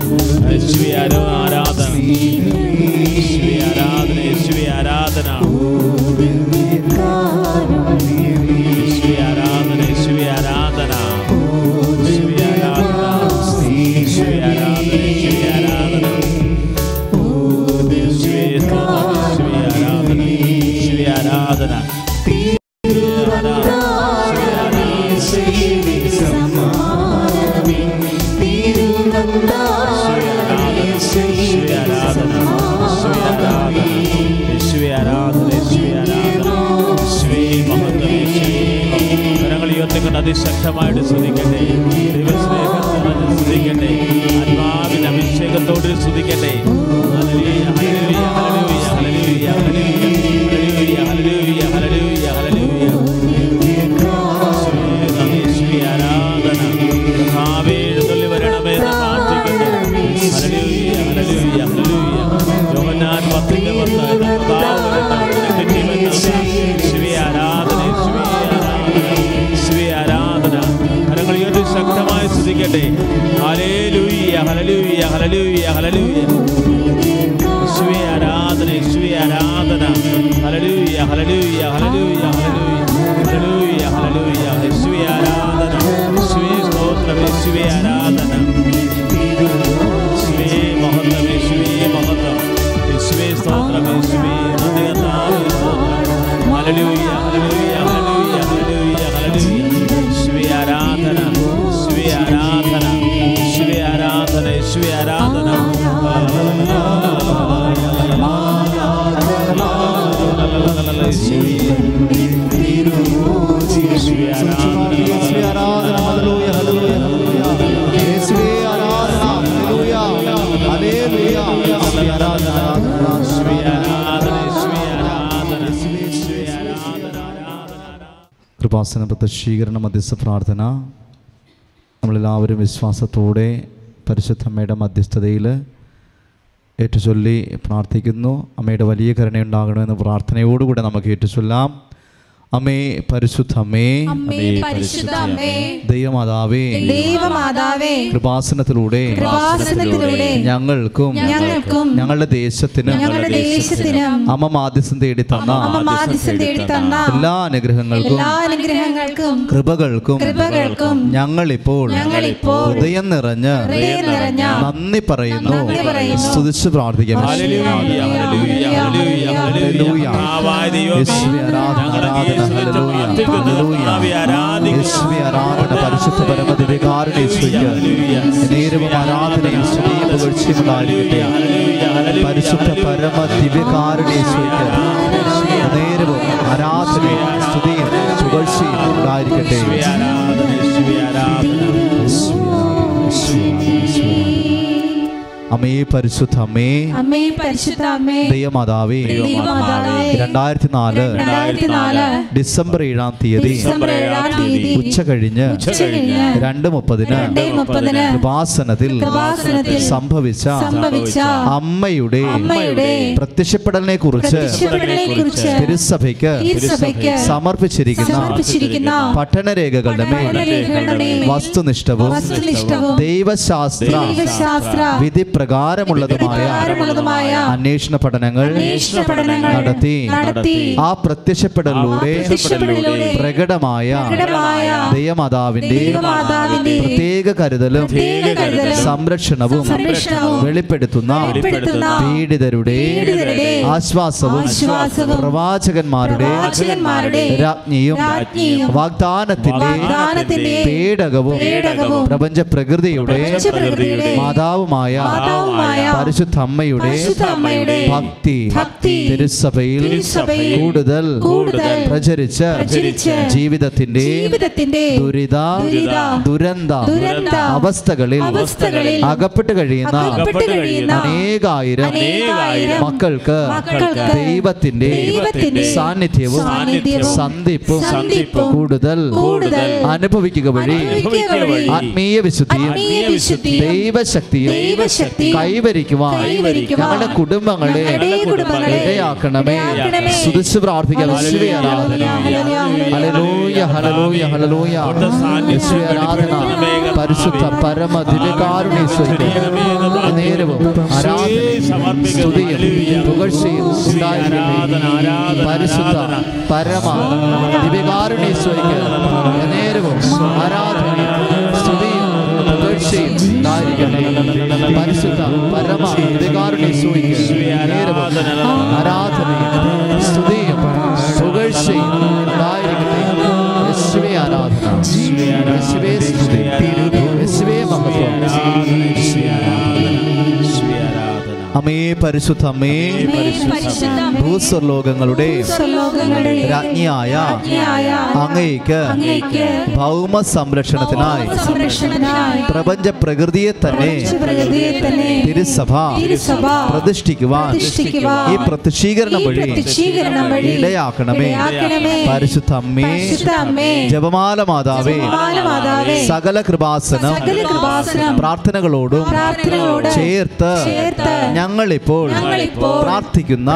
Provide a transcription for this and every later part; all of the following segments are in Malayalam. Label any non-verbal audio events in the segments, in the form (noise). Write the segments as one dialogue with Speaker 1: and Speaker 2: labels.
Speaker 1: Hallelujah.
Speaker 2: കൃപാസന പ്രത്യക്ഷീകരണ മധ്യസ്ഥ പ്രാർത്ഥന. നമ്മളെല്ലാവരും വിശ്വാസത്തോടെ പരിശുദ്ധമ്മയുടെ മധ്യസ്ഥതയിൽ ഏറ്റുചൊല്ലി പ്രാർത്ഥിക്കുന്നു. അമ്മയുടെ വലിയ കരുണയുണ്ടാകണമെന്ന് പ്രാർത്ഥനയോടുകൂടെ നമുക്ക് ഏറ്റുചൊല്ലാം. അമ്മേ
Speaker 3: പരിശുദ്ധ അമ്മേ
Speaker 2: ദൈവമാതാവേ.
Speaker 3: ദൈവമാതാവേ.
Speaker 2: കൃപാസനത്തിലൂടെ.
Speaker 3: കൃപാസനത്തിലൂടെ.
Speaker 2: ഞങ്ങൾക്കും
Speaker 3: ഞങ്ങൾക്കും
Speaker 2: ഞങ്ങളുടെ ദേശത്തിനും
Speaker 3: ഞങ്ങളുടെ ദേശത്തിനും
Speaker 2: അമ്മ മാധ്യസ്ഥം തേടി തന്ന
Speaker 3: അമ്മ മാധ്യസ്ഥം തേടി തന്ന
Speaker 2: എല്ലാ അനുഗ്രഹങ്ങൾക്കും
Speaker 3: എല്ലാ അനുഗ്രഹങ്ങൾക്കും
Speaker 2: കൃപകൾക്കും
Speaker 3: കൃപകൾക്കും
Speaker 2: ഞങ്ങളിപ്പോൾ
Speaker 3: ഞങ്ങളിപ്പോൾ
Speaker 2: ഹൃദയം നിറഞ്ഞ്
Speaker 3: ഹൃദയം നിറഞ്ഞ
Speaker 2: നന്ദി പറയുന്നു.
Speaker 3: നന്ദി പറയുന്നു.
Speaker 2: സ്തുതിച്ച് പ്രാർത്ഥിക്കാം
Speaker 1: ഹല്ലേലൂയ, ഹല്ലേലൂയ, ഹല്ലേലൂയ,
Speaker 2: ആരാധന, ആരാധന, പരിശുദ്ധ
Speaker 1: പരമദിവികാരുടെ
Speaker 2: നേരവും ആരാധനയും
Speaker 1: സ്ത്രീയും പുകഴ്ചയുണ്ടായിരിക്കട്ടെ
Speaker 2: പരിശുദ്ധ പരമദിവികാരുടെ നേരവും ആരാധനയും സ്തുതിയും പുകഴ്ചയും ഉണ്ടായിരിക്കട്ടെ.
Speaker 1: ആരാധന
Speaker 2: അമ്മേ പരിശുദ്ധ അമ്മേ.
Speaker 3: അമ്മേ പരിശുദ്ധ അമ്മേ.
Speaker 2: ദൈവമാതാവേ. രണ്ടായിരത്തി നാല് ഡിസംബർ ഏഴാം തീയതി. ഉച്ച കഴിഞ്ഞ് രണ്ട് മുപ്പതിന്
Speaker 3: ഉപാസനത്തിൽ
Speaker 2: സംഭവിച്ച അമ്മയുടെ പ്രത്യക്ഷപ്പെടലിനെ കുറിച്ച് തിരുസഭയ്ക്ക് സമർപ്പിച്ചിരിക്കുന്ന പഠനരേഖകളുടെ മേൽ വസ്തുനിഷ്ഠവും ദൈവശാസ്ത്ര വിധി
Speaker 3: പ്രകാരമുള്ളതുമായ
Speaker 2: അന്വേഷണ പഠനങ്ങൾ നടത്തി. ആ പ്രത്യക്ഷപ്പെടലിലൂടെ പ്രകടമായ ദൈവമാതാവിന്റെ പ്രത്യേക കരുതലും സംരക്ഷണവും വെളിപ്പെടുത്തുന്ന പീഡിതരുടെ ആശ്വാസവും പ്രവാചകന്മാരുടെ രാജ്ഞിയും വാഗ്ദാനത്തിന്റെ പേടകവും പ്രപഞ്ച പ്രകൃതിയുടെ മാതാവുമായ
Speaker 3: മാതാവുമായ
Speaker 2: പരിശുദ്ധ അമ്മയുടെ ഭക്തി തിരുസഭയിൽ കൂടുതൽ
Speaker 3: കൂടുതൽ
Speaker 2: പ്രചരിച്ച് ജീവിതത്തിന്റെ ദുരിത ദുരന്ത അവസ്ഥകളിൽ അകപ്പെട്ട് കഴിയുന്ന അനേകായിരം മക്കൾക്ക് ദൈവത്തിന്റെ സാന്നിധ്യവും സന്ധിപ്പും കൂടുതൽ അനുഭവിക്കുക വഴി ആത്മീയ വിശുദ്ധിയും ദൈവശക്തിയും
Speaker 3: ശക്തി
Speaker 2: കൈവരിക്കുവാൻ ഞങ്ങളുടെ കുടുംബങ്ങളെ ഇടയാക്കണമേ സുതിച്ച് പ്രാർത്ഥിക്കാം. ആരാധന. Hallelujah hallelujah. ഹല്ലേലൂയ യേശുവേ ആരാധന. പരിശുദ്ധ പരമ ദിവ്യകാരുണ്യേശ്വരി നേരവും ആരാധനയും സ്തുതിയും പുകഴ്ചയും ഉണ്ടായിരിക്കട്ടെ. പരിശുദ്ധ പരമ ദിവ്യകാരുണ്യേശ്വരിക്ക് നേരവും ആരാധനയും പരിശുദ്ധ പരമ ദിവ്യകാരുണ്യേശ്വരിക്ക് നേരവും ആരാധനയും സ്തുതിയും പുകഴ്ചയും ഉണ്ടായിരിക്കട്ടെ യേശുവേ ആരാധന യേശുവേ സ്തുതി യേശുവേ മഹത്വം അമേ പരിശുദ്ധ അമേ
Speaker 3: പരിശുദ്ധ
Speaker 2: ഭൂസ്വർലോകങ്ങളുടെ രാജ്ഞിയായ
Speaker 3: അങ്ങേക്ക്
Speaker 2: ഭൗമ സംരക്ഷണത്തിനായി പ്രപഞ്ച പ്രകൃതിയെ തന്നെ തിരുസഭ പ്രതിഷ്ഠിക്കുവാൻ ഈ പ്രത്യക്ഷീകരണം വഴി ഇടയാക്കണമേ. പരിശുദ്ധ അമ്മേ. ജപമാല മാതാവേ. സകല കൃപാസനം പ്രാർത്ഥനകളോടും ചേർത്ത്
Speaker 3: ചേർത്ത്
Speaker 2: ഞങ്ങളിപ്പോൾ പ്രാർത്ഥിക്കുന്ന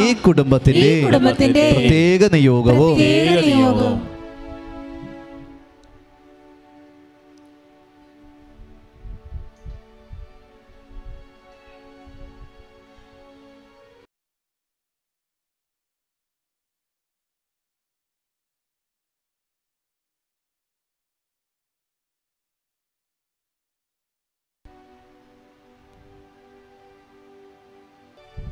Speaker 2: ഈ കുടുംബത്തിന്റെ പ്രത്യേക നിയോഗവും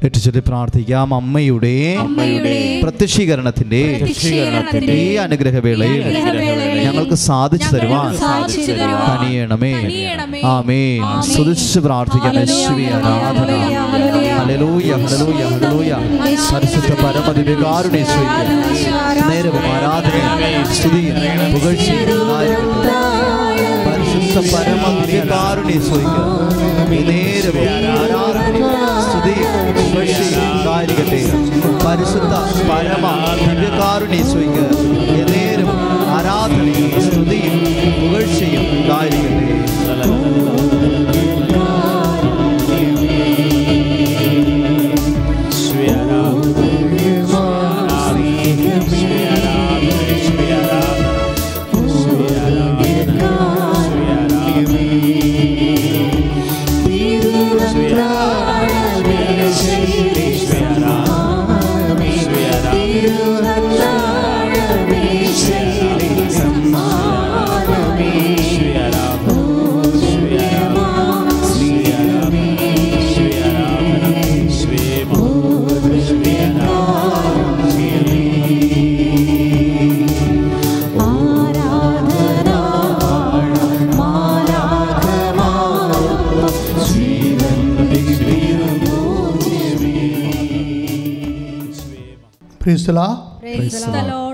Speaker 2: ഏറ്റുചൊല്ലി പ്രാർത്ഥിക്കാം. അമ്മയുടെ പ്രത്യക്ഷീകരണത്തിന്റെ ഈ അനുഗ്രഹവേളയിൽ ഞങ്ങൾക്ക് സാധിച്ചു തരുവാൻ
Speaker 3: തനിയണമേ
Speaker 2: ആമേ സ്തുതിച്ച് പ്രാർത്ഥിക്കാം. യേശുവേ ആരാധന. പരിശുദ്ധ നേരവും സ്തുതി. പരിശുദ്ധ നേരവും ആരാധനയും സ്തുതിയും പുകഴ്ചയും ഉണ്ടായിരിക്കട്ടെ പരിശുദ്ധ പരമ ദിവ്യകാരുണ്യേശ്വരിക്ക് എന്നേരും ആരാധനയും സ്തുതിയും പുകഴ്ചയും ഉണ്ടായിരിക്കട്ടെ.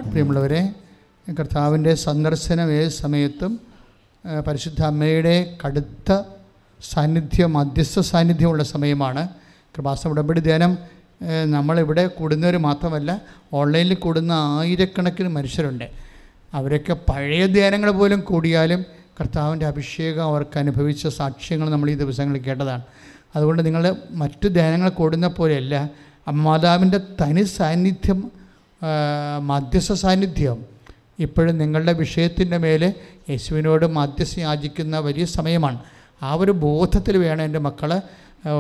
Speaker 4: പ്രിയമുള്ളവരെ കർത്താവിന്റെ സന്ദർശനം ഏത് സമയത്തും പരിശുദ്ധ അമ്മയുടെ കടുത്ത സാന്നിധ്യം മധ്യസ്ഥ സാന്നിധ്യമുള്ള സമയമാണ്. കൃപാസ ഉടമ്പടി ധ്യാനം നമ്മളിവിടെ കൂടുന്നവർ മാത്രമല്ല ഓൺലൈനിൽ കൂടുന്ന ആയിരക്കണക്കിന് മനുഷ്യരുണ്ട്. അവരൊക്കെ പഴയ ധ്യാനങ്ങൾ പോലും കൂടിയാലും കർത്താവിന്റെ അഭിഷേകം അവർക്ക് അനുഭവിച്ച സാക്ഷ്യങ്ങൾ നമ്മൾ ഈ ദിവസങ്ങളിൽ കേട്ടതാണ്. അതുകൊണ്ട് നിങ്ങൾ മറ്റു ധ്യാനങ്ങൾ കൂടുന്ന പോലെയല്ല അമ്മാതാവിന്റെ തനി സാന്നിധ്യം മധ്യസ്ഥ സാന്നിധ്യം. ഇപ്പോഴും നിങ്ങളുടെ വിഷയത്തിന്റെ മേലെ യേശുവിനോട് മധ്യസ്ഥ യാചിക്കുന്ന വലിയ സമയമാണ്. ആ ഒരു ബോധത്തിൽ വേണം എന്റെ മക്കൾ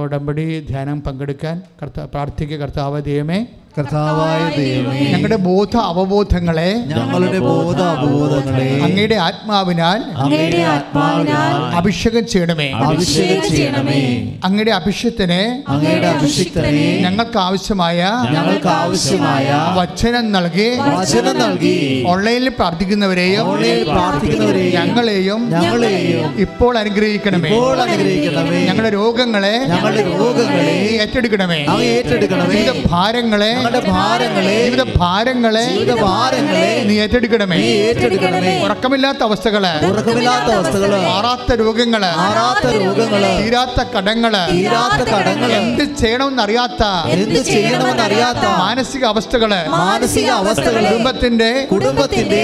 Speaker 4: ഉടമ്പടി ധ്യാനം പങ്കെടുക്കാൻ. കർത്താ പ്രാർത്ഥിക്കുക കർത്താവ് ദൈവമേ.
Speaker 2: കർത്താവായ ദൈവമേ
Speaker 4: ഞങ്ങളുടെ ബോധ അവബോധങ്ങളെ
Speaker 2: ഞങ്ങളുടെ ബോധ അവബോധങ്ങളെ
Speaker 4: അങ്ങയുടെ ആത്മാവിനാൽ
Speaker 3: അങ്ങയുടെ ആത്മാവിനാൽ
Speaker 4: അഭിഷേകം ചെയ്യണമേ.
Speaker 2: അഭിഷേകം ചെയ്യണമേ.
Speaker 4: അങ്ങയുടെ അഭിഷേകത്തിന്
Speaker 2: അങ്ങയുടെ അഭിഷിക്തനെ
Speaker 4: ഞങ്ങൾക്ക് ആവശ്യമായ
Speaker 2: ഞങ്ങൾക്ക് ആവശ്യമായ
Speaker 4: വചനം നൽകി
Speaker 2: വചനം നൽകി
Speaker 4: ഓൺലൈനിൽ പ്രാർത്ഥിക്കുന്നവരെയും
Speaker 2: ഓൺലൈനിൽ പ്രാർത്ഥിക്കുന്നവരെയും
Speaker 4: ഞങ്ങളെയും
Speaker 2: ഞങ്ങളെയും
Speaker 4: ഇപ്പോൾ അനുഗ്രഹിക്കണമേ.
Speaker 2: ഇപ്പോൾ അനുഗ്രഹിക്കണമേ.
Speaker 4: ഞങ്ങളുടെ രോഗങ്ങളെ
Speaker 2: ഞങ്ങളുടെ രോഗങ്ങളെ
Speaker 4: ഏറ്റെടുക്കണമേ.
Speaker 2: ഏറ്റെടുക്കണമേ.
Speaker 4: ഭാരങ്ങളെ
Speaker 2: ഞങ്ങളുടെ ഭാരങ്ങളെ
Speaker 4: ജീവിത ഭാരങ്ങളെ
Speaker 2: ജീവിത ഭാരങ്ങളെ
Speaker 4: നീ ഏറ്റെടുക്കണമേ.
Speaker 2: നീ ഏറ്റെടുക്കണമേ.
Speaker 4: ഉറക്കമില്ലാത്ത അവസ്ഥകൾ
Speaker 2: ഉറക്കമില്ലാത്ത അവസ്ഥകൾ
Speaker 4: മാറാത്ത രോഗങ്ങൾ
Speaker 2: മാറാത്ത രോഗങ്ങൾ
Speaker 4: തീരാത്ത കടങ്ങൾ
Speaker 2: തീരാത്ത കടങ്ങൾ
Speaker 4: എന്ത് ചെയ്യണമെന്ന് അറിയാത്ത
Speaker 2: എന്ത് ചെയ്യണമെന്ന് അറിയാത്ത
Speaker 4: മാനസിക അവസ്ഥകൾ
Speaker 2: മാനസിക അവസ്ഥകൾ
Speaker 4: കുടുംബത്തിന്റെ
Speaker 2: കുടുംബത്തിന്റെ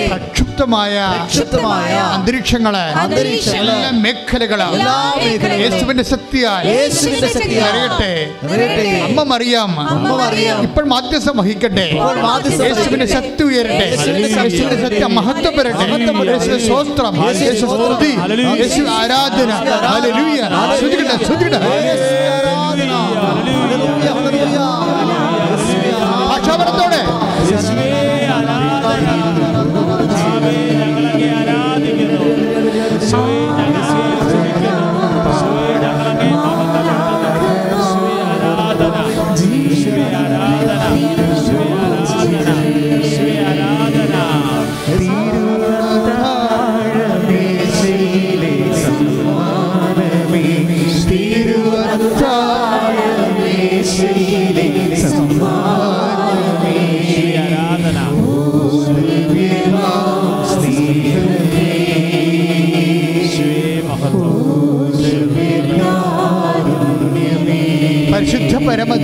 Speaker 4: പ്രക്ഷുബ്ധമായ
Speaker 2: പ്രക്ഷുബ്ധമായ
Speaker 4: അന്തരീക്ഷങ്ങളെ
Speaker 2: അന്തരീക്ഷങ്ങളെ
Speaker 4: എല്ലാ മേഖലകളും
Speaker 2: എല്ലാ മേഖലകളും
Speaker 4: യേശുവിന്റെ ശക്തിയാൽ
Speaker 2: യേശുവിന്റെ ശക്തിയാൽ
Speaker 4: നിറയട്ടെ.
Speaker 2: നിറയട്ടെ.
Speaker 4: അമ്മ മറിയാം.
Speaker 2: അമ്മ മറിയാം.
Speaker 4: ഇപ്പോൾ മാധ്യസ്ഥം വഹിക്കട്ടെ. യേശുവിന്റെ ശക്തി ഉയരട്ടെ.
Speaker 2: യേശുവിന്റെ ശക്തി
Speaker 4: ശക്തി മഹത്വപ്പെടട്ടെ
Speaker 2: മഹത്വപ്പെടട്ടെ.
Speaker 4: യേശുവിന്റെ സ്തോത്രം. യേശു സ്തുതി. യേശു ആരാധന. ഹല്ലേലൂയ. ശ്രുതിക്കട്ടെ ശ്രുതിക്കട്ടെ
Speaker 2: ആരാധന. Hallelujah, hallelujah.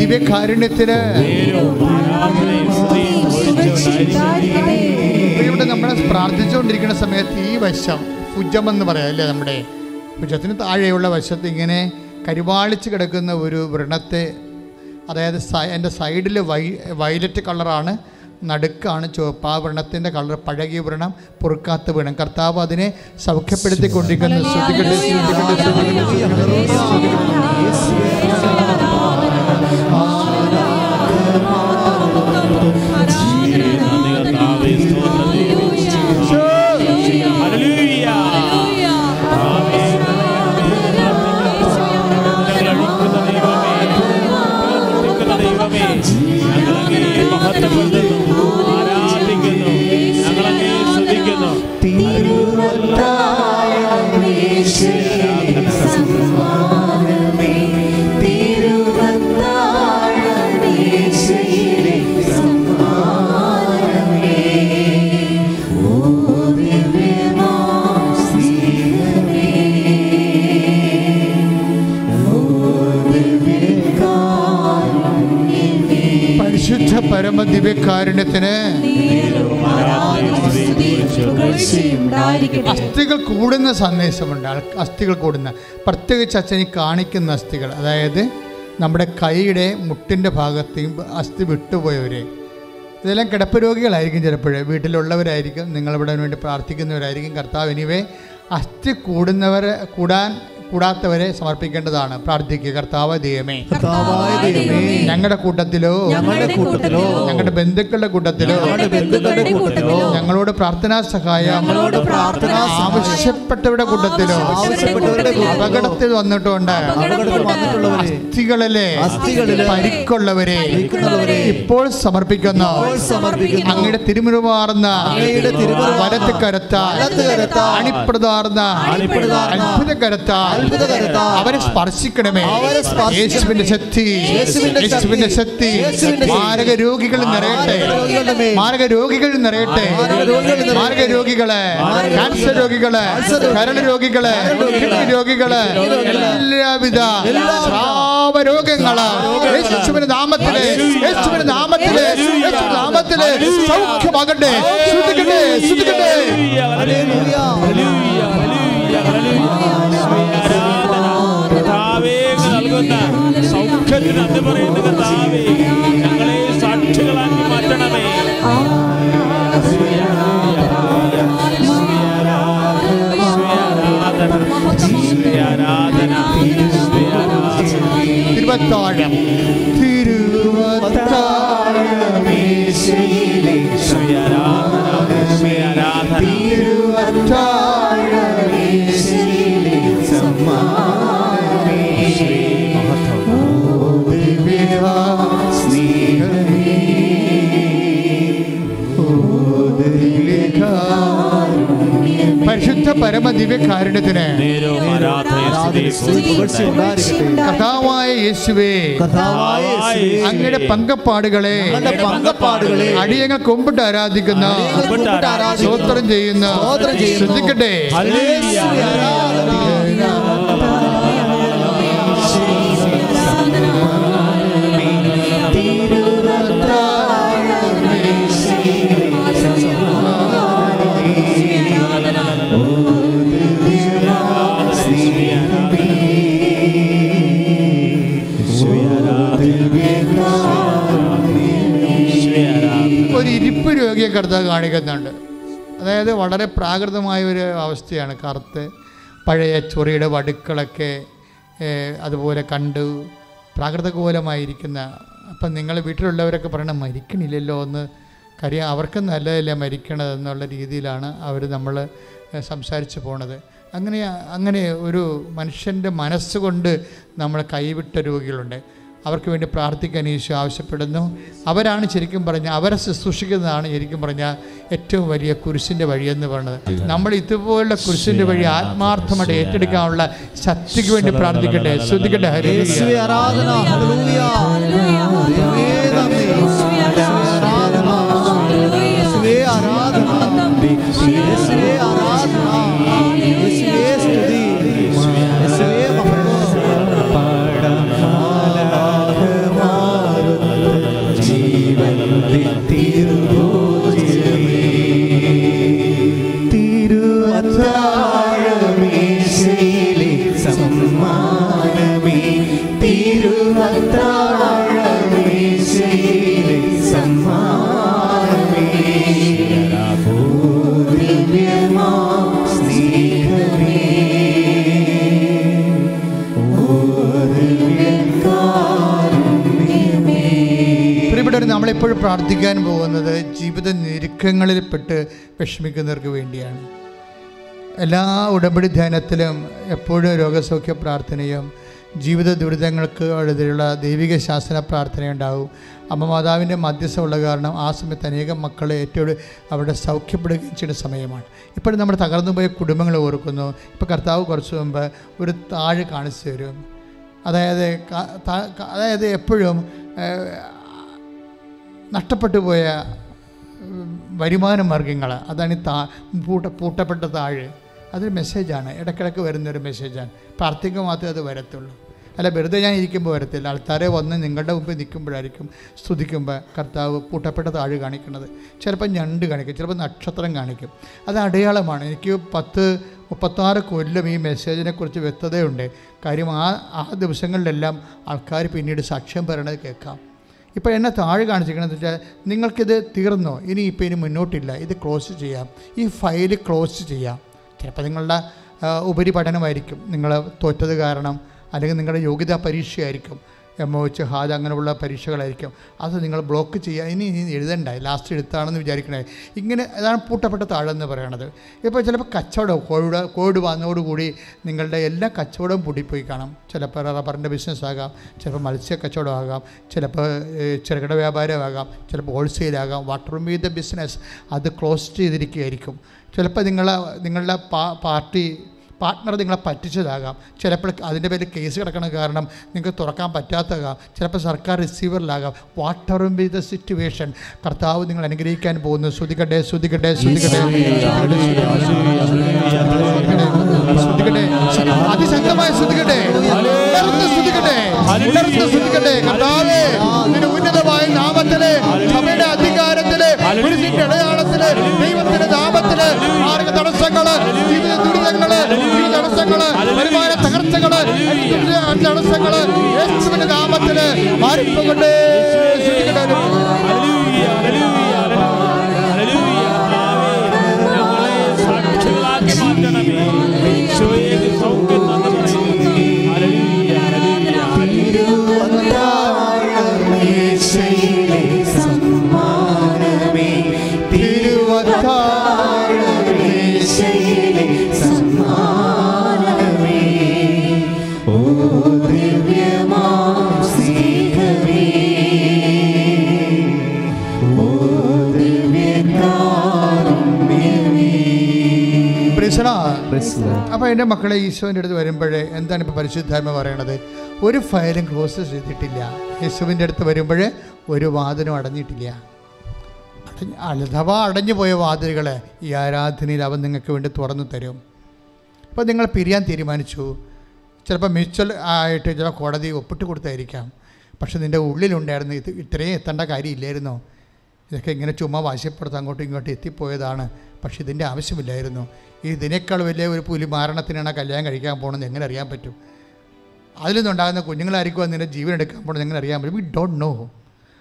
Speaker 4: ദിവ്യകാരുണ്യത്തിന് ഇവിടെ നമ്മൾ പ്രാർത്ഥിച്ചുകൊണ്ടിരിക്കുന്ന സമയത്ത് ഈ വശം ഭുജമെന്ന് പറയാം അല്ലേ നമ്മുടെ? ഭുജത്തിന് താഴെയുള്ള വശത്ത് ഇങ്ങനെ കരിവാളിച്ച് കിടക്കുന്ന ഒരു വ്രണത്തെ അതായത് സ- എന്റെ സൈഡിൽ വൈ വയലറ്റ് കളറാണ് നടുക്കാണ് ചുവപ്പ് ആ വ്രണത്തിന്റെ കളർ പഴകിയ വ്രണം പൊറുക്കാത്ത വീണം. കർത്താവ് അതിനെ സൗഖ്യപ്പെടുത്തിക്കൊണ്ടിരിക്കുന്നു. ശ്രദ്ധിക്കട്ടെ ശ്രദ്ധിക്കട്ടെ ശ്രദ്ധിക്കട്ടെ. ദിവ്യകാരുണ്യത്തിന് അസ്ഥികൾ കൂടുന്ന സന്ദേശമുണ്ട്. അസ്ഥികൾ കൂടുന്ന. പ്രത്യേകിച്ച് അച്ഛനി കാണിക്കുന്ന അസ്ഥികൾ. അതായത് നമ്മുടെ കൈയുടെ മുട്ടിന്റെ ഭാഗത്തെയും അസ്ഥി വിട്ടുപോയവരെ. ഇതെല്ലാം കിടപ്പ് രോഗികളായിരിക്കും ചിലപ്പോഴേ വീട്ടിലുള്ളവരായിരിക്കും നിങ്ങളിവിടെ വേണ്ടി പ്രാർത്ഥിക്കുന്നവരായിരിക്കും. കർത്താവ് ഇനിവേ അസ്ഥി കൂടുന്നവരെ കൂടാൻ കൂടാത്തവരെ സമർപ്പിക്കേണ്ടതാണ്. പ്രാർത്ഥിക്കുക കർത്താവ് ദൈവമേ ഞങ്ങളുടെ കൂട്ടത്തിലോ
Speaker 2: ഞങ്ങളുടെ കൂട്ടത്തിലോ
Speaker 4: ഞങ്ങളുടെ ബന്ധുക്കളുടെ കൂട്ടത്തിലോ
Speaker 2: ഞങ്ങളുടെ ബന്ധുക്കളുടെ കൂട്ടത്തിലോ
Speaker 4: ഞങ്ങളോട് പ്രാർത്ഥനാ സഹായം
Speaker 2: ഞങ്ങളോട് പ്രാർത്ഥനാ സഹായം
Speaker 4: ആവശ്യപ്പെട്ടവരുടെ കൂട്ടത്തിലോ അപകടത്തിൽ വന്നിട്ടുണ്ട്. അസ്ഥികളിലെ പരിക്കുള്ളവരെ ഇപ്പോൾ സമർപ്പിക്കുന്ന.
Speaker 2: സമർപ്പിക്കുന്നു.
Speaker 4: അങ്ങയുടെ തിരുമുറുമാർന്ന വലത്ത് കരത്താൽ
Speaker 2: കരത്താൽ
Speaker 4: അണിപ്രതാർന്ന അത്ഭുത കരത്താൽ അവരെ സ്പർശിക്കണമേ. യേശുവിന്റെ ശക്തി.
Speaker 2: യേശുവിന്റെ ശക്തി.
Speaker 4: മാരക രോഗികൾ നിറയട്ടെ.
Speaker 2: മാരക
Speaker 4: രോഗികൾ നിറയട്ടെ.
Speaker 2: മാരക രോഗികൾ
Speaker 4: ക്യാൻസർ രോഗികളെ കരൾ രോഗികളെ കിഡ്നി രോഗികളെ എല്ലാവിധ സ്രാവ രോഗങ്ങൾ യേശുവിന്റെ നാമത്തിൽ. യേശുവിന്റെ നാമത്തിൽ. യേശുവിന്റെ നാമത്തിൽ. സൗഖ്യമാകട്ടെ. ശ്രദ്ധിക്കട്ടെ ശ്രദ്ധിക്കട്ടെ
Speaker 1: ഹല്ലേലൂയ ഹല്ലേലൂയ. ഹല്ലേലൂയ. ഹല്ലേലൂയ. നൽകുന്ന സൗഖ്യത്തിന് പറയുന്ന കർത്താവേ ഞങ്ങളെ സാക്ഷികളാക്കി മാറ്റണമേ. ആരാധന
Speaker 4: തിരുവത്താഴം. പരിശുദ്ധ പരമ ദിവ്യകാരുണ്യത്തിന്
Speaker 1: നേരവും ആരാധനയും
Speaker 4: കഥാവായ യേശുവേ അങ്ങയുടെ പങ്കപ്പാടുകളെ
Speaker 2: പങ്കപ്പാടുകളെ
Speaker 4: അടിയങ്ങൾ കൊമ്പിട്ട് ആരാധിക്കുന്ന സ്തോത്രം ചെയ്യുന്നു. ശ്രദ്ധിക്കട്ടെ. കറുത്ത കാണിക്കുന്നുണ്ട്. അതായത് വളരെ പ്രാകൃതമായ ഒരു അവസ്ഥയാണ് കറുത്ത് പഴയ ചൊറിയുടെ വടുക്കളൊക്കെ അതുപോലെ കണ്ടു പ്രാകൃതകൂലമായിരിക്കുന്ന. അപ്പം നിങ്ങൾ വീട്ടിലുള്ളവരൊക്കെ പറയണം മരിക്കണില്ലല്ലോ എന്ന് കാര്യം അവർക്ക് നല്ലതല്ലേ മരിക്കണത് എന്നുള്ള രീതിയിലാണ് അവർ നമ്മൾ സംസാരിച്ച് പോണത്. അങ്ങനെ അങ്ങനെ ഒരു മനുഷ്യന്റെ മനസ്സുകൊണ്ട് നമ്മൾ കൈവിട്ട രോഗികളുണ്ട്. അവർക്ക് വേണ്ടി പ്രാർത്ഥിക്കാൻ ഈശോ ആവശ്യപ്പെടുന്നു അവരാണ് ശരിക്കും പറഞ്ഞാൽ അവരെ ശുശ്രൂഷിക്കുന്നതാണ് ശരിക്കും പറഞ്ഞാൽ ഏറ്റവും വലിയ കുരിശിന്റെ വഴിയെന്ന് പറയുന്നത് നമ്മൾ ഇതുപോലുള്ള കുരിശിന്റെ വഴി ആത്മാർത്ഥമായിട്ട് ഏറ്റെടുക്കാനുള്ള ശക്തിക്ക് വേണ്ടി പ്രാർത്ഥിക്കട്ടെ ശ്രദ്ധിക്കട്ടെ ഹരേ
Speaker 2: ആരാധന
Speaker 4: പ്രാർത്ഥിക്കാൻ പോകുന്നത് ജീവിത ഞെരുക്കങ്ങളിൽപ്പെട്ട് വിഷമിക്കുന്നവർക്ക് വേണ്ടിയാണ്. എല്ലാ ഉടമ്പടി ധ്യാനത്തിലും എപ്പോഴും രോഗസൗഖ്യ പ്രാർത്ഥനയും ജീവിത ദുരിതങ്ങൾക്ക് എതിരെയുള്ള ദൈവിക ശാസന പ്രാർത്ഥനയുണ്ടാവും അമ്മ മാതാവിന്റെ മധ്യസ്ഥമുള്ള കാരണം ആ സമയത്ത് അനേകം മക്കളെ ഏറ്റവും അവിടെ സൗഖ്യപ്പെടുകയും ചെയ്യുന്ന സമയമാണ്. ഇപ്പോഴും നമ്മൾ തകർന്നു പോയ കുടുംബങ്ങൾ ഓർക്കുന്നു. ഇപ്പോൾ കർത്താവ് കുറച്ച് മുമ്പ് ഒരു താഴ് കാണിച്ചു തരും. അതായത് അതായത് എപ്പോഴും നഷ്ടപ്പെട്ടു പോയ വരുമാന മാർഗങ്ങൾ അതാണ് ഈ താ പൂട്ട പൂട്ടപ്പെട്ട താഴ്. അതൊരു മെസ്സേജാണ് ഇടയ്ക്കിടയ്ക്ക് വരുന്നൊരു മെസ്സേജാണ് പ്രാർത്ഥിക്കുക മാത്രമേ അത് വരത്തുള്ളൂ. അല്ല വെറുതെ ഞാൻ ഇരിക്കുമ്പോൾ വരത്തില്ല. ആൾക്കാരെ വന്ന് നിങ്ങളുടെ മുമ്പിൽ നിൽക്കുമ്പോഴായിരിക്കും സ്തുതിക്കുമ്പോൾ കർത്താവ് പൂട്ടപ്പെട്ട താഴ് കാണിക്കുന്നത്. ചിലപ്പോൾ ഞണ്ട് കാണിക്കും ചിലപ്പോൾ നക്ഷത്രം കാണിക്കും. അത് അടയാളമാണ്. എനിക്ക് പത്ത് മുപ്പത്താറ് കൊല്ലം ഈ മെസ്സേജിനെക്കുറിച്ച് വ്യക്തതയുണ്ട്. കാര്യം ആ ആ ദിവസങ്ങളിലെല്ലാം ആൾക്കാർ പിന്നീട് സാക്ഷ്യം പറയണത് കേൾക്കാം. ഇപ്പോൾ എന്നെ താഴെ കാണിച്ചിരിക്കണമെന്ന് വെച്ചാൽ നിങ്ങൾക്കിത് തീർന്നോ? ഇനി ഇപ്പോൾ ഇനി മുന്നോട്ടില്ല. ഇത് ക്ലോസ് ചെയ്യാം. ഈ ഫയൽ ക്ലോസ് ചെയ്യാം. ചിലപ്പോൾ നിങ്ങളുടെ ഉപരിപഠനമായിരിക്കും. നിങ്ങൾ തോറ്റത് കാരണം അല്ലെങ്കിൽ നിങ്ങളുടെ യോഗ്യതാ പരീക്ഷയായിരിക്കും. എം ഒ എച്ച് ഹാജ് അങ്ങനെയുള്ള പരീക്ഷകളായിരിക്കും. അത് നിങ്ങൾ ബ്ലോക്ക് ചെയ്യുക. ഇനി ഇനി എഴുതണ്ട. ലാസ്റ്റ് എഴുത്താണെന്ന് വിചാരിക്കണേ. ഇങ്ങനെ അതാണ് പൂട്ടപ്പെട്ട താഴെന്ന് പറയണത്. ഇപ്പോൾ ചിലപ്പോൾ കച്ചവടം കോവിഡ് കോവിഡ് വന്നതോടുകൂടി നിങ്ങളുടെ എല്ലാ കച്ചവടവും പൂട്ടിപ്പോയി കാണാം. ചിലപ്പോൾ റബ്ബറിന്റെ ബിസിനസ് ആകാം. ചിലപ്പോൾ മത്സ്യ കച്ചവടം ആകാം. ചിലപ്പോൾ ചെറുകിട വ്യാപാരമാകാം ചിലപ്പോൾ ഹോൾസെയിലാകാം വാട്ടർ മീത ബിസിനസ് അത് ക്ലോസ് ചെയ്തിരിക്കുകയായിരിക്കും. ചിലപ്പോൾ നിങ്ങളെ നിങ്ങളുടെ പാർട്ടി പാർട്ട്ണർ നിങ്ങളെ പറ്റിച്ചതാകാം. ചിലപ്പോൾ അതിന്റെ പേരിൽ കേസ് കിടക്കണ കാരണം നിങ്ങൾക്ക് തുറക്കാൻ പറ്റാത്തതാകാം. ചിലപ്പോൾ സർക്കാർ റിസീവറിലാകാം whatever be the situation കർത്താവ് നിങ്ങൾ അനുഗ്രഹിക്കാൻ പോകുന്നു. ശ്രുതിക്കട്ടെ ശ്രുതിക്കട്ടെ ശ്രുതിക്കട്ടെ ശ്രുതിക്കട്ടെ ശ്രുതിക്കട്ടെ കർത്താവേ ഉന്നതമായ നാമത്തിലെ സഭയുടെ അധികാരത്തിലെ കുരിശിന്റെ അടയാളത്തിൽ ദൈവത്തിന്റെ നാമത്തിലെ മാർഗ തടസ്സങ്ങൾ ജീവിത തടസ്സങ്ങൾ വരുമാന തകർച്ചകൾ തടസ്സങ്ങൾ യേശുവിന്റെ നാമത്തിൽ മാറിപ്പോകട്ടെ. പ്രിസണ എന്റെ മക്കളെ ഈശോന്റെ അടുത്ത് വരുമ്പോഴേ എന്താണ് ഇപ്പൊ പരിശുദ്ധാത്മ പറയണത്? ഒരു ഫയലും ക്ലോസ് ചെയ്തിട്ടില്ല. യേശുവിന്റെ അടുത്ത് വരുമ്പോഴേ ഒരു വാതിലും അടഞ്ഞിട്ടില്ല. അടഞ്ഞ് അഥവാ അടഞ്ഞു പോയ വാതിലുകൾ ഈ ആരാധനയിൽ അവൻ നിങ്ങൾക്ക് വേണ്ടി തുറന്നു തരും. അപ്പോൾ നിങ്ങൾ പിരിയാൻ തീരുമാനിച്ചു. ചിലപ്പോൾ മ്യൂച്വൽ ആയിട്ട് ചില കോടതി ഒപ്പിട്ട് കൊടുത്തായിരിക്കാം. പക്ഷെ നിന്റെ ഉള്ളിലുണ്ടായിരുന്നു ഇത് ഇത്രയും എത്തേണ്ട കാര്യമില്ലായിരുന്നോ. ഇതൊക്കെ ഇങ്ങനെ ചുമ്മാ വാശിപ്പുറത്ത് അങ്ങോട്ടും ഇങ്ങോട്ടും എത്തിപ്പോയതാണ്. പക്ഷെ ഇതിന്റെ ആവശ്യമില്ലായിരുന്നു. ഇതിനേക്കാൾ വലിയ ഒരു പുലി മാരണത്തിനാണ് കല്യാണം കഴിക്കാൻ പോകണമെന്ന് എങ്ങനെ അറിയാൻ പറ്റും? അതിൽ നിന്നുണ്ടാകുന്ന കുഞ്ഞുങ്ങളായിരിക്കും അതിന്റെ ജീവൻ എടുക്കാൻ പോകണമെന്ന് എങ്ങനെ അറിയാൻ പറ്റും? വി ഡോണ്ട് നോ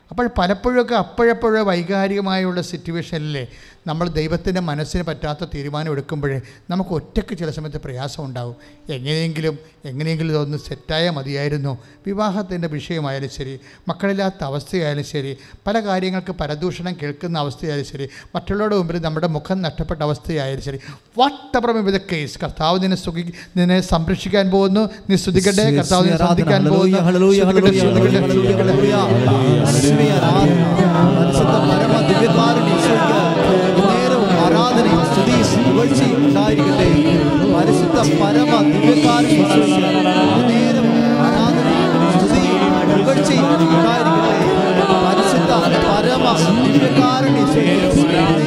Speaker 4: അപ്പോൾ പലപ്പോഴൊക്കെ അപ്പോഴപ്പോഴോ വൈകാരികമായുള്ള സിറ്റുവേഷനിൽ നമ്മൾ ദൈവത്തിന്റെ മനസ്സിന് പറ്റാത്ത തീരുമാനം എടുക്കുമ്പോഴേ നമുക്ക് ഒറ്റയ്ക്ക് ചില സമയത്ത് പ്രയാസം ഉണ്ടാവും. എങ്ങനെയെങ്കിലും എങ്ങനെയെങ്കിലും ഇതൊന്ന് സെറ്റായാൽ മതിയായിരുന്നു. വിവാഹത്തിന്റെ വിഷയമായാലും ശരി മക്കളില്ലാത്ത അവസ്ഥയായാലും ശരി പല കാര്യങ്ങൾക്ക് പരദൂഷണം കേൾക്കുന്ന അവസ്ഥയായാലും ശരി മറ്റുള്ളവരുടെ മുമ്പിൽ നമ്മുടെ മുഖം നഷ്ടപ്പെട്ട അവസ്ഥയായാലും ശരി. Whatever with case. കർത്താവ് നിന്നെ സുഖി നിന്നെ സംരക്ഷിക്കാൻ പോകുന്നു. നീ സ്തുതിക്കട്ടെ. കർത്താവ് നിന്നെ ശ്രദ്ധിക്കാൻ പോകുന്നു.
Speaker 2: പരിശുദ്ധ പരമ ദിവ്യകാരണി പരിശുദ്ധ പരമ ദിവ്യകാരുണ്യ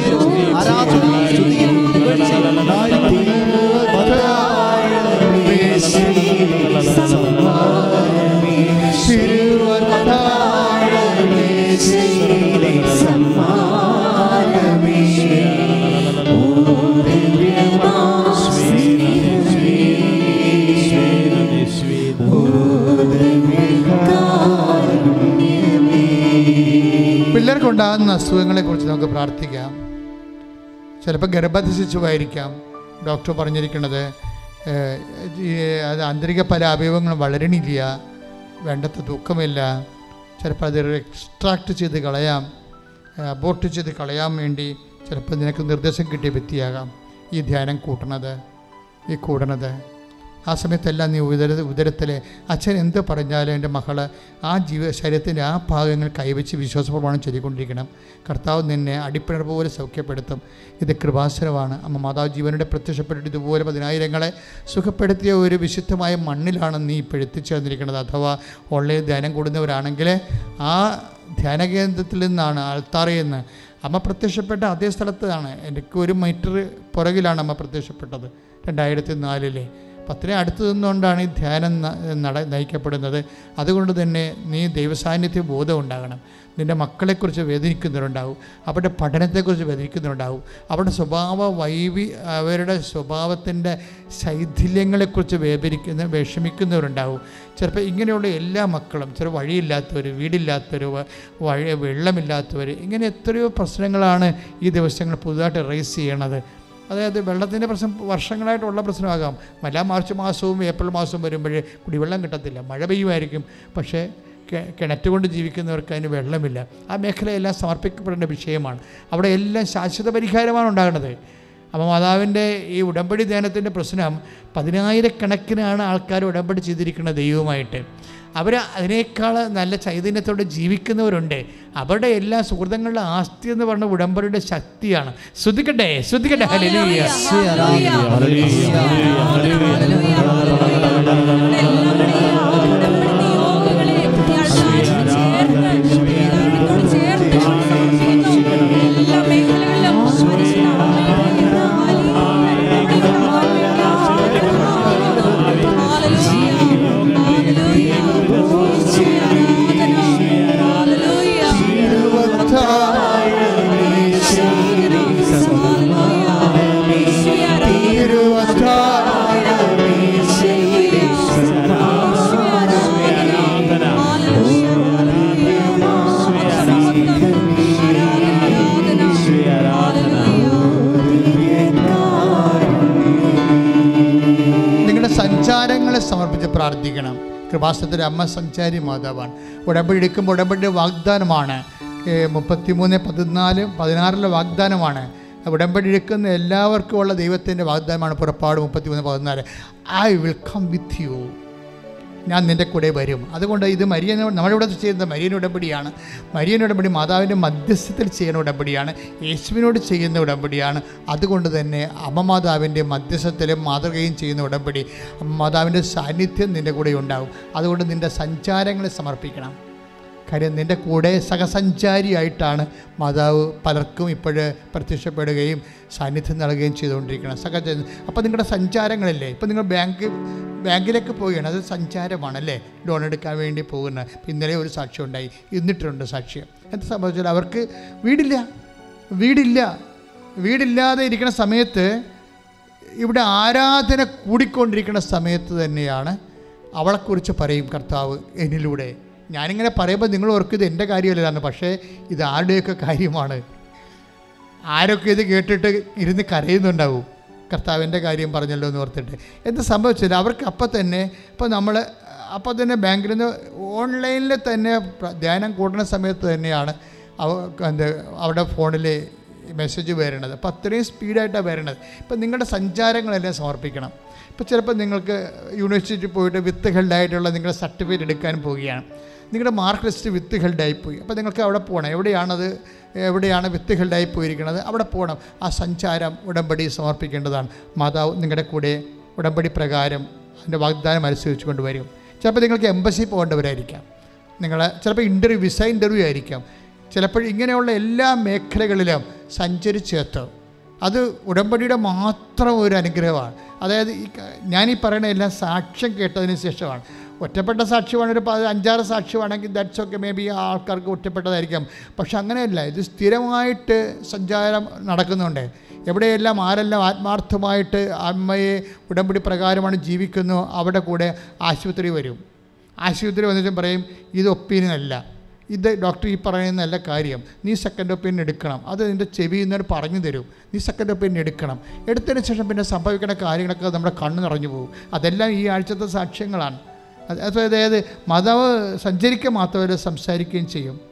Speaker 4: പിള്ളേർക്കുണ്ടാകുന്ന അസുഖങ്ങളെക്കുറിച്ച് നമുക്ക് പ്രാർത്ഥിക്കാം. ചിലപ്പോൾ ഗർഭധിശിച്ചുമായിരിക്കാം ഡോക്ടർ പറഞ്ഞിരിക്കുന്നത് അത് ആന്തരിക പല അവയവങ്ങളും വളരണില്ല വേണ്ടത്ര ദുഃഖമില്ല. ചിലപ്പോൾ അത് എക്സ്ട്രാക്ട് ചെയ്ത് കളയാം അബോർട്ട് ചെയ്ത് കളയാൻ വേണ്ടി ചിലപ്പോൾ നിനക്ക് നിർദ്ദേശം കിട്ടിയ വ്യക്തിയാകാം. ഈ ധ്യാനം കൂട്ടണത് ഈ കൂടണത്. ആ സമയത്തെല്ലാം നീ ഉദര ഉദരത്തിലെ അച്ഛൻ എന്ത് പറഞ്ഞാലും എന്റെ മകൾ ആ ജീവ ശരീരത്തിന്റെ ആ ഭാഗങ്ങൾ കൈവച്ച് വിശ്വാസപ്രമാണം ചൊല്ലിക്കൊണ്ടിരിക്കണം. കർത്താവ് നിന്നെ അടിപ്പിണർ പോലെ സൗഖ്യപ്പെടുത്തും. ഇത് കൃപാസനമാണ് അമ്മ മാതാവ് ജീവനോടെ പ്രത്യക്ഷപ്പെട്ടിട്ട് ഇതുപോലെ പതിനായിരങ്ങളെ സുഖപ്പെടുത്തിയ ഒരു വിശുദ്ധമായ മണ്ണിലാണ് നീ ഇപ്പോൾ എത്തിച്ചേർന്നിരിക്കുന്നത് അഥവാ ഓൺലൈൻ ധ്യാനം കൂടുന്നവരാണെങ്കിൽ ആ ധ്യാനകേന്ദ്രത്തിൽ നിന്നാണ് ആൾത്താറയിൽ നിന്ന് അമ്മ പ്രത്യക്ഷപ്പെട്ട അതേ സ്ഥലത്താണ്. എനിക്ക് ഒരു മീറ്റർ പുറകിലാണ് അമ്മ പ്രത്യക്ഷപ്പെട്ടത്. രണ്ടായിരത്തി നാലിലെ അത്രയും അടുത്ത് നിന്നുകൊണ്ടാണ് ഈ ധ്യാനം നട നയിക്കപ്പെടുന്നത്. അതുകൊണ്ട് തന്നെ നീ ദൈവസാന്നിധ്യ ബോധം ഉണ്ടാകണം. നിന്റെ മക്കളെക്കുറിച്ച് വേദനിക്കുന്നവരുണ്ടാവും. അവരുടെ പഠനത്തെക്കുറിച്ച് വേദനിക്കുന്നവരുണ്ടാവും. അവരുടെ സ്വഭാവ വൈവി അവരുടെ സ്വഭാവത്തിന്റെ ശൈഥില്യങ്ങളെക്കുറിച്ച് വേദനിക്കുന്ന വിഷമിക്കുന്നവരുണ്ടാവും. ചിലപ്പോൾ ഇങ്ങനെയുള്ള എല്ലാ മക്കളും ചില വഴിയില്ലാത്തവർ വീടില്ലാത്തവർ വഴി വെള്ളമില്ലാത്തവർ ഇങ്ങനെ എത്രയോ പ്രശ്നങ്ങളാണ് ഈ ദിവസങ്ങൾ പുതുതായിട്ട് റേസ് ചെയ്യണത്. അതായത് വെള്ളത്തിന്റെ പ്രശ്നം വർഷങ്ങളായിട്ടുള്ള പ്രശ്നമാകാം. എല്ലാ മാർച്ച് മാസവും ഏപ്രിൽ മാസവും വരുമ്പോഴേ കുടിവെള്ളം കിട്ടത്തില്ല. മഴ പെയ്യുമായിരിക്കും. പക്ഷേ കിണറ്റുകൊണ്ട് കിണറ്റ് കൊണ്ട് ജീവിക്കുന്നവർക്ക് അതിന് വെള്ളമില്ല. ആ മേഖലയെല്ലാം സമർപ്പിക്കപ്പെടേണ്ട വിഷയമാണ്. അവിടെ എല്ലാം ശാശ്വത പരിഹാരമാണ് ഉണ്ടാകുന്നത് അപ്പോൾ മാതാവിന്റെ ഈ ഉടമ്പടി ധ്യാനത്തിന്റെ പ്രശ്നം പതിനായിരക്കണക്കിനാണ് ആൾക്കാർ ഉടമ്പടി ചെയ്തിരിക്കുന്നത് ദൈവവുമായിട്ട്. അവർ അതിനേക്കാൾ നല്ല ചൈതന്യത്തോടെ ജീവിക്കുന്നവരുണ്ട്. അവരുടെ എല്ലാ സുഹൃതങ്ങളുടെ ആസ്തി എന്ന് പറഞ്ഞ ഉടമ്പടിയുടെ ശക്തിയാണ്. ശ്രദ്ധിക്കട്ടെ ശ്രദ്ധിക്കട്ടെ ഹല്ലേലൂയ. പ്രാർത്ഥിക്കണം. കൃപാസനത്തിന്റെ അമ്മ സഞ്ചാരി മാതാവാണ്. ഉടമ്പടി എടുക്കുമ്പോൾ ഉടമ്പടിയുടെ വാഗ്ദാനമാണ്. മുപ്പത്തിമൂന്ന് പതിനാല് പതിനാറിലെ വാഗ്ദാനമാണ്. ഉടമ്പടി എടുക്കുന്ന എല്ലാവർക്കും ഉള്ള ദൈവത്തിന്റെ വാഗ്ദാനമാണ് പുറപ്പാട് മുപ്പത്തിമൂന്ന് പതിനാല്. I will come with you ഞാൻ നിന്റെ കൂടെ വരും. അതുകൊണ്ട് ഇത് മരിയൻ നമ്മളിവിടെ ചെയ്യുന്ന മരിയൻ ഉടമ്പടിയാണ്. മരിയൻ ഉടമ്പടി മാതാവിന്റെ മധ്യസ്ഥത്തിൽ ചെയ്യുന്ന ഉടമ്പടിയാണ്. യേശുവിനോട് ചെയ്യുന്ന ഉടമ്പടിയാണ്. അതുകൊണ്ട് തന്നെ അമ്മമാതാവിന്റെ മധ്യസ്ഥത്തിലും മാതൃകയും ചെയ്യുന്ന ഉടമ്പടി. അമ്മമാതാവിന്റെ സാന്നിധ്യം നിന്റെ കൂടെ ഉണ്ടാകും. അതുകൊണ്ട് നിന്റെ സഞ്ചാരങ്ങളെ സമർപ്പിക്കണം. കാര്യം നിന്റെ കൂടെ സഹസഞ്ചാരിയായിട്ടാണ് മാതാവ് പലർക്കും ഇപ്പോൾ പ്രത്യക്ഷപ്പെടുകയും സാന്നിധ്യം നൽകുകയും ചെയ്തുകൊണ്ടിരിക്കണം സഹജ അപ്പോൾ നിങ്ങളുടെ സഞ്ചാരങ്ങളല്ലേ? ഇപ്പോൾ നിങ്ങൾ ബാങ്ക് ബാങ്കിലേക്ക് പോവുകയാണ്. അത് സഞ്ചാരമാണല്ലേ ലോൺ എടുക്കാൻ വേണ്ടി പോകുന്നത്. ഇപ്പം ഇന്നലെ ഒരു സാക്ഷ്യം ഉണ്ടായി. ഇന്നിട്ടുണ്ട് സാക്ഷ്യം. എന്ത് സംഭവിച്ചാൽ അവർക്ക് വീടില്ല. വീടില്ല. വീടില്ലാതെ ഇരിക്കുന്ന സമയത്ത് ഇവിടെ ആരാധന കൂടിക്കൊണ്ടിരിക്കുന്ന സമയത്ത് തന്നെയാണ് അവളെക്കുറിച്ച് പറയും കർത്താവ് എന്നിലൂടെ. ഞാനിങ്ങനെ പറയുമ്പോൾ നിങ്ങൾ ഓർക്കും ഇത് എന്റെ കാര്യമല്ലതാണ് പക്ഷേ ഇത് ആരുടെയൊക്കെ കാര്യമാണ്? ആരൊക്കെ ഇത് കേട്ടിട്ട് ഇരുന്ന് കരയുന്നുണ്ടാവും? കർത്താവിന്റെ കാര്യം പറഞ്ഞല്ലോ എന്ന് ഓർത്തിട്ട്. എന്ത് സംഭവിച്ചില്ല അവർക്ക് അപ്പം തന്നെ ഇപ്പോൾ നമ്മൾ അപ്പം തന്നെ ബാങ്കിൽ നിന്ന് ഓൺലൈനിൽ തന്നെ ധ്യാനം കൂടുന്ന സമയത്ത് തന്നെയാണ് അവ എന്ത് അവിടെ ഫോണിൽ മെസ്സേജ് വരണത്. അപ്പോൾ അത്രയും സ്പീഡായിട്ടാണ് വരണത്. ഇപ്പം നിങ്ങളുടെ സഞ്ചാരങ്ങളെല്ലാം സമർപ്പിക്കണം. ഇപ്പോൾ ചിലപ്പോൾ നിങ്ങൾക്ക് യൂണിവേഴ്സിറ്റി പോയിട്ട് വിത്ത് ഹെൽഡായിട്ടുള്ള നിങ്ങളുടെ സർട്ടിഫിക്കറ്റ് എടുക്കാൻ പോവുകയാണ്. നിങ്ങളുടെ മാർക്ക് ലിസ്റ്റ് വിത്ത് ഹെൽഡായിപ്പോയി അപ്പോൾ നിങ്ങൾക്ക് അവിടെ പോകണം. എവിടെയാണത്? എവിടെയാണ് വിത്ത് ഹെൽഡായി പോയിരിക്കുന്നത് അവിടെ പോകണം. ആ സഞ്ചാരം ഉടമ്പടി സമർപ്പിക്കേണ്ടതാണ്. മാതാവ് നിങ്ങളുടെ കൂടെ ഉടമ്പടി പ്രകാരം അതിന്റെ വാഗ്ദാനം അനുസരിച്ച് കൊണ്ടുവരും ചിലപ്പോൾ നിങ്ങൾക്ക് എംബസി പോകേണ്ടവരായിരിക്കാം. നിങ്ങൾ ചിലപ്പോൾ ഇന്റർവ്യൂ വിസ ഇന്റർവ്യൂ ആയിരിക്കാം. ചിലപ്പോൾ ഇങ്ങനെയുള്ള എല്ലാ മേഖലകളിലും സഞ്ചരിച്ചെത്തും. അത് ഉടമ്പടിയുടെ മാത്രം ഒരു അനുഗ്രഹമാണ്. അതായത് ഈ ക- ഞാനീ പറയുന്ന എല്ലാം സാക്ഷ്യം കേട്ടതിന് ശേഷമാണ്. ഒറ്റപ്പെട്ട സാക്ഷി വേണമെങ്കിൽ ഒരു അഞ്ചാറ് സാക്ഷി വേണമെങ്കിൽ ദാറ്റ്സ് ഒക്കെ മേ ബി ആ ആൾക്കാർക്ക് ഒറ്റപ്പെട്ടതായിരിക്കാം. പക്ഷെ അങ്ങനെയല്ല. ഇത് സ്ഥിരമായിട്ട് സഞ്ചാരം നടക്കുന്നുണ്ട്. എവിടെയെല്ലാം ആരെല്ലാം ആത്മാർത്ഥമായിട്ട് അമ്മയെ ഉടമ്പടി പ്രകാരമാണ് ജീവിക്കുന്നു അവിടെ കൂടെ ആശുപത്രി വരും. ആശുപത്രി വന്നിട്ട് പറയും ഇത് ഒപ്പീനിയൻ അല്ല ഇത് ഡോക്ടർ ഈ പറയുന്നതല്ല കാര്യം. നീ സെക്കൻഡ് ഒപ്പീനിയൻ എടുക്കണം. അത് നിന്റെ ചെവി എന്നോട് പറഞ്ഞു തരും. നീ സെക്കൻഡ് ഒപ്പീനിയൻ എടുക്കണം. എടുത്തതിന് ശേഷം പിന്നെ സംഭവിക്കുന്ന കാര്യങ്ങളൊക്കെ നമ്മുടെ കണ്ണ് നിറഞ്ഞു പോകും. അതെല്ലാം ഈ ആഴ്ചത്തെ സാക്ഷ്യങ്ങളാണ്. അതായത് മാതാവ് സഞ്ചരിക്കുക മാത്രമല്ല സംസാരിക്കുകയും ചെയ്യും.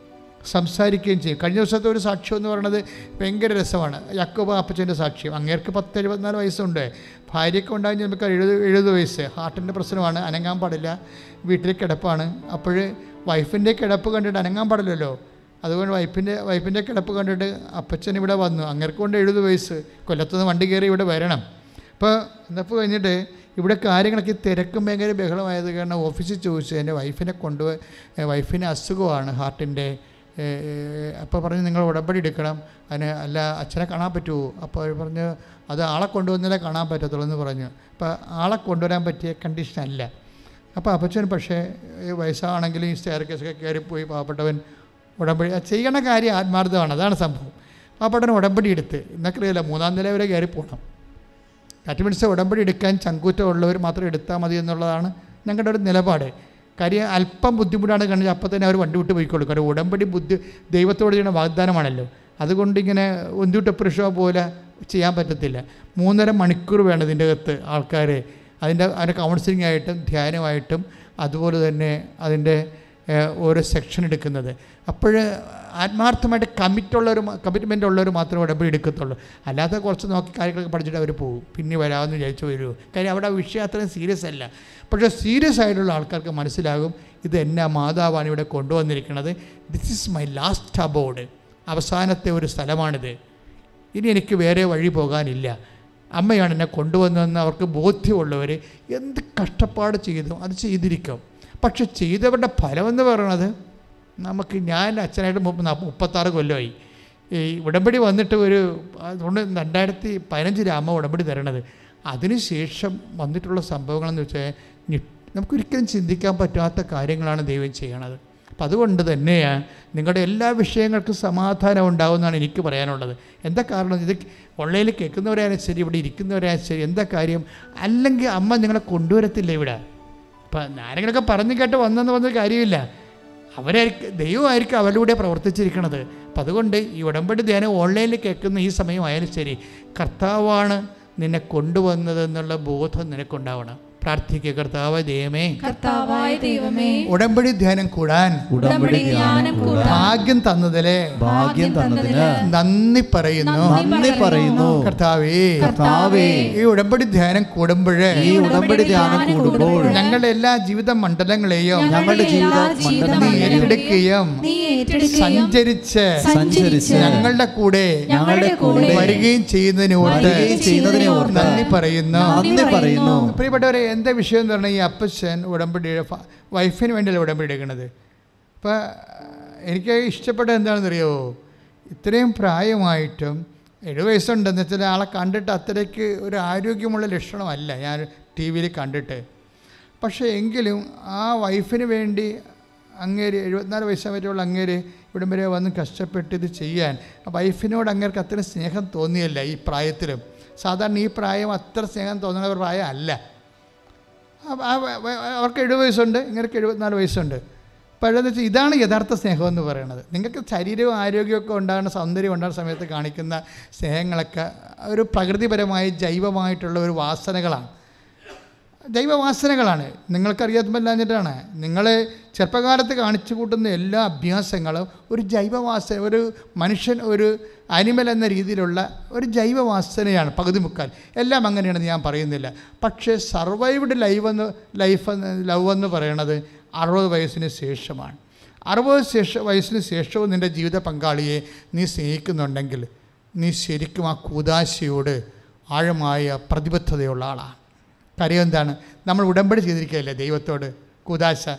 Speaker 4: സംസാരിക്കുകയും ചെയ്യും. കഴിഞ്ഞ ദിവസത്തെ ഒരു സാക്ഷ്യം എന്ന് പറയുന്നത് ഭയങ്കര രസമാണ്. യാക്കോബ അപ്പച്ചന്റെ സാക്ഷ്യം. അങ്ങേർക്ക് പത്ത് എഴുപത്തിനാല് വയസ്സുണ്ട്. ഭാര്യയ്ക്ക് ഉണ്ടായി നമുക്ക് എഴുപത് എഴുപത് വയസ്സ്. ഹാർട്ടിന്റെ പ്രശ്നമാണ്. അനങ്ങാൻ പാടില്ല. വീട്ടിൽ കിടപ്പാണ്. അപ്പോൾ വൈഫിന്റെ കിടപ്പ് കണ്ടിട്ട് അനങ്ങാൻ പാടില്ലല്ലോ. അതുകൊണ്ട് വൈഫിന്റെ വൈഫിന്റെ കിടപ്പ് കണ്ടിട്ട് അപ്പച്ചൻ ഇവിടെ വന്നു. അങ്ങേർക്ക് കൊണ്ട് എഴുപത് വയസ്സ്. കൊല്ലത്തുനിന്ന് വണ്ടി കയറി ഇവിടെ വരണം. അപ്പോൾ എന്നപ്പോൾ കഴിഞ്ഞിട്ട് ഇവിടെ കാര്യങ്ങളൊക്കെ തിരക്കും ഭയങ്കര ബഹളമായത് കാരണം ഓഫീസിൽ ചോദിച്ചു എന്റെ വൈഫിനെ കൊണ്ടുപോയി വൈഫിന് അസുഖമാണ് ഹാർട്ടിന്റെ അപ്പോൾ പറഞ്ഞു നിങ്ങൾ ഉടമ്പടി എടുക്കണം. അതിന് അല്ല അച്ഛനെ കാണാൻ പറ്റുമോ? അപ്പോൾ അവർ പറഞ്ഞു അത് ആളെ കൊണ്ടുവന്നാലേ കാണാൻ പറ്റത്തുള്ളൂ എന്ന് പറഞ്ഞു. അപ്പോൾ ആളെ കൊണ്ടുവരാൻ പറ്റിയ കണ്ടീഷൻ അല്ല. അപ്പോൾ അപ്പച്ചൻ പക്ഷേ വയസ്സാണെങ്കിലും ഈ സ്റ്റെയർ കേസൊക്കെ കയറിപ്പോയി പാവപ്പെട്ടവൻ ഉടമ്പടി ചെയ്യണ കാര്യം ആത്മാർത്ഥമാണ്. അതാണ് സംഭവം. പാവപ്പെട്ടവൻ ഉടമ്പടി എടുത്ത് എന്നൊക്കെ മൂന്നാം നില വരെ കയറി ദാറ്റ് ഉടമ്പടി എടുക്കാൻ ചങ്കൂറ്റമുള്ളവർ മാത്രം എടുത്താൽ മതി എന്നുള്ളതാണ് ഞങ്ങളുടെ ഒരു നിലപാട്. കാര്യം അല്പം ബുദ്ധിമുട്ടാണ് കണ്ടത് അപ്പം തന്നെ അവർ വണ്ടി വിട്ട് പോയിക്കോളും. കാരണം ഉടമ്പടി ബുദ്ധി ദൈവത്തോട് ചെയ്യുന്ന വാഗ്ദാനമാണല്ലോ. അതുകൊണ്ട് ഇങ്ങനെ ഒന്നിട്ട് പുരുഷോ പോലെ ചെയ്യാൻ പറ്റത്തില്ല. മൂന്നര മണിക്കൂർ വേണം ഇതിന്റെ അകത്ത് ആൾക്കാർ അതിന്റെ അതിന്റെ കൗൺസിലിംഗ് ആയിട്ടും ധ്യാനമായിട്ടും അതുപോലെ തന്നെ അതിന്റെ ഓരോ സെക്ഷൻ എടുക്കുന്നത്. അപ്പോൾ ആത്മാർത്ഥമായിട്ട് കമ്മിറ്റുള്ളവർ കമ്മിറ്റ്മെന്റ് ഉള്ളവർ മാത്രമേ ഉടമ്പടി എടുക്കത്തുള്ളൂ. അല്ലാതെ കുറച്ച് നോക്കി കാര്യങ്ങളൊക്കെ പഠിച്ചിട്ട് അവർ പോകും പിന്നെ വരാമെന്ന് വിചാരിച്ചു വരുമോ കാര്യം അവിടെ വിഷയം അത്രയും സീരിയസ് അല്ല. പക്ഷേ സീരിയസ് ആയിട്ടുള്ള ആൾക്കാർക്ക് മനസ്സിലാകും ഇത് എന്നാ മാതാവാണ് ഇവിടെ കൊണ്ടുവന്നിരിക്കുന്നത്. This is my last abode അവസാനത്തെ ഒരു സ്ഥലമാണിത്. ഇനി എനിക്ക് വേറെ വഴി പോകാനില്ല. അമ്മയാണ് എന്നെ കൊണ്ടുവന്നതെന്ന് അവർക്ക് ബോധ്യമുള്ളവർ എന്ത് കഷ്ടപ്പാട് ചെയ്തു അത് ചെയ്തിരിക്കും. പക്ഷെ ചെയ്തവരുടെ ഫലമെന്ന് പറയുന്നത് നമുക്ക് ഞാൻ അച്ഛനായിട്ട് മുപ്പത്താറ് കൊല്ലമായി. ഈ ഉടമ്പടി വന്നിട്ട് ഒരു അതുകൊണ്ട് രണ്ടായിരത്തി പതിനഞ്ചിലാണ് അമ്മ ഉടമ്പടി തരണത്. അതിനുശേഷം വന്നിട്ടുള്ള സംഭവങ്ങളെന്ന് വെച്ചാൽ നമുക്കൊരിക്കലും ചിന്തിക്കാൻ പറ്റാത്ത കാര്യങ്ങളാണ് ദൈവം ചെയ്യണത്. അപ്പം അതുകൊണ്ട് തന്നെയാണ് നിങ്ങളുടെ എല്ലാ വിഷയങ്ങൾക്കും സമാധാനം ഉണ്ടാകുമെന്നാണ് എനിക്ക് പറയാനുള്ളത്. എന്താ കാരണം? ഇത് ഓൺലൈനിൽ കേൾക്കുന്നവരായാലും ശരി ഇവിടെ ഇരിക്കുന്നവരായാലും ശരി എന്താ കാര്യം? അല്ലെങ്കിൽ അമ്മ നിങ്ങളെ കൊണ്ടുവരത്തില്ല ഇവിടെ? ഇപ്പം ആരെങ്കിലുമൊക്കെ പറഞ്ഞു കേട്ട് വന്നെന്ന് പറഞ്ഞ കാര്യമില്ല. അവരായിരിക്കും ദൈവമായിരിക്കും അവരിലൂടെ പ്രവർത്തിച്ചിരിക്കുന്നത് അപ്പം അതുകൊണ്ട് ഈ ഉടമ്പടി ധ്യാനം ഓൺലൈനിൽ കേൾക്കുന്ന ഈ സമയമായാലും ശരി കർത്താവാണ് നിന്നെ കൊണ്ടുവന്നതെന്നുള്ള ബോധം നിനക്കുണ്ടാവണം. പ്രാർത്ഥിക്കുക കർത്താവ് ദൈവമേ.
Speaker 3: കർത്താവായ ദൈവമേ.
Speaker 4: ഉടമ്പടി ധ്യാനം കൂടാൻ.
Speaker 3: ഉടമ്പടി ധ്യാനം കൂടാൻ.
Speaker 4: ഭാഗ്യം തന്നതിലെ.
Speaker 2: ഭാഗ്യം തന്നതിന്
Speaker 4: നന്ദി പറയുന്നു.
Speaker 2: നന്ദി പറയുന്നു.
Speaker 4: കർത്താവേ.
Speaker 2: കർത്താവേ.
Speaker 4: ഈ ഉടമ്പടി ധ്യാനം കൂടുമ്പോഴേ
Speaker 2: ഈ ഉടമ്പടി ധ്യാനം കൂടുമ്പോൾ
Speaker 4: ഞങ്ങളുടെ എല്ലാ ജീവിത മണ്ഡലങ്ങളെയും
Speaker 2: ഞങ്ങളുടെ ജീവിത
Speaker 4: നീ ഏറ്റെടുക്കുകയും സഞ്ചരിച്ച്
Speaker 2: സഞ്ചരിച്ച്
Speaker 4: ഞങ്ങളുടെ കൂടെ
Speaker 3: ഞങ്ങളുടെ കൂടെ
Speaker 4: വരികയും ചെയ്യുന്നതിന് ഓർത്ത്
Speaker 2: വരികയും ചെയ്യുന്നതിനെ ഓർത്ത്
Speaker 4: നന്ദി പറയുന്നു.
Speaker 2: നന്ദി പറയുന്നു.
Speaker 4: പ്രിയപ്പെട്ടവരെ എന്താ വിഷയം എന്ന് പറഞ്ഞാൽ ഈ അപ്പച്ചൻ ഉടമ്പടി വൈഫിന് വേണ്ടിയല്ല ഉടമ്പടി എടുക്കുന്നത് അപ്പോൾ എനിക്ക് ഇഷ്ടപ്പെട്ട എന്താണെന്ന് അറിയാമോ ഇത്രയും പ്രായമായിട്ടും എഴു വയസ്സുണ്ടെന്ന് വെച്ചാൽ ആളെ കണ്ടിട്ട് അത്രയ്ക്ക് ഒരു ആരോഗ്യമുള്ള ലക്ഷണമല്ല. ഞാൻ ടി വിയിൽ കണ്ടിട്ട്. പക്ഷേ എങ്കിലും ആ വൈഫിന് വേണ്ടി അങ്ങേര് എഴുപത്തിനാല് വയസ്സാൻ വരെയുള്ള അങ്ങേര് ഇവിടം വരെ വന്ന് കഷ്ടപ്പെട്ട് ഇത് ചെയ്യാൻ വൈഫിനോട് അങ്ങേർക്ക് അത്ര സ്നേഹം തോന്നിയല്ല ഈ പ്രായത്തിലും. സാധാരണ ഈ പ്രായം അത്ര സ്നേഹം തോന്നുന്ന പ്രായം അല്ല അവർക്ക് എഴുപത് വയസ്സുണ്ട് ഇങ്ങനെ എഴുപത്തിനാല് വയസ്സുണ്ട്. പഴയെന്ന് വെച്ചാൽ ഇതാണ് യഥാർത്ഥ സ്നേഹം എന്ന് പറയുന്നത് നിങ്ങൾക്ക് ശരീരവും ആരോഗ്യമൊക്കെ ഉണ്ടാകുന്ന സൗന്ദര്യം ഉണ്ടാകുന്ന സമയത്ത് കാണിക്കുന്ന സ്നേഹങ്ങളൊക്കെ ഒരു പ്രകൃതിപരമായ ജൈവമായിട്ടുള്ള ഒരു വാസനകളാണ്. ജൈവവാസനകളാണ് നിങ്ങൾക്കറിയാത്തമല്ലാഞ്ഞിട്ടാണ് നിങ്ങൾ ചെറുപ്പകാലത്ത് കാണിച്ചു കൂട്ടുന്ന എല്ലാ അഭ്യാസങ്ങളും ഒരു ജൈവവാസന ഒരു മനുഷ്യൻ ഒരു അനിമൽ എന്ന രീതിയിലുള്ള ഒരു ജൈവവാസനയാണ് പകുതി മുക്കാൽ. എല്ലാം അങ്ങനെയാണെന്ന് ഞാൻ പറയുന്നില്ല. പക്ഷേ സർവൈവ്ഡ് ലൈവ് എന്ന് ലൈഫ് എന്ന് ലവ് എന്ന് പറയണത് അറുപത് വയസ്സിന് ശേഷമാണ്. അറുപത് ശേഷ വയസ്സിന് ശേഷവും നിന്റെ ജീവിത പങ്കാളിയെ നീ സ്നേഹിക്കുന്നുണ്ടെങ്കിൽ നീ ശരിക്കും ആ കൂതാശയോട് ആഴമായ പ്രതിബദ്ധതയുള്ള ആളാണ്. കാര്യം എന്താണ്? നമ്മൾ ഉടമ്പടി ചെയ്തിരിക്കുകയല്ലേ ദൈവത്തോട്? കൂതാശ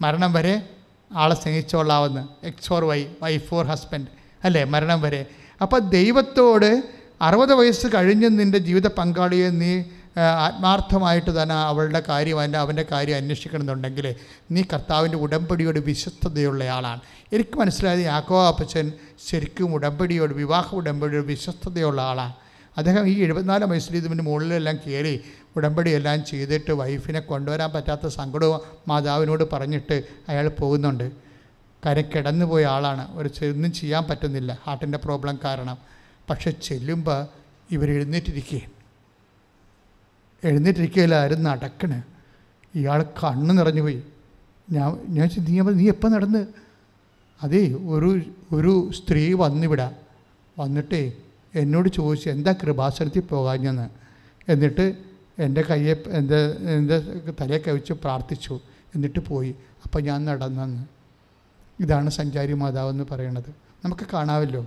Speaker 4: മരണം വരെ ആളെ സ്നേഹിച്ചോളാവുന്ന X for Y Y for husband അല്ലേ? മരണം വരെ. അപ്പോൾ ദൈവത്തോട് അറുപത് വയസ്സ് കഴിഞ്ഞ് നിന്റെ ജീവിത പങ്കാളിയെ നീ ആത്മാർത്ഥമായിട്ട് തന്നെ അവളുടെ കാര്യം അതിന്റെ അവന്റെ കാര്യം അന്വേഷിക്കണമെന്നുണ്ടെങ്കിൽ നീ കർത്താവിന്റെ ഉടമ്പടിയോട് വിശ്വസ്തതയുള്ള ആളാണ്. എനിക്ക് മനസ്സിലായത് യാക്കോ അപ്പച്ചൻ ശരിക്കും ഉടമ്പടിയോട് വിവാഹ ഉടമ്പടിയോട് വിശ്വസ്തതയുള്ള ആളാണ്. അദ്ദേഹം ഈ എഴുപത്തിനാല് വയസ്സിൽ ഇതിന്റെ മുകളിലെല്ലാം കയറി ഉടമ്പടി എല്ലാം ചെയ്തിട്ട് വൈഫിനെ കൊണ്ടുവരാൻ പറ്റാത്ത സങ്കടവും മാതാവിനോട് പറഞ്ഞിട്ട് അയാൾ പോകുന്നുണ്ട്. കാര്യം കിടന്നുപോയ ആളാണ്. ഒരു ഒന്നും ചെയ്യാൻ പറ്റുന്നില്ല. ഹാർട്ടിന്റെ പ്രോബ്ലം കാരണം. പക്ഷെ ചെല്ലുമ്പോൾ ഇവർ എഴുന്നേറ്റിരിക്കുകയും എഴുന്നേറ്റിരിക്കുകയില്ലായിരുന്നു നടക്കണ്. ഇയാൾ കണ്ണ് നിറഞ്ഞു പോയി. ഞാൻ ഞാൻ നീ നീ എപ്പോൾ നടന്ന്? അതേ ഒരു ഒരു സ്ത്രീ വന്നിവിടെ. വന്നിട്ടേ എന്നോട് ചോദിച്ചു എന്താ കൃപാസനത്തിൽ പോകാഞ്ഞെന്ന്? എന്നിട്ട് എന്റെ കയ്യെ എന്റെ എന്റെ തലയെ കവിച്ച് പ്രാർത്ഥിച്ചു. എന്നിട്ട് പോയി. അപ്പോൾ ഞാൻ നടന്നെന്ന് ഇതാണ് സഞ്ചാരി മാതാവ് എന്ന് പറയുന്നത് നമുക്ക് കാണാമല്ലോ.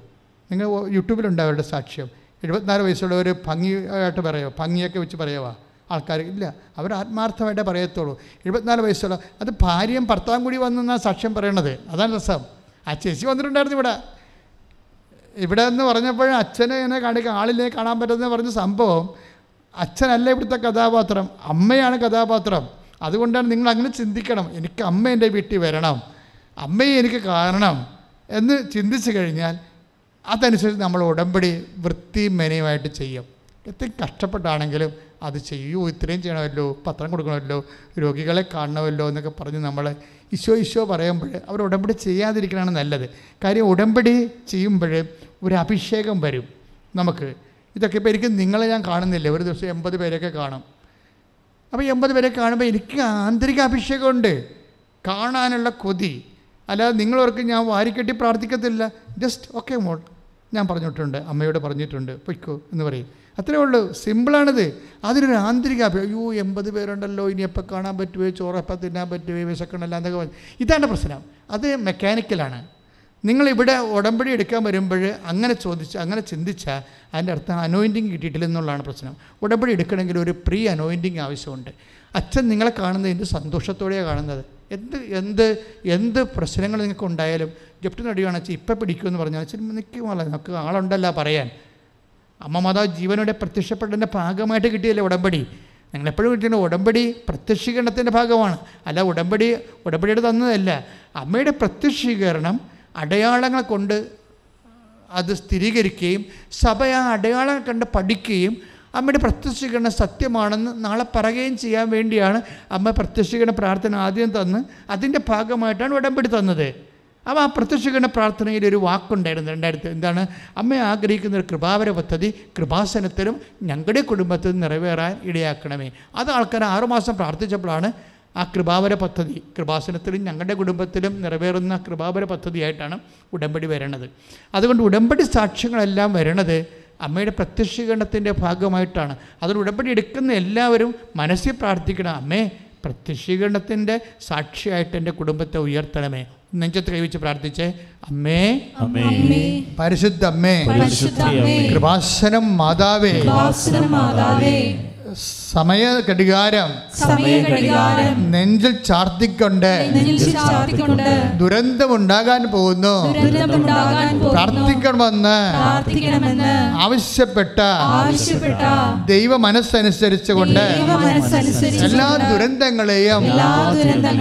Speaker 4: നിങ്ങൾ യൂട്യൂബിലുണ്ട് അവരുടെ സാക്ഷ്യം. എഴുപത്തിനാല് വയസ്സുള്ളവർ ഭംഗിയായിട്ട് പറയുമോ ഭംഗിയൊക്കെ വെച്ച് പറയുമോ ആൾക്കാർ ഇല്ല. അവർ ആത്മാർത്ഥമായിട്ടേ പറയത്തുള്ളൂ. എഴുപത്തിനാല് വയസ്സുള്ള അത് ഭാര്യയും ഭർത്താവും കൂടി വന്നെന്നാണ് സാക്ഷ്യം പറയണത്. അതാണ് രസം. ആ ചേച്ചി വന്നിട്ടുണ്ടായിരുന്നു ഇവിടെ. ഇവിടെ എന്ന് പറഞ്ഞപ്പോൾ അച്ഛനെ എന്നെ കാണിക്കാൻ ആളിനെ കാണാൻ പറ്റുന്ന പറഞ്ഞ സംഭവം അച്ഛനല്ല ഇവിടുത്തെ കഥാപാത്രം അമ്മയാണ് കഥാപാത്രം. അതുകൊണ്ടാണ് നിങ്ങൾ അങ്ങനെ ചിന്തിക്കണം. എനിക്ക് അമ്മ എന്റെ വീട്ടിൽ വരണം. അമ്മയെ എനിക്ക് കാരണം എന്ന് ചിന്തിച്ചു കഴിഞ്ഞാൽ അതനുസരിച്ച് നമ്മൾ ഉടമ്പടി വൃത്തിയും മെനയുമായിട്ട് ചെയ്യും. എത്രയും കഷ്ടപ്പെട്ടാണെങ്കിലും അത് ചെയ്യൂ ഇത്രയും ചെയ്യണമല്ലോ പത്രം കൊടുക്കണമല്ലോ രോഗികളെ കാണണമല്ലോ എന്നൊക്കെ പറഞ്ഞ് നമ്മൾ ഈശോ ഈശോ പറയുമ്പോൾ അവർ ഉടമ്പടി ചെയ്യാതിരിക്കണമെന്ന് നല്ലത്. കാര്യം ഉടമ്പടി ചെയ്യുമ്പോൾ ഒരു അഭിഷേകം വരും. നമുക്ക് ഇതൊക്കെ ഇപ്പോൾ എനിക്ക് നിങ്ങളെ ഞാൻ കാണുന്നില്ല. ഒരു ദിവസം എൺപത് പേരൊക്കെ കാണും. അപ്പോൾ എൺപത് പേരെ കാണുമ്പോൾ എനിക്ക് ആന്തരിക അഭിഷേകമുണ്ട്. കാണാനുള്ള കൊതി. അല്ലാതെ നിങ്ങളവർക്ക് ഞാൻ വാരിക്കെട്ടി പ്രാർത്ഥിക്കത്തില്ല. ജസ്റ്റ് ഓക്കെ മോൾ. ഞാൻ പറഞ്ഞിട്ടുണ്ട്. അമ്മയോട് പറഞ്ഞിട്ടുണ്ട്. പൊയ്ക്കോ എന്ന് പറയും. അത്രേ ഉള്ളൂ. സിമ്പിളാണിത്. അതിനൊരു ആന്തരിക അയ്യോ എൺപത് പേരുണ്ടല്ലോ. ഇനി എപ്പോൾ കാണാൻ പറ്റുമോ ചോറപ്പം തിന്നാൻ പറ്റുമോ വിശക്കണമല്ല എന്നൊക്കെ പറഞ്ഞു. ഇതാണ് പ്രശ്നം. അത് മെക്കാനിക്കലാണ് നിങ്ങളിവിടെ ഉടമ്പടി എടുക്കാൻ വരുമ്പോൾ അങ്ങനെ ചോദിച്ച് അങ്ങനെ ചിന്തിച്ചാൽ അതിന്റെ അർത്ഥം അനോയിന്റിങ് കിട്ടിയിട്ടില്ല എന്നുള്ളതാണ് പ്രശ്നം. ഉടമ്പടി എടുക്കണമെങ്കിൽ ഒരു പ്രീ അനോയിന്റിങ് ആവശ്യമുണ്ട്. അച്ഛൻ നിങ്ങളെ കാണുന്നത് എന്ത് സന്തോഷത്തോടെയാണ് കാണുന്നത്? എന്ത് എന്ത് എന്ത് പ്രശ്നങ്ങൾ നിങ്ങൾക്ക് ഉണ്ടായാലും ജപ്റ്റ് നടിയാണ് അച്ഛൻ ഇപ്പം പിടിക്കുമെന്ന് പറഞ്ഞാൽ അച്ഛൻ നിൽക്കുമല്ല നമുക്ക് ആളുണ്ടല്ല പറയാൻ. അമ്മ മാതാവ് ജീവനോടെ പ്രത്യക്ഷപ്പെട്ടതിന്റെ ഭാഗമായിട്ട് കിട്ടിയല്ലേ ഉടമ്പടി? നിങ്ങളെപ്പോഴും കിട്ടിയ ഉടമ്പടി പ്രത്യക്ഷീകരണത്തിന്റെ ഭാഗമാണ്. അല്ല ഉടമ്പടി ഉടമ്പടിയുടെ തന്നതല്ല. അമ്മയുടെ പ്രത്യക്ഷീകരണം അടയാളങ്ങൾ കൊണ്ട് അത് സ്ഥിരീകരിക്കുകയും സഭ ആ അടയാളങ്ങൾ കണ്ട് പഠിക്കുകയും അമ്മയുടെ പ്രത്യക്ഷീകരണം സത്യമാണെന്ന് നാളെ പറയുകയും ചെയ്യാൻ വേണ്ടിയാണ് അമ്മ പ്രത്യക്ഷീകരണ പ്രാർത്ഥന ആദ്യം തന്ന് അതിന്റെ ഭാഗമായിട്ടാണ് ഉടമ്പടി തന്നത്. അപ്പോൾ ആ പ്രത്യക്ഷീകരണ പ്രാർത്ഥനയിൽ ഒരു വാക്കുണ്ടായിരുന്നു രണ്ടായിരത്തി എന്താണ്? അമ്മ ആഗ്രഹിക്കുന്ന ഒരു കൃപാവര പദ്ധതി കൃപാസനത്തിലും ഞങ്ങളുടെ കുടുംബത്തിൽ നിറവേറാൻ ഇടയാക്കണമേ. അത് ആൾക്കാർ ആറുമാസം പ്രാർത്ഥിച്ചപ്പോഴാണ് ആ കൃപാവര പദ്ധതി കൃപാസനത്തിലും ഞങ്ങളുടെ കുടുംബത്തിലും നിറവേറുന്ന കൃപാവര പദ്ധതിയായിട്ടാണ് ഉടമ്പടി വരണത്. അതുകൊണ്ട് ഉടമ്പടി സാക്ഷ്യങ്ങളെല്ലാം വരണത് അമ്മയുടെ പ്രത്യക്ഷീകരണത്തിന്റെ ഭാഗമായിട്ടാണ്. അതിൽ ഉടമ്പടി എടുക്കുന്ന എല്ലാവരും മനസ്സിൽ പ്രാർത്ഥിക്കണം അമ്മേ പ്രത്യക്ഷീകരണത്തിന്റെ സാക്ഷിയായിട്ട് എന്റെ കുടുംബത്തെ ഉയർത്തണമേ. നെഞ്ചത്ത് കൈവച്ച് പ്രാർത്ഥിച്ചേ അമ്മേ പരിശുദ്ധ അമ്മേ
Speaker 3: പരിശുദ്ധ അമ്മേ
Speaker 4: കൃപാസനം മാതാവേ സമയ ഘടികാരം നെഞ്ചിൽ ചാർത്തിക്കൊണ്ട് ദുരന്തമുണ്ടാകാൻ പോകുന്നു. പ്രാർത്ഥിക്കണമെന്ന് ആവശ്യപ്പെട്ട ദൈവ മനസ്സനുസരിച്ചു
Speaker 3: കൊണ്ട്
Speaker 4: എല്ലാ ദുരന്തങ്ങളെയും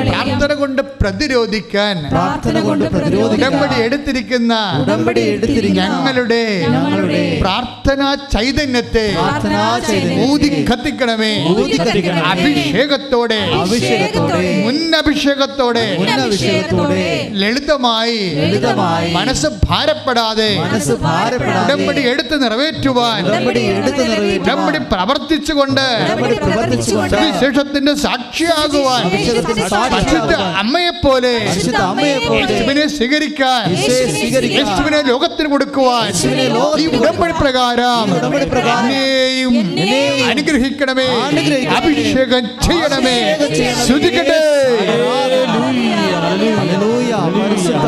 Speaker 4: പ്രാർത്ഥന കൊണ്ട് പ്രതിരോധിക്കാൻ ഉടമ്പടി എടുത്തിരിക്കുന്ന ഞങ്ങളുടെ പ്രാർത്ഥനാ ചൈതന്യത്തെ ഊതി കത്തിക്കണമേ കത്തിക്കണമേ. അഭിഷേകത്തോടെ
Speaker 2: മുന്നഭിഷേകത്തോടെ
Speaker 4: ലളിതമായി മനസ്സ് ഭാരപ്പെടാതെ ഉടമ്പടി എടുത്ത് നിറവേറ്റുവാൻ
Speaker 2: ഉടമ്പടി
Speaker 4: പ്രവർത്തിച്ചുകൊണ്ട് സുവിശേഷത്തിന്റെ സാക്ഷിയാകുവാൻ പരിശുദ്ധ അമ്മയെപ്പോലെ യേശുവിനെ സ്വീകരിക്കാൻ
Speaker 2: യേശുവെ സ്വീകരിക്കാൻ
Speaker 4: യേശുവിനെ ലോകത്തിന് കൊടുക്കുവാൻ ഈ ഉടമ്പടി പ്രകാരം അനുഗ്രഹിക്കണമേ. അഭിഷേകം ചെയ്യണമേ.
Speaker 2: ഹല്ലേലൂയ. പരിശുദ്ധ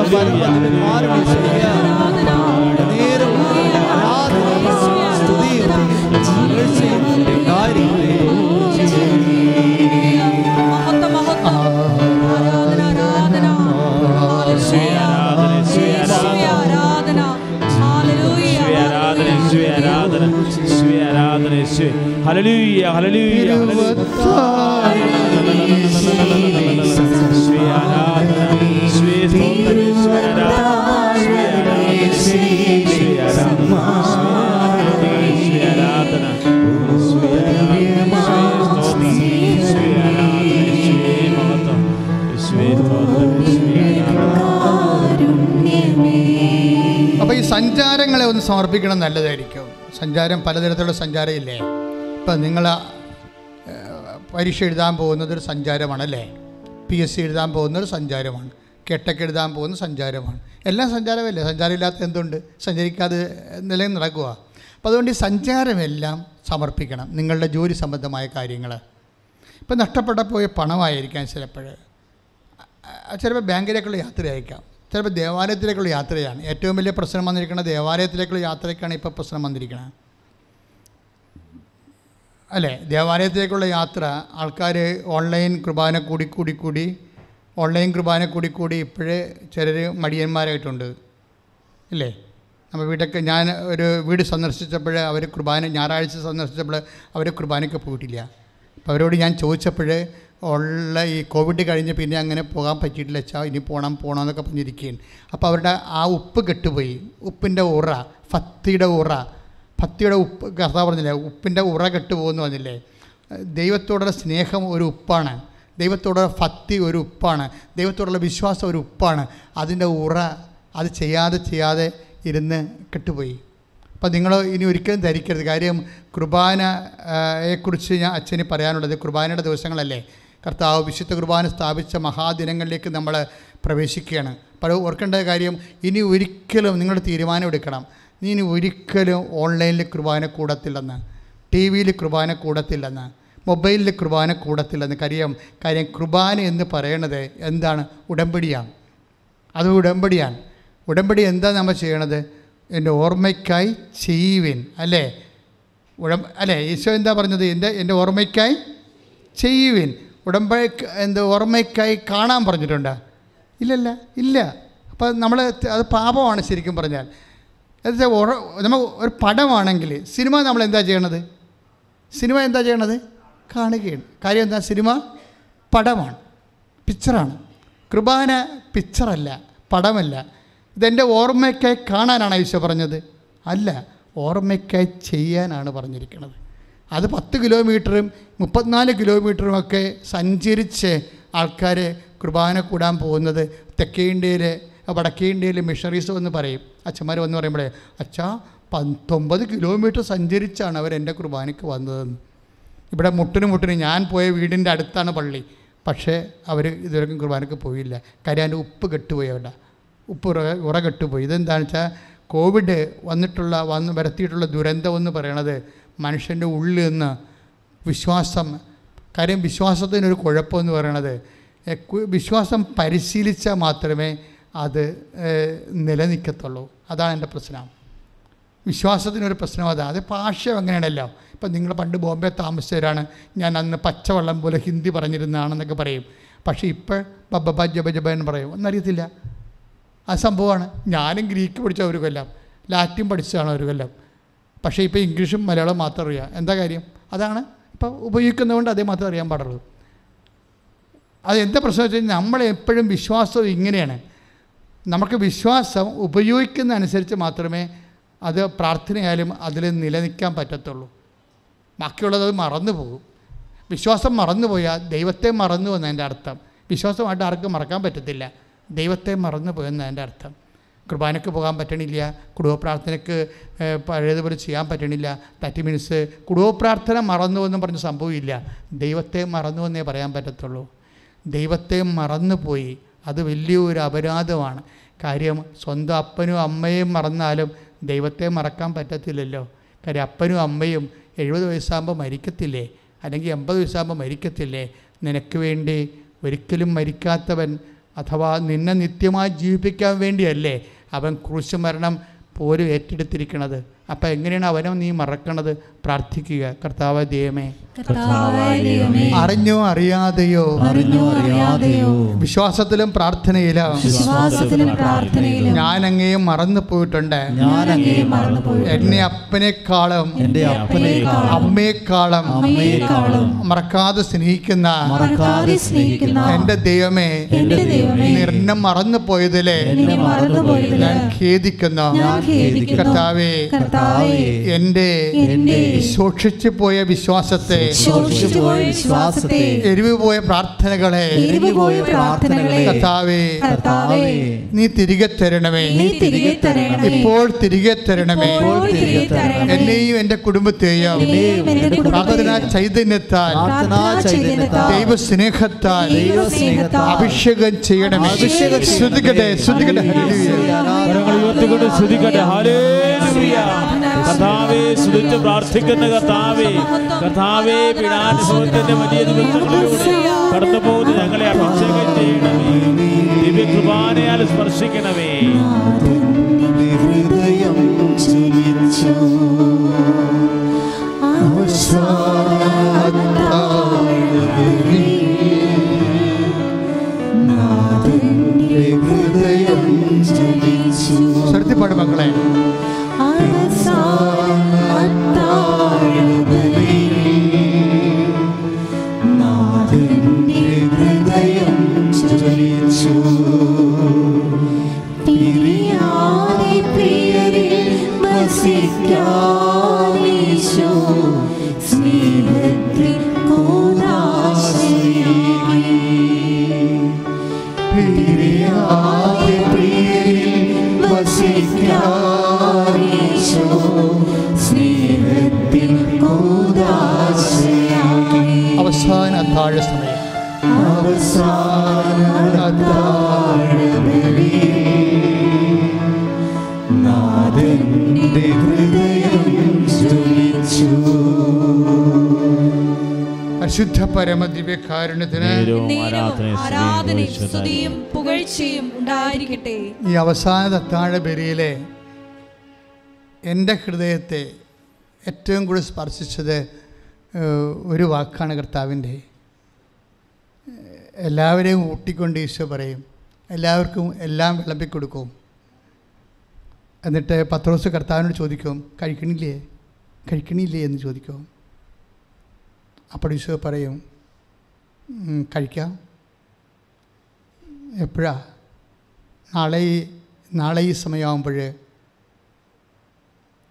Speaker 4: അപ്പോൾ ഈ സഞ്ചാരങ്ങളെ ഒന്ന് സമർപ്പിക്കണം നല്ലതായിരിക്കും. സഞ്ചാരം പലതരത്തിലുള്ള സഞ്ചാരമില്ലേ? ഇപ്പം നിങ്ങൾ പരീക്ഷ എഴുതാൻ പോകുന്നത് ഒരു സഞ്ചാരമാണല്ലേ? പി എസ് സി എഴുതാൻ പോകുന്നൊരു സഞ്ചാരമാണ്. കെട്ടൊക്കെ എഴുതാൻ പോകുന്ന സഞ്ചാരമാണ്. എല്ലാം സഞ്ചാരമല്ലേ? സഞ്ചാരമില്ലാത്ത എന്തുണ്ട്? സഞ്ചരിക്കാതെ നിലയിൽ നടക്കുക അപ്പോൾ അതുകൊണ്ട് ഈ സഞ്ചാരമെല്ലാം സമർപ്പിക്കണം നിങ്ങളുടെ ജോലി സംബന്ധമായ കാര്യങ്ങൾ. ഇപ്പം നഷ്ടപ്പെട്ട പോയ പണമായിരിക്കാം ചിലപ്പോൾ. ചിലപ്പോൾ ബാങ്കിലേക്കുള്ള യാത്രയായിരിക്കാം. ചിലപ്പോൾ ദേവാലയത്തിലേക്കുള്ള യാത്രയാണ്. ഏറ്റവും വലിയ പ്രശ്നം വന്നിരിക്കുന്നത് ദേവാലയത്തിലേക്കുള്ള യാത്രയ്ക്കാണ് ഇപ്പോൾ പ്രശ്നം വന്നിരിക്കുന്നത്. അല്ലേ? ദേവാലയത്തിലേക്കുള്ള യാത്ര ആൾക്കാർ ഓൺലൈൻ കുർബാന കൂടി കൂടി കൂടി ഓൺലൈൻ കുർബാന കൂടി കൂടി ഇപ്പോഴേ ചിലർ മടിയന്മാരായിട്ടുണ്ട്. ഇല്ലേ? നമ്മൾ വീട്ടൊക്കെ ഞാൻ ഒരു വീട് സന്ദർശിച്ചപ്പോൾ അവർ കുർബാന ഞായറാഴ്ച സന്ദർശിച്ചപ്പോൾ അവർ കുർബാനയ്ക്ക് പോയിട്ടില്ല. അപ്പോൾ അവരോട് ഞാൻ ചോദിച്ചപ്പോൾ ഉള്ള ഈ കോവിഡ് കഴിഞ്ഞ് പിന്നെ അങ്ങനെ പോകാൻ പറ്റിയിട്ടില്ല. വെച്ചാൽ ഇനി പോകണം പോകണം എന്നൊക്കെ പറഞ്ഞിരിക്കുകയാണ്. അപ്പോൾ അവരുടെ ആ ഉപ്പ് കെട്ടുപോയി. ഉപ്പിന്റെ ഉറ ഫത്തിയുടെ ഉറ ഭക്തിയുടെ ഉപ്പ് കർത്താവ് പറഞ്ഞില്ലേ ഉപ്പിന്റെ ഉറ കെട്ടുപോകുന്നു പറഞ്ഞില്ലേ. ദൈവത്തോടുള്ള സ്നേഹം ഒരു ഉപ്പാണ്. ദൈവത്തോടുള്ള ഭക്തി ഒരു ഉപ്പാണ്. ദൈവത്തോടുള്ള വിശ്വാസം ഒരു ഉപ്പാണ്. അതിന്റെ ഉറ അത് ചെയ്യാതെ ചെയ്യാതെ ഇരുന്ന് കെട്ടുപോയി. അപ്പം നിങ്ങൾ ഇനി ഒരിക്കലും ധരിക്കരുത്. കാര്യം കുർബാനയെക്കുറിച്ച് ഞാൻ അച്ഛന് പറയാനുള്ളത് കുർബാനയുടെ ദിവസങ്ങളല്ലേ. കർത്താവ് വിശുദ്ധ കുർബാന സ്ഥാപിച്ച മഹാദിനങ്ങളിലേക്ക് നമ്മൾ പ്രവേശിക്കുകയാണ്. അപ്പോൾ ഓർക്കേണ്ട കാര്യം ഇനി ഒരിക്കലും നിങ്ങൾ തീരുമാനം എടുക്കണം. നീ ഇനി ഒരിക്കലും ഓൺലൈനിൽ കുർബാന കൂടത്തില്ലെന്ന് ടി വിയിൽ കുർബാന കൂടത്തില്ലെന്ന് മൊബൈലിൽ കുർബാന കൂടത്തില്ലെന്ന് കാര്യം കാര്യം കുർബാന എന്ന് പറയണത് എന്താണ്? ഉടമ്പടിയാണ്. അത് ഉടമ്പടിയാണ്. ഉടമ്പടി എന്താ നമ്മൾ ചെയ്യണത്? എന്റെ ഓർമ്മയ്ക്കായി ചെയ്യുവിൻ അല്ലേ? ഉടമ്പ അല്ലേ? ഈശോ എന്താ പറഞ്ഞത്? എന്റെ എന്റെ ഓർമ്മയ്ക്കായി ചെയ്യുവിൻ. ഉടമ്പടി എന്ത് ഓർമ്മയ്ക്കായി കാണാൻ പറഞ്ഞിട്ടുണ്ട്. ഇല്ലല്ല ഇല്ല. അപ്പോൾ നമ്മൾ അത് പാപമാണ് ശരിക്കും പറഞ്ഞാൽ. എന്നുവെച്ചാൽ നമ്മൾ ഒരു പടമാണെങ്കിൽ സിനിമ നമ്മൾ എന്താ ചെയ്യണത്? സിനിമ എന്താ ചെയ്യണത്? കാണുകയാണ്. കാര്യം എന്താ? സിനിമ പടമാണ്. പിക്ചറാണ്. കൃപാന പിക്ചറല്ല പടമല്ല. ഇതെന്റെ ഓർമ്മയ്ക്കായി കാണാനാണ് ഈശോ പറഞ്ഞത്. അല്ല ഓർമ്മയ്ക്കായി ചെയ്യാനാണ് പറഞ്ഞിരിക്കുന്നത് അത് പത്ത് കിലോമീറ്ററും മുപ്പത്തിനാല് കിലോമീറ്ററും ഒക്കെ സഞ്ചരിച്ച് ആൾക്കാർ കുർബാന കൂടാൻ പോകുന്നത് തെക്കേ ഇന്ത്യയിൽ വടക്കേ ഇന്ത്യയിൽ മിഷണറീസ് എന്ന് പറയും അച്ഛന്മാർ വന്ന് പറയുമ്പോഴേ അച്ഛാ പത്തൊമ്പത് കിലോമീറ്റർ സഞ്ചരിച്ചാണ് അവർ എന്റെ കുർബാനയ്ക്ക് വന്നതെന്ന്. ഇവിടെ മുട്ടിന് മുട്ടിന് ഞാൻ പോയ വീടിന്റെ അടുത്താണ് പള്ളി. പക്ഷേ അവർ ഇതുവരെയും കുർബാനയ്ക്ക് പോയില്ല. കാര്യം അതിന്റെ ഉപ്പ് കെട്ടുപോയി അവിടെ. ഉപ്പ് ഉറ ഉറ കെട്ടുപോയി. ഇതെന്താണെന്ന് വെച്ചാൽ കോവിഡ് വന്നിട്ടുള്ള വന്ന് വരുത്തിയിട്ടുള്ള ദുരന്തം എന്ന് പറയണത് മനുഷ്യന്റെ ഉള്ളിൽ നിന്ന് വിശ്വാസം കാര്യം വിശ്വാസത്തിനൊരു കുഴപ്പമെന്ന് പറയണത് വിശ്വാസം പരിശീലിച്ചാൽ മാത്രമേ അത് നിലനിൽക്കത്തുള്ളൂ. അതാണ് എന്റെ പ്രശ്നം. വിശ്വാസത്തിനൊരു പ്രശ്നം അതാണ് അത് ഭാഷ അങ്ങനെയാണല്ലോ. ഇപ്പം നിങ്ങൾ പണ്ട് ബോംബെ താമസിച്ചവരാണ്. ഞാൻ അന്ന് പച്ചവെള്ളം പോലെ ഹിന്ദി പറഞ്ഞിരുന്നതാണെന്നൊക്കെ പറയും. പക്ഷേ ഇപ്പോൾ ബബ്ബ ജബ ജബ എന്ന് പറയും. ഒന്നറിയത്തില്ല. ആ സംഭവമാണ്. ഞാനും ഗ്രീക്ക് പഠിച്ച ഒരു കൊല്ലം. ലാറ്റിൻ പഠിച്ചതാണ് ഒരു കൊല്ലം. പക്ഷേ ഇപ്പോൾ ഇംഗ്ലീഷും മലയാളം മാത്രം അറിയാം. എന്താ കാര്യം? അതാണ് ഇപ്പോൾ ഉപയോഗിക്കുന്നതുകൊണ്ട് അതേ മാത്രം അറിയാൻ പാടുള്ളൂ. അത് എന്താ പ്രശ്നം വെച്ചാൽ നമ്മളെപ്പോഴും വിശ്വാസം ഇങ്ങനെയാണ്. നമുക്ക് വിശ്വാസം ഉപയോഗിക്കുന്ന അനുസരിച്ച് മാത്രമേ അത് പ്രാർത്ഥനയായാലും അതിൽ നിലനിൽക്കാൻ പറ്റത്തുള്ളൂ. ബാക്കിയുള്ളത് അത് മറന്നു പോകും. വിശ്വാസം മറന്നുപോയാൽ ദൈവത്തെ മറന്നു എന്നതിന്റെ അർത്ഥം. വിശ്വാസമായിട്ട് ആർക്കും മറക്കാൻ പറ്റത്തില്ല. ദൈവത്തെ മറന്നു പോയെന്നതിന്റെ അർത്ഥം. കുർബാനയ്ക്ക് പോകാൻ പറ്റണില്ല. കുടുംബ പ്രാർത്ഥനയ്ക്ക് പഴയതുപോലെ ചെയ്യാൻ പറ്റണില്ല. തറ്റി മീൻസ് കുടുംബ പ്രാർത്ഥന മറന്നു എന്നും പറഞ്ഞ സംഭവമില്ല ദൈവത്തെ മറന്നു എന്നേ പറയാൻ പറ്റത്തുള്ളൂ. ദൈവത്തെ മറന്നുപോയി അത് വലിയൊരു അപരാധമാണ്. കാര്യം സ്വന്തം അപ്പനും അമ്മയും മറന്നാലും ദൈവത്തെ മറക്കാൻ പറ്റത്തില്ലല്ലോ. കാര്യം അപ്പനും അമ്മയും എഴുപത് വയസ്സാകുമ്പോൾ മരിക്കത്തില്ലേ? അല്ലെങ്കിൽ എൺപത് വയസ്സാകുമ്പോൾ മരിക്കത്തില്ലേ? നിനക്ക് വേണ്ടി ഒരിക്കലും മരിക്കാത്തവൻ അഥവാ നിന്നെ നിത്യമായി ജീവിപ്പിക്കാൻ വേണ്ടിയല്ലേ അവൻ കുറിച്ച് മരണം പോലും ഏറ്റെടുത്തിരിക്കണത്? അപ്പം എങ്ങനെയാണ് അവനെ നീ മറക്കണത്? പ്രാർത്ഥിക്കുക. കർത്താവ് ദൈവമേ. അറിഞ്ഞോ അറിയാതെയോ?
Speaker 3: അറിഞ്ഞോ അറിയാതെയോ?
Speaker 4: വിശ്വാസത്തിലും പ്രാർത്ഥനയിലും.
Speaker 3: വിശ്വാസത്തിലും പ്രാർത്ഥനയിലും.
Speaker 4: ഞാൻ അങ്ങേയും മറന്നു പോയിട്ടുണ്ട്
Speaker 2: ഞാൻ
Speaker 3: മറന്നുപോയി
Speaker 4: എന്നെ അപ്പനേക്കാളും
Speaker 2: എന്റെ അപ്പനേക്കാളും
Speaker 4: അമ്മയെക്കാളും
Speaker 3: അമ്മയെക്കാളും
Speaker 4: മറക്കാതെ സ്നേഹിക്കുന്ന
Speaker 3: മറക്കാതെ സ്നേഹിക്കുന്ന
Speaker 4: എന്റെ ദൈവമേ
Speaker 3: എന്റെ ദൈവമേ.
Speaker 4: എന്നെ മറന്നു പോയതിലെ ഞാൻ ഖേദിക്കുന്ന. കർത്താവേ
Speaker 3: കർത്താവേ
Speaker 4: എന്റെ
Speaker 3: എന്റെ
Speaker 4: സൂക്ഷിച്ചു പോയ വിശ്വാസത്തെ
Speaker 3: പോയ വിശ്വാസത്തെ
Speaker 4: എരിവ് പോയ പ്രാർത്ഥനകളെ
Speaker 3: എരിവുപോയ പ്രാർത്ഥനകളെ
Speaker 4: കർത്താവേ
Speaker 3: കർത്താവേ
Speaker 4: നീ തിരികെ തരണമേ.
Speaker 3: നീ തിരികെ തരണമേ.
Speaker 4: ഇപ്പോൾ തിരികെ തരണമേ. എന്നെയും
Speaker 3: എന്റെ കുടുംബത്തെയും
Speaker 4: ചൈതന്യത്താൽ
Speaker 2: പ്രാർത്ഥനാ ചൈതന്യത്താൽ
Speaker 4: ദൈവസ്നേഹത്താൽ
Speaker 3: ദൈവസ്നേഹത്താൽ
Speaker 4: അഭിഷേകം ചെയ്യണമേ.
Speaker 2: അഭിഷേകം ചെയ്യണമേ.
Speaker 4: ശ്രുതിക്കട്ടെ. ശ്രുതിക്കട്ടെ
Speaker 1: ഹരേ ഉയർത്തിക്കൊണ്ട് സ്തുതിക്കട്ടെ ഹല്ലേലൂയ. കർത്താവേ സ്തുതിച്ച് പ്രാർത്ഥിക്കുന്ന കർത്താവേ കർത്താവേ പിടാനുഭവത്തിന്റെ വലിയ ദിവസങ്ങളിലൂടെ കടന്നുപോകുന്ന ഞങ്ങളെ അഭിഷേകം ചെയ്യണമേ. ദിവ്യ കൃപാനയാൽ സ്പർശിക്കണമേ.
Speaker 5: ഹൃദയം ചലിച്ചു ഹൃദയം ചലിച്ചു
Speaker 4: ശ്രദ്ധിപ്പാട് മക്കളെ. പരിശുദ്ധ പരമ ദിവ്യകാരുണ്യത്തിന്
Speaker 1: ആരാധനയും സ്തുതിയും
Speaker 3: പുകഴ്ചയും ഉണ്ടായിരിക്കട്ടെ.
Speaker 4: ഈ അവസാന താഴെ ബലിയിലെ എന്റെ ഹൃദയത്തെ ഏറ്റവും കൂടുതൽ സ്പർശിച്ചത് ഒരു വാക്കാണ് കർത്താവിന്റെ. എല്ലാവരെയും ഊട്ടിക്കൊണ്ട് ഈശോ പറയും എല്ലാവർക്കും എല്ലാം വിളമ്പിക്കൊടുക്കും എന്നിട്ട് പത്രോസ് കർത്താവിനോട് ചോദിക്കും കഴിക്കണില്ലേ? കഴിക്കണില്ലേ? എന്ന് ചോദിക്കും. അപ്പോൾ ഈശോ പറയും കഴിക്കാം. എപ്പോഴാ? നാളെ നാളെ ഈ സമയമാകുമ്പോൾ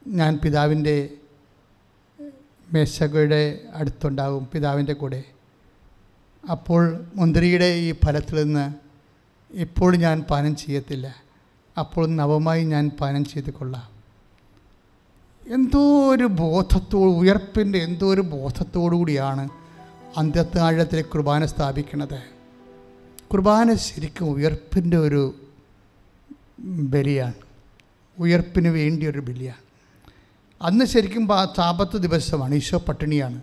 Speaker 4: ഞാൻ പിതാവിന്റെ മേശകയുടെ അടുത്തുണ്ടാകും പിതാവിന്റെ കൂടെ. അപ്പോൾ മുന്തിരിയുടെ ഈ ഫലത്തിൽ നിന്ന് ഇപ്പോൾ ഞാൻ പാനം ചെയ്യത്തില്ല. അപ്പോൾ നവമായി ഞാൻ പാനം ചെയ്ത് കൊള്ളാം എന്തോ ഒരു ബോധത്തോട് ഉയർപ്പിന്റെ എന്തോ ഒരു കൂടിയാണ് അന്ത്യത്താഴത്തിലെ കുർബാന സ്ഥാപിക്കുന്നത്. കുർബാന ശരിക്കും ഉയർപ്പിന്റെ ഒരു ബലിയാണ്. ഉയർപ്പിന് വേണ്ടിയൊരു ബലിയാണ്. അന്ന് ശരിക്കും താപത്ത് ദിവസമാണ്. ഈശോ പട്ടിണിയാണ്.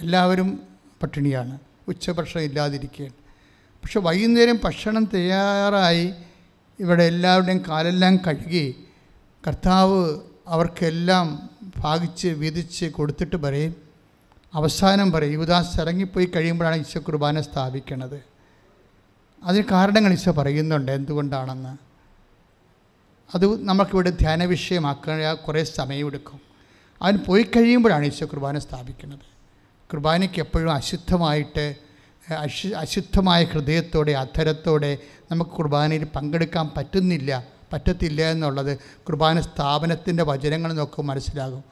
Speaker 4: എല്ലാവരും പട്ടിണിയാണ്. ഉച്ചഭക്ഷണം ഇല്ലാതിരിക്കുകയാണ് പക്ഷെ വൈകുന്നേരം ഭക്ഷണം തയ്യാറായി ഇവിടെ എല്ലാവരുടെയും കാലെല്ലാം കഴുകി കർത്താവ് അവർക്കെല്ലാം ഭാഗിച്ച് വീതിച്ച് കൊടുത്തിട്ട് പറയും. അവസാനം പറയും യുവദാസ് ഇറങ്ങിപ്പോയി കഴിയുമ്പോഴാണ് ഈശോ കുർബാന സ്ഥാപിക്കുന്നത് അതിന് കാരണങ്ങൾ ഈശോ പറയുന്നുണ്ട് എന്തുകൊണ്ടാണെന്ന്. അത് നമുക്കിവിടെ ധ്യാന വിഷയമാക്കാൻ കുറേ സമയമെടുക്കും. അവൻ പോയി കഴിയുമ്പോഴാണ് ഈശോ കുർബാന സ്ഥാപിക്കുന്നത് കുർബാനയ്ക്ക് എപ്പോഴും അശുദ്ധമായിട്ട് അശു അശുദ്ധമായ ഹൃദയത്തോടെ അധരത്തോടെ നമുക്ക് കുർബാനയിൽ പങ്കെടുക്കാൻ പറ്റുന്നില്ല. പറ്റത്തില്ല എന്നുള്ളത് കുർബാന സ്ഥാപനത്തിന്റെ വചനങ്ങൾ നോക്കും മനസ്സിലാകും.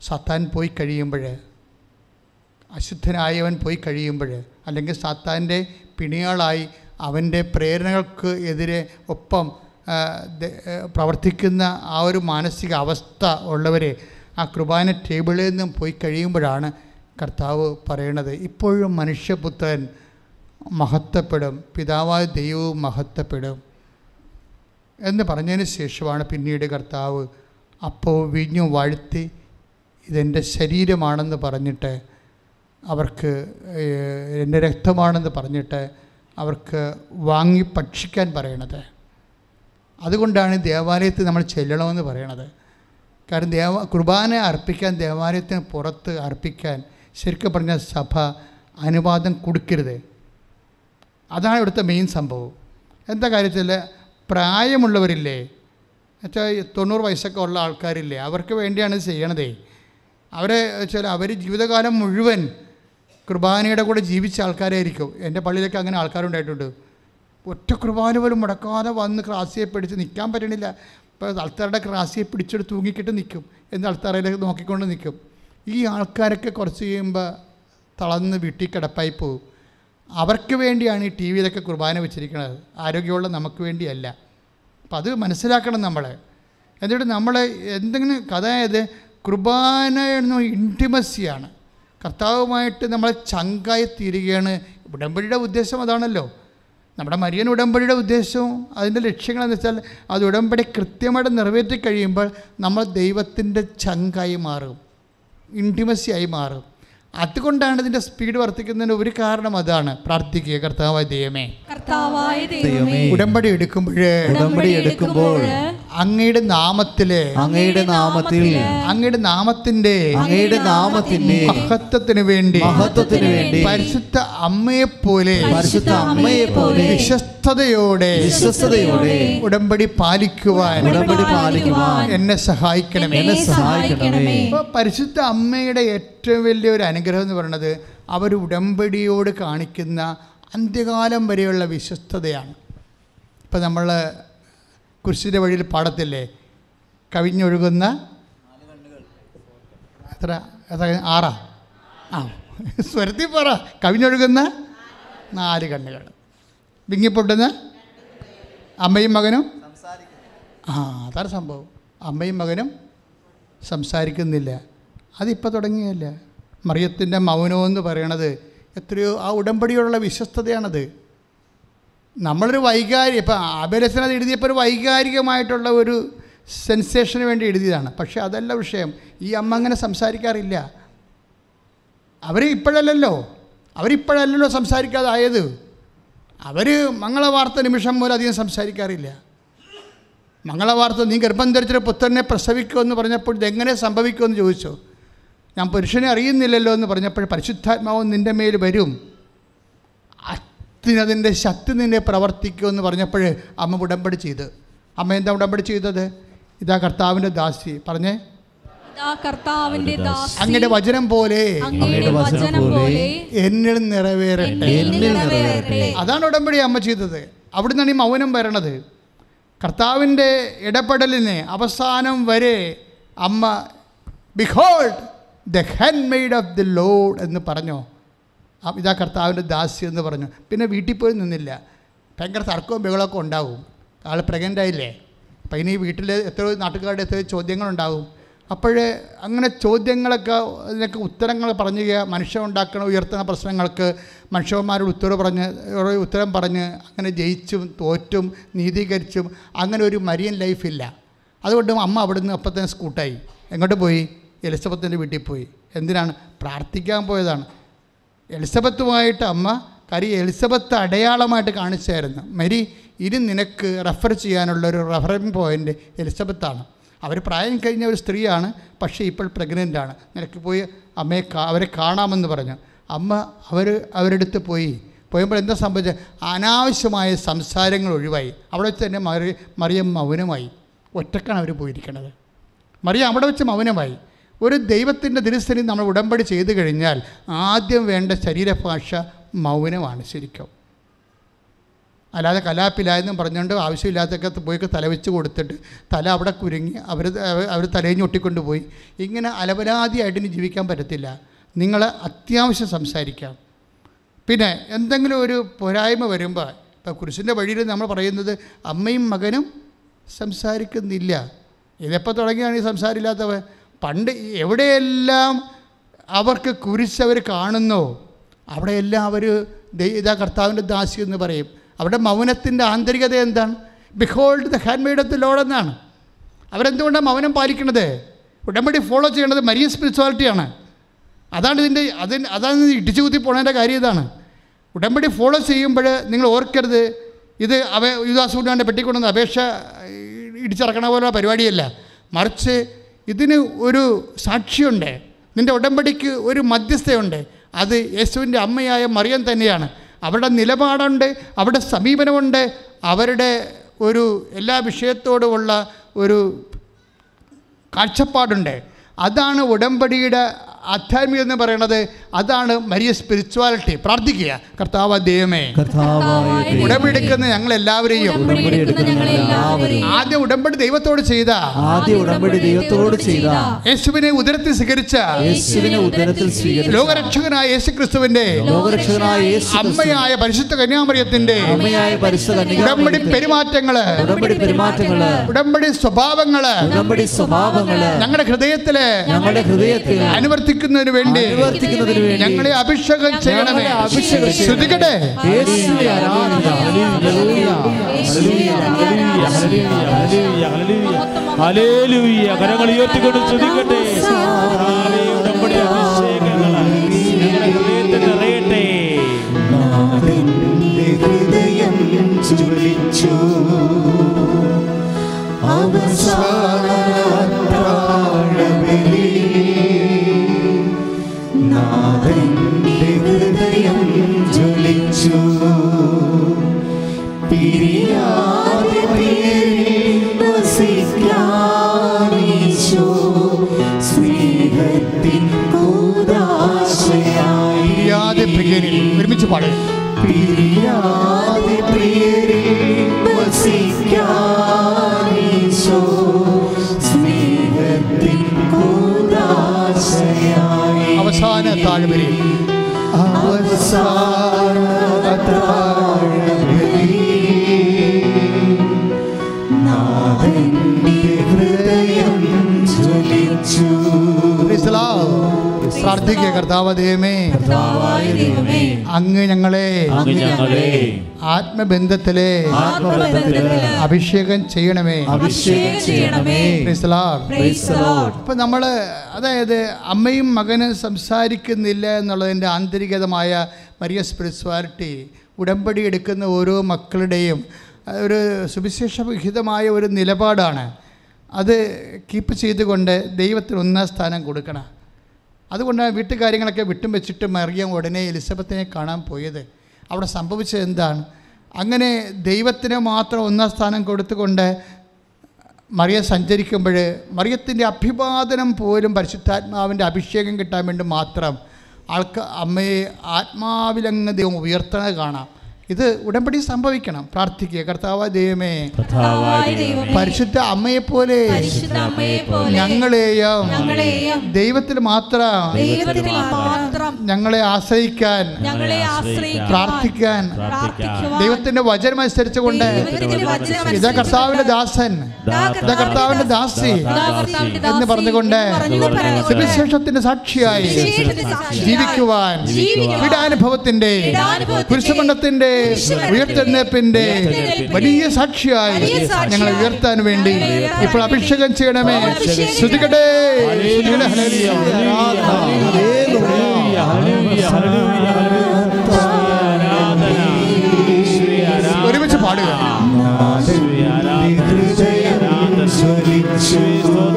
Speaker 4: സത്താൻ പോയി കഴിയുമ്പോൾ അശുദ്ധനായവൻ പോയി കഴിയുമ്പോൾ അല്ലെങ്കിൽ സത്താന്റെ പിണികളായി അവന്റെ പ്രേരണകൾക്ക് എതിരെ ഒപ്പം പ്രവർത്തിക്കുന്ന ആ ഒരു മാനസിക അവസ്ഥ ഉള്ളവരെ ആ കുർബാന ടേബിളിൽ നിന്നും പോയി കഴിയുമ്പോഴാണ് കർത്താവ് പറയണത്. ഇപ്പോഴും മനുഷ്യപുത്രൻ മഹത്വപ്പെടും പിതാവായ ദൈവവും മഹത്വപ്പെടും. എന്ന് പറഞ്ഞതിന് ശേഷമാണ് പിന്നീട് കർത്താവ് അപ്പോൾ വിഞ്ഞു വാഴ്ത്തി ഇതെന്റെ ശരീരമാണെന്ന് പറഞ്ഞിട്ട് അവർക്ക് എന്റെ രക്തമാണെന്ന് പറഞ്ഞിട്ട് അവർക്ക് വാങ്ങി ഭക്ഷിക്കാൻ പറയണത്. അതുകൊണ്ടാണ് ദേവാലയത്തിൽ നമ്മൾ ചെല്ലണമെന്ന് പറയണത്. കാരണം ദേവ കുർബാന അർപ്പിക്കാൻ ദേവാലയത്തിന് പുറത്ത് അർപ്പിക്കാൻ ശരിക്കും പറഞ്ഞ സഭ അനുവാദം കൊടുക്കരുത്. അതാണ് ഇവിടുത്തെ മെയിൻ സംഭവം. എന്താ കാര്യത്തിൽ പ്രായമുള്ളവരില്ലേ? എന്നുവെച്ചാൽ തൊണ്ണൂറ് വയസ്സൊക്കെ ഉള്ള ആൾക്കാരില്ലേ? അവർക്ക് വേണ്ടിയാണ് ചെയ്യണതേ. അവരെ വെച്ചാൽ അവർ ജീവിതകാലം മുഴുവൻ കുർബാനയുടെ കൂടെ ജീവിച്ച ആൾക്കാരായിരിക്കും. എന്റെ പള്ളിയിലൊക്കെ അങ്ങനെ ആൾക്കാരുണ്ടായിട്ടുണ്ട്. ഒറ്റ കുർബാന പോലും മുടക്കാതെ വന്ന് ക്രാസിയെ പിടിച്ച് നിൽക്കാൻ പറ്റണില്ല. ഇപ്പോൾ ആൾക്കാരുടെ ക്രാസിയെ പിടിച്ചെടുത്ത് തൂങ്ങിക്കിട്ട് നിൽക്കും എന്ന് ആൾക്കാരിലേക്ക് നോക്കിക്കൊണ്ട് നിൽക്കും ഈ ആൾക്കാരൊക്കെ കുറച്ച് കഴിയുമ്പോൾ തളർന്ന് വീട്ടിൽ കിടപ്പായി പോകും അവർക്ക് വേണ്ടിയാണ് ഈ ടി വിയിലൊക്കെ കുർബാന വെച്ചിരിക്കുന്നത്. ആരോഗ്യമുള്ള നമുക്ക് വേണ്ടിയല്ല. അപ്പം അത് മനസ്സിലാക്കണം നമ്മൾ എന്നിട്ട് നമ്മൾ എന്തെങ്കിലും അതായത് കുർബാന എന്ന ഇന്റിമസിയാണ്. കർത്താവുമായിട്ട് നമ്മൾ ചങ്കായി തീരുകയാണ്. ഉടമ്പടിയുടെ ഉദ്ദേശം അതാണല്ലോ. നമ്മുടെ മരിയൻ ഉടമ്പടിയുടെ ഉദ്ദേശവും അതിന്റെ ലക്ഷ്യങ്ങളെന്ന് വെച്ചാൽ അത് ഉടമ്പടി കൃത്യമായിട്ട് നിറവേറ്റി കഴിയുമ്പോൾ നമ്മൾ ദൈവത്തിന്റെ ചങ്കായി മാറും. ഇന്റിമസിയായി മാറും. അതുകൊണ്ടാണ് ഇതിന്റെ സ്പീഡ് വർദ്ധിക്കുന്നതിന് ഒരു കാരണം അതാണ്. പ്രാർത്ഥിക്കുക കർത്താവായ ദൈവമേ. ഉടമ്പടി എടുക്കുമ്പോൾ
Speaker 2: ഉടമ്പടി എടുക്കുമ്പോൾ
Speaker 4: അങ്ങയുടെ നാമത്തിലെ
Speaker 2: അങ്ങയുടെ നാമത്തിൽ
Speaker 4: അങ്ങയുടെ നാമത്തിന്റെ
Speaker 2: അങ്ങയുടെ നാമത്തിന്റെ
Speaker 4: മഹത്വത്തിന് വേണ്ടി
Speaker 2: മഹത്വത്തിന് വേണ്ടി
Speaker 4: പരിശുദ്ധ അമ്മയെപ്പോലെ
Speaker 2: പരിശുദ്ധ അമ്മയെ പോലെ
Speaker 4: വിശ്വസ്തയോടെ
Speaker 2: വിശ്വസ്തയോടെ
Speaker 4: ഉടമ്പടി പാലിക്കുവാൻ
Speaker 2: ഉടമ്പടി പാലിക്കുവാൻ
Speaker 4: എന്നെ സഹായിക്കണമേ.
Speaker 2: എന്നെ സഹായിക്കണമേ.
Speaker 4: പരിശുദ്ധ അമ്മയുടെ ഏറ്റവും വലിയ ഒരു അനുഗ്രഹം എന്ന് പറയുന്നത് അവർ ഉടമ്പടിയോട് കാണിക്കുന്ന അന്ത്യകാലം വരെയുള്ള വിശ്വസ്തതയാണ്. ഇപ്പം നമ്മൾ കുരിശിന്റെ വഴിയിൽ പാടത്തില്ലേ? കവിഞ്ഞൊഴുകുന്ന എത്ര? എത്ര? ആറാ? ആ സ്വരത്തിൽ പറ. കവിഞ്ഞൊഴുകുന്ന നാല് കണ്ണുകൾ. വിങ്ങിപ്പൊട്ടുന്ന അമ്മയും മകനും? ആ അതാണ് സംഭവം. അമ്മയും മകനും സംസാരിക്കുന്നില്ല. അതിപ്പോൾ തുടങ്ങിയല്ല? മറിയത്തിന്റെ മൗനമെന്ന് പറയണത് എത്രയോ ആ ഉടമ്പടിയുള്ള വിശ്വസ്തതയാണത്. നമ്മളൊരു വൈകാരിക ഇപ്പം അബലസന എഴുതിയപ്പോൾ ഒരു വൈകാരികമായിട്ടുള്ള ഒരു സെൻസേഷന് വേണ്ടി എഴുതിയതാണ്. പക്ഷേ അതല്ല വിഷയം. ഈ അമ്മ അങ്ങനെ സംസാരിക്കാറില്ല. അവർ ഇപ്പോഴല്ലല്ലോ. അവരിപ്പോഴല്ലല്ലോ സംസാരിക്കാതായത്. അവർ മംഗളവാർത്ത നിമിഷം പോലും അധികം സംസാരിക്കാറില്ല. മംഗളവാർത്ത നീ ഗർഭം ധരിച്ചൊരു പുത്രനെ പ്രസവിക്കുമെന്ന് പറഞ്ഞപ്പോൾ ഇതെങ്ങനെ സംഭവിക്കുമെന്ന് ചോദിച്ചു? ഞാൻ പുരുഷനെ അറിയുന്നില്ലല്ലോ എന്ന് പറഞ്ഞപ്പോൾ പരിശുദ്ധാത്മാവ് നിന്റെ മേൽ വരും. അതിനതിന്റെ ശക്തി നിന്നെ പ്രവർത്തിക്കുമെന്ന് പറഞ്ഞപ്പോൾ അമ്മ ഉടമ്പടി ചെയ്ത്. അമ്മ എന്താ ഉടമ്പടി ചെയ്തത്? ഇതാ കർത്താവിന്റെ ദാസി. പറഞ്ഞേ.
Speaker 3: ഇതാ കർത്താവിന്റെ ദാസി.
Speaker 4: അങ്ങയുടെ വചനം പോലെ. എന്നിൽ നിറവേറട്ടെ. അതാണ് ഉടമ്പടി അമ്മ ചെയ്തത്. അവിടുന്നാണ് ഈ മൗനം വരണത്. കർത്താവിന്റെ ഇടപെടലിന് അവസാനം വരെ അമ്മ behold the handmaid of the Lord എന്ന് പറഞ്ഞോ? ഇതാ കർത്താവിന്റെ ദാസി എന്ന് പറഞ്ഞു? പിന്നെ വീട്ടിൽ പോയി നിന്നില്ല. ഭയങ്കര തർക്കവും ബഹളമൊക്കെ ഉണ്ടാവും. ആൾ പ്രഗ്നന്റ് ആയില്ലേ? അപ്പം ഇനി വീട്ടിൽ എത്രയോ നാട്ടുകാരുടെ എത്രയോ ചോദ്യങ്ങളുണ്ടാവും. അപ്പോഴേ അങ്ങനെ ചോദ്യങ്ങളൊക്കെ അതിനൊക്കെ ഉത്തരങ്ങൾ പറഞ്ഞു മനുഷ്യ ഉണ്ടാക്കുന്ന ഉയർത്തുന്ന പ്രശ്നങ്ങൾക്ക് മനുഷ്യന്മാരോട് ഉത്തരവ് പറഞ്ഞ് ഉത്തരം പറഞ്ഞ് അങ്ങനെ ജയിച്ചും തോറ്റും നീതീകരിച്ചും അങ്ങനെ ഒരു മരിയൻ ലൈഫില്ല അതുകൊണ്ട് അമ്മ അവിടുന്ന് അപ്പം തന്നെ സ്കൂട്ടായി എങ്ങോട്ട് പോയി? എലിസബത്തിന്റെ വീട്ടിൽ പോയി. എന്തിനാണ്? പ്രാർത്ഥിക്കാൻ പോയതാണ്. എലിസബത്തുമായിട്ട് അമ്മ കരി എലിസബത്ത് അടയാളമായിട്ട് കാണിച്ചായിരുന്നു. മരി ഇനി നിനക്ക് റെഫർ ചെയ്യാനുള്ള ഒരു റെഫറിങ് പോയിന്റ് എലിസബത്താണ്. അവർ പ്രായം കഴിഞ്ഞ ഒരു സ്ത്രീയാണ് പക്ഷേ ഇപ്പോൾ പ്രഗ്നന്റ് ആണ്. നിനക്ക് പോയി അമ്മയെ അവരെ കാണാമെന്ന് പറഞ്ഞു. അമ്മ അവർ അവരെടുത്ത് പോയി. പോയപ്പോൾ എന്താ സംഭവിച്ചത്? അനാവശ്യമായ സംസാരങ്ങൾ ഒഴിവായി. അവിടെ വെച്ച് തന്നെ മറി മറിയം മൗനമായി. ഒറ്റക്കാണ് അവർ പോയിരിക്കുന്നത് മറിയം അവിടെ വെച്ച് മൗനമായി. ഒരു ദൈവത്തിന്റെ തിരുസ്ഥനി നമ്മൾ ഉടമ്പടി ചെയ്തു കഴിഞ്ഞാൽ ആദ്യം വേണ്ട ശരീരഭാഷ മൗനമാണ് ശരിക്കും. അല്ലാതെ കലാപ്പിലായെന്നും പറഞ്ഞുകൊണ്ട് ആവശ്യമില്ലാത്തൊക്കെ പോയി തലവെച്ച് കൊടുത്തിട്ട് തല അവിടെ കുരുങ്ങി അവർ അവർ തലയിൽ ഞൊട്ടിക്കൊണ്ട് പോയി. ഇങ്ങനെ അലപരാതിയായിട്ട് ഇനി ജീവിക്കാൻ പറ്റത്തില്ല. നിങ്ങൾ അത്യാവശ്യം സംസാരിക്കാം. പിന്നെ എന്തെങ്കിലും ഒരു പോരായ്മ വരുമ്പോൾ ഇപ്പോൾ കുരിശിന്റെ വഴിയിൽ നമ്മൾ പറയുന്നത് അമ്മയും മകനും സംസാരിക്കുന്നില്ല. ഇതെപ്പോൾ തുടങ്ങിയാണ് ഈ സംസാരമില്ലാത്തവ പണ്ട് എവിടെയെല്ലാം അവർക്ക് കുരിശവർ കാണുന്നോ അവിടെയെല്ലാം അവർ ഇതാ കർത്താവിന്റെ ദാസി എന്ന് പറയും. അവരുടെ മൗനത്തിന്റെ ആന്തരികത എന്താണ്? Behold the handmaid of the Lord എന്നാണ്. അവരെന്തുകൊണ്ടാണ് മൗനം പാലിക്കുന്നത്? ഉടമ്പടി ഫോളോ ചെയ്യേണ്ടത് മരിയ സ്പിരിച്വാലിറ്റിയാണ് അതാണ് ഇതിന്റെ അതിന് അതാണ് ഇടിച്ചു കുത്തി പോണതിന്റെ കാര്യം ഇതാണ്. ഉടമ്പടി ഫോളോ ചെയ്യുമ്പോൾ നിങ്ങൾ ഓർക്കരുത് ഇത് അവ യുദാസുണ്ടാന്റെ പെട്ടിക്കൊണ്ടുവന്ന അപേക്ഷ ഇടിച്ചിറക്കണ പോലെ പരിപാടിയല്ല. മറിച്ച് ഇതിന് ഒരു സാക്ഷിയുണ്ട്. നിന്റെ ഉടമ്പടിക്ക് ഒരു മധ്യസ്ഥയുണ്ട്. അത് യേശുവിന്റെ അമ്മയായ മറിയം തന്നെയാണ്. അവരുടെ നിലപാടുണ്ട് അവരുടെ സമീപനമുണ്ട്. അവരുടെ ഒരു എല്ലാ വിഷയത്തോടുമുള്ള ഒരു കാഴ്ചപ്പാടുണ്ട്. അതാണ് ഉടമ്പടിയുടെ ആധ്യാത്മികത എന്ന് പറയുന്നത് അതാണ് മരിയ സ്പിരിച്വാലിറ്റി പ്രാർത്ഥിക്കുക. കർത്താവ് ദൈവമേ. ഉടമ്പെടുക്കുന്ന ഞങ്ങൾ എല്ലാവരെയും ആദ്യം ഉടമ്പടി ദൈവത്തോട് ചെയ്ത.
Speaker 2: ആദ്യ ഉടമ്പടി ദൈവത്തോട് ചെയ്ത.
Speaker 4: യേശുവിനെ ഉദരത്തിൽ സ്വീകരിച്ച.
Speaker 2: യേശുവിനെ ഉദരത്തിൽ സ്വീകരിച്ച.
Speaker 4: ലോകരക്ഷകനായ യേശു ക്രിസ്തുവിന്റെ
Speaker 2: ലോകരക്ഷകനായ യേശു
Speaker 4: അമ്മയായ പരിശുദ്ധ കന്യാമറിയത്തിന്റെ
Speaker 2: അമ്മയായ പരിശുദ്ധ
Speaker 4: ഉടമ്പടി പെരുമാറ്റങ്ങൾ.
Speaker 2: ഉടമ്പടി പെരുമാറ്റങ്ങൾ.
Speaker 4: ഉടമ്പടി സ്വഭാവങ്ങൾ.
Speaker 2: ഉടമ്പടി സ്വഭാവങ്ങൾ.
Speaker 4: ഞങ്ങളുടെ ഹൃദയത്തിൽ
Speaker 2: ഞങ്ങളുടെ ഹൃദയത്തിൽ
Speaker 4: വേണ്ടി
Speaker 2: അനുവർത്തിക്കുന്നതിന് വേണ്ടി
Speaker 4: ഞങ്ങളെ അഭിഷേകം ചെയ്യണമേ.
Speaker 2: ഞങ്ങളെ അഭിഷേകം ചെയ്യണമേ.
Speaker 4: ശ്രുതികട്ടെ
Speaker 1: കരങ്ങൾ ഉയർത്തിക്കൊണ്ട് സ്തുതിക്കട്ടെ കർത്താവേ, ഉടമ്പടി അഭിഷേകങ്ങളാൽ ഞങ്ങളുടെ ഹൃദയത്തിൽ നിറയട്ടെ
Speaker 5: ഹൃദയം ജ്വലിച്ചു അവസാനബലി
Speaker 4: ഒരുമിച്ച് പാടുക
Speaker 5: പിരിയാതെ പ്രിയരിൽ വസിക്കാനീശോ കൂതാശയായി
Speaker 4: അവസാന താഴ്വരയിൽ.
Speaker 5: അവസാന
Speaker 4: പ്രാർത്ഥിക്കുക കർത്താവ് ദൈവമേ. അങ്ങ് ഞങ്ങളെ ആത്മബന്ധത്തിലെ അഭിഷേകം ചെയ്യണമേ.
Speaker 3: നമ്മൾ.
Speaker 4: ഇപ്പം നമ്മൾ അതായത് അമ്മയും മകനും സംസാരിക്കുന്നില്ല എന്നുള്ളതിന്റെ ആന്തരികതമായ മരിയ സ്പിരിച്വാലിറ്റി ഉടമ്പടി എടുക്കുന്ന ഓരോ മക്കളുടെയും ഒരു ഒരു സുവിശേഷവിഹിതമായ ഒരു നിലപാടാണ്. അത് കീപ്പ് ചെയ്തുകൊണ്ട് ദൈവത്തിന് ഒന്നാം സ്ഥാനം കൊടുക്കണം. അതുകൊണ്ടാണ് വീട്ടുകാര്യങ്ങളൊക്കെ വിട്ടും വെച്ചിട്ട് മറിയം ഉടനെ എലിസബത്തിനെ കാണാൻ പോയത്. അവിടെ സംഭവിച്ചത് എന്താണ്? അങ്ങനെ ദൈവത്തിന് മാത്രം ഒന്നാം സ്ഥാനം കൊടുത്തുകൊണ്ട് മറിയ സഞ്ചരിക്കുമ്പോൾ മറിയത്തിന്റെ അഭിവാദനം പോലും പരിശുദ്ധാത്മാവിന്റെ അഭിഷേകം കിട്ടാൻ വേണ്ടി മാത്രം ആൾക്ക് അമ്മയെ ആത്മാവിലങ്ങ് ദൈവം ഉയർത്തണത് കാണാം. ഇത് ഉടമ്പടി സംഭവിക്കണം. പ്രാർത്ഥിക്കുക. കർത്താവ് ദൈവമേ
Speaker 3: കർത്താവായ ദൈവമേ
Speaker 4: പരിശുദ്ധ
Speaker 3: അമ്മയെ പോലെ
Speaker 4: ഞങ്ങളെയും
Speaker 3: ഞങ്ങളെയും
Speaker 4: ദൈവത്തിൽ മാത്രം
Speaker 3: ദൈവത്തിൽ മാത്രം
Speaker 4: ഞങ്ങളെ ആശ്രയിക്കാൻ
Speaker 3: ഞങ്ങളെ ആശ്രയിക്കാൻ
Speaker 4: പ്രാർത്ഥിക്കാൻ ദൈവത്തിന്റെ വചനം അനുസരിച്ചുകൊണ്ട് ഇതാ കർത്താവിന്റെ ദാസൻ ഇതാ കർത്താവിന്റെ ദാസി എന്ന് പറഞ്ഞുകൊണ്ട് സുവിശേഷത്തിന്റെ സാക്ഷിയായി ജീവിക്കുവാൻ പീഡാനുഭവത്തിന്റെ കുരിശുമണ്ഡത്തിന്റെ ഉയർത്തെഴുന്നേപ്പിന്റെ വലിയ സാക്ഷിയായി
Speaker 3: വലിയ സാക്ഷിയായി
Speaker 4: ഞങ്ങളെ ഉയർത്താൻ വേണ്ടി ഇപ്പോൾ അഭിഷേകം ചെയ്യണമേ.
Speaker 3: അഭിഷേകം
Speaker 4: ശ്രദ്ധിക്കട്ടെ.
Speaker 1: Hallelujah, hallelujah, hallelujah, hallelujah, hallelujah, hallelujah. ആരാധന, ശ്രീ ആരാധന.
Speaker 4: ഒരുമിച്ച് പാടുക.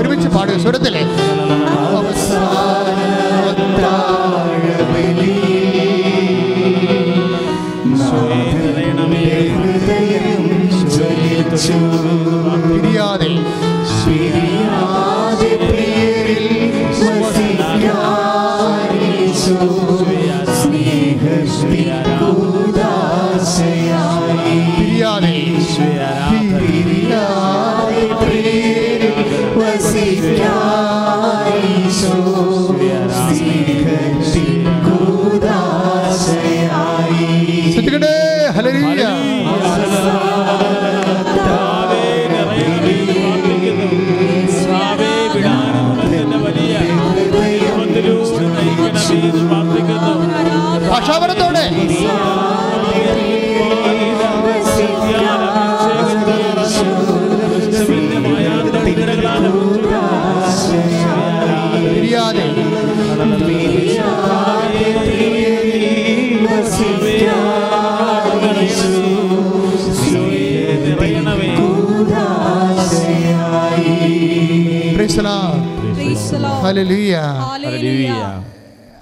Speaker 4: ഒരുമിച്ച് പാടുക സ്വരത്തിലെ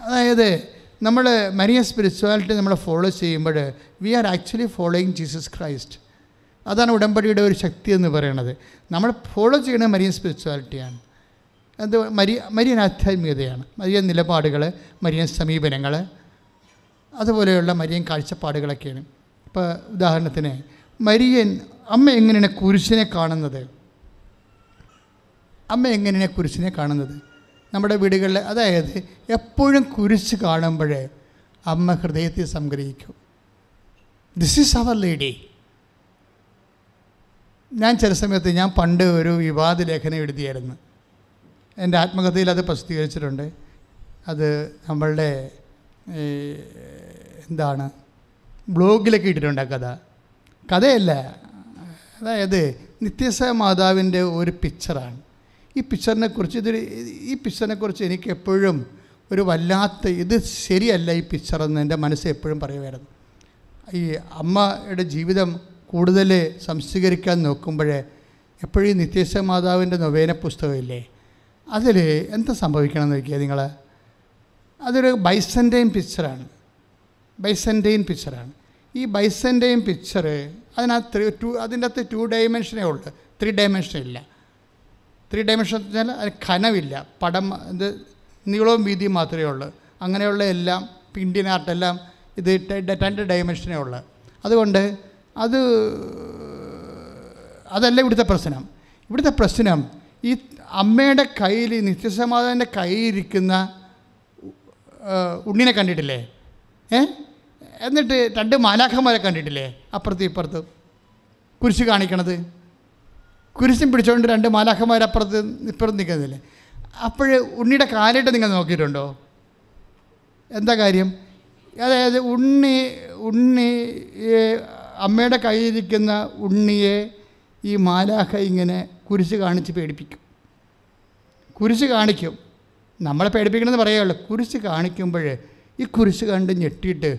Speaker 4: അതായത് നമ്മൾ മരിയ സ്പിരിച്വാലിറ്റി നമ്മൾ ഫോളോ ചെയ്യുമ്പോൾ we are actually following Jesus Christ അതാണ് ഉടമ്പടിയുടെ ഒരു ശക്തി എന്ന് പറയുന്നത് നമ്മൾ ഫോളോ ചെയ്യുന്ന മരിയൻ സ്പിരിച്വാലിറ്റിയാണ് അത് മരിയ മരിയൻ ആധ്യാത്മികതയാണ്. മരിയൻ നിലപാടുകൾ മരിയൻ സമീപനങ്ങൾ അതുപോലെയുള്ള മരിയൻ കാഴ്ചപ്പാടുകളൊക്കെയാണ്. ഇപ്പോൾ ഉദാഹരണത്തിന് മരിയൻ അമ്മ എങ്ങനെയാണ് കുരിശിനെ കാണുന്നത്? അമ്മ എങ്ങനെയാണ് കുരിശിനെ കാണുന്നത്? നമ്മുടെ വീടുകളിൽ അതായത് എപ്പോഴും കുരിശ് കാണുമ്പോഴേ അമ്മ ഹൃദയത്തിൽ സംഗ്രഹിക്കും. ദിസ് ഈസ് അവർ ലേഡി ഞാൻ ചില സമയത്ത് ഞാൻ പണ്ട് ഒരു വിവാദ ലേഖനം എഴുതിയായിരുന്നു. എന്റെ ആത്മകഥയിൽ അത് പ്രസിദ്ധീകരിച്ചിട്ടുണ്ട്. അത് നമ്മളുടെ എന്താണ് ബ്ലോഗിലൊക്കെ ഇട്ടിട്ടുണ്ട് ആ കഥ. കഥയല്ല അതായത് നിത്യസ മാതാവിന്റെ ഒരു പിക്ചറാണ് ഈ പിക്ചറിനെ കുറിച്ച് ഇതൊരു ഈ പിക്ചറിനെ കുറിച്ച് എനിക്ക് എപ്പോഴും ഒരു വല്ലാത്ത ഇത് ശരിയല്ല ഈ പിക്ചർ എന്ന് എന്റെ മനസ്സ് എപ്പോഴും പറയുമായിരുന്നു. ഈ അമ്മയുടെ ജീവിതം കൂടുതൽ സംസ്കരിക്കാൻ നോക്കുമ്പോഴേ എപ്പോഴും ഈ നിത്യസ മാതാവിന്റെ നൊവേന പുസ്തകമില്ലേ? അതിൽ എന്താ സംഭവിക്കണം എന്ന് നോക്കിയാൽ നിങ്ങൾ? അതൊരു ബൈസന്റെയും പിക്ചറാണ്. ബൈസന്റെയും പിക്ചറാണ്. ഈ ബൈസന്റെയും പിക്ചർ അതിനകത്ത് ടു അതിന്റെ അകത്ത് ടു ഡയമെൻഷനേ ഉള്ളൂ. ത്രീ ഡയമെൻഷൻ ഇല്ല ത്രീ ഡയമെൻഷൻ വെച്ചാൽ അതിന് ഖനമില്ല പടം ഇത് നീളവും വീതിയും മാത്രമേ ഉള്ളൂ. അങ്ങനെയുള്ള എല്ലാം ഇന്ത്യൻ ആർട്ടെല്ലാം ഇത് രണ്ട് ഡയമെൻഷനേ ഉള്ളു. അതുകൊണ്ട് അത് അതല്ല ഇവിടുത്തെ പ്രശ്നം. ഇവിടുത്തെ പ്രശ്നം ഈ അമ്മയുടെ കയ്യിൽ നിത്യസമാധാന്റെ കയ്യിലിരിക്കുന്ന ഉണ്ണിനെ കണ്ടിട്ടില്ലേ? ഏ? എന്നിട്ട് രണ്ട് മാലാഖന്മാരെ കണ്ടിട്ടില്ലേ? അപ്പുറത്തും ഇപ്പുറത്തും. കുരിശ് കാണിക്കണത്. കുരിശും പിടിച്ചുകൊണ്ട് രണ്ട് മാലാഖമാർ അപ്പുറത്ത് നിൽക്കുന്നില്ലേ? അപ്പോൾ ഉണ്ണിയുടെ കാലിട്ട് നിങ്ങൾ നോക്കിയിട്ടുണ്ടോ? എന്താ കാര്യം? അതായത് ഉണ്ണി ഉണ്ണി അമ്മയുടെ കയ്യിലിരിക്കുന്ന ഉണ്ണിയെ ഈ മാലാഖ ഇങ്ങനെ കുരിശ് കാണിച്ച് പേടിപ്പിക്കും. കുരിശ് കാണിക്കും. നമ്മളെ പേടിപ്പിക്കണമെന്ന് പറയുകയുള്ളൂ. കുരിശ് കാണിക്കുമ്പോൾ ഈ കുരിശ് കണ്ട് ഞെട്ടിയിട്ട്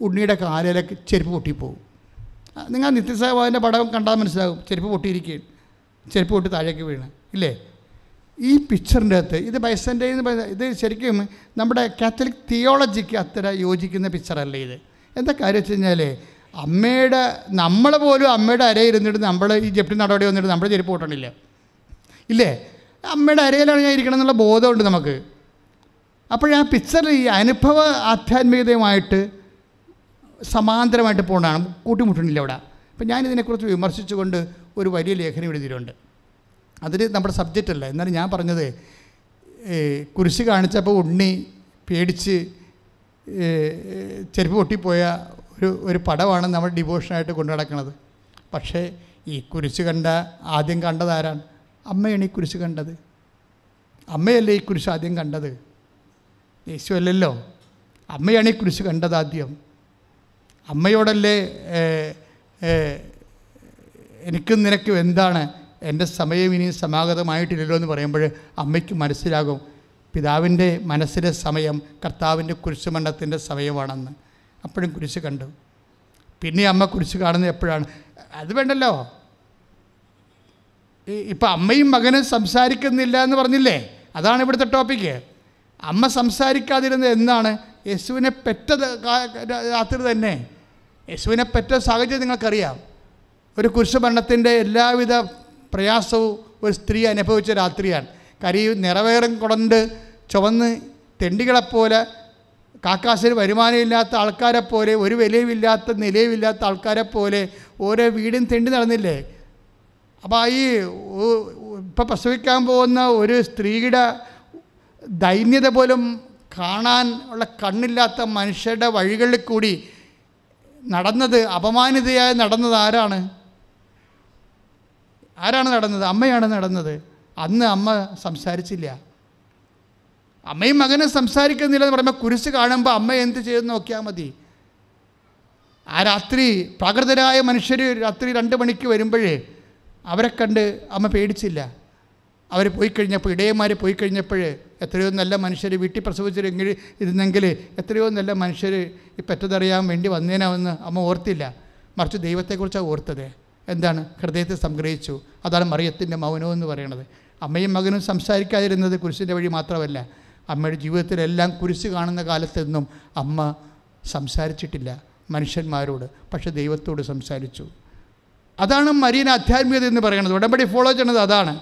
Speaker 4: ഉണ്ണിയുടെ കാലിലൊക്കെ ചെരുപ്പ് പൊട്ടിപ്പോവും. നിങ്ങൾ നിത്യസേവാന്റെ പടം കണ്ടാൽ മനസ്സിലാകും. ചെരുപ്പ് പൊട്ടിയിരിക്കുകയും ചെരുപ്പ് പൊട്ടി താഴേക്ക് വീണ്. ഇല്ലേ? ഈ പിക്ചറിന്റെ അകത്ത് ഇത് ബൈസന്റെ ഇത് ശരിക്കും നമ്മുടെ കാത്തലിക് തിയോളജിക്ക് അത്ര യോജിക്കുന്ന പിക്ചറല്ല ഇത്. എന്താ കാര്യം വെച്ച് കഴിഞ്ഞാൽ അമ്മയുടെ നമ്മൾ പോലും അമ്മയുടെ അരയിരുന്നിട്ട് നമ്മൾ ഈ ജപ്തി നടപടി വന്നിട്ട് നമ്മുടെ ചെരുപ്പ് പൊട്ടണില്ല. ഇല്ലേ? അമ്മയുടെ അരയിലാണ് ഞാൻ ഇരിക്കണം എന്നുള്ള ബോധമുണ്ട് നമുക്ക്. അപ്പോഴാ പിക്ചർ ഈ അനുഭവ ആധ്യാത്മികതയുമായിട്ട് സമാന്തരമായിട്ട് പോകുന്നതാണ് കൂട്ടിമുട്ടണില്ല അവിടെ. അപ്പം ഞാനിതിനെക്കുറിച്ച് വിമർശിച്ചുകൊണ്ട് ഒരു വലിയ ലേഖനം എഴുതിയിട്ടുണ്ട്. അതിൽ നമ്മുടെ സബ്ജക്റ്റ് അല്ല. എന്നാലും ഞാൻ പറഞ്ഞത് കുരിശ് കാണിച്ചപ്പോൾ ഉണ്ണി പേടിച്ച് ചെരുപ്പ് പൊട്ടിപ്പോയ ഒരു ഒരു പടമാണ് നമ്മൾ ഡിവോഷനായിട്ട് കൊണ്ടു നടക്കുന്നത്. പക്ഷേ ഈ കുരിശ് കണ്ട ആദ്യം കണ്ടത് ആരാണ്? അമ്മയാണ് ഈ കുരിശ് കണ്ടത്. അമ്മയല്ലേ ഈ കുരിശ് ആദ്യം കണ്ടത്? യേശു അല്ലല്ലോ അമ്മയാണ് ഈ കുരിശ് കണ്ടത് ആദ്യം. അമ്മയോടല്ലേ എനിക്കും നിനക്കും എന്താണ്? എന്റെ സമയം ഇനി സമാഗതമായിട്ടില്ലല്ലോ എന്ന് പറയുമ്പോൾ അമ്മയ്ക്ക് മനസ്സിലാകും. പിതാവിന്റെ മനസ്സിലെ സമയം കർത്താവിന്റെ കുരിശുമണ്ഡത്തിന്റെ സമയമാണെന്ന്. അപ്പോഴും കുരിശ് കണ്ടു. പിന്നെ അമ്മ കുരിശ് കാണുന്നത് എപ്പോഴാണ്? അത് വേണ്ടല്ലോ. ഇപ്പം അമ്മയും മകനും സംസാരിക്കുന്നില്ല എന്ന് പറഞ്ഞില്ലേ? അതാണ് ഇവിടുത്തെ ടോപ്പിക്ക് അമ്മ സംസാരിക്കാതിരുന്നത് എന്നാണ് യേശുവിനെ പെറ്റ രാത്രി തന്നെ. യേശുവിനെ പെറ്റ സാഹചര്യം നിങ്ങൾക്കറിയാം. ഒരു കുരിശുമരണത്തിന്റെ എല്ലാവിധ പ്രയാസവും ഒരു സ്ത്രീ അനുഭവിച്ച രാത്രിയാണ്. കരിയും നിറവേറും കൊണ്ട് ചുവന്ന് തെണ്ടികളെപ്പോലെ കാക്കാസിന് വരുമാനമില്ലാത്ത ആൾക്കാരെ പോലെ ഒരു വിലയുമില്ലാത്ത നിലയുമില്ലാത്ത ആൾക്കാരെ പോലെ ഓരോ വീടും തെണ്ടി നടന്നില്ലേ? അപ്പോൾ ഈ ഇപ്പം പ്രസവിക്കാൻ പോകുന്ന ഒരു സ്ത്രീയുടെ ദൈന്യത പോലും കാണാൻ ഉള്ള കണ്ണില്ലാത്ത മനുഷ്യരുടെ വഴികളിൽ കൂടി നടന്നത് അപമാനിതയായി നടന്നത് ആരാണ്? ആരാണ് നടന്നത്? അമ്മയാണ് നടന്നത്. അന്ന് അമ്മ സംസാരിച്ചില്ല. അമ്മയും മകനും സംസാരിക്കുന്നില്ല എന്ന് പറയുമ്പോൾ കുരിശ് കാണുമ്പോൾ അമ്മ എന്ത് ചെയ്തെന്ന് നോക്കിയാൽ മതി. ആ രാത്രി പ്രാകൃതരായ മനുഷ്യർ രാത്രി രണ്ട് മണിക്ക് വരുമ്പോഴേ അവരെ കണ്ട് അമ്മ പേടിച്ചില്ല. അവർ പോയി കഴിഞ്ഞപ്പോൾ ഇടയന്മാർ പോയി കഴിഞ്ഞപ്പോൾ എത്രയോ നല്ല മനുഷ്യർ വീട്ടിൽ പ്രസവിച്ചിരുന്നെങ്കിൽ ഇരുന്നെങ്കിൽ എത്രയോ നല്ല മനുഷ്യർ ഈ പെറ്റതറിയാൻ വേണ്ടി വന്നേനാവെന്ന് അമ്മ ഓർത്തില്ല. മറിച്ച് ദൈവത്തെക്കുറിച്ചാണ് ഓർത്തത്. എന്താണ്? ഹൃദയത്തെ സംഗ്രഹിച്ചു. അതാണ് മറിയത്തിന്റെ മൗനം എന്ന് പറയുന്നത്. അമ്മയും മകനും സംസാരിക്കാതിരുന്നത് കുരിശിന്റെ വഴി മാത്രമല്ല അമ്മയുടെ ജീവിതത്തിലെല്ലാം കുരിശ് കാണുന്ന കാലത്തൊന്നും അമ്മ സംസാരിച്ചിട്ടില്ല മനുഷ്യന്മാരോട് പക്ഷെ ദൈവത്തോട് സംസാരിച്ചു. അതാണ് മരീന ആധ്യാത്മികത എന്ന് പറയുന്നത്. ഉടമ്പടി ഫോളോ ചെയ്യണത് അതാണ്.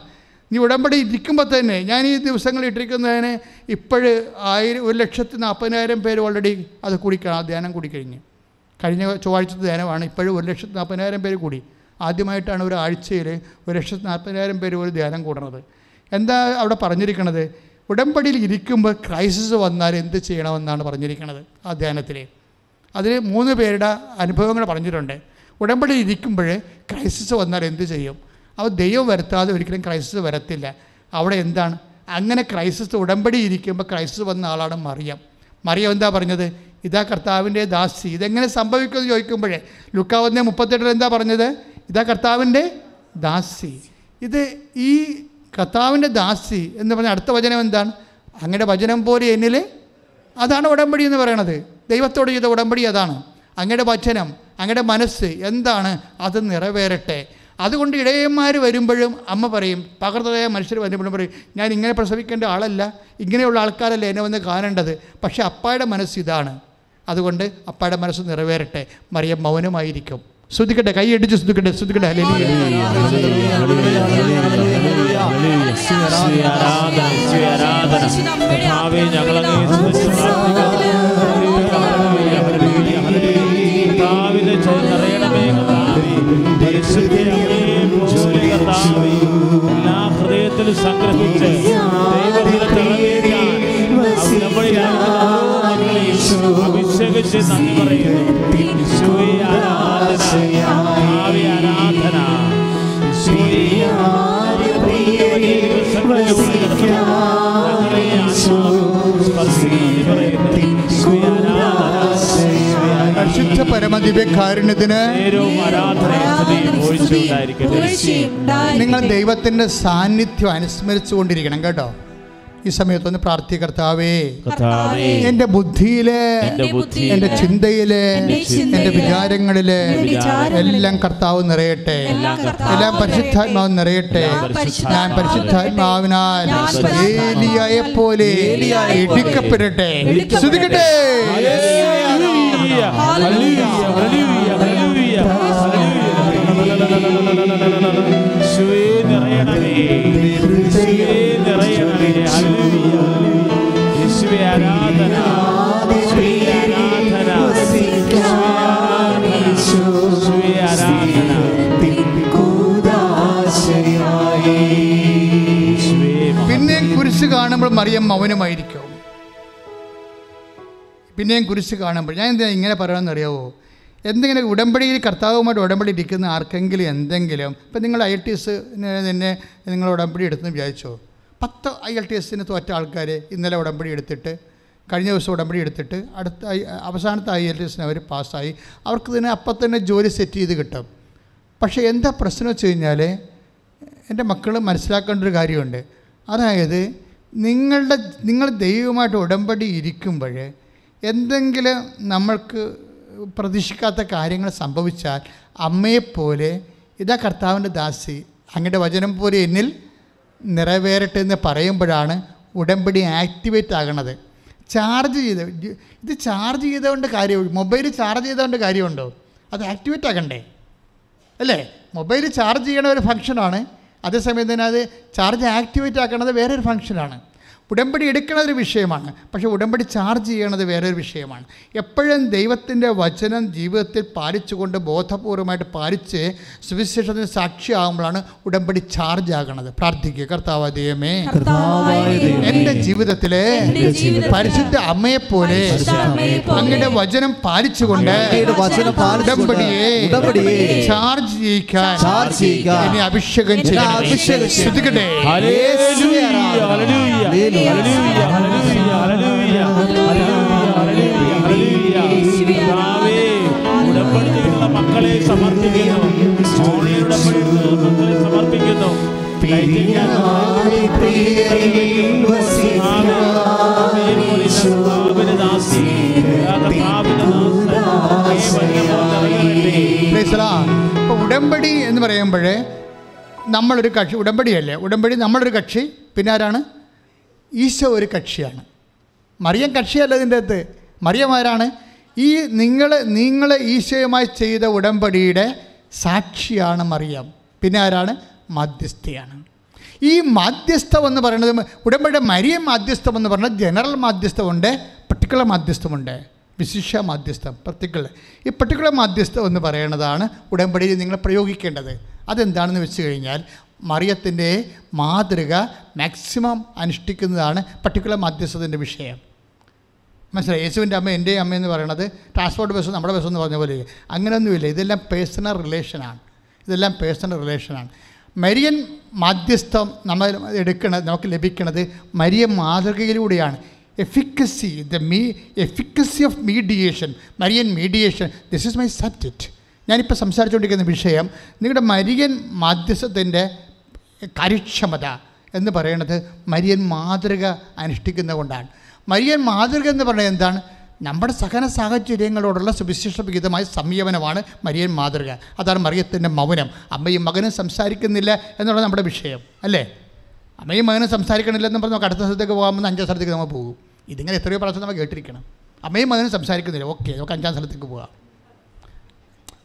Speaker 4: നീ ഉടമ്പടി ഇരിക്കുമ്പോൾ തന്നെ ഞാൻ ഈ ദിവസങ്ങൾ ഇട്ടിരിക്കുന്നതിന് ഇപ്പോഴ് ആയിരം ഒരു ലക്ഷത്തി നാൽപ്പതിനായിരം പേര് ഓൾറെഡി അത് ആ ധ്യാനം കൂടിക്കഴിഞ്ഞ് കഴിഞ്ഞ. ചൊവ്വാഴ്ചത്തെ ധ്യാനമാണ് ഇപ്പോഴും ഒരു ലക്ഷത്തി നാൽപ്പതിനായിരം പേര് കൂടി. ആദ്യമായിട്ടാണ് ഒരു ആഴ്ചയിൽ ഒരു ലക്ഷത്തി നാൽപ്പതിനായിരം പേര് ഒരു ധ്യാനം കൂടുന്നത്. എന്താ അവിടെ പറഞ്ഞിരിക്കുന്നത് ഉടമ്പടിയിൽ ഇരിക്കുമ്പോൾ ക്രൈസിസ് വന്നാൽ എന്ത് ചെയ്യണമെന്നാണ് പറഞ്ഞിരിക്കുന്നത് ആ ധ്യാനത്തിൽ. അതിൽ മൂന്ന് പേരുടെ അനുഭവങ്ങൾ പറഞ്ഞിട്ടുണ്ട്. ഉടമ്പടിയിൽ ഇരിക്കുമ്പോൾ ക്രൈസിസ് വന്നാൽ എന്ത് ചെയ്യും? അവ ദൈവം വരുത്താതെ ഒരിക്കലും ക്രൈസിസ് വരത്തില്ല. അവിടെ എന്താണ്? അങ്ങനെ ക്രൈസിസ് ഉടമ്പടി ഇരിക്കുമ്പോൾ ക്രൈസിസ് വന്ന ആളാണ് മറിയം. മറിയം എന്താ പറഞ്ഞത്? ഇതാ കർത്താവിന്റെ ദാസി. ഇതെങ്ങനെ സംഭവിക്കുമെന്ന് ചോദിക്കുമ്പോഴേ ലുക്കാവുന്ന മുപ്പത്തെട്ടിൽ എന്താ പറഞ്ഞത്? ഇതാ കർത്താവിന്റെ ദാസി. ഇത് ഈ കർത്താവിന്റെ ദാസി എന്ന് പറഞ്ഞ അടുത്ത വചനം എന്താണ്? അങ്ങയുടെ വചനം പോലെ എന്നിൽ അതാണ് ഉടമ്പടി എന്ന് പറയണത്. ദൈവത്തോട് ചെയ്ത ഉടമ്പടി അതാണ്. അങ്ങയുടെ വചനം അങ്ങയുടെ മനസ്സ് എന്താണ്? അത് നിറവേറട്ടെ. അതുകൊണ്ട് ഇടയന്മാർ വരുമ്പോഴും അമ്മ പറയും പകർത്തതായ മനുഷ്യർ വരുമ്പോഴും പറയും ഞാൻ ഇങ്ങനെ പ്രസവിക്കേണ്ട ആളല്ല. ഇങ്ങനെയുള്ള ആൾക്കാരല്ല എന്നെ വന്ന് കാണേണ്ടത്. പക്ഷേ അപ്പായുടെ മനസ്സ് ഇതാണ്. അതുകൊണ്ട് അപ്പായുടെ മനസ്സ് നിറവേറട്ടെ. മറിയം മൗനമായിരിക്കും. ശ്രദ്ധിക്കട്ടെ കൈ അടിച്ച് ശ്രദ്ധിക്കട്ടെ ശ്രദ്ധിക്കട്ടെ.
Speaker 1: എല്ലാ ഹൃദയത്തിലും സംഗ്രഹിച്ച് അഭിഷേകിച്ച് നന്ദി പറയുന്നു
Speaker 4: പരിശുദ്ധ പരമദിവ്യകാരുണ്യത്തിന് നിങ്ങൾ ദൈവത്തിന്റെ സാന്നിധ്യം അനുസ്മരിച്ചു കൊണ്ടിരിക്കണം കേട്ടോ. ഈ സമയത്തൊന്ന് പ്രാർത്ഥി കർത്താവേ.
Speaker 1: എന്റെ ബുദ്ധിയിലെ,
Speaker 4: എന്റെ ചിന്തയിലെ എന്റെ വിചാരങ്ങളിലെ എല്ലാം കർത്താവ് നിറയട്ടെ.
Speaker 3: എല്ലാം
Speaker 4: പരിശുദ്ധാത്മാവ് നിറയട്ടെ. ഞാൻ പരിശുദ്ധാത്മാവിനാൽ
Speaker 3: Hallelujah. Hallelujah.
Speaker 4: ഇടിക്കപ്പെടട്ടെ. ശ്രദ്ധിക്കട്ടെ
Speaker 1: ആരാധന. ആരാധന. ആരാധന.
Speaker 4: പിന്നെ കുരിശ് കാണുമ്പോൾ മറിയം മൗനമായിരിക്കും. പിന്നെയും കുരിശ് കാണുമ്പോൾ ഞാൻ എന്താ ഇങ്ങനെ പറയണമെന്ന് അറിയാവോ എന്തെങ്കിലും ഉടമ്പടിയിൽ കർത്താവുമായിട്ട് ഉടമ്പടി ഇരിക്കുന്ന ആർക്കെങ്കിലും എന്തെങ്കിലും ഇപ്പം നിങ്ങൾ ഐ എൽ ടി എസ് തന്നെ നിങ്ങൾ ഉടമ്പടി എടുത്തെന്ന് വിചാരിച്ചോ? പത്ത് ഐ എൽ ടി എസിന് തോറ്റ ആൾക്കാർ ഇന്നലെ ഉടമ്പടി എടുത്തിട്ട് കഴിഞ്ഞ ദിവസം ഉടമ്പടി എടുത്തിട്ട് അടുത്ത അവസാനത്തെ ഐ എൽ ടി എസിന് അവർ പാസ്സായി. അവർക്ക് തന്നെ അപ്പം തന്നെ ജോലി സെറ്റ് ചെയ്ത് കിട്ടും. പക്ഷേ എന്താ പ്രശ്നം വെച്ച് കഴിഞ്ഞാൽ എന്റെ മക്കൾ മനസ്സിലാക്കേണ്ട ഒരു കാര്യമുണ്ട്. അതായത് നിങ്ങളുടെ നിങ്ങൾ ദൈവമായിട്ട് ഉടമ്പടി ഇരിക്കുമ്പോൾ എന്തെങ്കിലും നമ്മൾക്ക് പ്രതീക്ഷിക്കാത്ത കാര്യങ്ങൾ സംഭവിച്ചാൽ അമ്മയെപ്പോലെ ഇതാ കർത്താവിന്റെ ദാസി അങ്ങയുടെ വചനം പോലെ എന്നിൽ നിറവേറട്ടെ എന്ന് പറയുമ്പോഴാണ് ഉടമ്പടി ആക്ടിവേറ്റ് ആകണത്. ചാർജ് ചെയ്ത ഇത് ചാർജ് ചെയ്തുകൊണ്ട് കാര്യം മൊബൈൽ ചാർജ് ചെയ്തുകൊണ്ട് കാര്യമുണ്ടോ? അത് ആക്ടിവേറ്റ് ആകണ്ടേ? അല്ലേ? മൊബൈൽ ചാർജ് ചെയ്യണ ഒരു ഫംഗ്ഷനാണ് അതേസമയം തന്നെ അത് ചാർജ് ആക്ടിവേറ്റ് ആക്കണത് വേറൊരു ഫംഗ്ഷനാണ് ഉടമ്പടി എടുക്കുന്നത് ഒരു വിഷയമാണ് പക്ഷേ ഉടമ്പടി ചാർജ് ചെയ്യണത് വേറൊരു വിഷയമാണ് എപ്പോഴും ദൈവത്തിന്റെ വചനം ജീവിതത്തിൽ പാലിച്ചുകൊണ്ട് ബോധപൂർവമായിട്ട് പാലിച്ച് സുവിശേഷത്തിന് സാക്ഷിയാകുമ്പോഴാണ് ഉടമ്പടി ചാർജ് ആകണത് പ്രാർത്ഥിക്കുക കർത്താവ് ദൈവമേ എന്റെ ജീവിതത്തിലെ പരിശുദ്ധ അമ്മയെ
Speaker 5: പോലെ അമ്മയെപ്പോലെ
Speaker 4: അങ്ങയുടെ വചനം പാലിച്ചുകൊണ്ട് ഉടമ്പടിയെ ചാർജ് ചെയ്യിക്കാൻ എന്നെ അഭിഷേകം
Speaker 2: എന്നെ
Speaker 4: ചെയ്യണമേ.
Speaker 2: അഭിഷേകം.
Speaker 4: ശ്രദ്ധിക്കട്ടെ
Speaker 1: മക്കളെ സമർപ്പിക്കുന്നു മക്കളെ സമർപ്പിക്കുന്നു
Speaker 4: ഉടമ്പടി എന്ന് പറയുമ്പോഴേ നമ്മളൊരു കക്ഷി ഉടമ്പടിയല്ലേ? ഉടമ്പടി നമ്മളൊരു കക്ഷി. പിന്നെ ആരാണ്? ഈശോ ഒരു കക്ഷിയാണ്. മറിയം കക്ഷിയല്ല ഇതിന്റെ അകത്ത്. മറിയം ആരാണ്? ഈ നിങ്ങൾ നിങ്ങൾ ഈശോയുമായി ചെയ്ത ഉടമ്പടിയുടെ സാക്ഷിയാണ് മറിയം. പിന്നെ ആരാണ്? മധ്യസ്ഥയാണ്. ഈ മാധ്യസ്ഥം എന്ന് പറയുന്നത് ഉടമ്പടിയുടെ മരിയം മാധ്യസ്ഥം എന്ന് പറയുന്നത് ജനറൽ മാധ്യസ്ഥമുണ്ട് പർട്ടിക്കുലർ മാധ്യസ്ഥമുണ്ട്. വിശിഷ്യ മാധ്യസ്ഥം പർട്ടിക്കുലർ ഈ പർട്ടിക്കുലർ മാധ്യസ്ഥം എന്ന് പറയുന്നതാണ് ഉടമ്പടിയിൽ നിങ്ങൾ പ്രയോഗിക്കേണ്ടത്. അതെന്താണെന്ന് വെച്ച് കഴിഞ്ഞാൽ മറിയത്തിന്റെ മാതൃക മാക്സിമം അനുഷ്ഠിക്കുന്നതാണ് പർട്ടിക്കുലർ മധ്യസ്ഥത്തിന്റെ വിഷയം. മനസ്സിലായി? യേശുവിന്റെ അമ്മ എന്റെ അമ്മ എന്ന് പറയുന്നത് ട്രാൻസ്പോർട്ട് ബസ് നമ്മുടെ ബസ് എന്ന് പറഞ്ഞ പോലെ. അങ്ങനെയൊന്നുമില്ല ഇതെല്ലാം പേഴ്സണൽ റിലേഷനാണ് ഇതെല്ലാം പേഴ്സണൽ റിലേഷനാണ് മരിയൻ മാധ്യസ്ഥം നമ്മൾ എടുക്കണത് നമുക്ക് ലഭിക്കുന്നത് Marian മാതൃകയിലൂടെയാണ്. Efficacy the me efficacy of mediation Marian mediation this is my subject ഞാനിപ്പോൾ സംസാരിച്ചുകൊണ്ടിരിക്കുന്ന വിഷയം നിങ്ങളുടെ മരിയൻ മാധ്യസ്ഥത്തിന്റെ കാര്യക്ഷമത എന്ന് പറയുന്നത് മരിയൻ മാതൃക അനുഷ്ഠിക്കുന്ന കൊണ്ടാണ്. മരിയൻ മാതൃക എന്ന് പറയുന്നത് എന്താണ്? നമ്മുടെ സഹന സാഹചര്യങ്ങളോടുള്ള സുവിശേഷവിഹിതമായ സംയമനമാണ് മരിയൻ മാതൃക. അതാണ് മറിയത്തിന്റെ മൗനം. അമ്മയും മകനും സംസാരിക്കുന്നില്ല എന്നുള്ളത് നമ്മുടെ വിഷയം അല്ലേ? അമ്മയും മകനും സംസാരിക്കണില്ല എന്ന് പറഞ്ഞ് നമുക്ക് അടുത്ത സ്ഥലത്തേക്ക് പോകാമെന്ന് അഞ്ചാം സ്ഥലത്തേക്ക് നമ്മൾ പോകും. ഇതിങ്ങനെ എത്രയോ പ്രാവശ്യം നമ്മൾ കേട്ടിരിക്കണം. അമ്മയും മകനും സംസാരിക്കുന്നില്ല. ഓക്കെ നമുക്ക് അഞ്ചാം സ്ഥലത്തേക്ക് പോകാം.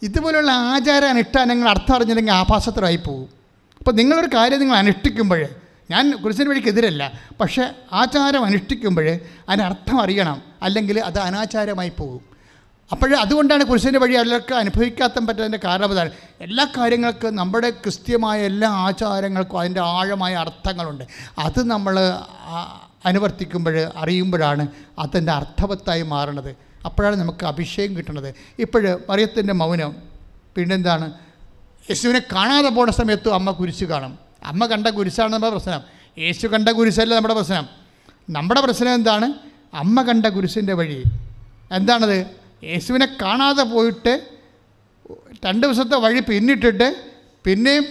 Speaker 4: ഇതുപോലെയുള്ള ആചാര അനുഷ്ഠാനങ്ങൾ അർത്ഥം അറിഞ്ഞില്ലെങ്കിൽ ആഭാസത്തിലായി പോകും. അപ്പോൾ നിങ്ങളൊരു കാര്യം നിങ്ങൾ അനുഷ്ഠിക്കുമ്പോൾ ഞാൻ കുരിശിന് വഴിക്കെതിരല്ല പക്ഷേ ആചാരം അനുഷ്ഠിക്കുമ്പോൾ അതിനർത്ഥം അറിയണം അല്ലെങ്കിൽ അത് അനാചാരമായി പോകും. അപ്പോൾ അതുകൊണ്ടാണ് കുരിശിന്റെ വഴി അവർക്ക് അനുഭവിക്കാത്ത പറ്റുന്നതിന്റെ കാരണം എല്ലാ കാര്യങ്ങൾക്കും നമ്മുടെ ക്രിസ്ത്യമായ എല്ലാ ആചാരങ്ങൾക്കും അതിന്റെ ആഴമായ അർത്ഥങ്ങളുണ്ട്. അത് നമ്മൾ അനുവർത്തിക്കുമ്പോൾ അറിയുമ്പോഴാണ് അതിന്റെ അർത്ഥവത്തായി മാറുന്നത് അപ്പോഴാണ് നമുക്ക് അഭിഷേകം കിട്ടുന്നത് ഇപ്പോൾ മറിയത്തിന്റെ മൗനം പിന്നെന്താണ്? യേശുവിനെ കാണാതെ പോണ സമയത്ത് അമ്മ കുരിശ് കാണും. അമ്മ കണ്ട കുരിശാണ് നമ്മുടെ പ്രശ്നം. യേശു കണ്ട കുരിശല്ല നമ്മുടെ പ്രശ്നം. നമ്മുടെ പ്രശ്നം എന്താണ്? അമ്മ കണ്ട കുരിശിന്റെ വഴി. എന്താണത്? യേശുവിനെ കാണാതെ പോയിട്ട് രണ്ട് ദിവസത്തെ വഴി പിന്നിട്ടിട്ട് പിന്നെയും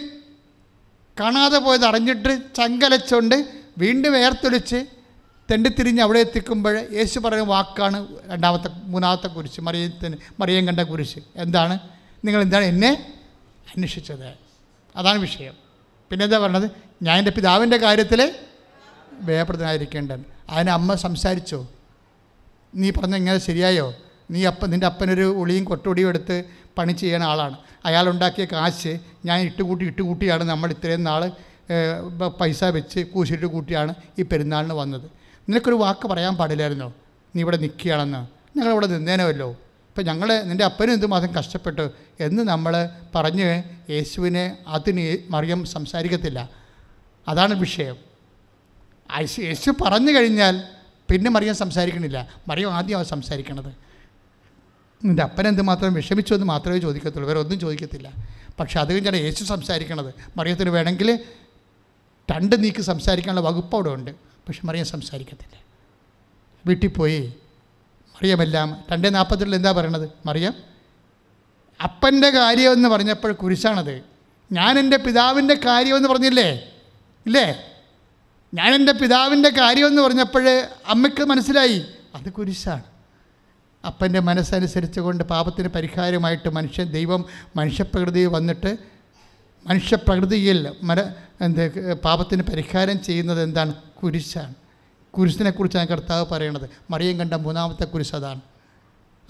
Speaker 4: കാണാതെ പോയത് അറിഞ്ഞിട്ട് ചങ്കലച്ചുകൊണ്ട് വീണ്ടും വേർത്തൊലിച്ച് തെണ്ടിത്തിരിഞ്ഞ് അവിടെ എത്തിക്കുമ്പോൾ യേശു പറയുന്ന വാക്കാണ് രണ്ടാമത്തെ മൂന്നാമത്തെ കുരിശ്. മറിയത്തിന് മറിയം കണ്ട കുരിശ്. എന്താണ്? നിങ്ങൾ എന്താണ് എന്നെ അന്വേഷിച്ചത്. അതാണ് വിഷയം. പിന്നെ എന്താ പറഞ്ഞത്? ഞാൻ എന്റെ പിതാവിന്റെ കാര്യത്തിൽ വേപ്രതനായിരിക്കേണ്ടത് അതിന് അമ്മ സംസാരിച്ചോ? നീ പറഞ്ഞ ഇങ്ങനെ ശരിയായോ? നീ അപ്പം നിന്റെ അപ്പനൊരു ഉളിയും കൊട്ടുടിയും എടുത്ത് പണി ചെയ്യുന്ന ആളാണ്. അയാൾ ഉണ്ടാക്കിയ കാശ് ഞാൻ ഇട്ടുകൂട്ടി ഇട്ടുകൂട്ടിയാണ് നമ്മൾ ഇത്രയും നാൾ പൈസ വെച്ച് കൂശിട്ട് കൂട്ടിയാണ് ഈ പെരുന്നാളിന് വന്നത്. നിനക്കൊരു വാക്ക് പറയാൻ പാടില്ലായിരുന്നോ? നീ ഇവിടെ നിൽക്കുകയാണെന്ന്. ഞങ്ങളിവിടെ നിന്നേനമല്ലോ ഇപ്പം ഞങ്ങൾ നിന്റെ അപ്പനും എന്തുമാത്രം കഷ്ടപ്പെട്ടു എന്ന് നമ്മൾ പറഞ്ഞ് യേശുവിനെ അതിന് മറിയം സംസാരിക്കത്തില്ല. അതാണ് വിഷയം. യേശു പറഞ്ഞു കഴിഞ്ഞാൽ പിന്നെ മറിയം സംസാരിക്കണില്ല. മറിയം ആദ്യം അവൻ സംസാരിക്കണത്. നിന്റെ അപ്പൻ മാത്രം വിഷമിച്ചു എന്ന് മാത്രമേ ചോദിക്കത്തുള്ളൂ. വേറെ ഒന്നും ചോദിക്കത്തില്ല. പക്ഷേ അത് കഴിഞ്ഞാണ് യേശു സംസാരിക്കണത്. മറിയത്തിന് വേണമെങ്കിൽ രണ്ട് നീക്ക് സംസാരിക്കാനുള്ള വകുപ്പ് അവിടെ ഉണ്ട്. പക്ഷെ മറിയം സംസാരിക്കത്തില്ല. വീട്ടിൽ പോയി മറിയമെല്ലാം രണ്ടേ നാൽപ്പത്തിരണ്ടിൽ എന്താ പറയണത്? മറിയം? അപ്പന്റെ കാര്യമെന്ന് പറഞ്ഞപ്പോൾ കുരിശാണത്. ഞാൻ എന്റെ പിതാവിന്റെ കാര്യമെന്ന് പറഞ്ഞില്ലേ? ഇല്ലേ? ഞാൻ എന്റെ പിതാവിന്റെ കാര്യമെന്ന് പറഞ്ഞപ്പോൾ അമ്മയ്ക്ക് മനസ്സിലായി. അത് കുരിശാണ്. അപ്പന്റെ മനസ്സനുസരിച്ച് കൊണ്ട് പാപത്തിന് പരിഹാരമായിട്ട് മനുഷ്യൻ ദൈവം മനുഷ്യപ്രകൃതി വന്നിട്ട് മനുഷ്യപ്രകൃതിയിൽ മര എന്ത് പാപത്തിന് പരിഹാരം ചെയ്യുന്നത് എന്താണ്? കുരിശാണ്. കുരിശിനെക്കുറിച്ചാണ് കർത്താവ് പറയണത്. മറിയം കണ്ട മൂന്നാമത്തെ കുരിശ് അതാണ്.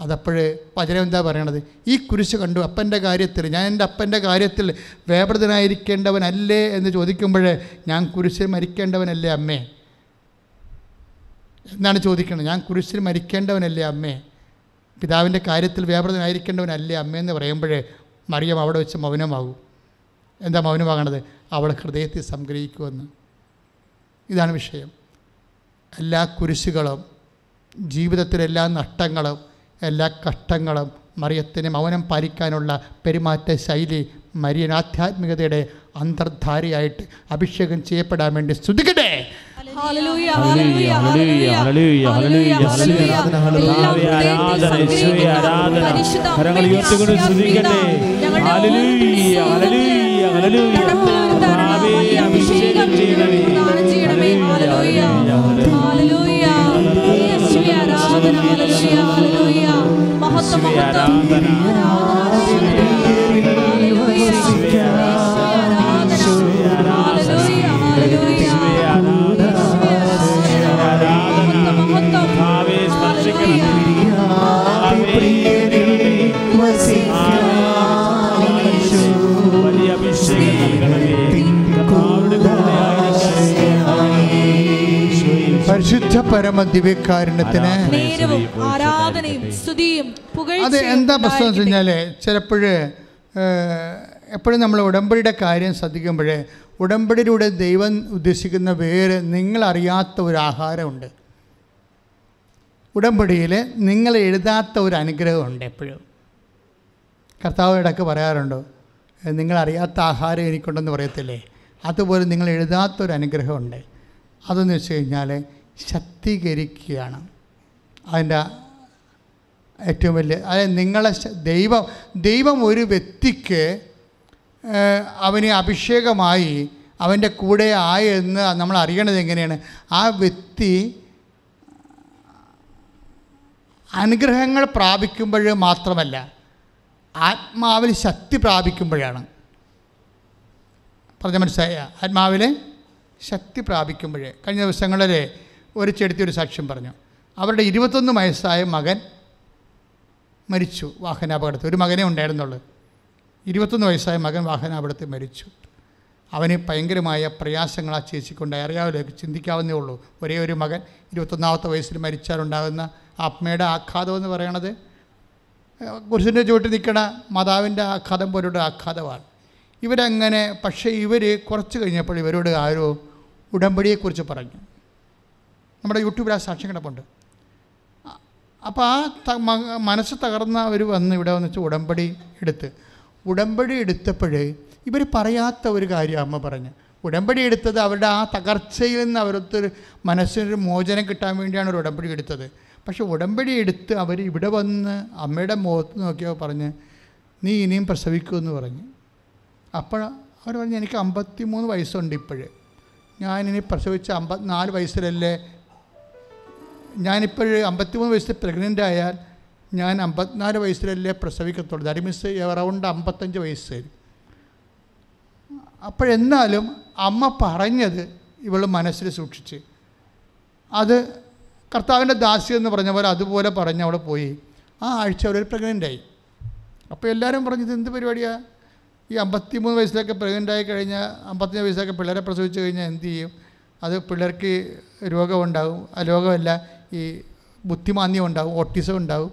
Speaker 4: അതപ്പോഴേ വചനം എന്താ പറയണത്? ഈ കുരിശ് കണ്ടു അപ്പന്റെ കാര്യത്തിൽ ഞാൻ എന്റെ അപ്പന്റെ കാര്യത്തിൽ വേപ്രതനായിരിക്കേണ്ടവനല്ലേ എന്ന് ചോദിക്കുമ്പോഴേ ഞാൻ കുരിശിൽ മരിക്കേണ്ടവനല്ലേ അമ്മേ? എന്നാണ് ചോദിക്കുന്നത്. ഞാൻ കുരിശിൽ മരിക്കേണ്ടവനല്ലേ അമ്മേ? പിതാവിന്റെ കാര്യത്തിൽ വ്യാപൃതനായിരിക്കേണ്ടവനല്ലേ അമ്മയെന്ന് പറയുമ്പോഴേ മറിയം അവിടെ വെച്ച് മൗനമാകും. എന്താ മൗനമാകണത്? അവൾ ഹൃദയത്തിൽ സംഗ്രഹിക്കുമെന്ന്. ഇതാണ് വിഷയം. എല്ലാ കുരിശുകളും ജീവിതത്തിലെല്ലാ നഷ്ടങ്ങളും എല്ലാ കഷ്ടങ്ങളും മറിയത്തിന് മൗനം പാലിക്കാനുള്ള പെരുമാറ്റ ശൈലി മരിയൻ ആധ്യാത്മികതയുടെ അന്തർധാരയായിട്ട് അഭിഷേകം ചെയ്യപ്പെടാൻ വേണ്ടി സ്തുതിക്കട്ടെ.
Speaker 5: ഹല്ലേലൂയ,
Speaker 1: ആരാധന ഹല്ലേലൂയ ഹല്ലേലൂയ
Speaker 5: മഹത്വം
Speaker 1: യേശുവേ,
Speaker 5: മഹത്വം
Speaker 1: ആരാധന.
Speaker 4: പരിശുദ്ധ പരമ ദിവ്യകാരുണ്യത്തിന് അത് എന്താ പ്രശ്നം വെച്ച്. കഴിഞ്ഞാൽ ചിലപ്പോൾ എപ്പോഴും നമ്മൾ ഉടമ്പടിയുടെ കാര്യം ശ്രദ്ധിക്കുമ്പോഴേ ഉടമ്പടിയിലൂടെ ദൈവം ഉദ്ദേശിക്കുന്ന വേറെ നിങ്ങളറിയാത്ത ഒരു ആഹാരമുണ്ട് ഉടമ്പടിയിൽ നിങ്ങൾ എഴുതാത്ത ഒരു അനുഗ്രഹമുണ്ട് എപ്പോഴും. കർത്താവ് ഇടയ്ക്ക് പറയാറുണ്ടോ "ഏ, നിങ്ങളറിയാത്ത ആഹാരം എനിക്കുണ്ടെന്ന് പറയത്തില്ലേ? അതുപോലെ നിങ്ങൾ എഴുതാത്ത ഒരു അനുഗ്രഹമുണ്ട്. അതെന്ന് വെച്ച് കഴിഞ്ഞാൽ ശക്തീകരിക്കുകയാണ്. അതിന്റെ ഏറ്റവും വലിയ അതായത് നിങ്ങളെ ദൈവം ദൈവം ഒരു വ്യക്തിക്ക് അവന് അഭിഷേകമായി അവന്റെ കൂടെ ആയി എന്ന് നമ്മൾ അറിയണത് എങ്ങനെയാണ്? ആ വ്യക്തി അനുഗ്രഹങ്ങൾ പ്രാപിക്കുമ്പോൾ മാത്രമല്ല ആത്മാവിൽ ശക്തി പ്രാപിക്കുമ്പോഴാണ്. പറഞ്ഞ മനസ്സിലായ? ആത്മാവിൽ ശക്തി പ്രാപിക്കുമ്പോഴേ. കഴിഞ്ഞ ദിവസങ്ങളിൽ ഒരു ചെടുത്തി ഒരു സാക്ഷ്യം പറഞ്ഞു. അവരുടെ ഇരുപത്തൊന്ന് വയസ്സായ മകൻ മരിച്ചു വാഹനാപകടത്തിൽ. ഒരു മകനെ ഉണ്ടായിരുന്നുള്ളൂ. ഇരുപത്തൊന്ന് വയസ്സായ മകൻ വാഹനാപകടത്തിൽ മരിച്ചു. അവന് ഭയങ്കരമായ പ്രയാസങ്ങൾ ആ ചേച്ചിക്കുണ്ടായി അറിയാമല്ലോ ചിന്തിക്കാവുന്നേ ഉള്ളൂ. ഒരേ ഒരു മകൻ ഇരുപത്തൊന്നാമത്തെ വയസ്സിൽ മരിച്ചാലുണ്ടാകുന്ന ആത്മയുടെ ആഘാതം എന്ന് പറയണത്. കുരിശിന്റെ ചുവട്ടിൽ നിൽക്കണ മാതാവിന്റെ ആഘാതം പോലുള്ള ആഘാതമാണ്. ഇവരങ്ങനെ പക്ഷേ ഇവർ കുറച്ച് കഴിഞ്ഞപ്പോൾ ഇവരോട് ആരോ ഉടമ്പടിയെക്കുറിച്ച് പറഞ്ഞു. നമ്മുടെ യൂട്യൂബിൽ ആ സാക്ഷ്യം കിടപ്പുണ്ട് അപ്പോൾ ആ മനസ്സ് തകർന്ന അവർ വന്ന് ഇവിടെ വന്നിട്ട് ഉടമ്പടി എടുത്ത്. ഉടമ്പടി എടുത്തപ്പോൾ ഇവർ പറയാത്ത ഒരു കാര്യം അമ്മ പറഞ്ഞു. ഉടമ്പടി എടുത്തത് അവരുടെ ആ തകർച്ചയിൽ നിന്ന് അവരൊത്തൊരു മനസ്സിനൊരു മോചനം കിട്ടാൻ വേണ്ടിയാണ് ഒരു ഉടമ്പടി എടുത്തത്. പക്ഷെ ഉടമ്പടി എടുത്ത് അവർ ഇവിടെ വന്ന് അമ്മയുടെ മുഖത്ത് നോക്കിയപ്പോൾ പറഞ്ഞ് നീ ഇനിയും പ്രസവിക്കുമെന്ന് പറഞ്ഞ്. അപ്പോൾ അവർ പറഞ്ഞു എനിക്ക് അമ്പത്തി മൂന്ന് വയസ്സുണ്ട് ഇപ്പോഴേ. ഞാനിനി പ്രസവിച്ച അമ്പത്തിനാല് വയസ്സിലല്ലേ ഞാനിപ്പോൾ അമ്പത്തിമൂന്ന് വയസ്സിൽ പ്രഗ്നന്റ് ആയാൽ ഞാൻ അമ്പത്തിനാല് വയസ്സിലല്ലേ പ്രസവിക്കത്തുള്ളൂ. ദാറ്റ് മീൻസ് അറൗണ്ട് അമ്പത്തഞ്ച് വയസ്സ്. അപ്പോഴെന്നാലും അമ്മ പറഞ്ഞത് ഇവൾ മനസ്സിൽ സൂക്ഷിച്ച്. അത് കർത്താവിന്റെ ദാസി എന്ന് പറഞ്ഞ പോലെ അതുപോലെ പറഞ്ഞ് അവിടെ പോയി. ആ ആഴ്ച അവർ പ്രഗ്നന്റായി അപ്പോൾ എല്ലാവരും പറഞ്ഞത് എന്ത് പരിപാടിയാണ് ഈ അമ്പത്തിമൂന്ന് വയസ്സിലൊക്കെ പ്രഗ്നന്റ് ആയി കഴിഞ്ഞാൽ അമ്പത്തഞ്ച് വയസ്സൊക്കെ പിള്ളേരെ പ്രസവിച്ച് കഴിഞ്ഞാൽ എന്ത് ചെയ്യും? അത് പിള്ളേർക്ക് രോഗമുണ്ടാകും. ആ രോഗമല്ല ഈ ബുദ്ധിമാന്യം ഉണ്ടാകും ഓട്ടിസം ഉണ്ടാകും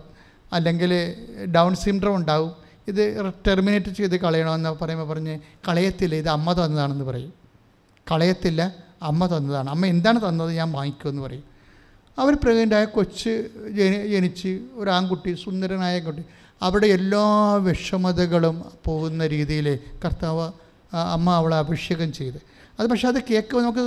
Speaker 4: അല്ലെങ്കിൽ ഡൗൺ സിൻഡ്രോം ഉണ്ടാകും ഇത് ടെർമിനേറ്റ് ചെയ്ത് കളയണമെന്ന് പറയുമ്പോൾ പറഞ്ഞ് കളയത്തില്ല ഇത് അമ്മ തന്നതാണെന്ന് പറയും. കളയത്തില്ല അമ്മ തന്നതാണ്. അമ്മ എന്താണ് തന്നത് ഞാൻ വാങ്ങിക്കുമെന്ന് പറയും. അവർ പ്രഗ്നന്റായ കൊച്ച് ജനി ജനിച്ച് ഒരു ആൺകുട്ടി സുന്ദരനായ കുട്ടി അവിടെ എല്ലാ വിഷമതകളും പോകുന്ന രീതിയിൽ കർത്താവ് അമ്മ അവളെ അഭിഷേകം ചെയ്ത്. അത് പക്ഷേ അത് കേൾക്കുമ്പോൾ നമുക്ക്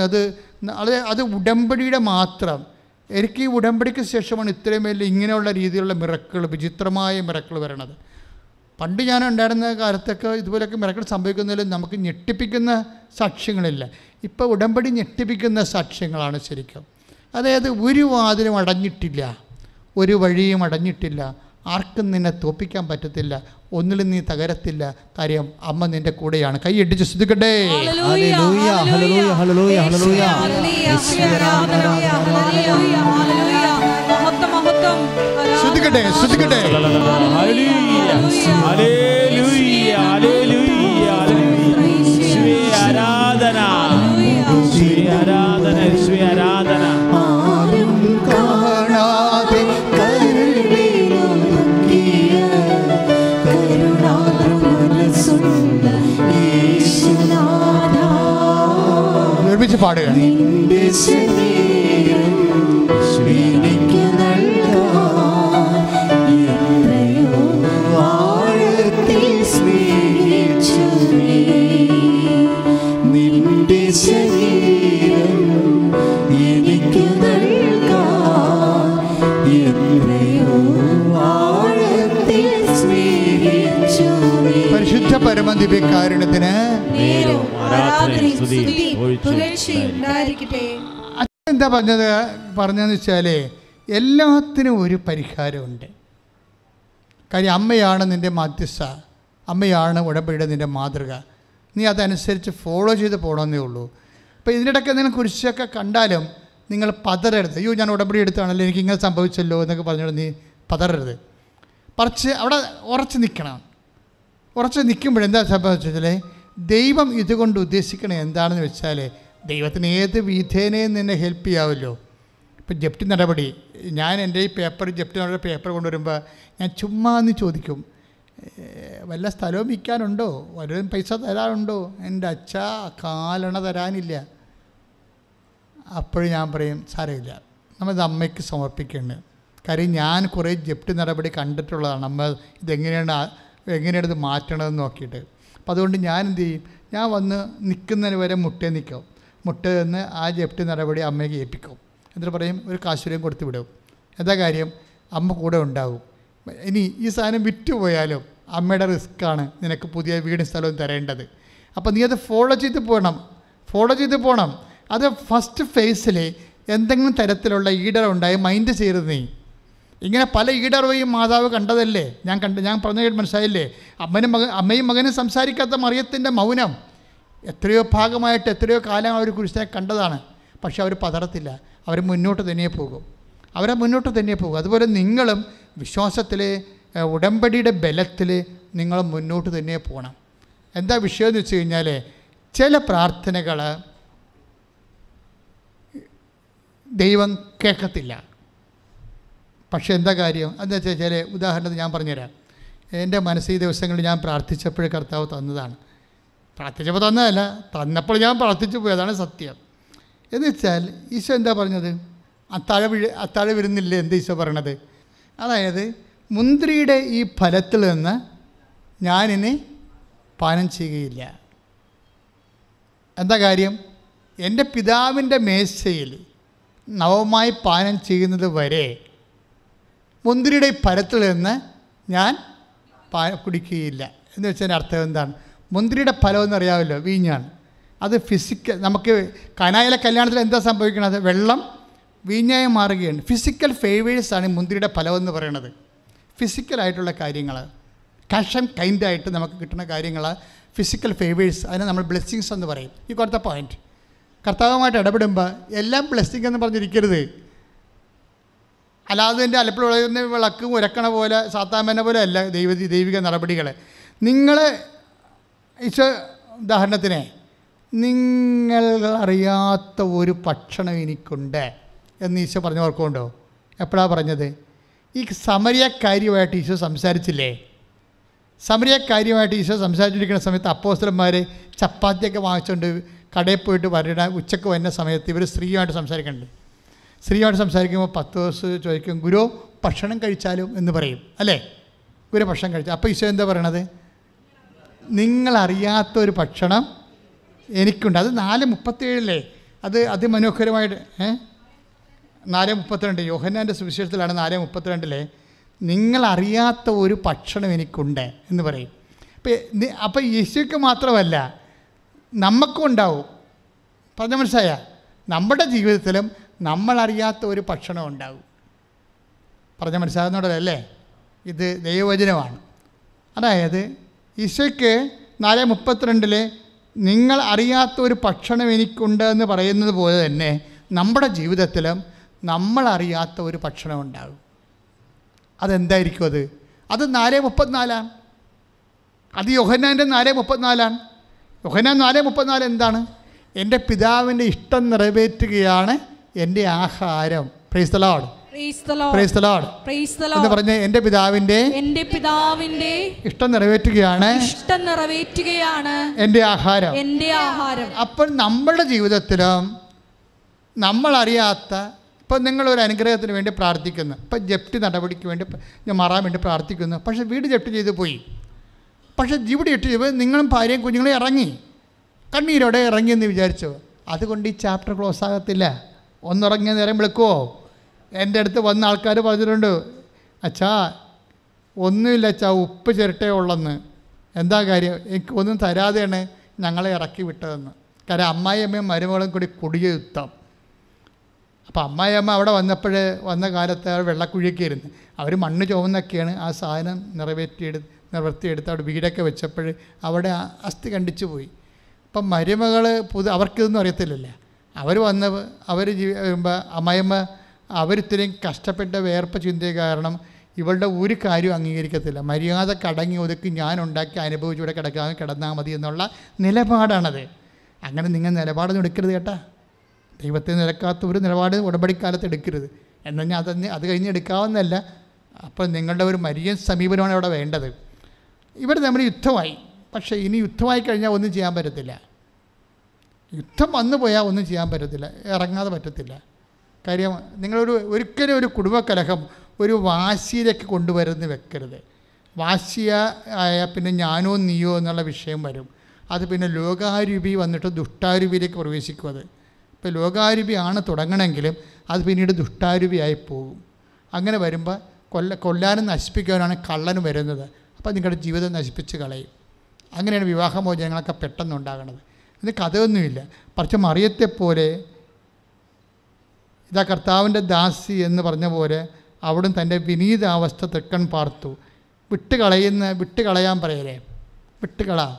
Speaker 4: അത് അത് ഉടമ്പടിയുടെ മാത്രം എനിക്ക് ഈ ഉടമ്പടിക്ക് ശേഷമാണ് ഇത്രയും വലിയ ഇങ്ങനെയുള്ള രീതിയിലുള്ള മിറക്കൾ വിചിത്രമായ മിറക്കൾ വരണത്. പണ്ട് ഞാൻ ഉണ്ടായിരുന്ന കാലത്തൊക്കെ ഇതുപോലെയൊക്കെ മിറക്കൾ സംഭവിക്കുന്നതിൽ നമുക്ക് ഞെട്ടിപ്പിക്കുന്ന സാക്ഷ്യങ്ങളില്ല. ഇപ്പോൾ ഉടമ്പടി ഞെട്ടിപ്പിക്കുന്ന സാക്ഷ്യങ്ങളാണ് ശരിക്കും. അതായത് ഒരു വാതിലും അടഞ്ഞിട്ടില്ല. ഒരു വഴിയും അടഞ്ഞിട്ടില്ല. ആർക്കും നിന്നെ തോപ്പിക്കാൻ പറ്റത്തില്ല. ഒന്നിലും നീ തകരത്തില്ല. കാര്യം അമ്മ നിന്റെ കൂടെയാണ്. കൈ കൈയടിച്ച് ശ്രദ്ധിക്കട്ടെ. ശ്രദ്ധിക്കട്ടെ
Speaker 1: ഹല്ലേലൂയ,
Speaker 2: സ്നേഹിച്ചു പാടുക
Speaker 4: പരിശുദ്ധ പരമദിവ്യകാരുണ്യത്തിന്
Speaker 5: നേരവും ആരാധനയും
Speaker 1: പുകഴ്ചയും
Speaker 5: ഉണ്ടായിരിക്കട്ടെ.
Speaker 4: എന്താ പറഞ്ഞത്? പറഞ്ഞതെന്ന് വെച്ചാൽ എല്ലാത്തിനും ഒരു പരിഹാരമുണ്ട്. കാര്യം അമ്മയാണ് നിന്റെ മധ്യസ്ഥ. അമ്മയാണ് ഉടമ്പടിയുടെ നിന്റെ മാതൃക. നീ അതനുസരിച്ച് ഫോളോ ചെയ്ത് പോകണമെന്നേ ഉള്ളൂ. അപ്പോൾ ഇതിനിടയ്ക്ക് എന്തെങ്കിലും കുരിശൊക്കെ കണ്ടാലും നിങ്ങൾ പതറരുത്. അയ്യോ ഞാൻ ഉടമ്പടി എടുത്താണല്ലോ എനിക്ക് ഇങ്ങനെ സംഭവിച്ചല്ലോ എന്നൊക്കെ പറഞ്ഞുകൊണ്ട് നീ പതറരുത്. പറിച്ച് അവിടെ ഉറച്ച് നിൽക്കണം ഉറച്ച് നിൽക്കുമ്പോഴെന്താ സംഭവിച്ചാൽ ദൈവം ഇതുകൊണ്ട് ഉദ്ദേശിക്കണേ എന്താണെന്ന് വെച്ചാൽ ദൈവത്തിന് ഏത് വിധേനയും നിന്നെ ഹെൽപ്പ് ചെയ്യാമല്ലോ ഇപ്പം ജപ്തി നടപടി. ഞാൻ എന്റെ ഈ പേപ്പർ ജപ്തി നടപടി പേപ്പർ കൊണ്ടുവരുമ്പോൾ ഞാൻ ചുമ്മാ എന്ന് ചോദിക്കും വല്ല സ്ഥലവും വിൽക്കാനുണ്ടോ? വല്ലതും പൈസ തരാനുണ്ടോ എന്റെ അച്ഛ കാലണ തരാനില്ല. അപ്പോഴും ഞാൻ പറയും സാരമില്ല നമ്മളിത് അമ്മയ്ക്ക് സമർപ്പിക്കേണ്ടത് കാര്യം ഞാൻ കുറേ ജപ്തി നടപടി കണ്ടിട്ടുള്ളതാണ്. നമ്മൾ ഇതെങ്ങനെയാണ് എങ്ങനെയാണ് ഇത് മാറ്റണമെന്ന് നോക്കിയിട്ട്. അപ്പം അതുകൊണ്ട് ഞാൻ എന്ത് ചെയ്യും? ഞാൻ വന്ന് നിൽക്കുന്നതിന് വരെ മുട്ടേ നിൽക്കും. മുട്ട നിന്ന് ആ ജപ്തി നടപടി അമ്മയ്ക്ക് ഏൽപ്പിക്കും. എന്നിട്ട് പറയും ഒരു കാശുരയും കൊടുത്ത് വിടും. എന്താ കാര്യം? അമ്മ കൂടെ ഉണ്ടാവും. ഇനി ഈ സാധനം വിറ്റുപോയാലും അമ്മയുടെ റിസ്ക്കാണ് നിനക്ക് പുതിയ വീടും സ്ഥലവും തരേണ്ടത്. അപ്പോൾ നീ അത് ഫോളോ ചെയ്ത് പോകണം ഫോളോ ചെയ്ത് പോകണം അത് ഫസ്റ്റ് ഫേസിൽ എന്തെങ്കിലും തരത്തിലുള്ള ഈഡർ ഉണ്ടായി മൈൻഡ് ചെയ്യരുത് നീ. ഇങ്ങനെ പല ഈടറിവയും മാതാവ് കണ്ടതല്ലേ? ഞാൻ കണ്ട് ഞാൻ പറഞ്ഞ കേട്ട് മനസ്സിലായില്ലേ? അമ്മനും മകൻ അമ്മയും മകനും സംസാരിക്കാത്ത മറിയത്തിന്റെ മൗനം എത്രയോ ഭാഗമായിട്ട് എത്രയോ കാലം അവർ കുരിശിനെ കണ്ടതാണ്. പക്ഷെ അവർ പതറത്തില്ല. അവർ മുന്നോട്ട് തന്നെ പോകും. അവരെ മുന്നോട്ട് തന്നെ പോകും. അതുപോലെ നിങ്ങളും വിശ്വാസത്തിൽ ഉടമ്പടിയുടെ ബലത്തിൽ നിങ്ങൾ മുന്നോട്ട് തന്നെ പോകണം എന്താ വിഷയം എന്ന് വെച്ച് കഴിഞ്ഞാൽ ചില പ്രാർത്ഥനകൾ ദൈവം കേൾക്കത്തില്ല. പക്ഷേ എന്താ കാര്യം? എന്താ വെച്ചാൽ ചില ഉദാഹരണത്തിന് ഞാൻ പറഞ്ഞുതരാം. എന്റെ മനസ്സ് ഈ ദിവസങ്ങളിൽ ഞാൻ പ്രാർത്ഥിച്ചപ്പോഴേ കർത്താവ് തന്നതാണ്. പ്രാർത്ഥിച്ചപ്പോൾ തന്നതല്ല തന്നപ്പോൾ ഞാൻ പ്രാർത്ഥിച്ചു പോയി അതാണ് സത്യം. എന്ന് വെച്ചാൽ ഈശോ എന്താ പറഞ്ഞത്? അത്താഴ വിഴ അത്താഴ വരുന്നില്ലേ എന്ത് ഈശോ പറയണത്? അതായത് മുന്തിരിയുടെ ഈ ഫലത്തിൽ നിന്ന് ഞാനിനി പാനം ചെയ്യുകയില്ല. എന്താ കാര്യം? എന്റെ പിതാവിന്റെ മേശയിൽ നവമായി പാനം ചെയ്യുന്നത് വരെ മുന്തിരിയുടെ പരത്തിൽ നിന്ന് ഞാൻ കുടിക്കുകയില്ല. എന്ന് വെച്ചാൽ അർത്ഥം എന്താണ്? മുന്തിരിയുടെ ഫലം എന്ന് അറിയാമല്ലോ വീഞ്ഞാണ്. അത് ഫിസിക്കൽ നമുക്ക് കനായിലെ കല്യാണത്തിൽ എന്താ സംഭവിക്കണത്? വെള്ളം വീഞ്ഞായി മാറുകയാണ്. ഫിസിക്കൽ ഫേവേഴ്സാണ് മുന്തിരിയുടെ ഫലം എന്ന് പറയുന്നത് ഫിസിക്കലായിട്ടുള്ള കാര്യങ്ങൾ. കഷം കൈൻഡായിട്ട് നമുക്ക് കിട്ടുന്ന കാര്യങ്ങൾ ഫിസിക്കൽ ഫേവേഴ്സ് അതിനെ നമ്മൾ ബ്ലെസ്സിങ്സ് എന്ന് പറയും. ഈ കൊടുത്ത പോയിന്റ് കർത്താവുമായിട്ട് ഇടപെടുമ്പോൾ എല്ലാം ബ്ലെസ്സിങ് എന്ന് പറഞ്ഞിരിക്കരുത്. അല്ലാതെ എന്റെ അലപ്പിൽ വിളയുന്ന വിളക്ക് ഉരക്കണ പോലെ സാത്താമേനെ പോലെ അല്ല ദൈവ ദൈവിക നടപടികൾ നിങ്ങൾ ഈശ ഉദാഹരണത്തിന് നിങ്ങൾ അറിയാത്ത ഒരു ഭക്ഷണം എനിക്കുണ്ട് എന്ന് ഈശോ പറഞ്ഞ ഓർക്കുണ്ടോ എപ്പോഴാണ് പറഞ്ഞത്? ഈ സമരിയക്കാരിയുമായിട്ട് ഈശോ സംസാരിച്ചില്ലേ? സമരിയക്കാരിയുമായിട്ട് ഈശോ സംസാരിച്ചിരിക്കുന്ന സമയത്ത് അപ്പോസ്റ്റർമാർ ചപ്പാത്തിയൊക്കെ വാങ്ങിച്ചുകൊണ്ട് കടയിൽ പോയിട്ട് വരണ ഉച്ചയ്ക്ക് വരുന്ന സമയത്ത് ഇവർ സ്ത്രീയുമായിട്ട് സംസാരിക്കുന്നുണ്ട് സ്ത്രീയോട് സംസാരിക്കുമ്പോൾ പത്ത് ദിവസം ചോദിക്കും ഗുരു ഭക്ഷണം കഴിച്ചാലും? എന്ന് പറയും. അല്ലേ? ഗുരു ഭക്ഷണം കഴിച്ചു. അപ്പോൾ ഈശോ എന്താ പറയണത്? നിങ്ങളറിയാത്ത ഒരു ഭക്ഷണം എനിക്കുണ്ട്. അത് നാല് മുപ്പത്തേഴല്ലേ അത് അതിമനോഹരമായിട്ട് ഏ? നാല് മുപ്പത്തിരണ്ട്. യോഹന്നാന്റെ സുവിശേഷത്തിലാണ് നാല് മുപ്പത്തിരണ്ടിലെ നിങ്ങളറിയാത്ത ഒരു ഭക്ഷണം എനിക്കുണ്ട് എന്ന് പറയും. അപ്പം അപ്പം യേശുക്ക് മാത്രമല്ല നമുക്കും ഉണ്ടാവും. പറഞ്ഞ മനസ്സിലായ? നമ്മുടെ ജീവിതത്തിലും നമ്മളറിയാത്ത ഒരു ഭക്ഷണം ഉണ്ടാകും പറഞ്ഞ മനസ്സിലാകുന്നുണ്ടല്ലേ ഇത് ദൈവവചനമാണ്. അതായത് ഈശോയ്ക്ക് നാല് മുപ്പത്തിരണ്ടിൽ നിങ്ങൾ അറിയാത്ത ഒരു ഭക്ഷണം എനിക്കുണ്ട് എന്ന് പറയുന്നത് പോലെ തന്നെ നമ്മുടെ ജീവിതത്തിലും നമ്മളറിയാത്ത ഒരു ഭക്ഷണം ഉണ്ടാകും. അതെന്തായിരിക്കും അത്? അത് നാല് മുപ്പത്തിനാലാണ്. അത് യോഹനാന്റെ നാല് മുപ്പത്തിനാലാണ്. യോഹനാൻ നാല് മുപ്പത്തിനാല് എന്താണ്? എന്റെ പിതാവിന്റെ ഇഷ്ടം നിറവേറ്റുകയാണ് എന്റെ ആഹാരം. പ്രൈസ് ലോഡ്
Speaker 5: the
Speaker 4: എന്ന്. എന്റെ പിതാവിന്റെ
Speaker 5: എന്റെ പിതാവിന്റെ
Speaker 4: ഇഷ്ടം നിറവേറ്റുകയാണ്.
Speaker 5: ഇഷ്ടം നിറവേറ്റുകയാണ്.
Speaker 4: എന്റെ ആഹാരം.
Speaker 5: എന്റെ ആഹാരം.
Speaker 4: അപ്പോൾ നമ്മുടെ ജീവിതത്തിലും നമ്മളറിയാത്ത ഇപ്പം ഒരു അനുഗ്രഹത്തിന് വേണ്ടി പ്രാർത്ഥിക്കുന്നു. ഇപ്പം ജപ്തി നടപടിക്ക് വേണ്ടി ഞാൻ മാറാൻ വേണ്ടി പ്രാർത്ഥിക്കുന്നു. പക്ഷെ വീട് ജപ്തി ചെയ്ത് പോയി. പക്ഷെ വീട് ഇട്ട് ചെയ്തപ്പോൾ നിങ്ങളും ഭാര്യയും കുഞ്ഞുങ്ങളും ഇറങ്ങി. കണ്ണീരോടെ ഇറങ്ങി എന്ന് വിചാരിച്ചു. അതുകൊണ്ട് ഈ ചാപ്റ്റർ ക്ലോസ് ആകത്തില്ല. ഒന്നിറങ്ങിയ നേരം വിളിക്കുമോ എന്റെ അടുത്ത് വന്ന ആൾക്കാർ പറഞ്ഞിട്ടുണ്ട് അച്ഛാ ഒന്നുമില്ല അച്ഛാ ഉപ്പ് ചിരട്ടേ ഉള്ളെന്ന്. എന്താ കാര്യം? എനിക്ക് ഒന്നും തരാതെയാണ് ഞങ്ങളെ ഇറക്കി വിട്ടതെന്ന്. കാരണം അമ്മായിയമ്മയും മരുമകളും കൂടി കുടിയ യുദ്ധം. അപ്പോൾ അമ്മായിയമ്മ അവിടെ വന്നപ്പോഴേ വന്ന കാലത്ത് അവർ വെള്ളക്കുഴിയൊക്കെ ഇരുന്ന് അവർ മണ്ണ് ചുവന്നൊക്കെയാണ് ആ സാധനം നിറവേറ്റിയെടു നിവർത്തിയെടുത്ത് അവിടെ വീടൊക്കെ വെച്ചപ്പോൾ അവിടെ അസ്ഥി കണ്ടിച്ചു പോയി. അപ്പം മരുമകൾ പുതു അവർക്കിതൊന്നും അറിയത്തില്ലല്ലേ? അവർ വന്ന് അവർ ജീവി അമ്മയമ്മ അവരിത്രയും കഷ്ടപ്പെട്ട വേർപ്പ ചിന്തയ കാരണം ഇവളുടെ ഒരു കാര്യവും അംഗീകരിക്കത്തില്ല. മര്യാദ കടങ്ങി ഒതുക്കി ഞാൻ ഉണ്ടാക്കി അനുഭവിച്ചിവിടെ കിടക്കാൻ കിടന്നാൽ മതി എന്നുള്ള നിലപാടാണത്. അങ്ങനെ നിങ്ങൾ നിലപാടൊന്നും എടുക്കരുത് കേട്ടാ. ദൈവത്തെ നിലക്കാത്ത ഒരു നിലപാട് ഉടമ്പടിക്കാലത്ത് എടുക്കരുത്. എന്നാൽ അത് അത് കഴിഞ്ഞ് എടുക്കാവുന്നതല്ല. അപ്പോൾ നിങ്ങളുടെ ഒരു മരിയ സമീപനമാണ് അവിടെ വേണ്ടത്. ഇവിടെ നമ്മൾ യുദ്ധമായി. പക്ഷേ ഇനി യുദ്ധമായി കഴിഞ്ഞാൽ ഒന്നും ചെയ്യാൻ പറ്റത്തില്ല. യുദ്ധം വന്നു പോയാൽ ഒന്നും ചെയ്യാൻ പറ്റത്തില്ല ഇറങ്ങാതെ പറ്റത്തില്ല. കാര്യം നിങ്ങളൊരു ഒരിക്കലും ഒരു കുടുംബക്കലഹം ഒരു വാശിയിലേക്ക് കൊണ്ടുവരുന്ന വെക്കരുത്. വാശിയ ആയ പിന്നെ ഞാനോ നീയോ എന്നുള്ള വിഷയം വരും. അത് പിന്നെ ലോകാരൂപി വന്നിട്ട് ദുഷ്ടാരൂപിയിലേക്ക് പ്രവേശിക്കും അത്. ഇപ്പോൾ ലോകാരൂപിയാണ് തുടങ്ങണമെങ്കിലും അത് പിന്നീട് ദുഷ്ടാരൂപിയായി പോകും. അങ്ങനെ വരുമ്പോൾ കൊല്ല കൊല്ലാനും നശിപ്പിക്കാനാണ് കള്ളനും വരുന്നത്. അപ്പോൾ നിങ്ങളുടെ ജീവിതം നശിപ്പിച്ച് കളയും. അങ്ങനെയാണ് വിവാഹമോചനങ്ങളൊക്കെ പെട്ടെന്ന് ഉണ്ടാകുന്നത്. ഇത് കഥയൊന്നുമില്ല. പക്ഷെ മറിയത്തെപ്പോലെ ഇതാ കർത്താവിന്റെ ദാസി എന്ന് പറഞ്ഞ പോലെ അവിടും തന്റെ വിനീതാവസ്ഥ തെക്കൺ പാർത്തു. വിട്ടുകളയുന്ന വിട്ടുകളയാൻ പറയലേ വിട്ടുകള.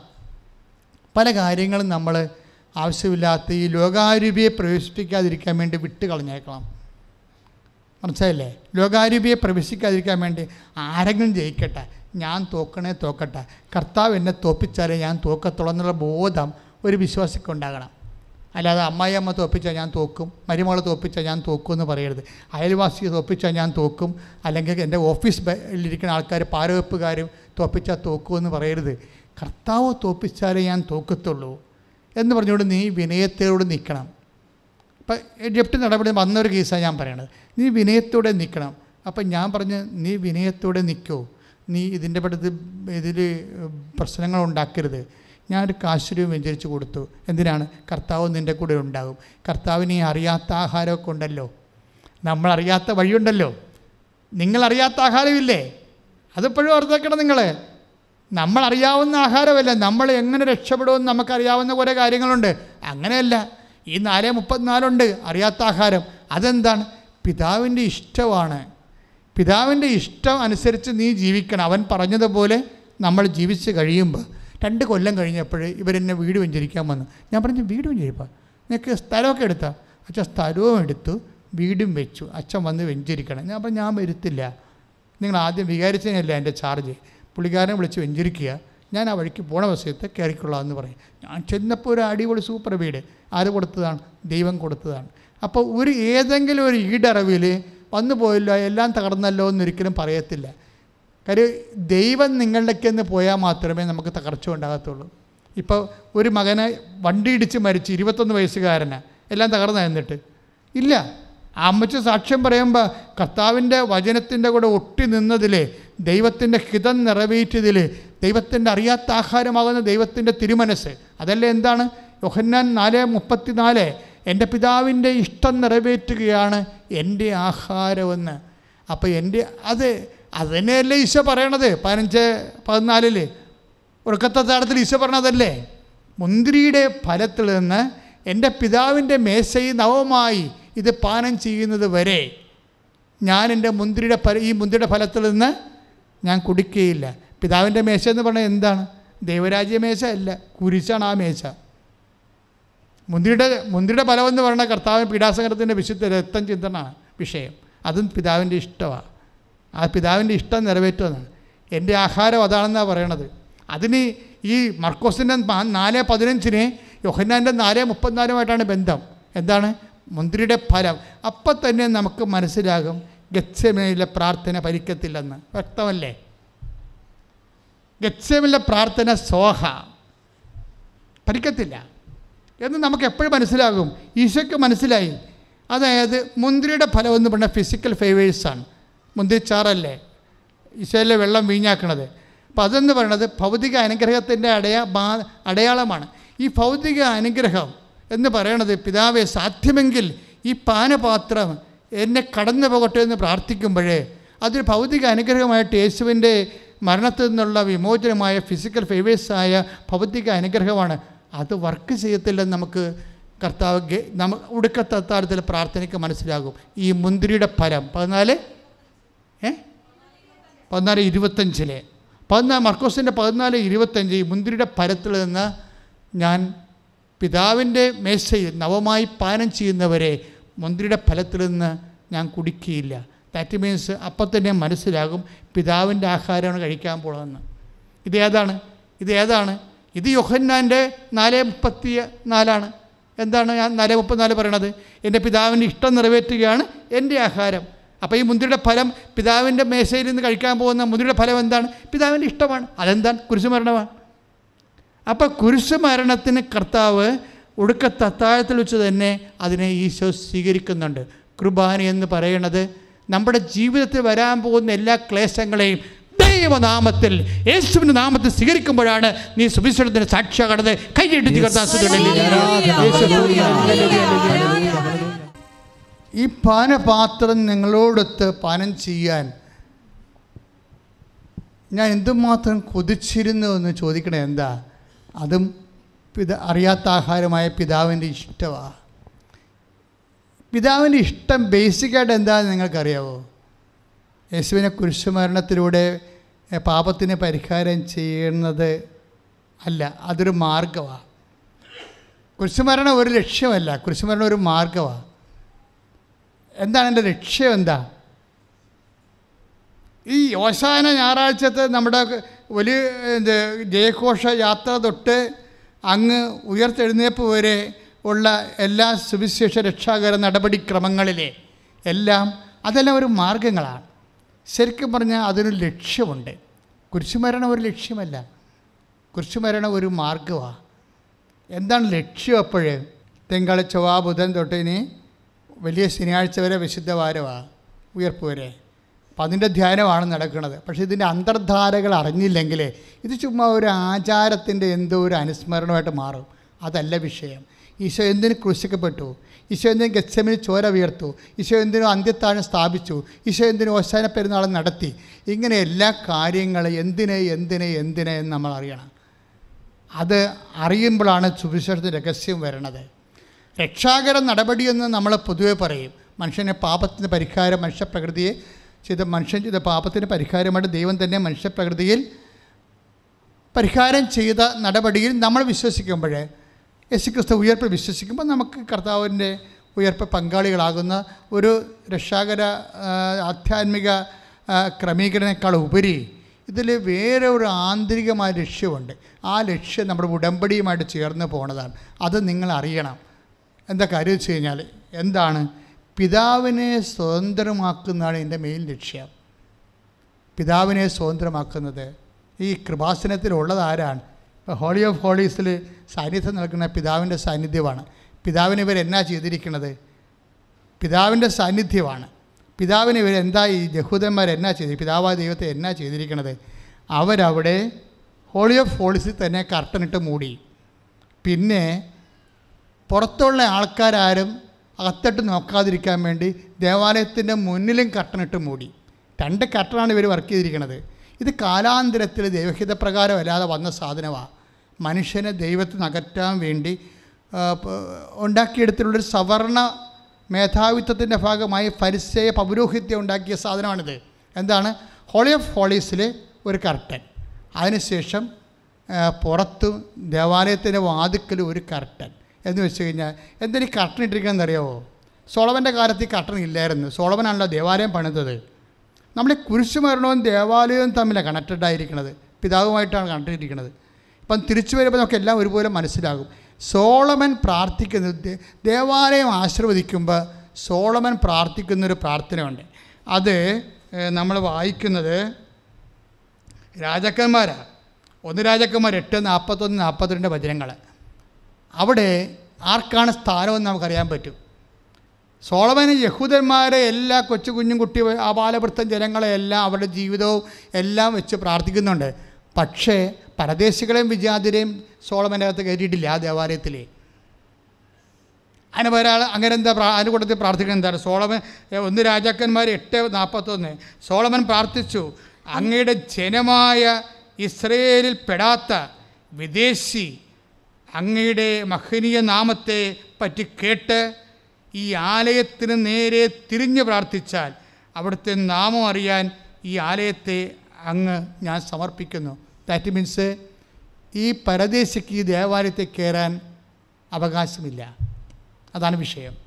Speaker 4: പല കാര്യങ്ങളും നമ്മൾ ആവശ്യമില്ലാത്ത ഈ ലോകാരൂപിയെ പ്രവേശിപ്പിക്കാതിരിക്കാൻ വേണ്ടി വിട്ടുകളഞ്ഞേക്കണം. മനസ്സിലായില്ലേ? ലോകാരൂപിയെ പ്രവേശിക്കാതിരിക്കാൻ വേണ്ടി ആരെങ്കിലും ജയിക്കട്ടെ? ഞാൻ തോക്കണേ തോക്കട്ടെ. കർത്താവ് എന്നെ തോപ്പിച്ചാലേ ഞാൻ തോക്കത്തുള്ളൂ ബോധം ഒരു വിശ്വാസിക്ക് ഉണ്ടാകണം. അല്ലാതെ അമ്മായിയമ്മ തോപ്പിച്ചാൽ ഞാൻ തോക്കും മരുമകളെ തോപ്പിച്ചാൽ ഞാൻ തോക്കും എന്ന് പറയരുത്. അയൽവാസിയെ തോപ്പിച്ചാൽ ഞാൻ തോക്കും അല്ലെങ്കിൽ എന്റെ ഓഫീസ് ഇരിക്കുന്ന ആൾക്കാർ പാരവെപ്പുകാരും തോപ്പിച്ചാൽ തോക്കും എന്ന് പറയരുത്. കർത്താവ് തോപ്പിച്ചാലേ ഞാൻ തോക്കത്തുള്ളൂ എന്ന് പറഞ്ഞുകൊണ്ട് നീ വിനയത്തോട് നിൽക്കണം. ഇപ്പം ജപ്തി നടപടി വന്നൊരു കേസാണ് ഞാൻ പറയണത്. നീ വിനയത്തോടെ നിൽക്കണം. അപ്പം ഞാൻ പറഞ്ഞ് നീ വിനയത്തോടെ നിൽക്കോ. നീ ഇതിന്റെ പെടുത്ത് ഇതിൽ പ്രശ്നങ്ങൾ ഉണ്ടാക്കരുത്. ഞാനൊരു കാശുരൂപം വെഞ്ചരിച്ച് കൊടുത്തു. എന്തിനാണ്? കർത്താവ് നിന്റെ കൂടെ ഉണ്ടാകും. കർത്താവിന് അറിയാത്ത ആഹാരമൊക്കെ ഉണ്ടല്ലോ. നമ്മളറിയാത്ത വഴിയുണ്ടല്ലോ. നിങ്ങളറിയാത്ത ആഹാരമില്ലേ? അതിപ്പോഴും ഓർത്തേക്കണം നിങ്ങൾ നമ്മളറിയാവുന്ന ആഹാരമല്ല. നമ്മൾ എങ്ങനെ രക്ഷപ്പെടുമെന്ന് നമുക്കറിയാവുന്ന കുറേ കാര്യങ്ങളുണ്ട്. അങ്ങനെയല്ല. ഈ നാല് മുപ്പത്തിനാലുണ്ട്. അറിയാത്ത ആഹാരം. അതെന്താണ്? പിതാവിന്റെ ഇഷ്ടമാണ്. പിതാവിന്റെ ഇഷ്ടം അനുസരിച്ച് നീ ജീവിക്കണം. അവൻ പറഞ്ഞതുപോലെ നമ്മൾ ജീവിച്ച് കഴിയുമ്പോൾ രണ്ട് കൊല്ലം കഴിഞ്ഞപ്പോൾ ഇവരെന്നെ വീട് വെഞ്ചരിക്കാൻ വന്നു. ഞാൻ പറഞ്ഞു വീട് വെഞ്ചരിപ്പാ? നിനക്ക് സ്ഥലമൊക്കെ എടുത്താൽ അച്ഛൻ സ്ഥലവും എടുത്തു വീടും വെച്ചു. അച്ഛൻ വന്ന് വെഞ്ചരിക്കണം. ഞാൻ പറഞ്ഞു ഞാൻ വരുത്തില്ല. നിങ്ങൾ ആദ്യം വികാരിച്ചതിനല്ല എന്റെ ചാർജ്? പുള്ളിക്കാരനെ വിളിച്ച് വെഞ്ചരിക്കുക. ഞാൻ ആ വഴിക്ക് പോണ വശത്ത് കയറിക്കൊള്ളാം എന്ന് പറയും. ഞാൻ ചെന്നപ്പോൾ ഒരു അടിപൊളി സൂപ്പർ വീട്. ആര് കൊടുത്തതാണ്? ദൈവം കൊടുത്തതാണ്. അപ്പോൾ ഒരു ഏതെങ്കിലും ഒരു ഈടറിവിൽ വന്നു പോയല്ലോ എല്ലാം തകർന്നല്ലോ എന്നൊരിക്കലും പറയത്തില്ല. കാര്യം ദൈവം നിങ്ങളിലേക്ക് നിന്ന് പോയാൽ മാത്രമേ നമുക്ക് തകർച്ച ഉണ്ടാകത്തുള്ളൂ. ഇപ്പോൾ ഒരു മകനെ വണ്ടി ഇടിച്ച് മരിച്ച് ഇരുപത്തൊന്ന് വയസ്സുകാരനാണ് എല്ലാം തകർന്നു ഇല്ല. അമ്മച്ച് സാക്ഷ്യം പറയുമ്പോൾ കർത്താവിന്റെ വചനത്തിന്റെ കൂടെ ഒട്ടി നിന്നതിൽ ദൈവത്തിന്റെ ഹിതം നിറവേറ്റിയതിൽ ദൈവത്തിന്റെ അറിയാത്ത ആഹാരമാകുന്ന ദൈവത്തിന്റെ തിരുമനസ് അതല്ലേ എന്താണ്? യോഹന്നാൻ നാല് മുപ്പത്തിനാല് എന്റെ പിതാവിന്റെ ഇഷ്ടം നിറവേറ്റുകയാണ് എന്റെ ആഹാരമെന്ന്. അപ്പോൾ എന്റെ അത് അതിനെയല്ലേ ഈശോ പറയണത്? പതിനഞ്ച് പതിനാലിൽ ഉറക്കത്തെ താടത്തിൽ ഈശോ പറഞ്ഞതല്ലേ? മുന്തിരിയുടെ ഫലത്തിൽ നിന്ന് എന്റെ പിതാവിന്റെ മേശയിൽ നവമായി ഇത് പാനം ചെയ്യുന്നത് വരെ ഞാൻ എന്റെ മുന്തിരിയുടെ ഫല ഈ മുന്തിരിയുടെ ഫലത്തിൽ നിന്ന് ഞാൻ കുടിക്കുകയില്ല. പിതാവിന്റെ മേശ എന്ന് പറഞ്ഞാൽ എന്താണ്? ദൈവരാജ്യ മേശ അല്ല കുരിശാണ് ആ മേശ. മുന്തിരിയുടെ മുന്തിരിയുടെ ഫലമെന്ന് പറയുന്ന കർത്താവ് പീഡാസംഗരത്തിന്റെ വിശുദ്ധ രക്തം ചിന്തനാണ് വിഷയം. അതും പിതാവിന്റെ ഇഷ്ടമാണ് ആ പിതാവിന്റെ ഇഷ്ടം നിറവേറ്റുമെന്നാണ്. എന്റെ ആഹാരം അതാണെന്നാണ് പറയണത്. അതിന് ഈ മർക്കോസിന്റെ നാല് പതിനഞ്ചിന് യോഹന്നാന്റെ നാല് മുപ്പത്തിനാലുമായിട്ടാണ് ബന്ധം. എന്താണ്? മുന്തിരിയുടെ ഫലം. അപ്പം തന്നെ നമുക്ക് മനസ്സിലാകും ഗച്ഛമേലെ പ്രാർത്ഥന ഫലിക്കത്തില്ലെന്ന് വ്യക്തമല്ലേ? ഗച്ഛമിലെ പ്രാർത്ഥന സോഹ. ഫലിക്കത്തില്ല എന്ന് നമുക്ക് എപ്പോഴും മനസ്സിലാകും. ഈശോയ്ക്ക് മനസ്സിലായി. അതായത് മുന്തിരിയുടെ ഫലം എന്ന് പറഞ്ഞാൽ ഫിസിക്കൽ ഫേവേഴ്സാണ് മുന്തിരിച്ചാറല്ലേ? ഈശോയിലെ വെള്ളം വീഞ്ഞാക്കണത്. അപ്പം അതെന്ന് പറയണത് ഭൗതിക അനുഗ്രഹത്തിന്റെ അടയാ അടയാളമാണ്. ഈ ഭൗതിക അനുഗ്രഹം എന്ന് പറയണത് പിതാവെ സാധ്യമെങ്കിൽ ഈ പാനപാത്രം എന്നെ കടന്നു പോകട്ടെ എന്ന് പ്രാർത്ഥിക്കുമ്പോഴേ അതൊരു ഭൗതിക അനുഗ്രഹമായിട്ട് യേശുവിന്റെ മരണത്തിൽ നിന്നുള്ള വിമോചനമായ ഫിസിക്കൽ ഫേവേഴ്സായ ഭൗതിക അനുഗ്രഹമാണ്. അത് വർക്ക് ചെയ്യത്തില്ലെന്ന് നമുക്ക് കർത്താവ് നമ്മ ഉടുക്കത്തത്താഴത്തിൽ പ്രാർത്ഥനയ്ക്ക് മനസ്സിലാകും. ഈ മുന്തിരിയുടെ ഫലം. പതിനാല് ഏ? പതിനാല് ഇരുപത്തഞ്ചിലെ. പതിനാല് മർക്കോസിന്റെ പതിനാല് ഇരുപത്തഞ്ച് മുന്തിരിയുടെ പരത്തിൽ നിന്ന് ഞാൻ പിതാവിന്റെ മേശയിൽ നവമായി പാനം ചെയ്യുന്നവരെ മുന്തിരിയുടെ ഫലത്തിൽ നിന്ന് ഞാൻ കുടിക്കുകയില്ല ദാറ്റ് മീൻസ് അപ്പം തന്നെ മനസ്സിലാകും പിതാവിന്റെ ആഹാരമാണ് കഴിക്കാൻ പോകണമെന്ന് ഇത് ഏതാണ്? ഇത് ഏതാണ്? ഇത് യൊഹന്നാന്റെ നാല് മുപ്പത്തി നാലാണ് എന്താണ് ഞാൻ നാല് മുപ്പത്തിനാല് പറയണത്? എന്റെ പിതാവിന്റെ ഇഷ്ടം നിറവേറ്റുകയാണ് എന്റെ ആഹാരം. അപ്പോൾ ഈ മുന്തിരിയുടെ ഫലം പിതാവിന്റെ മേശയിൽ നിന്ന് കഴിക്കാൻ പോകുന്ന മുന്തിരിയുടെ ഫലം എന്താണ്? പിതാവിന്റെ ഇഷ്ടമാണ്. അതെന്താണ് കുരിശുമരണമാണ്. അപ്പോൾ കുരിശുമരണത്തിന് കർത്താവ് ഒടുക്കത്തെ അത്താഴത്തിൽ വെച്ച് തന്നെ അതിനെ ഈശോ സ്വീകരിക്കുന്നുണ്ട്. കുർബാന എന്ന് പറയുന്നത് നമ്മുടെ ജീവിതത്തിൽ വരാൻ പോകുന്ന എല്ലാ ക്ലേശങ്ങളെയും ദൈവനാമത്തിൽ യേശുവിന്റെ നാമത്തിൽ സ്വീകരിക്കുമ്പോഴാണ് നീ സുവിശേഷത്തിന് സാക്ഷിയാകണത്. കൈയിട്ടിച്ച് ഈ പാനപാത്രം നിങ്ങളോടൊത്ത് പാനം ചെയ്യാൻ ഞാൻ എന്തുമാത്രം കൊതിച്ചിരുന്നു എന്ന് ചോദിക്കണേ എന്താ? അതും പിത അറിയാത്ത ആഹാരമായ പിതാവിന്റെ ഇഷ്ടമാണ് പിതാവിന്റെ ഇഷ്ടം ബേസിക്കായിട്ട് എന്താണെന്ന് നിങ്ങൾക്കറിയാവോ? യേശുവിനെ കുരിശുമരണത്തിലൂടെ പാപത്തിന് പരിഹാരം ചെയ്യുന്നത് അല്ല അതൊരു മാർഗമാണ് കുരിശുമരണം ഒരു ലക്ഷ്യമല്ല കുരിശുമരണം ഒരു മാർഗമാണ് എന്താണ് എന്റെ ലക്ഷ്യം എന്താ? ഈ ഓശാന ഞായറാഴ്ചത്തെ നമ്മുടെ വലിയ എന്ത് ജയഘോഷ യാത്ര തൊട്ട് അങ്ങ് ഉയർത്തെഴുന്നേപ്പ് വരെ ഉള്ള എല്ലാ സുവിശേഷ രക്ഷാകര നടപടിക്രമങ്ങളിലെ എല്ലാം അതെല്ലാം ഒരു മാർഗങ്ങളാണ് ശരിക്കും പറഞ്ഞാൽ അതിനൊരു ലക്ഷ്യമുണ്ട്. കുരിശുമരണം ഒരു ലക്ഷ്യമല്ല. കുരിശുമരണം ഒരു മാർഗമാണ് എന്താണ് ലക്ഷ്യം അപ്പോഴേ തിങ്കൾ ചൊവ്വ ബുധൻ തൊട്ട് ഇനി വലിയ ശനിയാഴ്ച വരെ വിശുദ്ധ വാരമാണ് ഉയർപ്പ് വരെ. അപ്പം അതിന്റെ ധ്യാനമാണ് നടക്കുന്നത്. പക്ഷേ ഇതിന്റെ അന്തർധാരകൾ അറിഞ്ഞില്ലെങ്കിൽ ഇത് ചുമ്മാ ഒരു ആചാരത്തിന്റെ എന്തോ ഒരു അനുസ്മരണമായിട്ട് മാറും. അതല്ല വിഷയം. ഈശോ എന്തിനു ക്രൂശിക്കപ്പെട്ടു? ഈശോ എന്തിനും ഗച്ചമിന് ചോര ഉയർത്തു ഈശോ എന്തിനും അന്ത്യത്താഴം സ്ഥാപിച്ചു? ഈശോ എന്തിനും ഓശാന പെരുന്നാൾ നടത്തി? ഇങ്ങനെ എല്ലാ കാര്യങ്ങളും എന്തിനെ എന്തിനെ എന്തിനെ എന്ന് നമ്മൾ അറിയണം. അത് അറിയുമ്പോഴാണ് സുവിശേഷത്തിന്റെ രഹസ്യം വരണത്. രക്ഷാകര നടപടിയെന്ന് നമ്മൾ പൊതുവെ പറയും. മനുഷ്യനെ പാപത്തിന് പരിഹാരം മനുഷ്യപ്രകൃതിയെ ചെയ്ത മനുഷ്യൻ ചെയ്ത പാപത്തിന് പരിഹാരമായിട്ട് ദൈവം തന്നെ മനുഷ്യപ്രകൃതിയിൽ പരിഹാരം ചെയ്ത നടപടിയിൽ നമ്മൾ വിശ്വസിക്കുമ്പോൾ യേശുക്രിസ്തു ഉയർപ്പ് വിശ്വസിക്കുമ്പോൾ നമുക്ക് കർത്താവിന്റെ ഉയർപ്പ് പങ്കാളികളാകുന്ന ഒരു രക്ഷാകര ആധ്യാത്മിക ക്രമീകരണേക്കാൾ ഉപരി ഇതിൽ വേറെ ഒരു ആന്തരികമായ ലക്ഷ്യമുണ്ട്. ആ ലക്ഷ്യം നമ്മുടെ ഉടമ്പടിയുമായിട്ട് ചേർന്ന് പോണതാണ്. അത് നിങ്ങൾ അറിയണം. എന്താ കാര്യം വെച്ച് കഴിഞ്ഞാൽ എന്താണ്? പിതാവിനെ സ്വതന്ത്രമാക്കുന്നതാണ് എന്റെ മെയിൻ ലക്ഷ്യം. പിതാവിനെ സ്വതന്ത്രമാക്കുന്നത് ഈ കൃപാസനത്തിലുള്ളത് ആരാണ്? ഇപ്പോൾ ഹോളി ഓഫ് ഹോളീസിൽ സാന്നിധ്യം നൽകുന്ന പിതാവിന്റെ സാന്നിധ്യമാണ്. പിതാവിന് ഇവർ എന്നാ ചെയ്തിരിക്കുന്നത്? പിതാവിന്റെ സാന്നിധ്യമാണ്. പിതാവിന് ഇവർ എന്താ ഈ യഹൂദന്മാർ എന്നാ ചെയ്ത് പിതാവായ ദൈവത്തെ എന്നാ ചെയ്തിരിക്കുന്നത്? അവരവിടെ ഹോളി ഓഫ് ഹോളീസിൽ തന്നെ കർട്ടനിട്ട് മൂടി. പിന്നെ പുറത്തുള്ള ആൾക്കാരും അകത്തിട്ട് നോക്കാതിരിക്കാൻ വേണ്ടി ദേവാലയത്തിന്റെ മുന്നിലും കട്ടനിട്ട് മൂടി. രണ്ട് കട്ടനാണ് ഇവർ വർക്ക് ചെയ്തിരിക്കുന്നത് ഇത് കാലാന്തരത്തിൽ ദൈവഹിത പ്രകാരം അല്ലാതെ വന്ന സാധനമാണ് മനുഷ്യനെ ദൈവത്തിൽ നിന്ന് അകറ്റാൻ വേണ്ടി ഉണ്ടാക്കിയെടുത്തിട്ടുള്ളൊരു സവർണ മേധാവിത്വത്തിന്റെ ഭാഗമായി പരിസയ പൗരോഹിത്യം ഉണ്ടാക്കിയ സാധനമാണിത്. എന്താണ്? ഹോളി ഓഫ് ഹോളീസിൽ ഒരു കർട്ടൻ. അതിനുശേഷം പുറത്തും ദേവാലയത്തിന്റെ വാതുക്കൽ ഒരു കർട്ടൻ. എന്ന് വെച്ച് കഴിഞ്ഞാൽ എന്തിനീ കർട്ടൻ ഇട്ടിരിക്കണമെന്ന് അറിയാമോ സോളവന്റെ കാലത്ത് ഈ കർട്ടൻ ഇല്ലായിരുന്നു. സോളവനാണല്ലോ ദേവാലയം പണിതത്. നമ്മൾ ഈ കുരിശുമരണവും ദേവാലയവും തമ്മിലാണ് കണക്റ്റഡ് ആയിരിക്കുന്നത് പിതാവുമായിട്ടാണ് കണക്റ്റഡ് ഇരിക്കുന്നത് ഇപ്പം തിരിച്ചു വരുമ്പോൾ നമുക്ക് എല്ലാം ഒരുപോലെ മനസ്സിലാകും. സോളമൻ പ്രാർത്ഥിക്കുന്നത് ദേവാലയം ആശീർവദിക്കുമ്പോൾ സോളമൻ പ്രാർത്ഥിക്കുന്നൊരു പ്രാർത്ഥനയുണ്ട്. അത് നമ്മൾ വായിക്കുന്നത് രാജാക്കന്മാരാണ് ഒന്ന് രാജാക്കന്മാർ എട്ട് നാൽപ്പത്തൊന്ന് നാൽപ്പത്തിരണ്ട് വചനങ്ങൾ അവിടെ ആർക്കാണ് സ്ഥാനമെന്ന് നമുക്കറിയാൻ പറ്റും. സോളമന് യഹൂദന്മാരെ എല്ലാ കൊച്ചു കുഞ്ഞും കുട്ടി ആപാലവൃത്തം ജനങ്ങളെ എല്ലാം അവരുടെ ജീവിതവും എല്ലാം വെച്ച് പ്രാർത്ഥിക്കുന്നുണ്ട്. പക്ഷേ പരദേശികളെയും വിജാതിരെയും സോളമന്റെ അകത്ത് കയറ്റിയിട്ടില്ല ആ ദേവാലയത്തിൽ അതിന് ഒരാൾ അങ്ങനെ എന്താ അതിന് കൂട്ടത്തിൽ പ്രാർത്ഥിക്കുന്നത് എന്താണ്? സോളമൻ ഒന്ന് രാജാക്കന്മാർ എട്ട് നാൽപ്പത്തൊന്ന് സോളമൻ പ്രാർത്ഥിച്ചു അങ്ങയുടെ ജനമായ ഇസ്രയേലിൽ പെടാത്ത വിദേശി അങ്ങയുടെ മഹനീയ നാമത്തെ പറ്റി കേട്ട് ഈ ആലയത്തിന് നേരെ തിരിഞ്ഞു പ്രാർത്ഥിച്ചാൽ അവിടുത്തെ നാമം അറിയാൻ ഈ ആലയത്തെ അങ്ങ് ഞാൻ സമർപ്പിക്കുന്നു. ദാറ്റ് മീൻസ് ഈ പരദേശിക്ക് ഈ ദേവാലയത്തിൽ കയറാൻ അവകാശമില്ല. അതാണ് വിഷയം.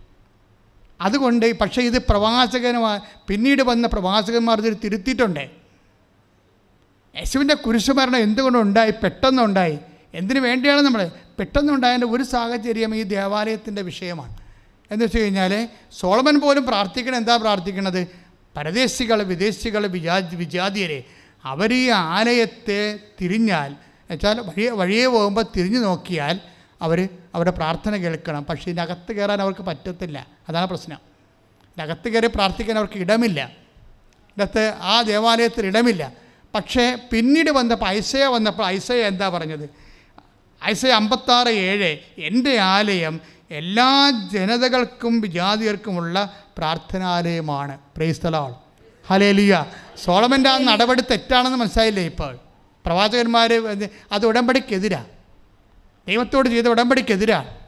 Speaker 4: അതുകൊണ്ട് പക്ഷേ ഇത് പ്രവാചകന്മാർ പിന്നീട് വന്ന പ്രവാചകന്മാർ ഇതിൽ തിരുത്തിയിട്ടുണ്ട്. യേശുവിന്റെ കുരിശുമരണം എന്തുകൊണ്ടുണ്ടായി പെട്ടെന്നുണ്ടായി എന്തിനു വേണ്ടിയാണ് നമ്മൾ പെട്ടെന്നുണ്ടായതിന്റെ ഒരു സാഹചര്യം ഈ ദേവാലയത്തിന്റെ വിഷയമാണ്. എന്ന് വെച്ച് കഴിഞ്ഞാൽ സോളമൻ പോലും പ്രാർത്ഥിക്കണം എന്താ പ്രാർത്ഥിക്കണത്? പരദേശികൾ വിദേശികൾ വിജാ വിജാതിയരെ അവർ ഈ ആലയത്തെ തിരിഞ്ഞാൽ എന്നുവെച്ചാൽ വഴിയെ വഴിയെ പോകുമ്പോൾ തിരിഞ്ഞു നോക്കിയാൽ അവർ അവരുടെ പ്രാർത്ഥന കേൾക്കണം. പക്ഷേ ഇതിനകത്ത് കയറാൻ അവർക്ക് പറ്റത്തില്ല. അതാണ് പ്രശ്നം. ഇതിനകത്ത് കയറി പ്രാർത്ഥിക്കാൻ അവർക്ക് ഇടമില്ല. ഇതിനകത്ത് ആ ദേവാലയത്തിൽ ഇടമില്ല. പക്ഷേ പിന്നീട് വന്നപ്പോൾ ഐസയ വന്നപ്പോൾ ഐസയ എന്താ പറഞ്ഞത്? ഐസയ അമ്പത്താറ് ഏഴ് എന്റെ ആലയം എല്ലാ ജനതകൾക്കും വിജാതികർക്കുമുള്ള പ്രാർത്ഥനാലയമാണ്. പ്രൈസ്തലാൾ ഹലേലിയ സോളമന്റെ ആ നടപടി തെറ്റാണെന്ന് മനസ്സിലായില്ലേ ഇപ്പോൾ? പ്രവാചകന്മാർ അത് ഉടമ്പടിക്കെതിരാണ് ദൈവത്തോട് ചെയ്ത ഉടമ്പടിക്കെതിരാണ്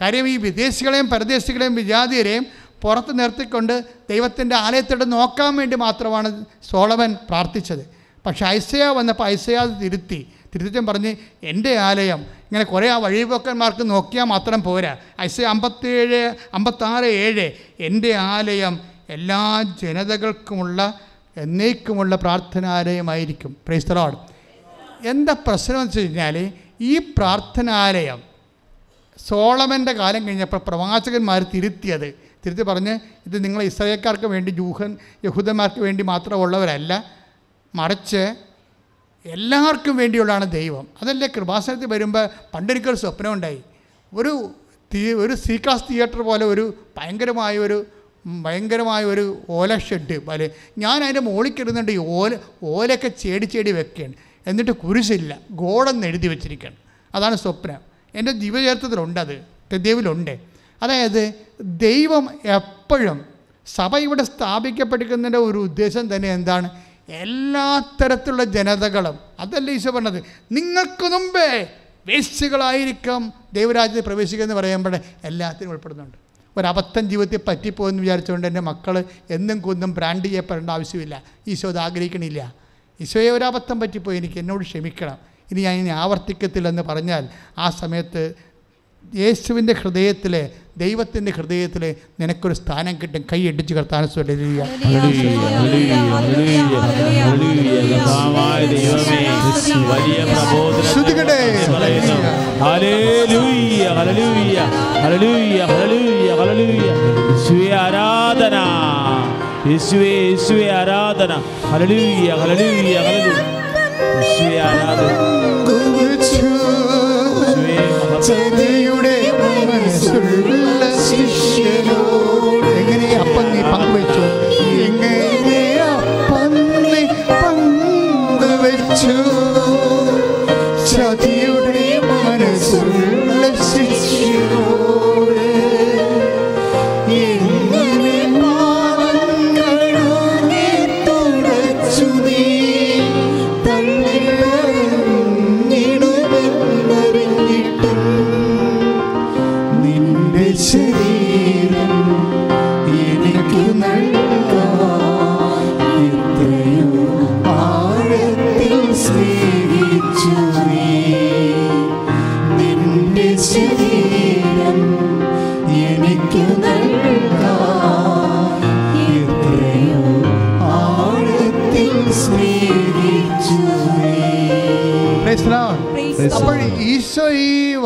Speaker 4: കാര്യം ഈ വിദേശികളെയും പരദേശികളെയും വിജാതിയരെയും പുറത്ത് നിർത്തിക്കൊണ്ട് ദൈവത്തിന്റെ ആലയത്തോട് നോക്കാൻ വേണ്ടി മാത്രമാണ് സോളമൻ പ്രാർത്ഥിച്ചത്. പക്ഷേ ഐസയ വന്നപ്പോൾ ഐസയ തിരുത്തി. തിരുത്തിച്ചും പറഞ്ഞ് എന്റെ ആലയം ഇങ്ങനെ കുറേ ആ വഴിപോക്കന്മാർക്ക് നോക്കിയാൽ മാത്രം പോരാ. ഐസ് അമ്പത്തേഴ് അമ്പത്താറ് ഏഴ്. എന്റെ ആലയം എല്ലാ ജനതകൾക്കുമുള്ള എന്നേക്കുമുള്ള പ്രാർത്ഥനാലയമായിരിക്കും. പ്രൈസ്തലോട് എന്താ പ്രശ്നം എന്ന് വെച്ച് കഴിഞ്ഞാൽ ഈ പ്രാർത്ഥനാലയം സോളമന്റെ കാലം കഴിഞ്ഞപ്പോൾ പ്രവാചകന്മാർ തിരുത്തിയത്. തിരുത്തി പറഞ്ഞ് ഇത് നിങ്ങൾ ഇസ്രയേൽക്കാർക്ക് വേണ്ടി ജൂഹൻ യഹൂദന്മാർക്ക് വേണ്ടി മാത്രമുള്ളവരല്ല മറിച്ച് എല്ലാവർക്കും വേണ്ടിയുള്ളതാണ് ദൈവം. അതല്ലേ കൃപാസനത്തിൽ വരുമ്പോൾ പണ്ടൊരിക്കൽ സ്വപ്നം ഉണ്ടായി ഒരു തീ ഒരു സീക്ലാസ് തിയേറ്റർ പോലെ ഒരു ഭയങ്കരമായ ഒരു ഭയങ്കരമായ ഒരു ഓല ഷെഡ് പോലെ. ഞാൻ അതിന്റെ മുകളിൽ കിടന്നിട്ട് ഈ ഓല ഓലയൊക്കെ ചേടി ചേടി വെക്കുകയാണ്. എന്നിട്ട് കുരിശില്ല. ഗോഡെന്ന് എഴുതി വെച്ചിരിക്കുകയാണ്. അതാണ് സ്വപ്നം. എന്റെ ജീവചരിത്രത്തിലുണ്ട് അത് ദൈവിലുണ്ട് അതായത് ദൈവം എപ്പോഴും സഭ ഇവിടെ സ്ഥാപിക്കപ്പെട്ടിരിക്കുന്നതിന്റെ ഒരു ഉദ്ദേശം തന്നെ എന്താണ്? എല്ലാ തരത്തിലുള്ള ജനതകളും അതല്ല ഈശോ പറഞ്ഞത്? നിങ്ങൾക്ക് മുമ്പേ വേശ്യകളായിരിക്കും ദൈവരാജ്യത്തിൽ പ്രവേശിക്കുക എന്ന് പറയുമ്പോൾ എല്ലാത്തിനും ഉൾപ്പെടുന്നുണ്ട്. ഒരബദ്ധം ജീവിതത്തിൽ പറ്റിപ്പോയെന്ന് വിചാരിച്ചുകൊണ്ട് എന്റെ മക്കൾ എന്നും കുന്നും ബ്രാൻഡ് ചെയ്യപ്പെടേണ്ട ആവശ്യമില്ല. ഈശോ അത് ആഗ്രഹിക്കണില്ല. ഈശോയെ ഒരബദ്ധം പറ്റിപ്പോയി. എനിക്ക് എന്നോട് ക്ഷമിക്കണം. ഇനി ഞാൻ ഇനി ആവർത്തിക്കത്തില്ലെന്ന് പറഞ്ഞാൽ ആ സമയത്ത് യേശുവിന്റെ ഹൃദയത്തിൽ ദൈവത്തിന്റെ ഹൃദയത്തിൽ നിനക്കൊരു സ്ഥാനം കിട്ടും
Speaker 1: കൈ ഇടിച്ച് കർത്താൻ. ആരാധന യേശുവേ യേശുവേ ആരാധന ആരാധന മഹത്വം.
Speaker 4: മനസ്സുള്ള ശിഷ്യനോട്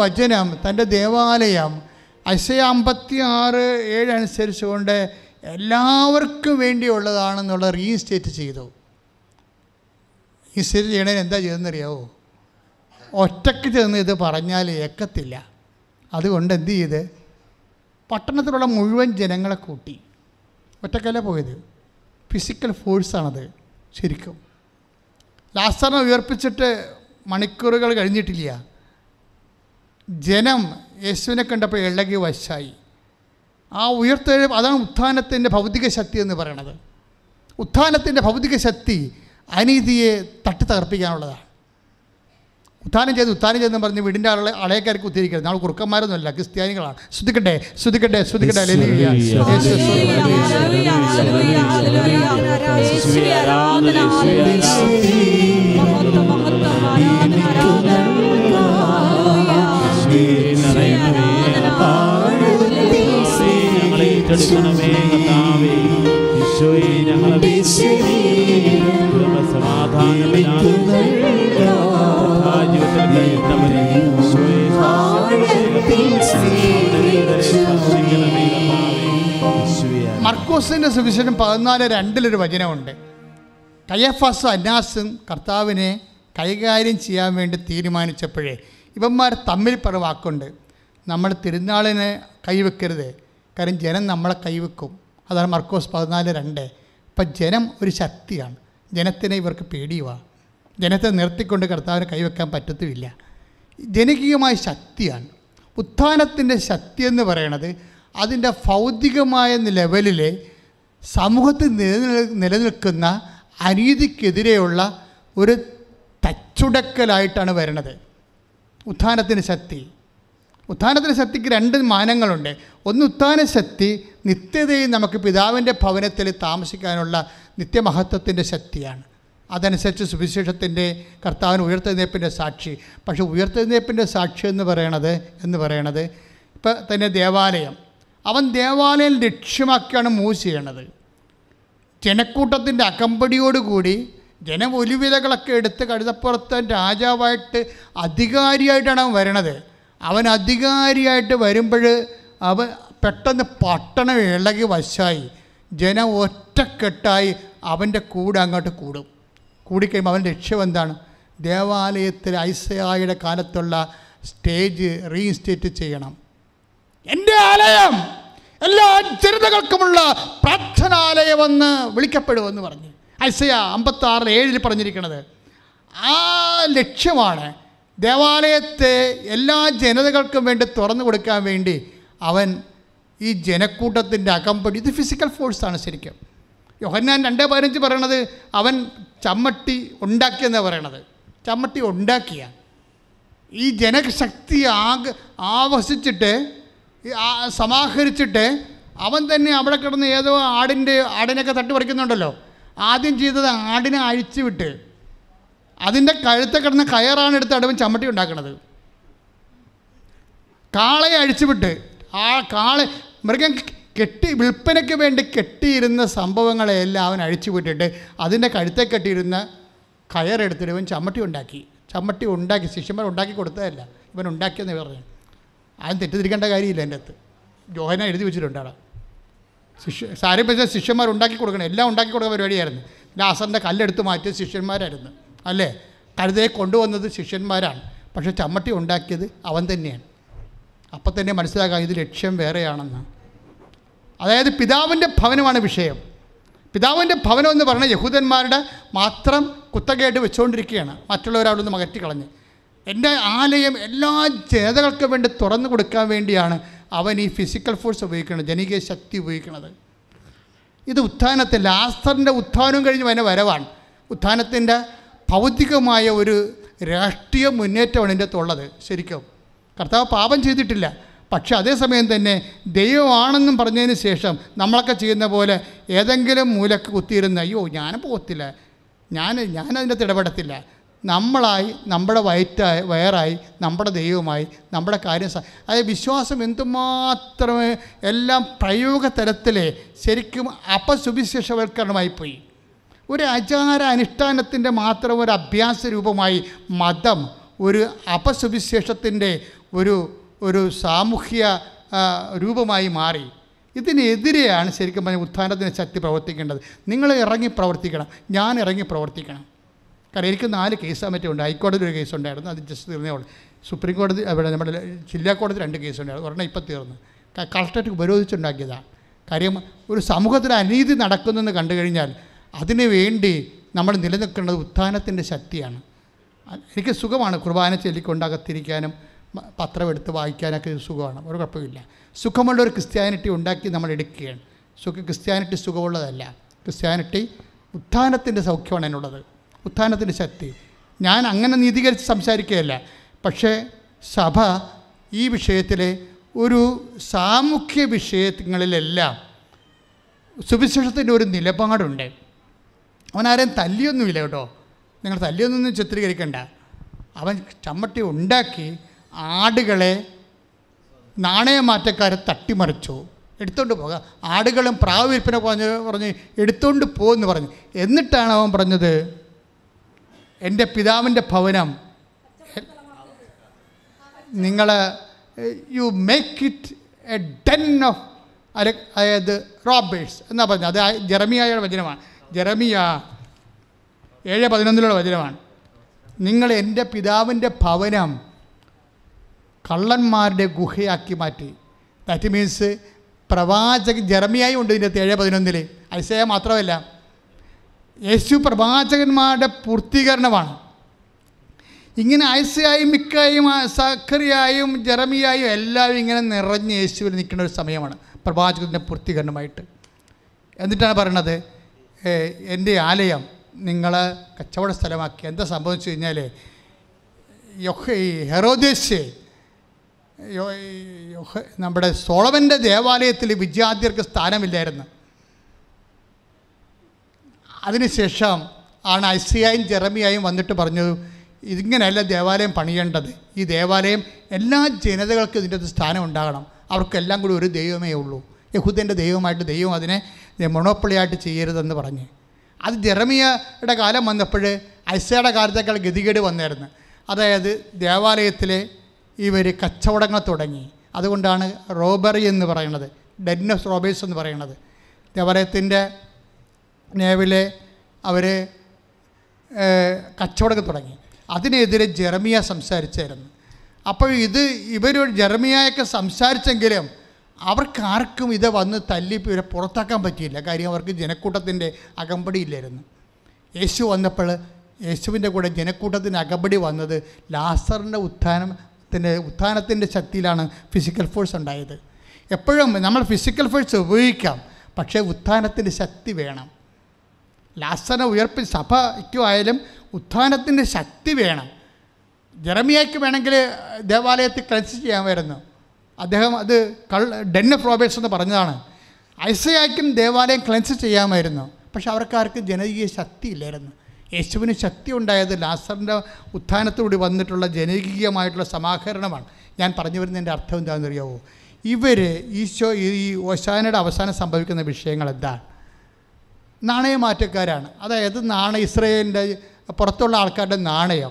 Speaker 4: വചനം തന്റെ ദേവാലയം അശയ അമ്പത്തി ആറ് ഏഴ് അനുസരിച്ചുകൊണ്ട് എല്ലാവർക്കും വേണ്ടിയുള്ളതാണെന്നുള്ള റീസ്റ്റേറ്റ് ചെയ്തു. റീസ്റ്റേറ്റ് ചെയ്യണതിന് എന്താ ചെയ്തെന്നറിയാവോ ഒറ്റയ്ക്ക് ചെന്ന് ഇത് പറഞ്ഞാൽ ഏക്കത്തില്ല. അതുകൊണ്ട് എന്ത് ചെയ്ത്? പട്ടണത്തിലുള്ള മുഴുവൻ ജനങ്ങളെ കൂട്ടി. ഒറ്റക്കല്ല പോയത്? ഫിസിക്കൽ ഫോഴ്സാണത് ശരിക്കും. ലാസ്റ്ററിനെ ഉയർപ്പിച്ചിട്ട് മണിക്കൂറുകൾ കഴിഞ്ഞിട്ടില്ല. ജനം യേശുവിനെ കണ്ടപ്പോൾ ഇളകി വശായി ആ ഉയർത്തെഴു അതാണ് ഉത്ഥാനത്തിന്റെ ഭൗതിക ശക്തി എന്ന് പറയണത് ഉത്ഥാനത്തിന്റെ ഭൗതിക ശക്തി അനീതിയെ തട്ടി തകർപ്പിക്കാനുള്ളതാണ് ഉത്ഥാനം ചെയ്ത് ഉത്ഥാനം ചെയ്തെന്ന് പറഞ്ഞ് വീടിന്റെ ആളെ അളയക്കാർക്ക് കുത്തിയിരിക്കരുത് നമ്മൾ കുറുക്കന്മാരൊന്നുമല്ല ക്രിസ്ത്യാനികളാണ് ശ്രുതിക്കട്ടെ ശ്രുതിക്കട്ടെ ശ്രുതിക്കട്ടെ ഹല്ലേലൂയ.
Speaker 1: ഏറ്റെടുക്കണമേ കർത്താവേ. ഈശോയെ ഞങ്ങളെ
Speaker 4: മർക്കോസിന്റെ സുവിശേഷം പതിനാല് രണ്ടിലൊരു വചനമുണ്ട്. കയ്യഫാസും അന്നാസും കർത്താവിനെ കൈകാര്യം ചെയ്യാൻ വേണ്ടി തീരുമാനിച്ചപ്പോഴേ ഇവന്മാർ തമ്മിൽ പറ വാക്കുണ്ട് നമ്മൾ തിരുനാളിനെ കൈവെക്കരുത്. കാരണം ജനം നമ്മളെ കൈവെക്കും. അതാണ് മർക്കോസ് പതിനാല് രണ്ട്. ഇപ്പം ജനം ഒരു ശക്തിയാണ്. ജനത്തിനെ ഇവർക്ക് പേടിയുവാ. ജനത്തെ നിർത്തിക്കൊണ്ട് കർത്താവിന് കൈവെക്കാൻ പറ്റത്തുമില്ല. ജനകീയമായ ശക്തിയാണ്. ഉത്ഥാനത്തിന്റെ ശക്തി എന്ന് പറയണത് അതിന്റെ ഭൗതികമായ ലെവലിൽ സമൂഹത്തിൽ നിലനിൽ നിലനിൽക്കുന്ന അനീതിക്കെതിരെയുള്ള ഒരു തച്ചുടക്കലായിട്ടാണ് വരുന്നത് ഉത്ഥാനത്തിന്റെ ശക്തി. ഉത്ഥാനത്തിന്റെ ശക്തിക്ക് രണ്ട് മാനങ്ങളുണ്ട്. ഒന്ന് ഉത്ഥാന ശക്തി നിത്യതയിൽ നമുക്ക് പിതാവിന്റെ ഭവനത്തിൽ താമസിക്കാനുള്ള നിത്യമഹത്വത്തിന്റെ ശക്തിയാണ്. അതനുസരിച്ച് സുവിശേഷത്തിന്റെ കർത്താവിന് ഉയർത്തെഴുന്നേപ്പിന്റെ സാക്ഷി. പക്ഷേ ഉയർത്തെഴുന്നേപ്പിന്റെ സാക്ഷി എന്ന് പറയണത് എന്ന് പറയണത് ഇപ്പം തന്നെ ദേവാലയം. അവൻ ദേവാലയം ലക്ഷ്യമാക്കിയാണ് മൂവ് ചെയ്യണത്. ജനക്കൂട്ടത്തിന്റെ അകമ്പടിയോടുകൂടി ജനം ഒലിവിലകളൊക്കെ എടുത്ത് കഴുതപ്പുറത്ത് രാജാവായിട്ട് അധികാരിയായിട്ടാണ് അവൻ വരണത്. അവൻ അധികാരിയായിട്ട് വരുമ്പോൾ അവൻ പെട്ടെന്ന് പട്ടണം ഇളകി വശായി. ജനം ഒറ്റക്കെട്ടായി അവന്റെ കൂടെ അങ്ങോട്ട് കൂടും. കൂടിക്കഴിയുമ്പോൾ അവന്റെ ലക്ഷ്യം എന്താണ്? ദേവാലയത്തിൽ ഐസയായുടെ കാലത്തുള്ള സ്റ്റേജ് റീഇൻസ്റ്റേറ്റ് ചെയ്യണം. എന്റെ ആലയം എല്ലാ ജനതകൾക്കുമുള്ള പ്രാർത്ഥനാലയമെന്ന് വിളിക്കപ്പെടുമെന്ന് പറഞ്ഞു. ഐസയ അമ്പത്താറിൽ ഏഴിൽ പറഞ്ഞിരിക്കുന്നത് ആ ലക്ഷ്യമാണ് ദേവാലയത്തെ എല്ലാ ജനതകൾക്കും വേണ്ടി തുറന്നു കൊടുക്കാൻ വേണ്ടി അവൻ ഈ ജനക്കൂട്ടത്തിന്റെ അകമ്പടി ഇത് ഫിസിക്കൽ ഫോഴ്സാണ് ശരിക്കും. യോഹന്നാൻ രണ്ട് പതിനഞ്ച് പറയണത് അവൻ ചമ്മട്ടി ഉണ്ടാക്കിയെന്നാണ് പറയണത്. ചമ്മട്ടി ഉണ്ടാക്കിയ. ഈ ജനശക്തി ആക ആവസിച്ചിട്ട് ഈ സമാഹരിച്ചിട്ട് അവൻ തന്നെ അവിടെ കിടന്ന് ഏതോ ആടിന്റെ ആടിനൊക്കെ തട്ടി പറിക്കുന്നുണ്ടല്ലോ ആദ്യം ചെയ്തത് ആടിനെ അഴിച്ചു വിട്ട് അതിന്റെ കഴുത്തെ കിടന്ന കയറാണ് എടുത്ത് അടുവൻ ചമ്മട്ടി ഉണ്ടാക്കണത്. കാളയെ അഴിച്ചുവിട്ട് ആ കാള മൃഗം കെട്ടി വിൽപ്പനയ്ക്ക് വേണ്ടി കെട്ടിയിരുന്ന സംഭവങ്ങളെല്ലാം അവൻ അഴിച്ചു വിട്ടിട്ട് അതിന്റെ കഴുത്തെ കെട്ടിയിരുന്ന കയറെടുത്തിട്ട് ഇവൻ ചമ്മട്ടി ഉണ്ടാക്കി. ചമ്മട്ടി ഉണ്ടാക്കി ശിഷ്യന്മാർ ഉണ്ടാക്കി കൊടുത്തതല്ല. ഇവൻ ഉണ്ടാക്കിയെന്ന് പറഞ്ഞു. ആരും തെറ്റിദ്ധരിക്കേണ്ട കാര്യമില്ല എന്റെ അടുത്ത് ജോഹന എഴുതി വെച്ചിട്ടുണ്ട് ശിഷ്യ സാരി ശിഷ്യന്മാർ ഉണ്ടാക്കി കൊടുക്കണം. എല്ലാം ഉണ്ടാക്കി കൊടുക്കുന്ന പരിപാടിയായിരുന്നു. ലാസറിന്റെ കല്ലെടുത്ത് മാറ്റിയ ശിഷ്യന്മാരായിരുന്നു. അല്ലേ? കഴുതയെ കൊണ്ടുവന്നത് ശിഷ്യന്മാരാണ്. പക്ഷെ ചമ്മട്ടി ഉണ്ടാക്കിയത് അവൻ തന്നെയാണ്. അപ്പം തന്നെ മനസ്സിലാക്കാം ഇത് ലക്ഷ്യം വേറെയാണെന്ന്. അതായത് പിതാവിന്റെ ഭവനമാണ് വിഷയം. പിതാവിന്റെ ഭവനം എന്ന് പറഞ്ഞാൽ യഹൂദന്മാരുടെ മാത്രം കുത്തകയായിട്ട് വെച്ചുകൊണ്ടിരിക്കുകയാണ്. മറ്റുള്ളവരവിടുന്ന് മകറ്റി അകറ്റിക്കളഞ്ഞ് എന്റെ ആലയം എല്ലാ ജനതകൾക്കും വേണ്ടി തുറന്നു കൊടുക്കാൻ വേണ്ടിയാണ് അവൻ ഈ ഫിസിക്കൽ ഫോഴ്സ് ഉപയോഗിക്കുന്നത് ജനകീയ ശക്തി ഉപയോഗിക്കുന്നത്. ഇത് ഉത്ഥാനത്തിൽ ലാസ്റ്ററിന്റെ ഉത്ഥാനവും കഴിഞ്ഞ് അതിന്റെ വരവാണ്. ഉത്ഥാനത്തിന്റെ ഭൗതികമായ ഒരു രാഷ്ട്രീയ മുന്നേറ്റമാണ് ഇതിന്റെ അകത്തുള്ളത്. ശരിക്കും. കർത്താവ് പാപം ചെയ്തിട്ടില്ല. പക്ഷെ അതേസമയം തന്നെ ദൈവമാണെന്നും പറഞ്ഞതിന് ശേഷം നമ്മളൊക്കെ ചെയ്യുന്ന പോലെ ഏതെങ്കിലും മൂലക്ക് കുത്തിയിരുന്ന അയ്യോ ഞാൻ പോകത്തില്ല. ഞാൻ ഞാനതിന്റെ ഇടപെടത്തില്ല. നമ്മളായി നമ്മുടെ വയറ്റായി വയറായി നമ്മുടെ ദൈവമായി നമ്മുടെ കാര്യം അതായത് വിശ്വാസം എന്തുമാത്രമേ എല്ലാം പ്രയോഗ തലത്തിലെ ശരിക്കും അപസുവിശേഷവൽക്കരണമായി പോയി. ഒരു ആചാര അനുഷ്ഠാനത്തിന്റെ മാത്രം ഒരു അഭ്യാസ രൂപമായി മതം ഒരു അപസുവിശേഷത്തിന്റെ ഒരു ഒരു സാമൂഹ്യ രൂപമായി മാറി. ഇതിനെതിരെയാണ് ശരിക്കും പറഞ്ഞാൽ ഉത്ഥാനത്തിന് ശക്തി പ്രവർത്തിക്കേണ്ടത്. നിങ്ങൾ ഇറങ്ങി പ്രവർത്തിക്കണം. ഞാൻ ഇറങ്ങി പ്രവർത്തിക്കണം. കാരണം എനിക്ക് നാല് കേസ് മറ്റുണ്ട് ഹൈക്കോടതി ഒരു കേസ് ഉണ്ടായിരുന്നു. അത് ജസ്റ്റ് തീർന്നേ ഉള്ളൂ. സുപ്രീം കോടതി അവിടെ നമ്മുടെ ജില്ലാ കോടതി രണ്ട് കേസ് ഉണ്ടായിരുന്നു. ഒരെണ്ണം ഇപ്പം തീർന്നു. കളക്ടറേറ്റ് ഉപരോധിച്ചുണ്ടാക്കിയതാണ് കാര്യം ഒരു സമൂഹത്തിൽ അനീതി നടക്കുന്നെന്ന് കണ്ടു കഴിഞ്ഞാൽ അതിനു വേണ്ടി നമ്മൾ നിലനിൽക്കേണ്ടത് ഉത്ഥാനത്തിന്റെ ശക്തിയാണ്. എനിക്ക് സുഖമാണ് കുർബാന ചൊല്ലിക്കൊണ്ടകത്തിരിക്കാനും പത്രമെടുത്ത് വായിക്കാനൊക്കെ സുഖമാണ്. ഒരു കുഴപ്പമില്ല. സുഖമുള്ള ഒരു ക്രിസ്ത്യാനിറ്റി ഉണ്ടാക്കി നമ്മൾ എടുക്കുകയാണ്. സുഖ ക്രിസ്ത്യാനിറ്റി സുഖമുള്ളതല്ല. ക്രിസ്ത്യാനിറ്റി ഉത്ഥാനത്തിന്റെ സൗഖ്യമാണ് എന്നുള്ളത്. ഉത്ഥാനത്തിന്റെ ശക്തി. ഞാൻ അങ്ങനെ നീതീകരിച്ച് സംസാരിക്കുകയല്ല. പക്ഷേ സഭ ഈ വിഷയത്തിലെ ഒരു സാമൂഹ്യ വിഷയങ്ങളിലെല്ലാം സുവിശേഷത്തിന്റെ ഒരു നിലപാടുണ്ട്. അവനാരെയും തല്ലിയൊന്നുമില്ല കേട്ടോ. നിങ്ങൾ തല്ലിയൊന്നും ചിത്രീകരിക്കണ്ട. അവൻ ചമ്മട്ടി ഉണ്ടാക്കി ആടുകളെ നാണയമാറ്റക്കാരെ തട്ടിമറിച്ചു. എടുത്തുകൊണ്ട് പോകാം. ആടുകളും പ്രാവ് വിൽപ്പന പറഞ്ഞ് പറഞ്ഞ് എടുത്തുകൊണ്ട് പോകുമെന്ന് പറഞ്ഞു. എന്നിട്ടാണ് അവൻ പറഞ്ഞത് എന്റെ പിതാവിന്റെ ഭവനം നിങ്ങൾ you make it a den of അതായത് റോബേഴ്സ് എന്നാ പറഞ്ഞത്. അത് ജെറമിയായ വചനമാണ്. ജെറമിയ ഏഴ് പതിനൊന്നിലുള്ള വചനമാണ്. നിങ്ങൾ എന്റെ പിതാവിന്റെ ഭവനം കള്ളന്മാരുടെ ഗുഹയാക്കി മാറ്റി. ദാറ്റ് മീൻസ് പ്രവാചകൻ ജെറമിയായി ഉണ്ട് ഇതിന്റെ ഏഴ് പതിനൊന്നിൽ ഐസയ മാത്രമല്ല യേശു പ്രവാചകന്മാരുടെ പൂർത്തീകരണമാണ്. ഇങ്ങനെ ഐസയായും മിക്കായും സക്കറിയായും ജെറമിയായും എല്ലാവരും ഇങ്ങനെ നിറഞ്ഞ് യേശുവിൽ നിൽക്കുന്ന ഒരു സമയമാണ് പ്രവാചകത്തിന്റെ പൂർത്തീകരണമായിട്ട്. എന്നിട്ടാണ് പറയണത് "ഏ, എന്റെ ആലയം നിങ്ങൾ കച്ചവട സ്ഥലമാക്കി. എന്താ സംഭവിച്ചു കഴിഞ്ഞാൽ ഈ ഹെറോദേശ് നമ്മുടെ സോളവന്റെ ദേവാലയത്തിൽ വിദ്യാർത്ഥികൾക്ക് സ്ഥാനമില്ലായിരുന്നു. അതിനുശേഷം ആണ് ഐസിയായും ജെറമിയായും വന്നിട്ട് പറഞ്ഞു ഇതിങ്ങനെയല്ല ദേവാലയം പണിയേണ്ടത്. ഈ ദേവാലയം എല്ലാ ജനതകൾക്കും ഇതിന്റെ അത് സ്ഥാനം ഉണ്ടാകണം. അവർക്കെല്ലാം കൂടി ഒരു ദൈവമേ ഉള്ളൂ. യഹൂദന്റെ ദൈവമായിട്ട് ദൈവം അതിനെ മൊണോപ്പൊളിയായിട്ട് ചെയ്യരുതെന്ന് പറഞ്ഞ്. അത് ജെറമിയയുടെ കാലം വന്നപ്പോൾ ഐസയുടെ കാലത്തേക്കാൾ ഗതികേട് വന്നായിരുന്നു. അതായത് ദേവാലയത്തിലെ ഇവർ കച്ചവടങ്ങൾ തുടങ്ങി. അതുകൊണ്ടാണ് റോബറി എന്ന് പറയുന്നത് ഡെന്നസ് റോബേഴ്സ് എന്ന് പറയുന്നത്. ദേവാലയത്തിന്റെ നേവിലെ അവർ കച്ചവടങ്ങൾ തുടങ്ങി. അതിനെതിരെ ജെറമിയ സംസാരിച്ചായിരുന്നു. അപ്പോൾ ഇത് ഇവർ ജെറമിയായൊക്കെ സംസാരിച്ചെങ്കിലും അവർക്ക് ആർക്കും ഇത് വന്ന് തല്ലി ഇവരെ പുറത്താക്കാൻ പറ്റിയില്ല. കാര്യം അവർക്ക് ജനക്കൂട്ടത്തിന്റെ അകമ്പടിയില്ലായിരുന്നു യേശു വന്നപ്പോൾ യേശുവിന്റെ കൂടെ ജനക്കൂട്ടത്തിന് അകമ്പടി വന്നത് ലാസറിന്റെ ഉത്ഥാനത്തിന്റെ ഉത്ഥാനത്തിന്റെ ശക്തിയിലാണ് ഫിസിക്കൽ ഫോഴ്സ് ഉണ്ടായത്. എപ്പോഴും നമ്മൾ ഫിസിക്കൽ ഫോഴ്സ് ഉപയോഗിക്കാം പക്ഷേ ഉത്ഥാനത്തിന്റെ ശക്തി വേണം. ലാസറിനെ ഉയർപ്പി സഭയ്ക്കുമായാലും ഉത്ഥാനത്തിന്റെ ശക്തി വേണം. ജെറമിയയ്ക്ക് വേണമെങ്കിൽ ദേവാലയത്തിൽ ക്ലൻസ് ചെയ്യാമായിരുന്നു. അദ്ദേഹം അത് കൾ ഡെൻ ഓഫ് റോബേഴ്സ് എന്ന് പറഞ്ഞതാണ്. ഐസയാക്കും ദേവാലയം ക്ലെൻസ് ചെയ്യാമായിരുന്നു. പക്ഷെ അവർക്കാർക്ക് ജനകീയ ശക്തി ഇല്ലായിരുന്നു യേശുവിന് ശക്തി ഉണ്ടായത് ലാസറിന്റെ ഉത്ഥാനത്തോടി വന്നിട്ടുള്ള ജനകീയമായിട്ടുള്ള സമാഹരണമാണ്. ഞാൻ പറഞ്ഞു വരുന്നതിന്റെ അർത്ഥം എന്താണെന്ന് അറിയാവോ ഇവർ ഈശോ ഈ ഓശാനയുടെ അവസാനം സംഭവിക്കുന്ന വിഷയങ്ങൾ എന്താണ്? നാണയമാറ്റക്കാരാണ് അതായത് നാണയ ഇസ്രയേലിന്റെ പുറത്തുള്ള ആൾക്കാരുടെ നാണയം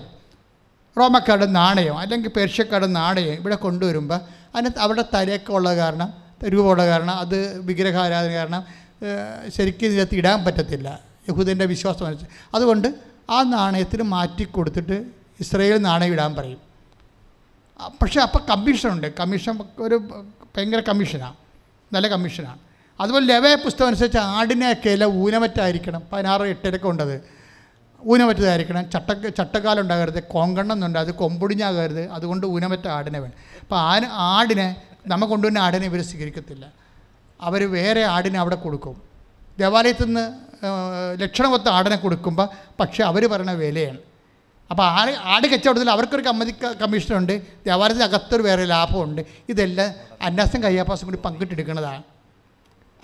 Speaker 4: റോമക്കാരുടെ നാണയം അല്ലെങ്കിൽ പേർഷ്യക്കാരുടെ നാണയം ഇവിടെ കൊണ്ടുവരുമ്പോൾ അതിനകത്ത് അവിടെ തലയൊക്കെ ഉള്ള കാരണം രൂപമുള്ള കാരണം അത് വിഗ്രഹാരാധന കാരണം ശരിക്കും ഇതിനകത്ത് ഇടാൻ പറ്റത്തില്ല. യഹൂദന്റെ വിശ്വാസം അനുസരിച്ച്. അതുകൊണ്ട് ആ നാണയത്തിന് മാറ്റി കൊടുത്തിട്ട് ഇസ്രയേൽ നാണയം ഇടാൻ പറയും. പക്ഷേ അപ്പോൾ കമ്മീഷനുണ്ട്. കമ്മീഷൻ ഒരു ഭയങ്കര കമ്മീഷനാണ് നല്ല കമ്മീഷനാണ് അതുപോലെ ലവയ പുസ്തകം അനുസരിച്ച് ആടിനെയൊക്കെ എല്ലാം ഊനമറ്റായിരിക്കണം. പതിനാറ് എട്ടിലൊക്കെ ഉണ്ടത്. ഊനമറ്റതായിരിക്കണം. ചട്ട ചട്ടക്കാലം ഉണ്ടാകരുത്. കോങ്കണ്ണം അത് കൊമ്പൊടിഞ്ഞാകരുത്. അതുകൊണ്ട് ഊനമറ്റ ആടിനെ വേണം. അപ്പോൾ ആ ആടിനെ നമ്മ കൊണ്ടുവന്ന ആടിനെ ഇവർ സ്വീകരിക്കത്തില്ല. അവർ വേറെ ആടിനെ അവിടെ കൊടുക്കും. ദേവാലയത്തിൽ നിന്ന് ലക്ഷണമൊത്ത ആടിനെ കൊടുക്കുമ്പോൾ പക്ഷേ അവർ പറയുന്ന വിലയാണ്. അപ്പോൾ ആട് ആട് കച്ചവടത്തിൽ അവർക്കൊരു കമ്മതി കമ്മീഷനുണ്ട്. ദേവാലയത്തിൽ അകത്തൊരു വേറെ ലാഭമുണ്ട്. ഇതെല്ലാം അന്നാസം കയ്യാപ്പാസും കൂടി പങ്കിട്ടെടുക്കുന്നതാണ്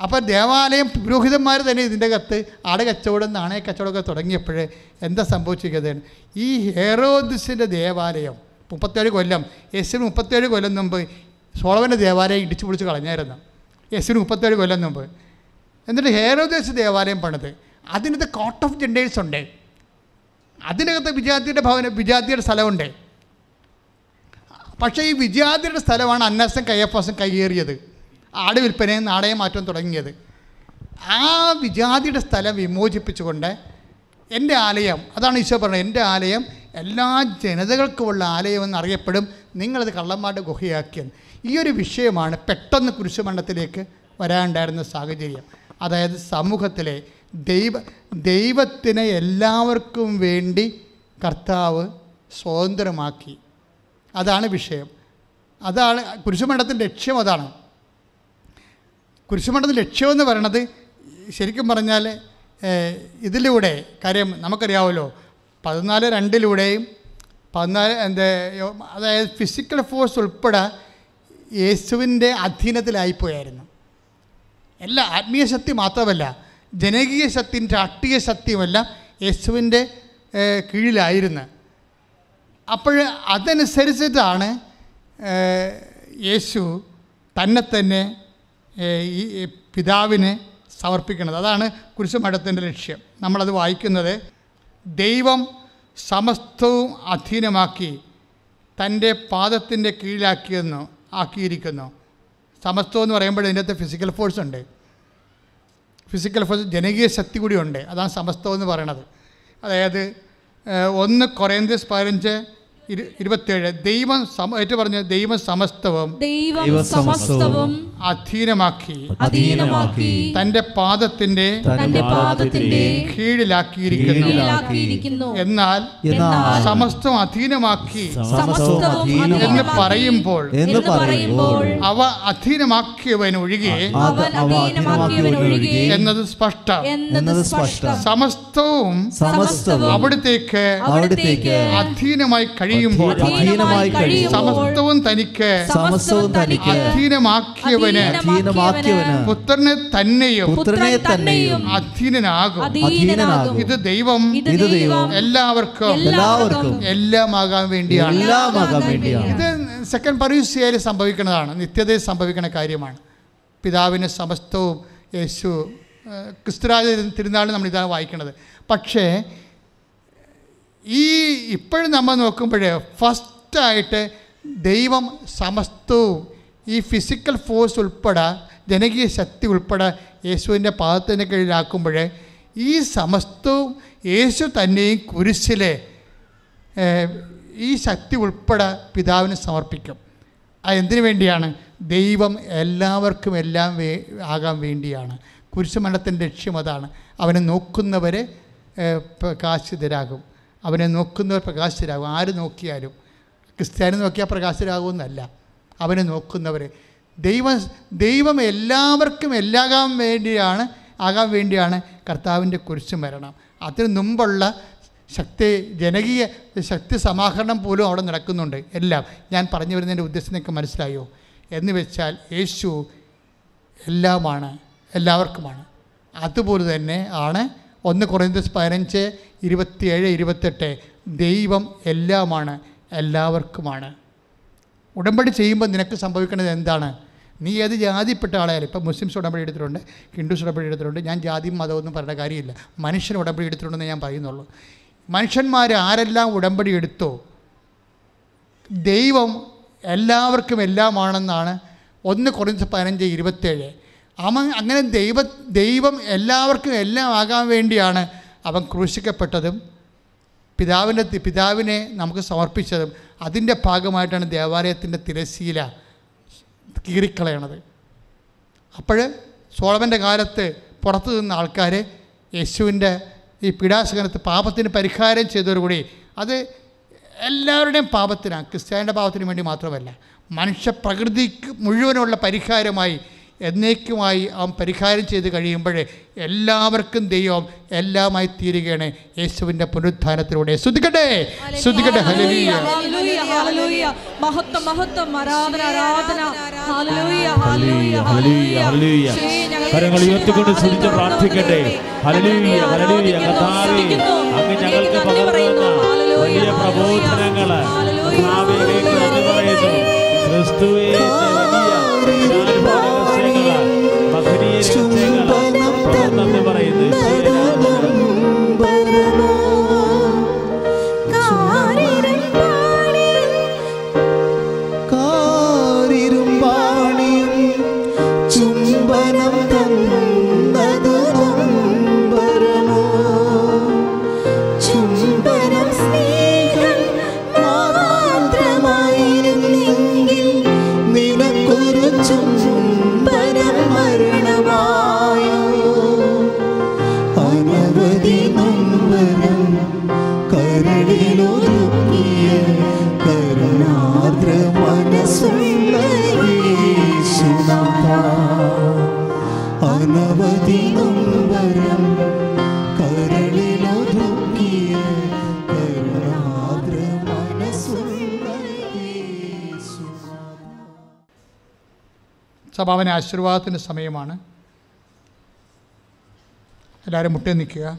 Speaker 4: അപ്പോൾ ദേവാലയം പുരോഹിതന്മാർ തന്നെ ഇതിന്റെ അകത്ത് ആട് കച്ചവടം നാണയ കച്ചവടമൊക്കെ തുടങ്ങിയപ്പോൾ എന്താ സംഭവിച്ചിരിക്കുന്നത്? ഈ ഹെറോദിസിന്റെ ദേവാലയം മുപ്പത്തേഴ് കൊല്ലം. യേശുവിന് മുപ്പത്തേഴ് കൊല്ലം മുമ്പ് സോളവന്റെ ദേവാലയം ഇടിച്ചു പൊളിച്ച് കളഞ്ഞായിരുന്നു. യേശുവിന് മുപ്പത്തേഴ് കൊല്ലം മുമ്പ്. എന്നിട്ട് ഹേറോദേസ് ദേവാലയം പണിത്. അതിനകത്ത് കോട്ട് ഓഫ് ജെൻഡേഴ്സ് ഉണ്ട്. അതിനകത്ത് വിജാതിയുടെ ഭവന വിജാതിയുടെ സ്ഥലമുണ്ട്. പക്ഷേ ഈ വിജാതിയുടെ സ്ഥലമാണ് അന്നാസം കയ്യപ്പാസം കയ്യേറിയത്. ആട് വിൽപ്പനയും നാണയം മാറ്റവും തുടങ്ങിയത്. ആ വിജാതിയുടെ സ്ഥലം വിമോചിപ്പിച്ചുകൊണ്ട് എന്റെ ആലയം അതാണ് ഈശോ പറഞ്ഞത് എന്റെ ആലയം എല്ലാ ജനതകൾക്കുമുള്ള ആലയമെന്ന് അറിയപ്പെടും. നിങ്ങളത് കള്ളന്മാരുടെ ഗുഹയാക്കിയെന്ന് ഈ ഒരു വിഷയമാണ് പെട്ടെന്ന് കുരിശുമരണത്തിലേക്ക് വരാനുണ്ടായിരുന്ന സാഹചര്യം. അതായത് സമൂഹത്തിലെ ദൈവ ദൈവത്തിനെ എല്ലാവർക്കും വേണ്ടി കർത്താവ് സ്വതന്ത്രമാക്കി. അതാണ് വിഷയം. അതാണ് കുരിശുമണ്ഡത്തിന്റെ ലക്ഷ്യം അതാണ്. കുരിശുമണ്ഡത്തിന്റെ ലക്ഷ്യമെന്ന് പറയണത് ശരിക്കും പറഞ്ഞാൽ ഇതിലൂടെ കാര്യം നമുക്കറിയാമല്ലോ പതിനാല് രണ്ടിലൂടെയും പതിനാല് എന്താ അതായത് ഫിസിക്കൽ ഫോഴ്സ് ഉൾപ്പെടെ യേശുവിന്റെ അധീനത്തിലായിപ്പോയായിരുന്നു. എല്ലാ ആത്മീയ ശക്തി മാത്രമല്ല ജനകീയ ശക്തിയും രാഷ്ട്രീയ ശക്തിയുമെല്ലാം യേശുവിന്റെ കീഴിലായിരുന്നു അപ്പോൾ അതനുസരിച്ചിട്ടാണ് യേശു തന്നെ തന്നെ ഈ പിതാവിനെ സമർപ്പിക്കുന്നത്. അതാണ് കുരിശുമഠത്തിന്റെ ലക്ഷ്യം. നമ്മളത് വായിക്കുന്നത് ദൈവം സമസ്തവും അധീനമാക്കി തന്റെ പാദത്തിന്റെ കീഴിലാക്കിയെന്നു ആക്കിയിരിക്കുന്നു. സമസ്തം എന്ന് പറയുമ്പോൾ ഇതിന്റെ അകത്ത് ഫിസിക്കൽ ഫോഴ്സ് ഉണ്ട്. ഫിസിക്കൽ ഫോഴ്സ് ജനകീയ ശക്തി കൂടിയുണ്ട്. അതാണ് സമസ്തം എന്ന് പറയണത്. അതായത് ഒന്ന് കൊറേന്ത്യസ് പതിനഞ്ച് ഇരു ഇരുപത്തേഴ്. ദൈവം സമ ഏറ്റു പറഞ്ഞ ദൈവം സമസ്തവും
Speaker 6: ദൈവം സമസ്തവും
Speaker 4: അധീനമാക്കി
Speaker 6: അധീനമാക്കി
Speaker 4: തന്റെ പാദത്തിന്റെ
Speaker 6: തന്റെ പാദത്തിന്റെ
Speaker 4: കീഴിലാക്കിയിരിക്കുന്നു. എന്നാൽ
Speaker 2: എന്നാൽ
Speaker 4: സമസ്തം അധീനമാക്കി എന്ന് പറയുമ്പോൾ
Speaker 2: എന്ന് പറയുമ്പോൾ
Speaker 4: അവ അധീനമാക്കിയവൻ ഒഴികെ എന്നത് സ്പഷ്ടം.
Speaker 6: എന്നത് സ്പഷ്ടം.
Speaker 4: സമസ്തവും
Speaker 2: സമസ്തവും
Speaker 4: അവിടത്തേക്ക്
Speaker 2: അവിടത്തേക്ക്
Speaker 4: അധീനമായി കഴിയുമ്പോൾ
Speaker 2: അധീനമായി
Speaker 4: സമസ്തവും തനിക്ക്.
Speaker 2: സമസ്തവും തനിക്ക്.
Speaker 4: അധീനമാക്കിയവന്.
Speaker 2: അധീനമാക്കിയവന്.
Speaker 4: പുത്രനെ തന്നെയും
Speaker 2: പുത്രനെ തന്നെയും
Speaker 4: അധീനനാകും.
Speaker 6: അധീനനാകും.
Speaker 4: ഇത് ദൈവം.
Speaker 2: ഇത് ദൈവം.
Speaker 4: എല്ലാവർക്കും.
Speaker 2: എല്ലാവർക്കും.
Speaker 4: എല്ലാമാകാൻ വേണ്ടിയാണ്.
Speaker 2: എല്ലാമാകാൻ വേണ്ടിയാണ്.
Speaker 4: ഇത് സെക്കൻഡ് പരീക്ഷയിൽ സംഭവിക്കുന്നതാണ്. നിത്യതയിൽ സംഭവിക്കുന്ന കാര്യമാണ്. പിതാവിന് സമസ്തവും യേശു ക്രിസ്തുരാജ തിരുനാളിൽ നമ്മൾ ഇതാണ് വായിക്കുന്നത്. പക്ഷേ ഈ ഇപ്പോഴും നമ്മൾ നോക്കുമ്പോൾ ഫസ്റ്റായിട്ട് ദൈവം സമസ്തവും ഈ ഫിസിക്കൽ ഫോഴ്സ് ഉൾപ്പെടെ ജനകീയ ശക്തി ഉൾപ്പെടെ യേശുവിന്റെ പാദത്തിന്റെ കീഴിലാക്കുമ്പോൾ ഈ സമസ്തവും യേശു തന്നെയും കുരിശിലെ ഈ ശക്തി ഉൾപ്പെടെ പിതാവിന് സമർപ്പിക്കും. അത് എന്തിനു വേണ്ടിയാണ്? ദൈവം എല്ലാവർക്കും എല്ലാം വേ ആകാൻ വേണ്ടിയാണ്. കുരിശുമരണത്തിന്റെ ലക്ഷ്യം അതാണ്. അവനെ നോക്കുന്നവരെ കാശിതരാകും അവനെ നോക്കുന്നവർ പ്രകാശിതരാകും. ആര് നോക്കിയാലും ക്രിസ്ത്യാനി നോക്കിയാൽ പ്രകാശിതരാകുമെന്നല്ല. അവനെ നോക്കുന്നവർ ദൈവം ദൈവം എല്ലാവർക്കും എല്ലാകാൻ വേണ്ടിയാണ് ആകാൻ വേണ്ടിയാണ് കർത്താവിന്റെ കുരിശ് മരണം. അതിന് മുമ്പുള്ള ശക്തി ജനകീയ ശക്തി സമാഹരണം പോലും അവിടെ നടക്കുന്നുണ്ട്. എല്ലാം. ഞാൻ പറഞ്ഞു വരുന്നതിന്റെ ഉദ്ദേശം നിങ്ങൾക്ക് മനസ്സിലായോ? എന്ന് വെച്ചാൽ യേശു എല്ലാമാണ് എല്ലാവർക്കുമാണ്. അതുപോലെ തന്നെ ആണ് ഒന്ന് കുറഞ്ഞ പതിനഞ്ച് ഇരുപത്തിയേഴ് ഇരുപത്തെട്ട്. ദൈവം എല്ലാമാണ് എല്ലാവർക്കുമാണ്. ഉടമ്പടി ചെയ്യുമ്പോൾ നിനക്ക് സംഭവിക്കുന്നത് എന്താണ്? നീ ഏത് ജാതിപ്പെട്ട ആളായാലും ഇപ്പം മുസ്ലിംസ് ഉടമ്പടി എടുത്തിട്ടുണ്ട് ഹിന്ദുസ് ഉടമ്പടി എടുത്തിട്ടുണ്ട് ഞാൻ ജാതിയും ഒന്നും പറഞ്ഞ കാര്യമില്ല. മനുഷ്യൻ ഉടമ്പടി എടുത്തിട്ടുണ്ടെന്ന് ഞാൻ പറയുന്നുള്ളൂ. മനുഷ്യന്മാർ ആരെല്ലാം ഉടമ്പടി എടുത്തോ ദൈവം എല്ലാവർക്കും എല്ലാമാണെന്നാണ് ഒന്ന് കുറഞ്ഞ പതിനഞ്ച് ഇരുപത്തേഴ് അവൻ അങ്ങനെ ദൈവ ദൈവം എല്ലാവർക്കും എല്ലാം ആകാൻ വേണ്ടിയാണ് അവൻ ക്രൂശിക്കപ്പെട്ടതും പിതാവിന്റെ പിതാവിനെ നമുക്ക് സമർപ്പിച്ചതും. അതിന്റെ ഭാഗമായിട്ടാണ് ദേവാലയത്തിന്റെ തിരശീല കീറിക്കളയണത്. അപ്പോൾ സോളമന്റെ കാലത്ത് പുറത്തു നിന്ന ആൾക്കാർ യേശുവിന്റെ ഈ പീഡാസകനത്ത് പാപത്തിന് പരിഹാരം ചെയ്തതോടുകൂടി അത് എല്ലാവരുടെയും പാപത്തിനാണ്. ക്രിസ്ത്യാനിയുടെ പാപത്തിന് വേണ്ടി മാത്രമല്ല. മനുഷ്യപ്രകൃതിക്ക് മുഴുവനുള്ള പരിഹാരമായി എന്നേക്കുമായി അവൻ പരിഹാരം ചെയ്ത് കഴിയുമ്പോൾ എല്ലാവർക്കും ദൈവം എല്ലാമായി തീരുകയാണ്. യേശുവിന്റെ പുനരുദ്ധാനത്തിലൂടെ ശ്രദ്ധിക്കട്ടെ ശ്രദ്ധിക്കട്ടെ ഹല്ലേലൂയ.
Speaker 6: മഹത്വം മഹത്വം. ആരാധന ആരാധന.
Speaker 1: കരങ്ങൾ ഉയർത്തിക്കൊണ്ട് സ്തുതിച്ച് പ്രാർത്ഥിക്കട്ടെ. അങ്ങ് ഞങ്ങൾക്ക് പകർന്നു വലിയ പ്രബോധനങ്ങൾ പറയുന്നു. ക്രിസ്തുവേ മഹനീയ
Speaker 4: സഭാവന ആശീർവാദത്തിന്റെ സമയമാണ്. എല്ലാവരും മുട്ടേ നിൽക്കുക.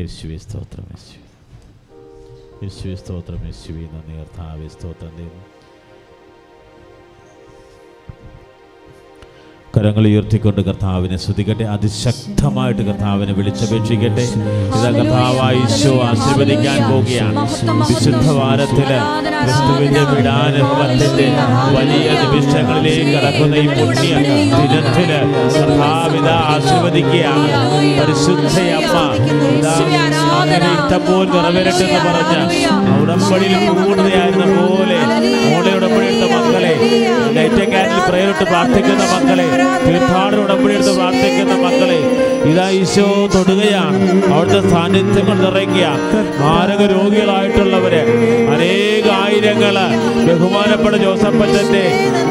Speaker 1: യേശുവേ സ്തോത്രം യേശുവേ. യേശുവെ സ്തോത്രം യേശുവേ. നന്ദി കർത്താവെ സ്തോത്രം ദൈവം. കരങ്ങൾ ഉയർത്തിക്കൊണ്ട് കർത്താവിനെ ശ്രദ്ധിക്കട്ടെ അതിശക്തമായിട്ട് കർത്താവിനെ വിളിച്ചപേക്ഷിക്കട്ടെ. ഇതാ കർത്താവായി ആശീർവദിക്കാൻ പോവുകയാണ്. വിശുദ്ധ വാരത്തിൽ ക്രിസ്തുവിന്റെ വിടാനുഭവത്തിന്റെ വലിയ നിമിഷങ്ങളിലേക്ക് കടക്കുന്ന ഈ പുണ്യ ദിനത്തിൽ കർത്താവിത ആശീർവദിക്കുകയാണ്. പരിശുദ്ധയമ്മ ഇതാ അങ്ങനെ ഇത്തപ്പോൾ നിറവേറട്ടെന്ന് പറഞ്ഞ ഉടമ്പടിയിൽ പൂർണതയായിരുന്ന പോലെ മോളെ ഉടമ്പടിയുടെ മക്കളെ പ്രയറിട്ട് പ്രാർത്ഥിക്കുന്ന മക്കളെ തീർത്ഥാടന ഉടമ്പടിയെടുത്ത് പ്രാർത്ഥിക്കുന്ന മക്കളെ ഇതാ ഈശോ തൊടുകയാണ്. അവിടുത്തെ സാന്നിധ്യങ്ങൾ നിറയ്ക്കുക. മാരക രോഗികളായിട്ടുള്ളവര് അനേക ആയിരങ്ങൾ ബഹുമാനപ്പെട്ട ജോസഫച്ചന്റെ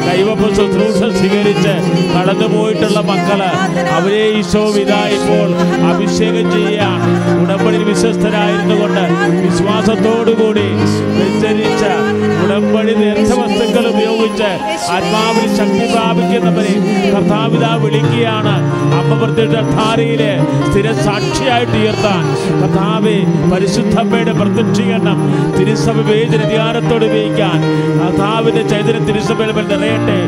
Speaker 1: കൈവപ്പ് ശുശ്രൂഷ സ്വീകരിച്ച് കടന്നുപോയിട്ടുള്ള മക്കൾ അവരെ ഈശോ ഇതാ ഇപ്പോൾ അഭിഷേകം ചെയ്യുകയാണ് ഉടമ്പടി വിശ്വസ്തരായിരുന്നു കൊണ്ട് വിശ്വാസത്തോടുകൂടി ഉടമ്പടി ഉടമ്പടി നേർച്ചവസ്തുക്കൾ ഉപയോഗിച്ച് ആത്മാവിൽ ശക്തി പ്രാപിക്കുന്നവരെ കർത്താവിത വിളിക്കുകയാണ്. അമ്മ പ്രത്യക്ഷ ധാരയിൽ സ്ഥിര സാക്ഷിയായിട്ട് ഉയർത്താൻ കർത്താവെ പരിശുദ്ധമ്മയുടെ പ്രത്യക്ഷീകരണം തിരുസഭ വേദന ധ്യാനത്തോട് ഉപയോഗിക്കാൻ. കർത്താവിന്റെ ചൈതന്യ തിരുസഭയുടെ മേൽ നിറയട്ടെ.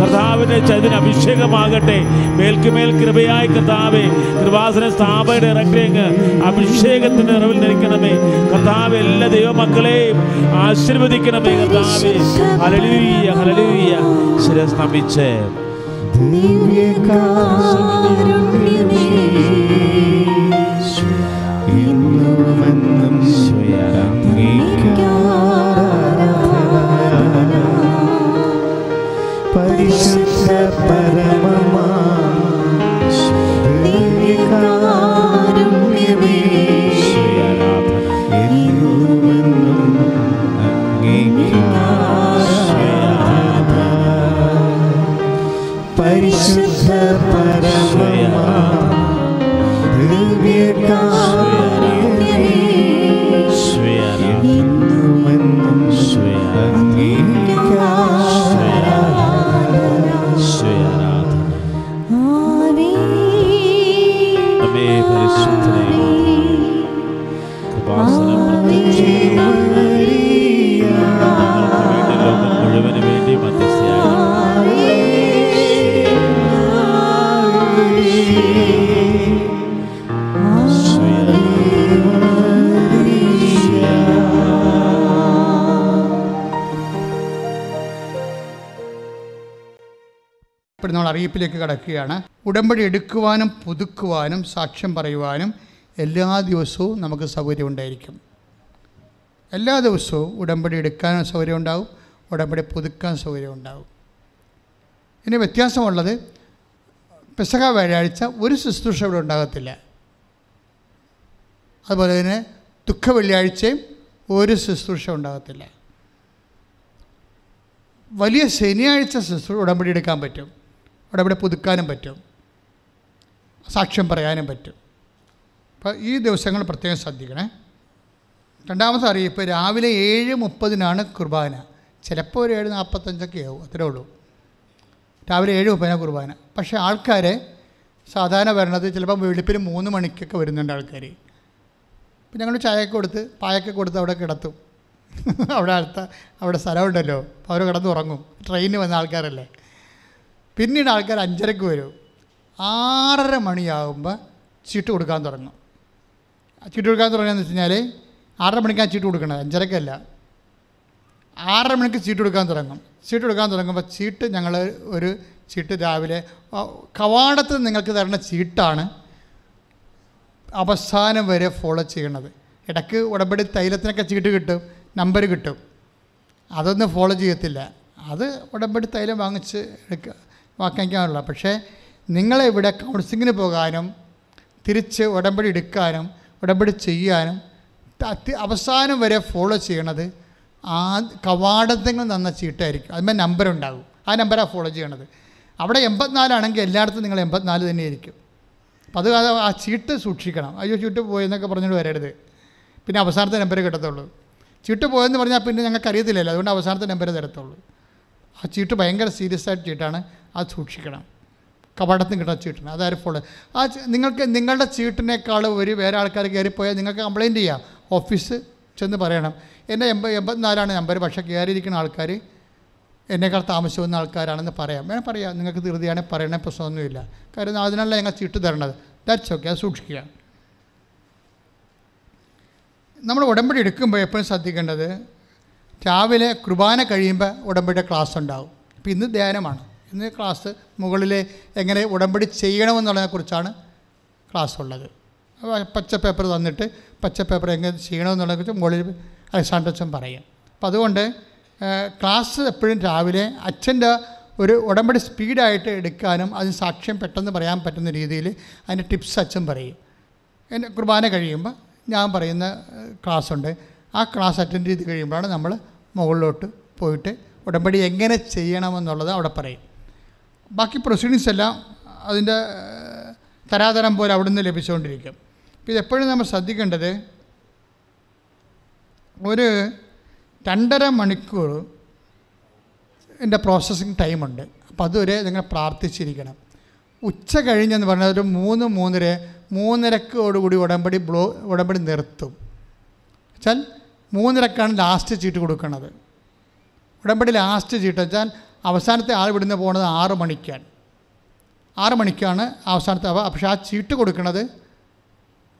Speaker 1: കർത്താവിന്റെ ചൈതന്യ അഭിഷേകമാകട്ടെ. മേൽക്കുമേൽ കൃപയായി കർത്താവെ കൃപാസന സ്ഥാപയുടെ ഇറക്കിയങ്ങ് അഭിഷേകത്തിന്റെ നിറവിൽ നിൽക്കണമേ. കർത്താവ് എല്ലാ ദൈവമക്കളെയും ആശീർവദിക്കണമേ കർത്താവെ. ഹലലൂയ ഹലലൂയ ശിരസ് നമിച്ച്
Speaker 4: 있다 കടക്കുകയാണ് ഉടമ്പടി എടുക്കുവാനും പുതുക്കുവാനും സാക്ഷ്യം പറയുവാനും എല്ലാ ദിവസവും നമുക്ക് സൗകര്യം ഉണ്ടായിരിക്കും. എല്ലാ ദിവസവും ഉടമ്പടി എടുക്കാനും സൗകര്യം ഉണ്ടാവും ഉടമ്പടി പുതുക്കാൻ സൗകര്യം ഉണ്ടാവും ഇനി വ്യത്യാസമുള്ളത് പെസക വ്യാഴാഴ്ച ഒരു ശുശ്രൂഷ ഇവിടെ ഉണ്ടാകത്തില്ല. അതുപോലെ തന്നെ ദുഃഖ വെള്ളിയാഴ്ചയും ഒരു ശുശ്രൂഷ ഉണ്ടാകത്തില്ല. വലിയ ശനിയാഴ്ച ശുശ്രൂഷ ഉടമ്പടി എടുക്കാൻ പറ്റും. ഉടമ്പടി പുതുക്കാനും പറ്റും. സാക്ഷ്യം പറയാനും പറ്റും. അപ്പോൾ ഈ ദിവസങ്ങൾ പ്രത്യേകം ശ്രദ്ധിക്കണേ. രണ്ടാമത്തെ അറിയിപ്പ് രാവിലെ ഏഴ് മുപ്പതിനാണ് കുർബാന. ചിലപ്പോൾ ഒരു ഏഴ് നാൽപ്പത്തഞ്ചൊക്കെ ആവും അത്രേ ഉള്ളൂ. രാവിലെ ഏഴ് മുപ്പതിനാണ് കുർബാന. പക്ഷേ ആൾക്കാർ സാധാരണ വരണത് ചിലപ്പോൾ വെളുപ്പിന് മൂന്ന് മണിക്കൊക്കെ വരുന്നുണ്ട് ആൾക്കാർ അപ്പം ഞങ്ങൾ ചായയൊക്കെ കൊടുത്ത് പായൊക്കെ കൊടുത്ത് അവിടെ കിടത്തും. (laughs) അവിടെ അടുത്ത അവിടെ സ്ഥലമുണ്ടല്ലോ അപ്പോൾ അവർ കിടന്ന് ഉറങ്ങും ട്രെയിനിന് വന്ന ആൾക്കാരല്ലേ. പിന്നീട് ആൾക്കാർ അഞ്ചരക്ക് വരും. ആറര മണിയാകുമ്പോൾ ചീട്ട് കൊടുക്കാൻ തുടങ്ങും. ചീട്ട് കൊടുക്കാൻ തുടങ്ങിയെന്ന് വെച്ച് കഴിഞ്ഞാൽ ആറര മണിക്കാണ് ചീട്ട് കൊടുക്കണത്. അഞ്ചരക്കല്ല. ആറര മണിക്ക് ചീട്ട് കൊടുക്കാൻ തുടങ്ങും. ചീട്ട് കൊടുക്കാൻ തുടങ്ങുമ്പോൾ ചീട്ട് ഞങ്ങൾ ഒരു ചീട്ട് രാവിലെ കവാടത്തിൽ നിങ്ങൾക്ക് തരുന്ന ചീട്ടാണ് അവസാനം വരെ ഫോളോ ചെയ്യണത്. ഇടയ്ക്ക് ഉടമ്പടി തൈലത്തിനൊക്കെ ചീട്ട് കിട്ടും നമ്പർ കിട്ടും. അതൊന്നും ഫോളോ ചെയ്യത്തില്ല. അത് ഉടമ്പടി തൈലം വാങ്ങിച്ച് എടുക്കുക വാങ്ങിക്കാനുള്ള പക്ഷേ നിങ്ങളെ ഇവിടെ കൗൺസിലിങ്ങിന് പോകാനും തിരിച്ച് ഉടമ്പടി എടുക്കാനും ഉടമ്പടി ചെയ്യാനും അവസാനം വരെ ഫോളോ ചെയ്യണത് ആ കവാടത്തിൽ തന്ന ചീട്ടായിരിക്കും. അതിന്മേൽ നമ്പർ ഉണ്ടാകും. ആ നമ്പറാണ് ഫോളോ ചെയ്യണത്. അവിടെ എൺപത്തിനാലാണെങ്കിൽ എല്ലായിടത്തും നിങ്ങൾ എൺപത്തിനാല് തന്നെയായിരിക്കും. അപ്പോൾ അത് ആ ചീട്ട് സൂക്ഷിക്കണം. അയ്യോ ചീട്ട് പോയെന്നൊക്കെ പറഞ്ഞിട്ട് വരരുത്. പിന്നെ അവസാനത്തെ നമ്പർ കിട്ടത്തുള്ളൂ. ചീട്ട് പോയെന്ന് പറഞ്ഞാൽ പിന്നെ ഞങ്ങൾക്ക് അറിയത്തില്ലല്ലോ അതുകൊണ്ട് അവസാനത്തെ നമ്പർ തരത്തുള്ളൂ. ആ ചീട്ട് ഭയങ്കര സീരിയസ് ആയിട്ട് ചീട്ടാണ്. അത് സൂക്ഷിക്കണം. കവാടത്തിന് കിട്ടുന്ന ചീട്ടിന്. അതായത് ഫോളോ ആ നിങ്ങൾക്ക് നിങ്ങളുടെ ചീട്ടിനേക്കാൾ ഒരു വേറെ ആൾക്കാർ കയറിപ്പോയാൽ നിങ്ങൾക്ക് കംപ്ലയിന്റ് ചെയ്യാം. ഓഫീസ് ചെന്ന് പറയണം. എന്റെ എൺപത് എൺപത്തിനാലാണ് നമ്പർ പക്ഷേ കയറിയിരിക്കുന്ന ആൾക്കാർ എന്നേക്കാൾ താമസം വന്ന ആൾക്കാരാണെന്ന് പറയാം. വേണം പറയാം. നിങ്ങൾക്ക് ധൃതിയാണെങ്കിൽ പറയണ പ്രശ്നമൊന്നുമില്ല. കാരണം അതിനല്ല ഞങ്ങൾ ചീട്ട് തരണത്. ദാറ്റ്സ് ഓക്കെ അത് സൂക്ഷിക്കുക. നമ്മൾ ഉടമ്പടി എടുക്കുമ്പോൾ എപ്പോഴും ശ്രദ്ധിക്കേണ്ടത് രാവിലെ കുർബാന കഴിയുമ്പോൾ ഉടമ്പടിയുടെ ക്ലാസ് ഉണ്ടാവും. ഇപ്പം ഇന്ന് ധ്യാനമാണ്. ഇന്ന് ക്ലാസ് മുകളിൽ എങ്ങനെ ഉടമ്പടി ചെയ്യണമെന്നുള്ളതിനെക്കുറിച്ചാണ് ക്ലാസ് ഉള്ളത്. പച്ച പേപ്പർ തന്നിട്ട് പച്ച പേപ്പർ എങ്ങനെ ചെയ്യണമെന്നുള്ളതിനെക്കുറിച്ച് മുകളിൽ അലക്സാണ്ടച്ചൻ പറയും. അപ്പം അതുകൊണ്ട് ക്ലാസ് എപ്പോഴും രാവിലെ അച്ഛന്റെ ഒരു ഉടമ്പടി സ്പീഡായിട്ട് എടുക്കാനും അതിന് സാക്ഷ്യം പെട്ടെന്ന് പറയാൻ പറ്റുന്ന രീതിയിൽ അതിന്റെ ടിപ്സ് അച്ഛൻ പറയും. എന്റെ കുർബാന കഴിയുമ്പോൾ ഞാൻ പറയുന്ന ക്ലാസ്സുണ്ട് ആ ക്ലാസ് അറ്റൻഡ് ചെയ്ത് കഴിയുമ്പോഴാണ് നമ്മൾ മുകളിലോട്ട് പോയിട്ട് ഉടമ്പടി എങ്ങനെ ചെയ്യണമെന്നുള്ളത് അവിടെ പറയും. ബാക്കി പ്രൊസീഡിങ്സ് എല്ലാം അതിന്റെ തരാതരം പോലെ അവിടെ നിന്ന് ലഭിച്ചുകൊണ്ടിരിക്കും. അപ്പോൾ ഇതെപ്പോഴും നമ്മൾ ശ്രദ്ധിക്കേണ്ടത് ഒരു രണ്ടര മണിക്കൂർ എന്റെ പ്രോസസ്സിങ് ടൈമുണ്ട്. അപ്പോൾ അതുവരെ നിങ്ങൾ പ്രാർത്ഥിച്ചിരിക്കണം. ഉച്ച കഴിഞ്ഞെന്ന് പറഞ്ഞാൽ ഒരു മൂന്ന് മൂന്നര മൂന്നരക്കോടുകൂടി ഉടമ്പടി ബ്ലോ ഉടമ്പടി നിർത്തും. വെച്ചാൽ മൂന്നരക്കാണ് ലാസ്റ്റ് ചീട്ട് കൊടുക്കുന്നത് ഉടമ്പടി ലാസ്റ്റ് ചീട്ട് വെച്ചാൽ അവസാനത്തെ ആൾ ഇവിടുന്ന് പോകുന്നത് ആറ് മണിക്കാണ്. ആറ് മണിക്കാണ് അവസാനത്തെ അവ പക്ഷേ ആ ചീട്ട് കൊടുക്കുന്നത്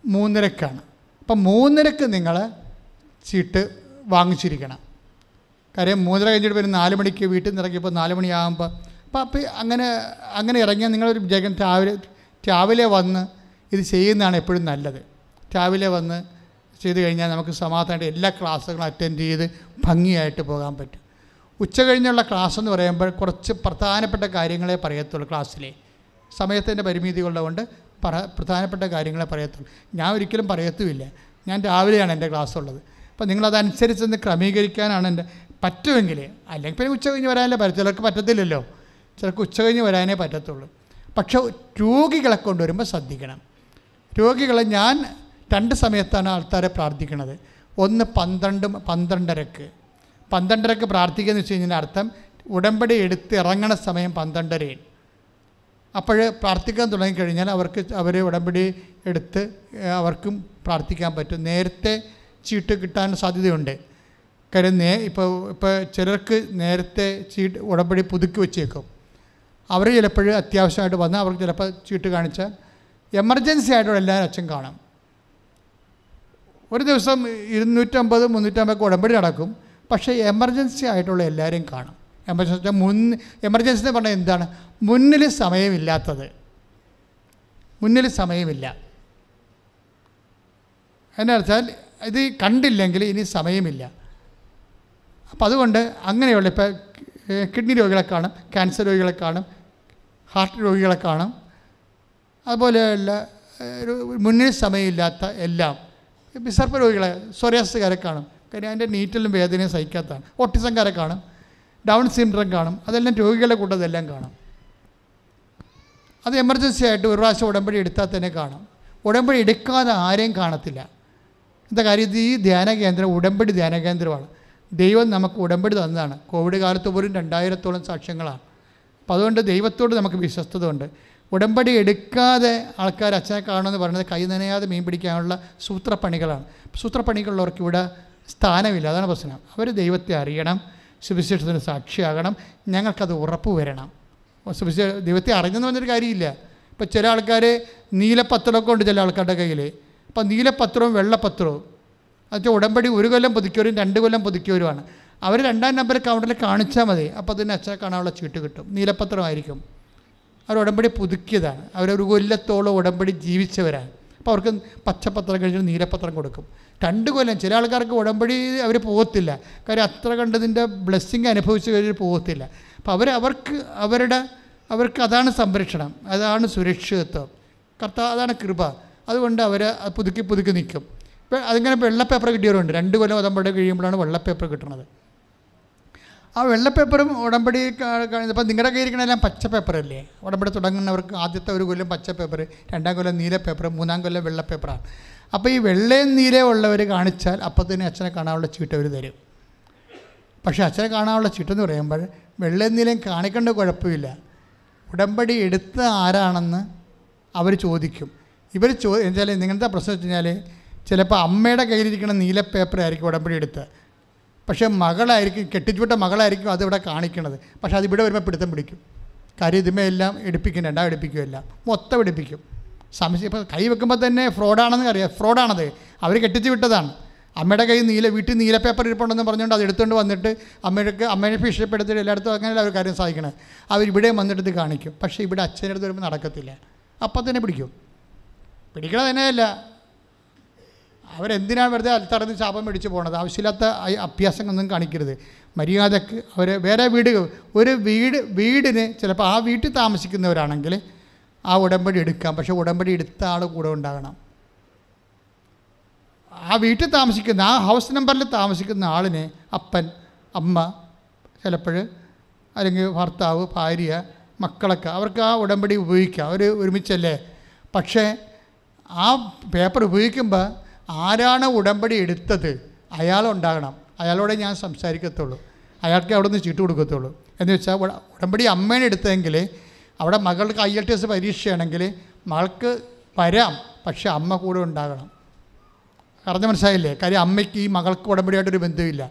Speaker 4: മൂന്നരക്കാണ്. അപ്പം മൂന്നരക്ക് നിങ്ങൾ ചീട്ട് വാങ്ങിച്ചിരിക്കണം. കാര്യം മൂന്നര കഴിഞ്ഞിട്ട് വരും നാല് മണിക്ക് വീട്ടിൽ നിന്ന് ഇറങ്ങിയപ്പോൾ നാല് മണിയാകുമ്പോൾ അപ്പോൾ അപ്പോൾ അങ്ങനെ അങ്ങനെ ഇറങ്ങിയാൽ നിങ്ങളൊരു ജഗൻ രാവിലെ രാവിലെ വന്ന് ഇത് ചെയ്യുന്നതാണ് എപ്പോഴും നല്ലത്. രാവിലെ വന്ന് ചെയ്ത് കഴിഞ്ഞാൽ നമുക്ക് സമാധാനമായിട്ട് എല്ലാ ക്ലാസ്സുകളും അറ്റൻഡ് ചെയ്ത് ഭംഗിയായിട്ട് പോകാൻ പറ്റും. ഉച്ച കഴിഞ്ഞുള്ള ക്ലാസ് എന്ന് പറയുമ്പോൾ കുറച്ച് പ്രധാനപ്പെട്ട കാര്യങ്ങളെ പറയത്തുള്ളൂ ക്ലാസ്സിലെ സമയത്തിന്റെ പരിമിതി ഉള്ളതുകൊണ്ട് പറ പ്രധാനപ്പെട്ട കാര്യങ്ങളെ പറയത്തുള്ളൂ. ഞാൻ ഒരിക്കലും പറയത്തുമില്ല. ഞാൻ രാവിലെയാണ് എന്റെ ക്ലാസ് ഉള്ളത്. അപ്പോൾ നിങ്ങളതനുസരിച്ചൊന്ന് ക്രമീകരിക്കാനാണ് എന്റെ പറ്റുമെങ്കിൽ അല്ലെങ്കിൽ പിന്നെ ഉച്ച കഴിഞ്ഞ് വരാനല്ലേ പറ്റും ചിലർക്ക് പറ്റത്തില്ലല്ലോ. ചിലർക്ക് ഉച്ച കഴിഞ്ഞ് വരാനേ പറ്റത്തുള്ളൂ. പക്ഷേ രോഗികളെ കൊണ്ടുവരുമ്പോൾ ശ്രദ്ധിക്കണം. രോഗികളെ ഞാൻ രണ്ട് സമയത്താണ് ആൾക്കാരെ പ്രാർത്ഥിക്കുന്നത്. ഒന്ന് പന്ത്രണ്ട് പന്ത്രണ്ടരക്ക്. പന്ത്രണ്ടരക്ക് പ്രാർത്ഥിക്കുകയെന്ന് വെച്ച് കഴിഞ്ഞാൽ അർത്ഥം ഉടമ്പടി എടുത്ത് ഇറങ്ങണ സമയം പന്ത്രണ്ടരയിൽ അപ്പോൾ പ്രാർത്ഥിക്കാൻ തുടങ്ങിക്കഴിഞ്ഞാൽ അവർക്ക് അവർ ഉടമ്പടി എടുത്ത് അവർക്കും പ്രാർത്ഥിക്കാൻ പറ്റും. നേരത്തെ ചീട്ട് കിട്ടാൻ സാധ്യതയുണ്ട്. കാര്യം നേ ഇപ്പോൾ ഇപ്പോൾ ചിലർക്ക് നേരത്തെ ചീട്ട് ഉടമ്പടി പുതുക്കി വെച്ചേക്കും. അവർ ചിലപ്പോൾ അത്യാവശ്യമായിട്ട് വന്നാൽ അവർക്ക് ചിലപ്പോൾ ചീട്ട് കാണിച്ചാൽ എമർജൻസി ആയിട്ടുള്ള എല്ലാവരും അച്ഛൻ കാണും. ഒരു ദിവസം ഇരുന്നൂറ്റമ്പത് മുന്നൂറ്റമ്പതൊക്കെ ഉടമ്പടി നടക്കും. പക്ഷേ എമർജൻസി ആയിട്ടുള്ള എല്ലാവരെയും കാണും. എമർജൻസി മുൻ എമർജൻസി എന്ന് പറഞ്ഞാൽ എന്താണ്? മുന്നിൽ സമയമില്ലാത്തത്. മുന്നിൽ സമയമില്ല. എന്നുവെച്ചാൽ ഇത് കണ്ടില്ലെങ്കിൽ ഇനി സമയമില്ല. അപ്പം അതുകൊണ്ട് അങ്ങനെയുള്ള ഇപ്പോൾ കിഡ്നി രോഗികളെ കാണും ക്യാൻസർ രോഗികളെ കാണും ഹാർട്ട് രോഗികളെ കാണും. അതുപോലെയുള്ള മുന്നിൽ സമയമില്ലാത്ത എല്ലാം. വിസർപ്പ രോഗികളെ സൊറിയാസുകാരെ കാണും. കാര്യം അതിന്റെ നീറ്റിലും വേദനയും സഹിക്കാത്തതാണ്. ഓട്ടിസംകാരെ കാണും ഡൗൺ സിൻഡ്രം കാണും അതെല്ലാം രോഗികളുടെ കൂട്ടതെല്ലാം കാണും. അത് എമർജൻസി ആയിട്ട് ഒരു പ്രാവശ്യം ഉടമ്പടി എടുത്താൽ തന്നെ കാണും. ഉടമ്പടി എടുക്കാതെ ആരെയും കാണത്തില്ല. എന്താ കാര്യം? ഈ ധ്യാന കേന്ദ്രം ഉടമ്പടി ധ്യാന കേന്ദ്രമാണ്. ദൈവം നമുക്ക് ഉടമ്പടി തന്നതാണ്. കോവിഡ് കാലത്ത് പോലും രണ്ടായിരത്തോളം സാക്ഷ്യങ്ങളാണ്. അപ്പം അതുകൊണ്ട് ദൈവത്തോട് നമുക്ക് വിശ്വസ്തത ഉണ്ട് ഉടമ്പടി എടുക്കാതെ ആൾക്കാർ അച്ഛനെ കാണുമെന്ന് പറയുന്നത് കൈ നനയാതെ മീൻ പിടിക്കാനുള്ള സൂത്രപ്പണികളാണ്. സൂത്രപ്പണികളുള്ളവർക്ക് ഇവിടെ സ്ഥാനമില്ല. അതാണ് പ്രശ്നം. അവർ ദൈവത്തെ അറിയണം സുവിശേഷത്തിന് സാക്ഷിയാകണം ഞങ്ങൾക്കത് ഉറപ്പ് വരണം. സുവിശേഷ ദൈവത്തെ അറിഞ്ഞെന്ന് പറഞ്ഞൊരു കാര്യമില്ല. ഇപ്പോൾ ചില ആൾക്കാർ നീലപ്പത്രമൊക്കെ ഉണ്ട് ചില ആൾക്കാരുടെ കയ്യിൽ അപ്പോൾ നീലപ്പത്രവും വെള്ളപ്പത്രവും എന്നുവെച്ചാൽ ഉടമ്പടി ഒരു കൊല്ലം പുതുക്കിയവരും രണ്ട് കൊല്ലം പുതുക്കിയവരുമാണ്. അവർ രണ്ടാം നമ്പർ കൗണ്ടറിൽ കാണിച്ചാൽ മതി. അപ്പോൾ അതിന് അച്ഛനെ കാണാനുള്ള ചീട്ട് കിട്ടും. നീലപ്പത്രമായിരിക്കും അവർ ഉടമ്പടി പുതുക്കിയതാണ്. അവരൊരു കൊല്ലത്തോളം ഉടമ്പടി ജീവിച്ചവരാണ്. അപ്പോൾ അവർക്ക് പച്ചപ്പത്രം കഴിഞ്ഞിട്ട് നീലപ്പത്രം കൊടുക്കും. രണ്ട് കൊല്ലം. ചില ആൾക്കാർക്ക് ഉടമ്പടി അവർ പോകത്തില്ല. കാര്യം അത്ര കണ്ടതിന്റെ ബ്ലെസ്സിങ് അനുഭവിച്ച് കഴിഞ്ഞാൽ പോകത്തില്ല. അപ്പോൾ അവർ അവർക്ക് അവരുടെ അവർക്ക് അതാണ് സംരക്ഷണം. അതാണ് സുരക്ഷിതത്വം. കർത്ത അതാണ് കൃപ. അതുകൊണ്ട് അവർ പുതുക്കി പുതുക്കി നിൽക്കും. ഇപ്പം അതിങ്ങനെ വെള്ളപ്പേപ്പർ കിട്ടിയവരുണ്ട്. രണ്ട് കൊല്ലം ഉടമ്പടി കഴിയുമ്പോഴാണ് വെള്ളപ്പേപ്പർ കിട്ടുന്നത് ആ വെള്ളപ്പേപ്പറും ഉടമ്പടി ഇപ്പം നിങ്ങളുടെ കയ്യിൽ ഇരിക്കണെല്ലാം പച്ച പേപ്പറല്ലേ ഉടമ്പടി തുടങ്ങുന്നവർക്ക് ആദ്യത്തെ ഒരു കൊല്ലം പച്ച പേപ്പർ രണ്ടാം കൊല്ലം നീല പേപ്പർ മൂന്നാം കൊല്ലം വെള്ള പേപ്പറാണ് അപ്പോൾ ഈ വെള്ളയും നീരേ ഉള്ളവർ കാണിച്ചാൽ തന്നെ അച്ഛനെ കാണാനുള്ള ചീട്ട് അവർ തരും. പക്ഷേ അച്ഛനെ കാണാനുള്ള ചീട്ടെന്ന് പറയുമ്പോൾ വെള്ളയും നീലയും കാണിക്കേണ്ട കുഴപ്പമില്ല. ഉടമ്പടി എടുത്ത ആരാണെന്ന് അവർ ചോദിക്കും. ഇവർ ചോ എന്നുവെച്ചാൽ നിങ്ങളുടെ പ്രശ്നം വെച്ച് കഴിഞ്ഞാൽ ചിലപ്പോൾ അമ്മയുടെ കയ്യിലിരിക്കുന്ന നീല പേപ്പർ ആയിരിക്കും ഉടമ്പടി എടുത്ത്. പക്ഷേ മകളായിരിക്കും കെട്ടിച്ചുവിട്ട മകളായിരിക്കും അതിവിടെ കാണിക്കണത്. പക്ഷേ അതിവിടെ വരുമ്പോൾ പിടുത്തം പിടിക്കും. കാര്യം ഇതുമേ എല്ലാം എടുപ്പിക്കും രണ്ടാം എടുപ്പിക്കുമല്ല മൊത്തം എടുപ്പിക്കും. സംശയം ഇപ്പോൾ കൈ വെക്കുമ്പോൾ തന്നെ ഫ്രോഡാണെന്ന് അറിയാം. ഫ്രോഡാണത്. അവർ കെട്ടിച്ച് വിട്ടതാണ്. അമ്മയുടെ കൈ നീല വീട്ടിൽ നീല പേപ്പർ ഇരിപ്പുണ്ടെന്ന് പറഞ്ഞുകൊണ്ട് അത് എടുത്തുകൊണ്ട് വന്നിട്ട് അമ്മയ്ക്ക് അമ്മയെ ഭീഷണിപ്പെടുത്തിയിട്ട് എല്ലായിടത്തും അങ്ങനെ അവർ കാര്യം സാധിക്കണം. അവർ ഇവിടെ വന്നിട്ട് ഇത് കാണിക്കും. പക്ഷേ ഇവിടെ അച്ഛന്റെ അടുത്ത് വരുമ്പോൾ നടക്കത്തില്ല. അപ്പം തന്നെ പിടിക്കും. പിടിക്കണ തന്നെയല്ല. അവരെന്തിനാണ് വെറുതെ അൽത്തറന്ന് ശാപം മേടിച്ച് പോണത്? ആവശ്യമില്ലാത്ത അഭ്യാസങ്ങളൊന്നും കാണിക്കരുത്. മര്യാദയ്ക്ക് അവർ വേറെ വീട് ഒരു വീട് വീടിന് ചിലപ്പോൾ ആ വീട്ടിൽ താമസിക്കുന്നവരാണെങ്കിൽ ആ ഉടമ്പടി എടുക്കാം. പക്ഷെ ഉടമ്പടി എടുത്ത ആൾ കൂടെ ഉണ്ടാകണം. ആ വീട്ടിൽ താമസിക്കുന്ന ആ ഹൗസ് നമ്പറിൽ താമസിക്കുന്ന ആളിനെ അപ്പൻ അമ്മ ചിലപ്പോൾ അല്ലെങ്കിൽ ഭർത്താവ് ഭാര്യ മക്കളൊക്കെ അവർക്ക് ആ ഉടമ്പടി ഉപയോഗിക്കാം. അവർ ഒരുമിച്ചല്ലേ? പക്ഷേ ആ പേപ്പർ ഉപയോഗിക്കുമ്പോൾ ആരാണ് ഉടമ്പടി എടുത്തത്? അയാളുണ്ടാകണം അയാളോടെ ഞാൻ സംസാരിക്കത്തുള്ളൂ. അയാൾക്ക് അവിടെ നിന്ന് ചീട്ട് കൊടുക്കത്തുള്ളൂ. എന്ന് വെച്ചാൽ ഉടമ്പടി അമ്മേനെ എടുത്തെങ്കിൽ അവിടെ മകൾക്ക് ഐ എൽ ടി എസ് പരീക്ഷയാണെങ്കിൽ മകൾക്ക് വരാം പക്ഷേ അമ്മ കൂടെ ഉണ്ടാകണം. പറഞ്ഞ മനസ്സിലായില്ലേ? കാര്യം അമ്മയ്ക്ക് ഈ മകൾക്ക് ഉടമ്പടിയായിട്ടൊരു ബന്ധമില്ല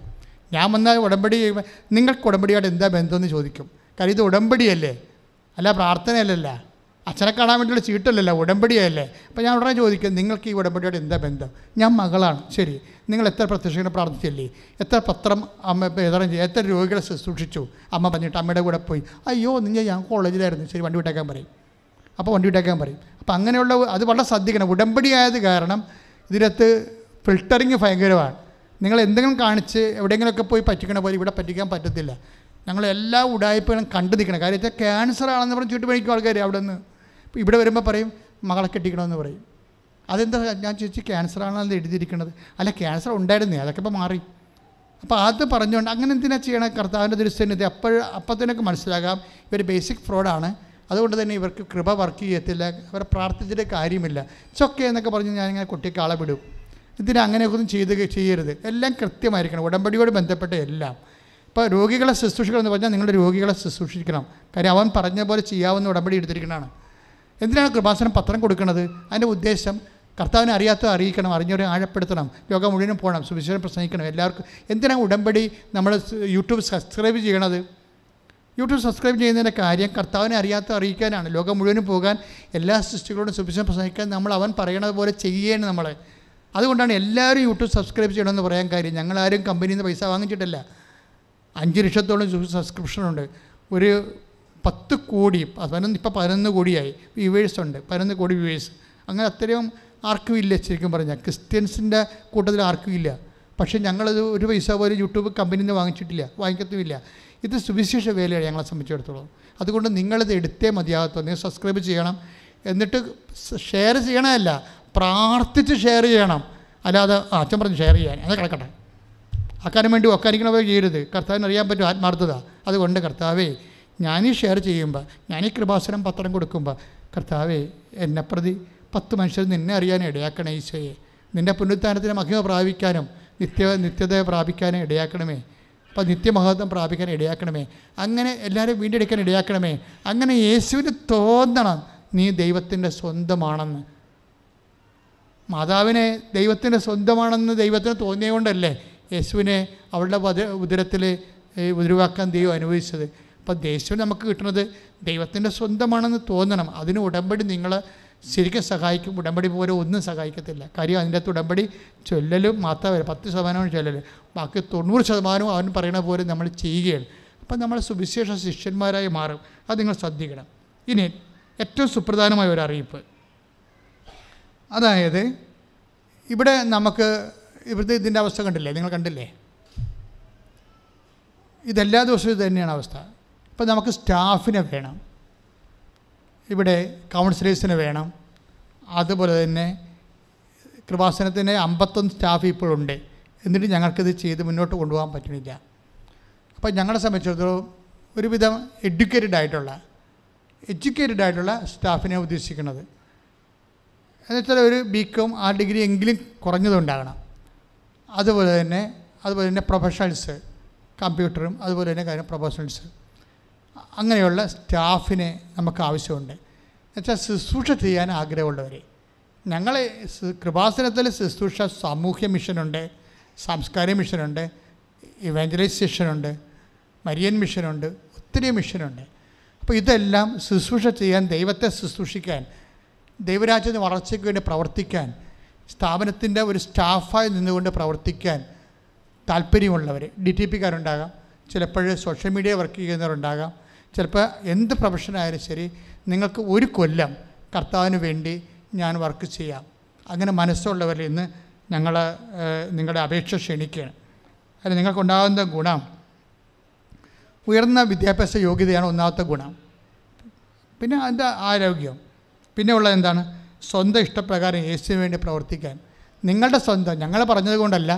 Speaker 4: ഞാൻ വന്നാൽ ഉടമ്പടി നിങ്ങൾക്ക് ഉടമ്പടിയായിട്ട് എന്താ ബന്ധമെന്ന് ചോദിക്കും. കാര്യം ഇത് ഉടമ്പടിയല്ലേ? അല്ല പ്രാർത്ഥനയല്ലല്ല. അച്ഛനെ കാണാൻ വേണ്ടിയുള്ള ചീട്ടല്ലല്ലോ ഉടമ്പടിയല്ലേ? അപ്പോൾ ഞാൻ ഉടനെ ചോദിക്കും നിങ്ങൾക്ക് ഈ ഉടമ്പടിയോട് എന്താ ബന്ധം? ഞാൻ മകളാണ്. ശരി. നിങ്ങൾ എത്ര പ്രത്യക്ഷങ്ങൾ പ്രാർത്ഥിച്ചില്ലേ? എത്ര പത്രം അമ്മ വിതരണം ചെയ്തു എത്ര രോഗികളെ ശുശ്രൂഷിച്ചു അമ്മ പറഞ്ഞിട്ട് അമ്മയുടെ കൂടെ പോയി അയ്യോ നിങ്ങൾ ഞാൻ കോളേജിലായിരുന്നു. ശരി വണ്ടി വിട്ടേക്കാൻ പറയും. അപ്പോൾ വണ്ടി വിട്ടേക്കാൻ പറയും. അപ്പോൾ അങ്ങനെയുള്ള അത് വളരെ ശ്രദ്ധിക്കണം. ഉടമ്പടി ആയത് കാരണം ഇതിനകത്ത് ഫിൽട്ടറിങ് ഭയങ്കരമാണ്. നിങ്ങൾ എന്തെങ്കിലും കാണിച്ച് എവിടെയെങ്കിലുമൊക്കെ പോയി പറ്റിക്കണ പോലെ ഇവിടെ പറ്റിക്കാൻ പറ്റത്തില്ല. ഞങ്ങൾ എല്ലാ ഉടായ്പകളും കണ്ടു നിൽക്കണം. കാര്യം വെച്ചാൽ ക്യാൻസർ ആണെന്ന് പറഞ്ഞ് ചുറ്റുപഴിക്കും ആൾക്കാർ അവിടെ നിന്ന് ഇവിടെ വരുമ്പോൾ പറയും മകളെ കെട്ടിക്കണമെന്ന് പറയും. അതെന്താ ഞാൻ ചോദിച്ചു ക്യാൻസർ ആണെന്ന് എഴുതിയിരിക്കുന്നത്? അല്ല ക്യാൻസർ ഉണ്ടായിരുന്നേ അതൊക്കെ ഇപ്പോൾ മാറി. അപ്പോൾ അത് പറഞ്ഞുകൊണ്ട് അങ്ങനെ എന്തിനാ ചെയ്യണം? കർത്താവിന്റെ ദൃശ്യനിധി അപ്പോൾ അപ്പത്തിനൊക്കെ മനസ്സിലാകാം. ഇവർ ബേസിക് ഫ്രോഡാണ് അതുകൊണ്ട് തന്നെ ഇവർക്ക് കൃപ വർക്ക് ചെയ്യത്തില്ല അവരെ പ്രാർത്ഥിച്ചിട്ട് കാര്യമില്ല. ചൊക്കെ എന്നൊക്കെ പറഞ്ഞ് ഞാനിങ്ങനെ കുട്ടിക്ക് ആളെ വിടും. ഇതിന് അങ്ങനെയൊന്നും ചെയ്ത് ചെയ്യരുത്? എല്ലാം കൃത്യമായിരിക്കണം. ഉടമ്പടിയോട് ബന്ധപ്പെട്ട എല്ലാം. ഇപ്പോൾ രോഗികളെ ശുശ്രൂഷിക്കണം എന്ന് പറഞ്ഞാൽ നിങ്ങളുടെ രോഗികളെ ശുശ്രൂഷിക്കണം. കാര്യം അവൻ പറഞ്ഞ പോലെ ചെയ്യാവുന്ന ഉടമ്പടി എടുത്തിരിക്കണതാണ് എന്തിനാണ് കൃപാസനം പത്രം കൊടുക്കുന്നത്? അതിന്റെ ഉദ്ദേശം കർത്താവിനെ അറിയാത്തത് അറിയിക്കണം അറിഞ്ഞവരെ ആഴപ്പെടുത്തണം ലോകം മുഴുവനും പോകണം സുവിശേഷം പ്രസംഗിക്കണം എല്ലാവർക്കും എന്തിനാണ് ഉടമ്പടി നമ്മൾ യൂട്യൂബ് സബ്സ്ക്രൈബ് ചെയ്യണത്? യൂട്യൂബ് സബ്സ്ക്രൈബ് ചെയ്യുന്നതിന്റെ കാര്യം കർത്താവിനെ അറിയാത്ത അറിയിക്കാനാണ്. ലോകം മുഴുവനും പോകാൻ എല്ലാ സൃഷ്ടികളോടും സുവിശേഷം പ്രസംഗിക്കാൻ നമ്മൾ അവൻ പറയണത് പോലെ ചെയ്യേണ് നമ്മളെ. അതുകൊണ്ടാണ് എല്ലാവരും യൂട്യൂബ് സബ്സ്ക്രൈബ് ചെയ്യണമെന്ന് പറയാൻ കാര്യം. ഞങ്ങളാരും കമ്പനിയിൽ നിന്ന് പൈസ വാങ്ങിച്ചിട്ടില്ല. അഞ്ച് ലക്ഷത്തോളം സബ്സ്ക്രിപ്ഷനുണ്ട്. ഒരു പത്ത് കോടി പതിനൊന്ന് ഇപ്പോൾ പതിനൊന്ന് കോടിയായി. വ്യൂവേഴ്സ് ഉണ്ട് പതിനൊന്ന് കോടി വ്യൂവേഴ്സ്. അങ്ങനെ അത്രയും ആർക്കും ഇല്ല ശരിക്കും പറഞ്ഞാൽ ക്രിസ്ത്യൻസിന്റെ കൂട്ടത്തിൽ ആർക്കും ഇല്ല. പക്ഷേ ഞങ്ങളത് ഒരു പൈസ പോലും യൂട്യൂബ് കമ്പനിയിൽ നിന്ന് വാങ്ങിച്ചിട്ടില്ല വാങ്ങിക്കത്തുമില്ല. ഇത് സുവിശേഷ വേലയാണ് ഞങ്ങളെ സംബന്ധിച്ചിടത്തോളം. അതുകൊണ്ട് നിങ്ങളിത് എടുത്തേ മതിയാകത്തോ നിങ്ങൾ സബ്സ്ക്രൈബ് ചെയ്യണം. എന്നിട്ട് ഷെയർ ചെയ്യണമല്ല പ്രാർത്ഥിച്ച് ഷെയർ ചെയ്യണം. അല്ലാതെ അച്ഛൻ പറഞ്ഞ് ഷെയർ ചെയ്യാൻ. അത് കിടക്കട്ടെ. ആക്കാനും വേണ്ടി ഒക്കാനിക്കണവ ചെയ്യരുത്. കർത്താവിന് അറിയാൻ പറ്റും ആത്മാർത്ഥത. അതുകൊണ്ട് കർത്താവേ ഞാനീ ഷെയർ ചെയ്യുമ്പോൾ ഞാനീ കൃപാസനം പത്രം കൊടുക്കുമ്പോൾ കർത്താവേ എന്നെ പ്രതി പത്ത് മനുഷ്യർ നിന്നെ അറിയാൻ ഇടയാക്കണേ ഈശോയെ. നിന്റെ പുനരുത്ഥാനത്തിന് മഹിമ പ്രാപിക്കാനും നിത്യ നിത്യത പ്രാപിക്കാനും ഇടയാക്കണമേ. അപ്പോൾ നിത്യമഹത്വം പ്രാപിക്കാൻ ഇടയാക്കണമേ. അങ്ങനെ എല്ലാവരും വീണ്ടെടുക്കാൻ ഇടയാക്കണമേ. അങ്ങനെ യേശുവിന് തോന്നണം നീ ദൈവത്തിന്റെ സ്വന്തമാണെന്ന്. മാതാവിനെ ദൈവത്തിന്റെ സ്വന്തമാണെന്ന് ദൈവത്തിന് തോന്നിയതുകൊണ്ടല്ലേ യേശുവിനെ അവളുടെ വധ ഉദരത്തിൽ ഉദരവാക്കാൻ ദൈവം അനുവദിച്ചത്. അപ്പോൾ യേശുവിന് നമുക്ക് കിട്ടുന്നത് ദൈവത്തിന്റെ സ്വന്തമാണെന്ന് തോന്നണം. അതിന് ഉടമ്പടി നിങ്ങൾ ശരിക്കും സഹായിക്കും. ഉടമ്പടി പോലെ ഒന്നും സഹായിക്കത്തില്ല. കാര്യം അതിന്റെ അകത്ത് ഉടമ്പടി ചൊല്ലലും മാത്രമല്ല പത്ത് ശതമാനമാണ് ചൊല്ലൽ ബാക്കി തൊണ്ണൂറ് ശതമാനവും അവൻ പറയുന്ന പോലെ നമ്മൾ ചെയ്യുകയാണ്. അപ്പം നമ്മൾ സുവിശേഷ ശിഷ്യന്മാരായി മാറും. അത് നിങ്ങൾ ശ്രദ്ധിക്കണം. ഇനി ഏറ്റവും സുപ്രധാനമായ ഒരു അറിയിപ്പ്. അതായത് ഇവിടെ നമുക്ക് ഇവിടുത്തെ ഇതിന്റെ അവസ്ഥ കണ്ടില്ലേ? നിങ്ങൾ കണ്ടില്ലേ? ഇതെല്ലാ ദിവസവും ഇത് തന്നെയാണ് അവസ്ഥ. ഇപ്പം നമുക്ക് സ്റ്റാഫിനെ വേണം. ഇവിടെ കൗൺസിലേഴ്സിന് വേണം. അതുപോലെ തന്നെ കൃപാസനത്തിന് അമ്പത്തൊന്ന് സ്റ്റാഫ് ഇപ്പോഴുണ്ട്. എന്നിട്ട് ഞങ്ങൾക്കിത് ചെയ്ത് മുന്നോട്ട് കൊണ്ടുപോകാൻ പറ്റുന്നില്ല. അപ്പോൾ ഞങ്ങളെ സംബന്ധിച്ചിടത്തോളം ഒരുവിധം എഡ്യൂക്കേറ്റഡ് ആയിട്ടുള്ള എഡ്യൂക്കേറ്റഡ് ആയിട്ടുള്ള സ്റ്റാഫിനെ ഉദ്ദേശിക്കുന്നത്. എന്നുവെച്ചാൽ ഒരു ബികോം ആ ഡിഗ്രി എങ്കിലും കുറഞ്ഞതുണ്ടാകണം അതുപോലെ തന്നെ അതുപോലെ തന്നെ പ്രൊഫഷണൽസ് കമ്പ്യൂട്ടറും അതുപോലെ തന്നെ കാര്യം പ്രൊഫഷണൽസ് അങ്ങനെയുള്ള സ്റ്റാഫിനെ നമുക്ക് ആവശ്യമുണ്ട്. എന്നുവെച്ചാൽ ശുശ്രൂഷ ചെയ്യാൻ ആഗ്രഹമുള്ളവർ ഞങ്ങൾ കൃപാസനത്തിൽ ശുശ്രൂഷ സാമൂഹ്യ മിഷനുണ്ട് സാംസ്കാരിക മിഷനുണ്ട് ഇവാഞ്ചലൈസേഷനുണ്ട് മരിയൻ മിഷനുണ്ട് ഒത്തിരി മിഷനുണ്ട്. അപ്പോൾ ഇതെല്ലാം ശുശ്രൂഷ ചെയ്യാൻ ദൈവത്തെ ശുശ്രൂഷിക്കാൻ ദൈവരാജ്യത്തിന് വളർച്ചയ്ക്ക് വേണ്ടി പ്രവർത്തിക്കാൻ സ്ഥാപനത്തിന്റെ ഒരു സ്റ്റാഫായി നിന്നുകൊണ്ട് പ്രവർത്തിക്കാൻ താല്പര്യമുള്ളവർ ഡി ടി പിക്കാരുണ്ടാകാം ചിലപ്പോൾ സോഷ്യൽ മീഡിയ വർക്ക് ചെയ്യുന്നവരുണ്ടാകാം ചിലപ്പോൾ എന്ത് പ്രൊഫഷനായാലും ശരി നിങ്ങൾക്ക് ഒരു കൊല്ലം കർത്താവിന് വേണ്ടി ഞാൻ വർക്ക് ചെയ്യാം. അങ്ങനെ മനസ്സുള്ളവരിൽ ഇന്ന് ഞങ്ങൾ നിങ്ങളുടെ അപേക്ഷ ക്ഷണിക്കുകയാണ്. അതിൽ നിങ്ങൾക്കുണ്ടാകുന്ന ഗുണം ഉയർന്ന വിദ്യാഭ്യാസ യോഗ്യതയാണ് ഒന്നാമത്തെ ഗുണം. പിന്നെ അതിന്റെ ആരോഗ്യം. പിന്നെ ഉള്ളത് എന്താണ്? സ്വന്തം ഇഷ്ടപ്രകാരം യേശുവിന് വേണ്ടി പ്രവർത്തിക്കാൻ. നിങ്ങളുടെ സ്വന്തം ഞങ്ങൾ പറഞ്ഞത് കൊണ്ടല്ല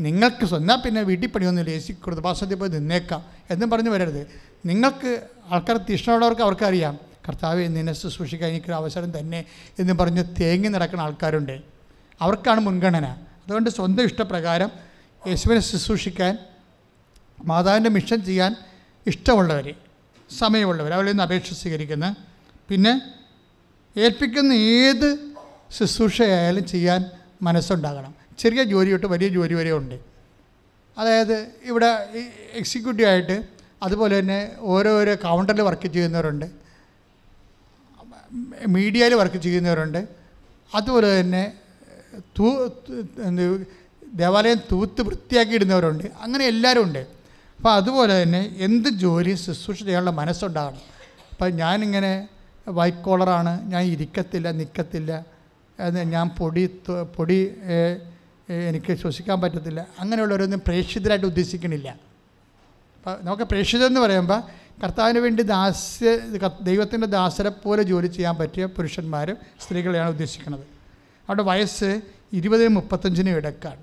Speaker 4: നിങ്ങൾക്ക് സ്വന്തം പിന്നെ വീട്ടിൽ പണിയൊന്നുമില്ല യേശു കൃതപാസത്തിൽ പോയി നിന്നേക്കാം എന്നും പറഞ്ഞ് വരരുത്. നിങ്ങൾക്ക് ആൾക്കാർ തീഷ്ണമുള്ളവർക്ക് അവർക്കറിയാം. കർത്താവ് നിന്നെ ശുശ്രൂഷിക്കാൻ എനിക്കൊരു അവസരം തന്നെ എന്ന് പറഞ്ഞ് തേങ്ങി നടക്കുന്ന ആൾക്കാരുണ്ട്. അവർക്കാണ് മുൻഗണന. അതുകൊണ്ട് സ്വന്തം ഇഷ്ടപ്രകാരം യേശുവിനെ ശുശ്രൂഷിക്കാൻ മാതാവിന്റെ മിഷൻ ചെയ്യാൻ ഇഷ്ടമുള്ളവർ സമയമുള്ളവർ അവരിൽ നിന്ന് അപേക്ഷ സ്വീകരിക്കുന്ന പിന്നെ ഏൽപ്പിക്കുന്ന ഏത് ശുശ്രൂഷയായാലും ചെയ്യാൻ മനസ്സുണ്ടാകണം. ചെറിയ ജോലി തൊട്ട് വലിയ ജോലി വരെ ഉണ്ട്. അതായത് ഇവിടെ എക്സിക്യൂട്ടീവ് ആയിട്ട് അതുപോലെ തന്നെ ഓരോരോ കൗണ്ടറിൽ വർക്ക് ചെയ്യുന്നവരുണ്ട്. മീഡിയയിൽ വർക്ക് ചെയ്യുന്നവരുണ്ട്. അതുപോലെ തന്നെ തൂ ദേവാലയം തൂത്ത് വൃത്തിയാക്കി ഇടുന്നവരുണ്ട് അങ്ങനെ എല്ലാവരും ഉണ്ട്. അപ്പോൾ അതുപോലെ തന്നെ എന്ത് ജോലി ശുശ്രൂഷ ചെയ്യാനുള്ള മനസ്സുണ്ടാകണം. അപ്പം ഞാനിങ്ങനെ വൈറ്റ് കോളറാണ് ഞാൻ ഇരിക്കത്തില്ല നിൽക്കത്തില്ല ഞാൻ പൊടി പൊടി എനിക്ക് ശ്വസിക്കാൻ പറ്റത്തില്ല. അങ്ങനെയുള്ളവരൊന്നും പ്രേക്ഷിതരായിട്ട് ഉദ്ദേശിക്കണില്ല. അപ്പോൾ നമുക്ക് പ്രേക്ഷിതം എന്ന് പറയുമ്പോൾ കർത്താവിന് വേണ്ടി ദാസ്യ ദൈവത്തിന്റെ ദാസരെ പോലെ ജോലി ചെയ്യാൻ പറ്റിയ പുരുഷന്മാരും സ്ത്രീകളെയാണ് ഉദ്ദേശിക്കുന്നത്. അവിടെ വയസ്സ് ഇരുപതിനും മുപ്പത്തഞ്ചിനും ഇടക്കാണ്.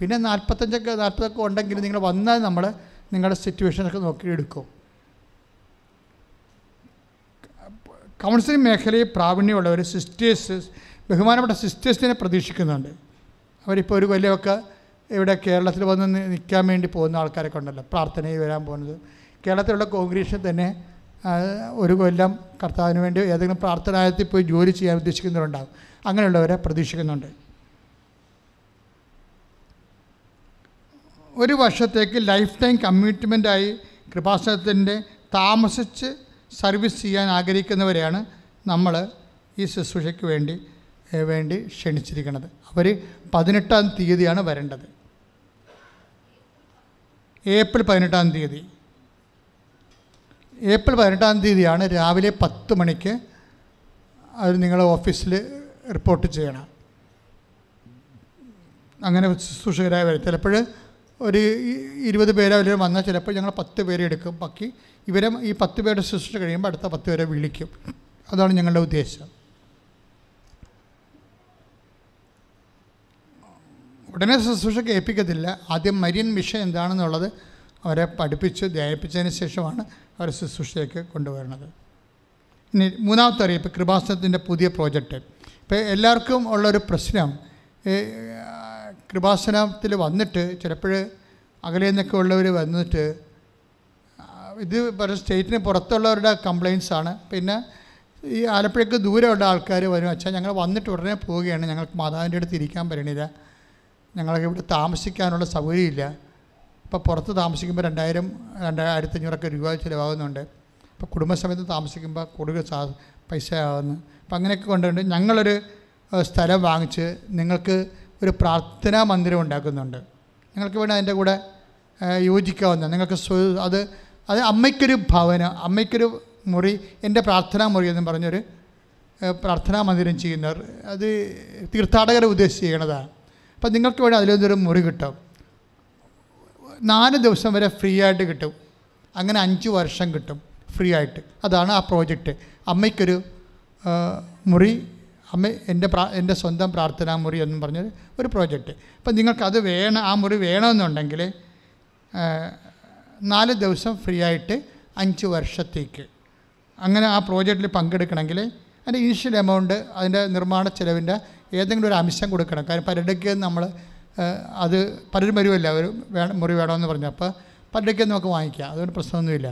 Speaker 4: പിന്നെ നാൽപ്പത്തഞ്ചൊക്കെ നാൽപ്പതൊക്കെ ഉണ്ടെങ്കിൽ നിങ്ങൾ വന്നാൽ നമ്മൾ നിങ്ങളുടെ സിറ്റുവേഷനൊക്കെ നോക്കി എടുക്കും. കൗൺസിലിംഗ് മേഖലയിൽ പ്രാവീണ്യമുള്ളവർ സിസ്റ്റേഴ്സ് ബഹുമാനപ്പെട്ട സിസ്റ്റേഴ്സിനെ പ്രതീക്ഷിക്കുന്നുണ്ട്. അവരിപ്പോൾ ഒരു കൊല്ലമൊക്കെ ഇവിടെ കേരളത്തിൽ വന്ന് നിൽക്കാൻ വേണ്ടി പോകുന്ന ആൾക്കാരൊക്കെ ഉണ്ടല്ലോ. പ്രാർത്ഥനയിൽ വരാൻ പോകുന്നത്. കേരളത്തിലുള്ള കോൺഗ്രേഷൻ തന്നെ ഒരു കൊല്ലം കർത്താവിന് വേണ്ടി ഏതെങ്കിലും പ്രാർത്ഥനാലയത്തിൽ പോയി ജോലി ചെയ്യാൻ ഉദ്ദേശിക്കുന്നവരുണ്ടാകും അങ്ങനെയുള്ളവരെ പ്രതീക്ഷിക്കുന്നുണ്ട്. ഒരു വർഷത്തേക്ക് ലൈഫ് ടൈം കമ്മിറ്റ്മെന്റായി കൃപാസനത്തിന്റെ താമസിച്ച് സർവീസ് ചെയ്യാൻ ആഗ്രഹിക്കുന്നവരെയാണ് നമ്മൾ ഈ ശുശ്രൂഷയ്ക്ക് വേണ്ടി വേണ്ടി ക്ഷണിച്ചിരിക്കുന്നത്. അവർ പതിനെട്ടാം തീയതിയാണ് വരേണ്ടത്. ഏപ്രിൽ പതിനെട്ടാം തീയതി. ഏപ്രിൽ പതിനെട്ടാം തീയതിയാണ് രാവിലെ പത്ത് മണിക്ക് അത് നിങ്ങളെ ഓഫീസിൽ റിപ്പോർട്ട് ചെയ്യണം. അങ്ങനെ ശുശ്രൂഷകരായി വരും. ചിലപ്പോൾ ഒരു ഇരുപത് പേരെ അവർ വന്നാൽ ചിലപ്പോൾ ഞങ്ങൾ പത്ത് പേരെ എടുക്കും. ബാക്കി ഇവരെ ഈ പത്ത് പേരുടെ ശുശ്രൂഷ കഴിയുമ്പോൾ അടുത്ത പത്ത് പേരെ വിളിക്കും. അതാണ് ഞങ്ങളുടെ ഉദ്ദേശം. ഉടനെ ശുശ്രൂഷ കേൾപ്പിക്കത്തില്ല ആദ്യം മരിയൻ മിഷൻ എന്താണെന്നുള്ളത് അവരെ പഠിപ്പിച്ച് ധ്യാനിപ്പിച്ചതിന് ശേഷമാണ് അവരെ ശുശ്രൂഷയ്ക്ക് കൊണ്ടുവരുന്നത്. ഇനി മൂന്നാമത്തെ അറിയിപ്പ് കൃപാസനത്തിന്റെ പുതിയ പ്രോജക്റ്റ്. ഇപ്പോൾ എല്ലാവർക്കും ഉള്ളൊരു പ്രശ്നം കൃപാസനത്തിൽ വന്നിട്ട് ചിലപ്പോൾ അകലെ നിന്നൊക്കെ ഉള്ളവർ വന്നിട്ട് ഇത് പല സ്റ്റേറ്റിന് പുറത്തുള്ളവരുടെ കംപ്ലയിൻസ് ആണ്. പിന്നെ ഈ ആലപ്പുഴയ്ക്ക് ദൂരമുള്ള ആൾക്കാർ വരും. വെച്ചാൽ ഞങ്ങൾ വന്നിട്ട് ഉടനെ പോവുകയാണ്. ഞങ്ങൾക്ക് മാതാവിന്റെ അടുത്ത് ഇരിക്കാൻ പറ്റണില്ല. ഞങ്ങൾക്ക് ഇവിടെ താമസിക്കാനുള്ള സൗകര്യമില്ല. ഇപ്പോൾ പുറത്ത് താമസിക്കുമ്പോൾ രണ്ടായിരം രണ്ടായിരത്തി അഞ്ഞൂറൊക്കെ രൂപ ചിലവാകുന്നുണ്ട്. ഇപ്പോൾ കുടുംബസമയത്ത് താമസിക്കുമ്പോൾ കൂടുതൽ സാ പൈസ ആകുന്നു അപ്പം അങ്ങനെയൊക്കെ കൊണ്ടുകൊണ്ട് ഞങ്ങളൊരു സ്ഥലം വാങ്ങിച്ച് നിങ്ങൾക്ക് ഒരു പ്രാർത്ഥനാ മന്ദിരം ഉണ്ടാക്കുന്നുണ്ട്. നിങ്ങൾക്ക് വേണ്ടി അതിന്റെ കൂടെ യോജിക്കാവുന്ന നിങ്ങൾക്ക് അത് അത് അമ്മയ്ക്കൊരു ഭവനം അമ്മയ്ക്കൊരു മുറി എന്റെ പ്രാർത്ഥനാ മുറി എന്ന് പറഞ്ഞൊരു പ്രാർത്ഥനാ മന്ദിരം ചെയ്യുന്നവർ അത് തീർത്ഥാടകരെ ഉദ്ദേശിച്ച് ചെയ്യണതാണ്. അപ്പം നിങ്ങൾക്ക് വേണ്ടി അതിലൊന്നൊരു മുറി കിട്ടും. നാല് ദിവസം വരെ ഫ്രീ ആയിട്ട് കിട്ടും. അങ്ങനെ അഞ്ച് വർഷം കിട്ടും ഫ്രീ ആയിട്ട്. അതാണ് ആ പ്രോജക്റ്റ്. അമ്മയ്ക്കൊരു മുറി അമ്മ എന്റെ പ്രാ എന്റെ സ്വന്തം പ്രാർത്ഥനാ മുറി എന്നും പറഞ്ഞൊരു ഒരു പ്രോജക്റ്റ്. അപ്പം നിങ്ങൾക്കത് വേണം ആ മുറി വേണമെന്നുണ്ടെങ്കിൽ നാല് ദിവസം ഫ്രീ ആയിട്ട് അഞ്ച് വർഷത്തേക്ക്. അങ്ങനെ ആ പ്രോജക്റ്റിൽ പങ്കെടുക്കണമെങ്കിൽ അതിന്റെ ഇനിഷ്യൽ എമൗണ്ട് അതിന്റെ നിർമ്മാണ ചെലവിന്റെ ഏതെങ്കിലും ഒരു അംശം കൊടുക്കണം. കാര്യം പലരുടെയൊക്കെ നമ്മൾ അത് പലരും വരുമല്ല ഒരു വേണം മുറി വേണമെന്ന് പറഞ്ഞു. അപ്പോൾ പലരുടെയൊക്കെ നമുക്ക് വാങ്ങിക്കാം. അതുകൊണ്ട് പ്രശ്നമൊന്നുമില്ല.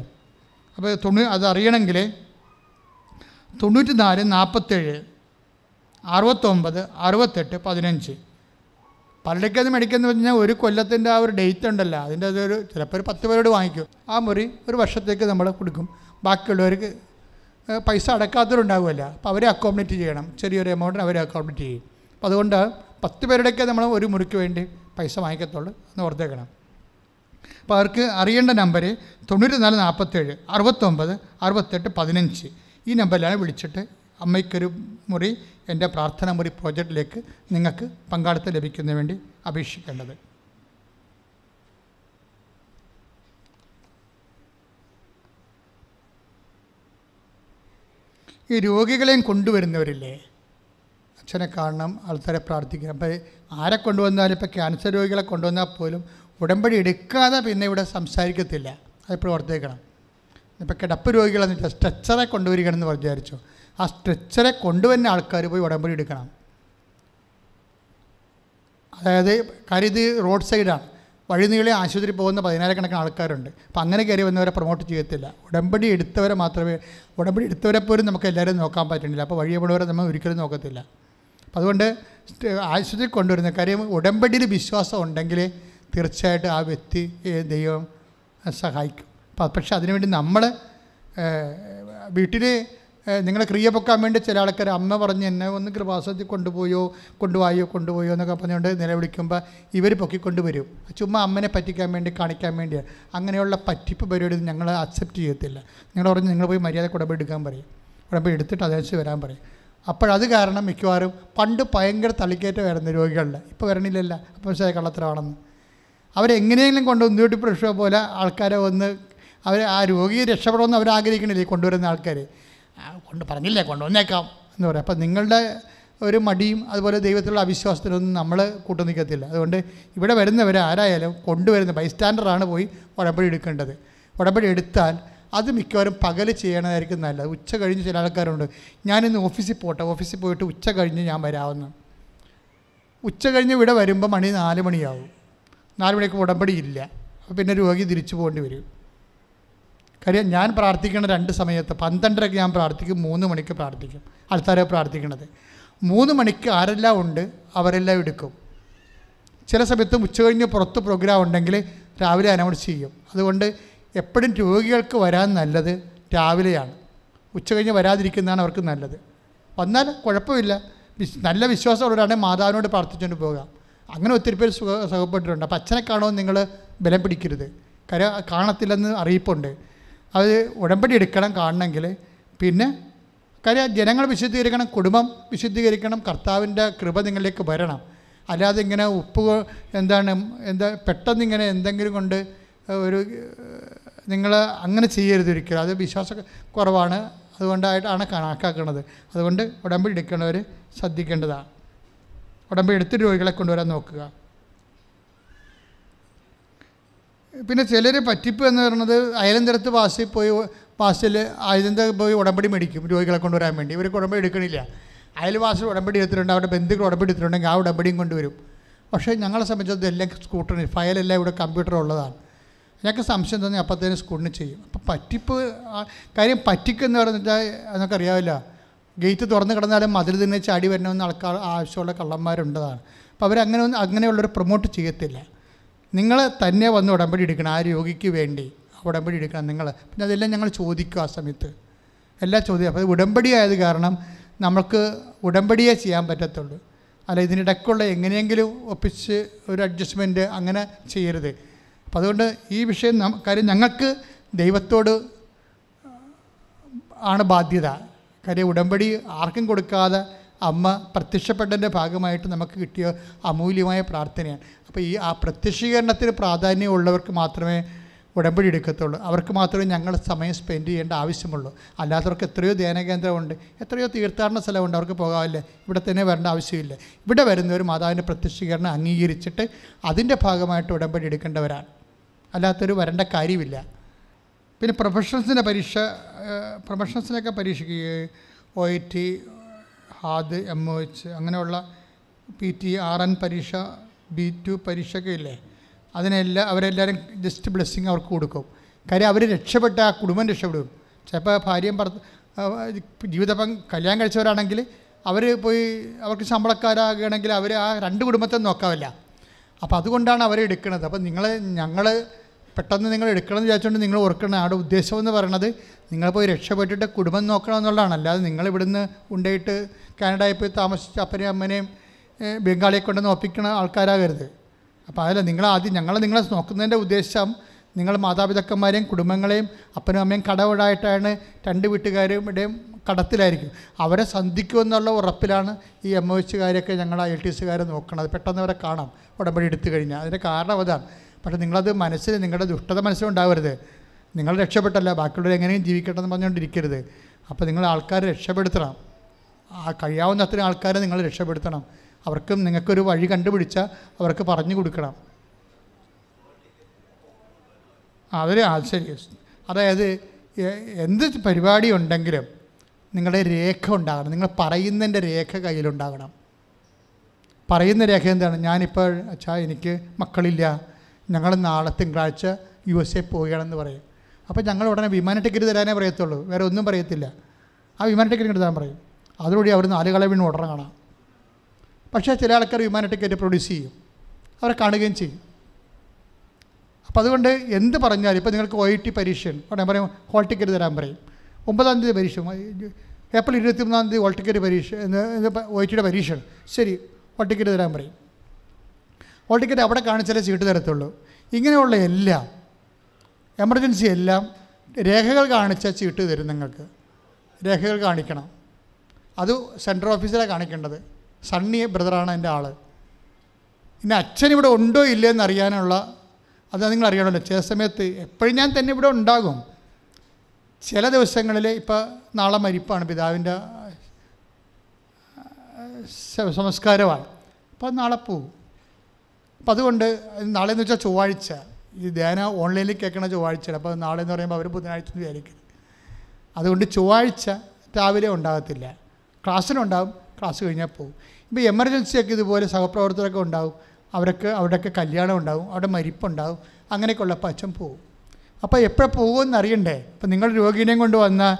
Speaker 4: അപ്പോൾ തൊണ്ണൂ അത് അറിയണമെങ്കിൽ തൊണ്ണൂറ്റി നാല് നാൽപ്പത്തേഴ് അറുപത്തൊമ്പത് അറുപത്തെട്ട് പതിനഞ്ച്. പലരുടെക്കത് മേടിക്കുന്നത് പറഞ്ഞാൽ ഒരു കൊല്ലത്തിന്റെ ആ ഒരു ഡേറ്റ് ഉണ്ടല്ലോ. അതിന്റെ അതൊരു ചിലപ്പോൾ ഒരു പത്ത് പേരോട് വാങ്ങിക്കും. ആ മുറി ഒരു വർഷത്തേക്ക് നമ്മൾ കൊടുക്കും. ബാക്കിയുള്ളവർക്ക് പൈസ അടക്കാത്തവരുണ്ടാവുമല്ല. അപ്പോൾ അവരെ അക്കോമഡേറ്റ് ചെയ്യണം. ചെറിയൊരു എമൗണ്ടിന് അവരെ അക്കോമഡേറ്റ് ചെയ്യും. അപ്പോൾ അതുകൊണ്ട് പത്ത് പേരുടെയൊക്കെ നമ്മൾ ഒരു മുറിക്ക് വേണ്ടി പൈസ വാങ്ങിക്കത്തുള്ളൂ എന്ന് ഓർത്തേക്കണം. അപ്പോൾ അവർക്ക് അറിയേണ്ട നമ്പർ തൊണ്ണൂറ്റി നാല് നാൽപ്പത്തേഴ് അറുപത്തൊമ്പത് അറുപത്തെട്ട് പതിനഞ്ച്. ഈ നമ്പറിലാണ് വിളിച്ചിട്ട് അമ്മയ്ക്കൊരു മുറി എന്റെ പ്രാർത്ഥന മുറി പ്രോജക്റ്റിലേക്ക് നിങ്ങൾക്ക് പങ്കാളിത്തം ലഭിക്കുന്നതിന് വേണ്ടി അപേക്ഷിക്കേണ്ടത്. ഈ രോഗികളെയും കൊണ്ടുവരുന്നവരില്ലേ? അച്ഛനെ കാണണം ആൾക്കാരെ പ്രാർത്ഥിക്കണം. അപ്പോൾ ആരെ കൊണ്ടുവന്നാലും ഇപ്പോൾ ക്യാൻസർ രോഗികളെ കൊണ്ടുവന്നാൽ പോലും ഉടമ്പടി എടുക്കാതെ പിന്നെ ഇവിടെ സംസാരിക്കത്തില്ല. അത് ഓർത്തേക്കണം ഇപ്പോൾ കിടപ്പ് രോഗികളെന്ന് വെച്ചാൽ സ്ട്രെച്ചറെ കൊണ്ടുവരികയാണെന്ന് വിചാരിച്ചു. ആ സ്ട്രെച്ചറെ കൊണ്ടുവരുന്ന ആൾക്കാർ പോയി ഉടമ്പടി എടുക്കണം. അതായത് കാര്യം ഇത് റോഡ് സൈഡാണ് വഴി നീളി ആശുപത്രി പോകുന്ന പതിനായിരക്കണക്കിന് ആൾക്കാരുണ്ട്. അപ്പം അങ്ങനെ കയറി വന്നവരെ പ്രൊമോട്ട് ചെയ്യത്തില്ല. ഉടമ്പടി എടുത്തവരെ മാത്രമേ ഉടമ്പടി എടുത്തവരെ പോലും നമുക്ക് എല്ലാവരും നോക്കാൻ പറ്റുന്നില്ല അപ്പോൾ വഴിയപ്പെടുന്നവരെ നമ്മൾ ഒരിക്കലും നോക്കത്തില്ല. അതുകൊണ്ട് ആശുപത്രി കൊണ്ടുവരുന്ന കാര്യം ഉടമ്പടിയിൽ വിശ്വാസം ഉണ്ടെങ്കിൽ തീർച്ചയായിട്ടും ആ വ്യക്തി ദൈവം സഹായിക്കും. പക്ഷെ അതിനുവേണ്ടി നമ്മൾ വീട്ടിൽ നിങ്ങൾ ക്രിയ പൊക്കാൻ വേണ്ടി ചില ആൾക്കാർ അമ്മ പറഞ്ഞ് എന്നെ ഒന്ന് കൃപാസത്തിൽ കൊണ്ടുപോയോ കൊണ്ടുപോയോ കൊണ്ടുപോയോ എന്നൊക്കെ പറഞ്ഞുകൊണ്ട് നിലവിളിക്കുമ്പോൾ ഇവർ പൊക്കിക്കൊണ്ടുവരും. ചുമ്മാ അമ്മനെ പറ്റിക്കാൻ വേണ്ടി കാണിക്കാൻ വേണ്ടിയാണ് അങ്ങനെയുള്ള പറ്റിപ്പ് പരിപാടി ഞങ്ങൾ അക്സെപ്റ്റ് ചെയ്യത്തില്ല. നിങ്ങൾ പറഞ്ഞ് നിങ്ങൾ പോയി മര്യാദ ഉടമ്പടി എടുക്കാൻ പറയും. ഉടമ്പടി എടുത്തിട്ട് വരാൻ പറയും. അപ്പോഴത് കാരണം മിക്കവാറും പണ്ട് ഭയങ്കര തളിക്കേറ്റമായിരുന്നു രോഗികളിൽ ഇപ്പോൾ വരണില്ലല്ല. അപ്പോൾ ശരി കള്ളത്തരമാണെന്ന്. അവരെങ്ങനെയെങ്കിലും കൊണ്ട് ഉന്തിയോട്ടി പ്രക്ഷ പോലെ ആൾക്കാരെ വന്ന് അവർ ആ രോഗിയെ രക്ഷപ്പെടണമെന്ന് അവർ ആഗ്രഹിക്കണില്ലേ കൊണ്ടുവരുന്ന ആൾക്കാർ കൊണ്ട് പറഞ്ഞില്ലേ കൊണ്ടുവന്നേക്കാം എന്ന് പറയാം. അപ്പം നിങ്ങളുടെ ഒരു മടിയും അതുപോലെ ദൈവത്തിലുള്ള അവിശ്വാസത്തിനൊന്നും നമ്മൾ കൂട്ടു നിൽക്കത്തില്ല. അതുകൊണ്ട് ഇവിടെ വരുന്നവർ ആരായാലും കൊണ്ടുവരുന്ന ബൈസ്റ്റാൻഡറാണ് പോയി ഉടമ്പടി എടുക്കേണ്ടത്. ഉടമ്പടി എടുത്താൽ അത് മിക്കവാറും പകൽ ചെയ്യണതായിരിക്കും നല്ലത്. ഉച്ച കഴിഞ്ഞ് ചില ആൾക്കാരുണ്ട് ഞാനിന്ന് ഓഫീസിൽ പോട്ടെ ഓഫീസിൽ പോയിട്ട് ഉച്ച കഴിഞ്ഞ് ഞാൻ വരാമെന്ന്. ഉച്ച കഴിഞ്ഞ് ഇവിടെ വരുമ്പോൾ മണി നാല് മണിയാവും. നാല് മണിക്ക് ഉടമ്പടി ഇല്ല. അപ്പോൾ പിന്നെ രോഗി തിരിച്ചു പോകേണ്ടി വരും. കാര്യം ഞാൻ പ്രാർത്ഥിക്കുന്ന രണ്ട് സമയത്ത് പന്ത്രണ്ടരയ്ക്ക് ഞാൻ പ്രാർത്ഥിക്കും മൂന്ന് മണിക്ക് പ്രാർത്ഥിക്കും. ആൾക്കാരെ പ്രാർത്ഥിക്കണത്. മൂന്ന് മണിക്ക് ആരെല്ലാം ഉണ്ട് അവരെല്ലാം എടുക്കും. ചില സമയത്ത് ഉച്ച കഴിഞ്ഞ് പുറത്ത് പ്രോഗ്രാം ഉണ്ടെങ്കിൽ രാവിലെ അനൗൺസ് ചെയ്യും. അതുകൊണ്ട് എപ്പോഴും രോഗികൾക്ക് വരാൻ നല്ലത് രാവിലെയാണ്. ഉച്ച കഴിഞ്ഞ് വരാതിരിക്കുന്നതാണ് അവർക്ക് നല്ലത്. വന്നാൽ കുഴപ്പമില്ല. വിശ് നല്ല വിശ്വാസമുള്ളവരാണെങ്കിൽ മാതാവിനോട് പ്രാർത്ഥിച്ചുകൊണ്ട് പോകാം അങ്ങനെ ഒത്തിരി പേര് സുഖ സുഖപ്പെട്ടിട്ടുണ്ട്. അപ്പം അച്ഛനെ കാണുമെന്ന് നിങ്ങൾ ബലം പിടിക്കരുത്. കര കാണത്തില്ലെന്ന് അറിയിപ്പുണ്ട്. അത് ഉടമ്പടി എടുക്കണം കാണണമെങ്കിൽ. പിന്നെ കര ജനങ്ങൾ വിശുദ്ധീകരിക്കണം കുടുംബം വിശുദ്ധീകരിക്കണം കർത്താവിന്റെ കൃപ നിങ്ങളിലേക്ക് വരണം. അല്ലാതെ ഇങ്ങനെ ഉപ്പ് എന്താണ് എന്താ പെട്ടെന്ന് ഇങ്ങനെ എന്തെങ്കിലും കൊണ്ട് ഒരു നിങ്ങൾ അങ്ങനെ ചെയ്യരുത് ഒരിക്കലും. അത് വിശ്വാസ കുറവാണ്. അതുകൊണ്ടായിട്ടാണ് കണക്കാക്കുന്നത് അതുകൊണ്ട് ഉടമ്പടി എടുക്കുന്നവർ ശ്രദ്ധിക്കേണ്ടതാണ്. ഉടമ്പടി എടുത്ത് രോഗികളെ കൊണ്ടുവരാൻ നോക്കുക. പിന്നെ ചിലർ പറ്റിപ്പ് എന്ന് പറയുന്നത് അയലന്തരത്ത് വാസിൽ പോയി വാസിൽ അയലന്ത പോയി ഉടമ്പടി മേടിക്കും രോഗികളെ കൊണ്ടുവരാൻ വേണ്ടി. ഇവർക്ക് ഉടമ്പടി എടുക്കണില്ല. അയൽവാസികൾ ഉടമ്പടി എടുത്തിട്ടുണ്ട്. അവരുടെ ബന്ധുക്കൾ ഉടമ്പടി എടുത്തിട്ടുണ്ടെങ്കിൽ ആ ഉടമ്പടിയും കൊണ്ടുവരും. പക്ഷേ ഞങ്ങളെ സംബന്ധിച്ചത് എല്ലാം സ്കൂട്ടറിന് ഫയലെല്ലാം ഇവിടെ കമ്പ്യൂട്ടർ ഉള്ളതാണ്. ഞങ്ങൾക്ക് സംശയം തോന്നി അപ്പോഴത്തേനും സ്കൂളിന് ചെയ്യും. അപ്പോൾ പറ്റിപ്പ് കാര്യം പറ്റിക്കെന്ന് പറഞ്ഞാൽ നമുക്കറിയാവില്ല ഗേറ്റ് തുറന്ന് കിടന്നാലും മതിൽ തന്നെ ചാടി വരണമെന്ന് ആൾക്കാർ ആവശ്യമുള്ള കള്ളന്മാരുണ്ടതാണ് അപ്പോൾ അവരങ്ങനെ ഒന്നും അങ്ങനെയുള്ളൊരു പ്രൊമോട്ട് ചെയ്യത്തില്ല. നിങ്ങൾ തന്നെ വന്ന് ഉടമ്പടി എടുക്കണം. ആ രോഗിക്ക് വേണ്ടി ഉടമ്പടി എടുക്കണം നിങ്ങൾ പിന്നെ അതെല്ലാം ഞങ്ങൾ ചോദിക്കും ആ സമയത്ത്. എല്ലാം ചോദ്യം. അപ്പോൾ ഉടമ്പടി ആയത് കാരണം നമുക്ക് ഉടമ്പടിയേ ചെയ്യാൻ പറ്റത്തുള്ളൂ. അല്ല ഇതിനിടയ്ക്കുള്ള എങ്ങനെയെങ്കിലും ഒപ്പിച്ച് ഒരു അഡ്ജസ്റ്റ്മെന്റ് അങ്ങനെ ചെയ്യരുത്. അപ്പം അതുകൊണ്ട് ഈ വിഷയം കാര്യം ഞങ്ങൾക്ക് ദൈവത്തോട് ആണ് ബാധ്യത. കാര്യം ഉടമ്പടി ആർക്കും കൊടുക്കാതെ അമ്മ പ്രത്യക്ഷപ്പെട്ടതിന്റെ ഭാഗമായിട്ട് നമുക്ക് കിട്ടിയ അമൂല്യമായ പ്രാർത്ഥനയാണ്. അപ്പോൾ ഈ ആ പ്രത്യക്ഷീകരണത്തിന് പ്രാധാന്യമുള്ളവർക്ക് മാത്രമേ ഉടമ്പടി എടുക്കത്തുള്ളൂ. അവർക്ക് മാത്രമേ ഞങ്ങൾ സമയം സ്പെൻഡ് ചെയ്യേണ്ട ആവശ്യമുള്ളൂ. അല്ലാത്തവർക്ക് എത്രയോ ധ്യാന കേന്ദ്രമുണ്ട് എത്രയോ തീർത്ഥാടന സ്ഥലമുണ്ട് അവർക്ക് പോകാമല്ലേ ഇവിടെ തന്നെ വരേണ്ട ആവശ്യമില്ല. ഇവിടെ വരുന്നവർ മാതാവിന്റെ പ്രത്യക്ഷീകരണം അംഗീകരിച്ചിട്ട് അതിന്റെ ഭാഗമായിട്ട് ഉടമ്പടി എടുക്കേണ്ടവരാണ്. അല്ലാത്തൊരു വരേണ്ട കാര്യമില്ല. പിന്നെ പ്രൊഫഷണൽസിന്റെ പരീക്ഷ പ്രൊഫഷണൽസിനൊക്കെ പരീക്ഷയ്ക്ക് ഒ ഐ ടി ഹാദ് എം ഒ എച്ച് അങ്ങനെയുള്ള പി ടി ആർ എൻ പരീക്ഷ ബി ടു പരീക്ഷയൊക്കെ ഇല്ലേ? അതിനെല്ലാം അവരെല്ലാവരും ജസ്റ്റ് ബ്ലെസ്സിങ് അവർക്ക് കൊടുക്കും. കാര്യം അവർ രക്ഷപ്പെട്ട ആ കുടുംബം രക്ഷപ്പെടും. ചിലപ്പോൾ ഭാര്യയും ഭർത്ത ജീവിത കല്യാണം കഴിച്ചവരാണെങ്കിൽ അവർ പോയി അവർക്ക് ശമ്പളക്കാരാകുകയാണെങ്കിൽ അവർ ആ രണ്ട് കുടുംബത്തെ നോക്കാവില്ല. അപ്പോൾ അതുകൊണ്ടാണ് അവരെ എടുക്കുന്നത്. അപ്പോൾ നിങ്ങൾ ഞങ്ങൾ പെട്ടെന്ന് നിങ്ങൾ എടുക്കണമെന്ന് വിചാരിച്ചുകൊണ്ട് നിങ്ങൾ ഓർക്കണം. ആടെ ഉദ്ദേശം എന്ന് പറയണത് നിങ്ങൾ പോയി രക്ഷപ്പെട്ടിട്ട് കുടുംബം നോക്കണം എന്നുള്ളതാണ്. അല്ലാതെ നിങ്ങൾ ഇവിടുന്ന് ഉണ്ടായിട്ട് കാനഡയിൽ പോയി താമസിച്ച് അപ്പനെയും അമ്മനെയും ബംഗാളിയെ കൊണ്ട് നോപ്പിക്കണ ആൾക്കാരാകരുത്. അപ്പോൾ അതല്ല നിങ്ങൾ ആദ്യം ഞങ്ങൾ നിങ്ങളെ നോക്കുന്നതിന്റെ ഉദ്ദേശം നിങ്ങൾ മാതാപിതാക്കന്മാരെയും കുടുംബങ്ങളെയും അപ്പനും അമ്മയും കടവിടായിട്ടാണ് രണ്ട് വീട്ടുകാരുടെയും കടത്തിലായിരിക്കും. അവരെ സന്ധിക്കുമെന്നുള്ള ഉറപ്പിലാണ് ഈ എം ഒ എച്ചുകാരെയൊക്കെ ഞങ്ങൾ ഐ എൽ ടി എസുകാരെ നോക്കുന്നത് പെട്ടെന്ന് അവരെ കാണാം. ഉടമ്പടി എടുത്തു കഴിഞ്ഞാൽ. അതിന്റെ കാരണം അതാണ് പക്ഷേ നിങ്ങളത് മനസ്സിൽ നിങ്ങളുടെ ദുഷ്ടത മനസ്സിലുണ്ടാവരുത്. നിങ്ങൾ രക്ഷപ്പെട്ടല്ല ബാക്കിയുള്ളവർ എങ്ങനെയും ജീവിക്കട്ടെ എന്ന് പറഞ്ഞുകൊണ്ടിരിക്കരുത്. അപ്പോൾ നിങ്ങൾ ആൾക്കാരെ രക്ഷപ്പെടുത്തണം. ആ കഴിയാവുന്ന അത്രയും ആൾക്കാരെ നിങ്ങൾ രക്ഷപ്പെടുത്തണം. അവർക്കും നിങ്ങൾക്കൊരു വഴി കണ്ടുപിടിച്ചാൽ അവർക്ക് പറഞ്ഞു കൊടുക്കണം. അതൊരു ആശ്ചര്യ അതായത് എന്ത് പരിപാടി ഉണ്ടെങ്കിലും നിങ്ങളുടെ രേഖ ഉണ്ടാകണം. നിങ്ങൾ പറയുന്നതിന്റെ രേഖ കയ്യിലുണ്ടാകണം. പറയുന്ന രേഖ എന്താണ്? ഞാനിപ്പോൾ അച്ഛാ എനിക്ക് മക്കളില്ല. ഞങ്ങൾ നാളെ തിങ്കളാഴ്ച യു എസ് എ പോവുകയാണെന്ന് പറയും. അപ്പോൾ ഞങ്ങൾ ഉടനെ വിമാന ടിക്കറ്റ് തരാനേ പറയത്തുള്ളൂ. വേറെ ഒന്നും പറയത്തില്ല. ആ വിമാന ടിക്കറ്റ് തരാൻ പറയും. അതിലൂടെ അവർ നാലുകളെ കള വീണ് ഉടനെ കാണാം. പക്ഷേ ചില ആൾക്കാർ വിമാന ടിക്കറ്റ് പ്രൊഡ്യൂസ് ചെയ്യും. അവരെ കാണുകയും ചെയ്യും. അപ്പോൾ അതുകൊണ്ട് എന്ത് പറഞ്ഞാലും ഇപ്പോൾ നിങ്ങൾക്ക് ഒ ഐ ടി പരീക്ഷ ഉടനെ പറയും ഹോൾ ടിക്കറ്റ് തരാൻ പറയും. ഒമ്പതാം തീയതി പരീക്ഷ. ഏപ്രിൽ ഇരുപത്തി മൂന്നാം തീയതി ഹോൾ ടിക്കറ്റ് പരീക്ഷ ഒ ഐ ടിയുടെ പരീക്ഷ ശരി ഹോൾ ടിക്കറ്റ് തരാൻ പറയും. ഹോൾ ടിക്കറ്റ് അവിടെ കാണിച്ചാലേ സീറ്റ് തരത്തുള്ളൂ. ഇങ്ങനെയുള്ള എല്ലാം എമർജൻസി എല്ലാം രേഖകൾ കാണിച്ച ചീട്ട് തരും നിങ്ങൾക്ക്. രേഖകൾ കാണിക്കണം. അത് സെൻട്രൽ ഓഫീസിലാണ് കാണിക്കേണ്ടത്. സണ്ണി ബ്രദറാണ് എന്റെ ആൾ ഇനി അച്ഛൻ ഇവിടെ ഉണ്ടോ ഇല്ലേ എന്നറിയാനുള്ള അത് നിങ്ങൾ അറിയണമല്ലോ ചില സമയത്ത് എപ്പോഴും ഞാൻ തന്നെ ഇവിടെ ഉണ്ടാകും. ചില ദിവസങ്ങളിൽ ഇപ്പോൾ നാളെ മരിപ്പാണ് പിതാവിന്റെ സംസ്കാരമാണ്. അപ്പോൾ നാളെ പോവും. അപ്പം അതുകൊണ്ട് നാളെ എന്ന് വെച്ചാൽ ചൊവ്വാഴ്ച. ഈ ധ്യാന ഓൺലൈനിൽ കേൾക്കണ ചൊവ്വാഴ്ചയാണ്. അപ്പോൾ നാളെ എന്ന് പറയുമ്പോൾ അവർ ബുധനാഴ്ച എന്ന് അതുകൊണ്ട് ചൊവ്വാഴ്ച രാവിലെ ഉണ്ടാകത്തില്ല. ക്ലാസ്സിനുണ്ടാവും. ക്ലാസ് കഴിഞ്ഞാൽ പോകും ഇപ്പോൾ എമർജൻസി ഒക്കെ ഇതുപോലെ സഹപ്രവർത്തകരൊക്കെ ഉണ്ടാവും. അവരൊക്കെ അവിടെയൊക്കെ കല്യാണം ഉണ്ടാവും. അവിടെ മരിപ്പുണ്ടാവും. അങ്ങനെയൊക്കെ ഉള്ളപ്പോൾ അച്ഛൻ പോകും അപ്പോൾ എപ്പോഴും പോകുമെന്ന് അറിയണ്ടേ? അപ്പോൾ നിങ്ങൾ രോഗിനെയും കൊണ്ട് വന്ന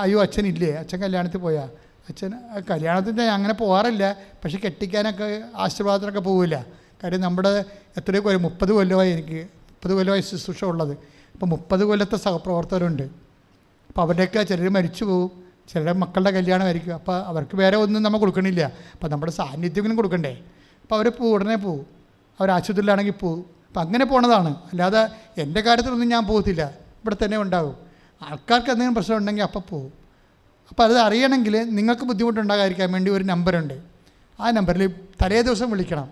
Speaker 4: അയ്യോ അച്ഛൻ ഇല്ലേ? അച്ഛൻ കല്യാണത്തിൽ പോയാ? അച്ഛൻ കല്യാണത്തിന്റെ അങ്ങനെ പോകാറില്ല പക്ഷെ കെട്ടിക്കാനൊക്കെ ആശീർവാദത്തിനൊക്കെ പോവില്ല. കാര്യം നമ്മുടെ എത്രയോ ഒരു മുപ്പത് കൊല്ലമായി എനിക്ക് മുപ്പത് കൊല്ലമായി ശുശ്രൂഷ ഉള്ളത്. അപ്പോൾ മുപ്പത് കൊല്ലത്തെ സഹപ്രവർത്തകരുണ്ട്. അപ്പോൾ അവരുടെയൊക്കെ ചിലർ മരിച്ചു പോകും ചിലരുടെ മക്കളുടെ കല്യാണമായിരിക്കും അപ്പോൾ അവർക്ക് വേറെ ഒന്നും നമ്മൾ കൊടുക്കണില്ല. അപ്പോൾ നമ്മുടെ സാന്നിധ്യങ്ങളും കൊടുക്കണ്ടേ? അപ്പോൾ അവർ പോകും ഉടനെ പോകും അവർ ആശുപത്രിയിലാണെങ്കിൽ പോകും അപ്പം അങ്ങനെ പോണതാണ്. അല്ലാതെ എന്റെ കാര്യത്തിലൊന്നും ഞാൻ പോകത്തില്ല. ഇവിടെ തന്നെ ഉണ്ടാകും ആൾക്കാർക്ക് എന്തെങ്കിലും പ്രശ്നം ഉണ്ടെങ്കിൽ അപ്പം പോകും അപ്പോൾ അത് അറിയണമെങ്കിൽ നിങ്ങൾക്ക് ബുദ്ധിമുട്ടുണ്ടാകാതിരിക്കാൻ വേണ്ടി ഒരു നമ്പറുണ്ട് ആ നമ്പറിൽ തലേ ദിവസം വിളിക്കണം.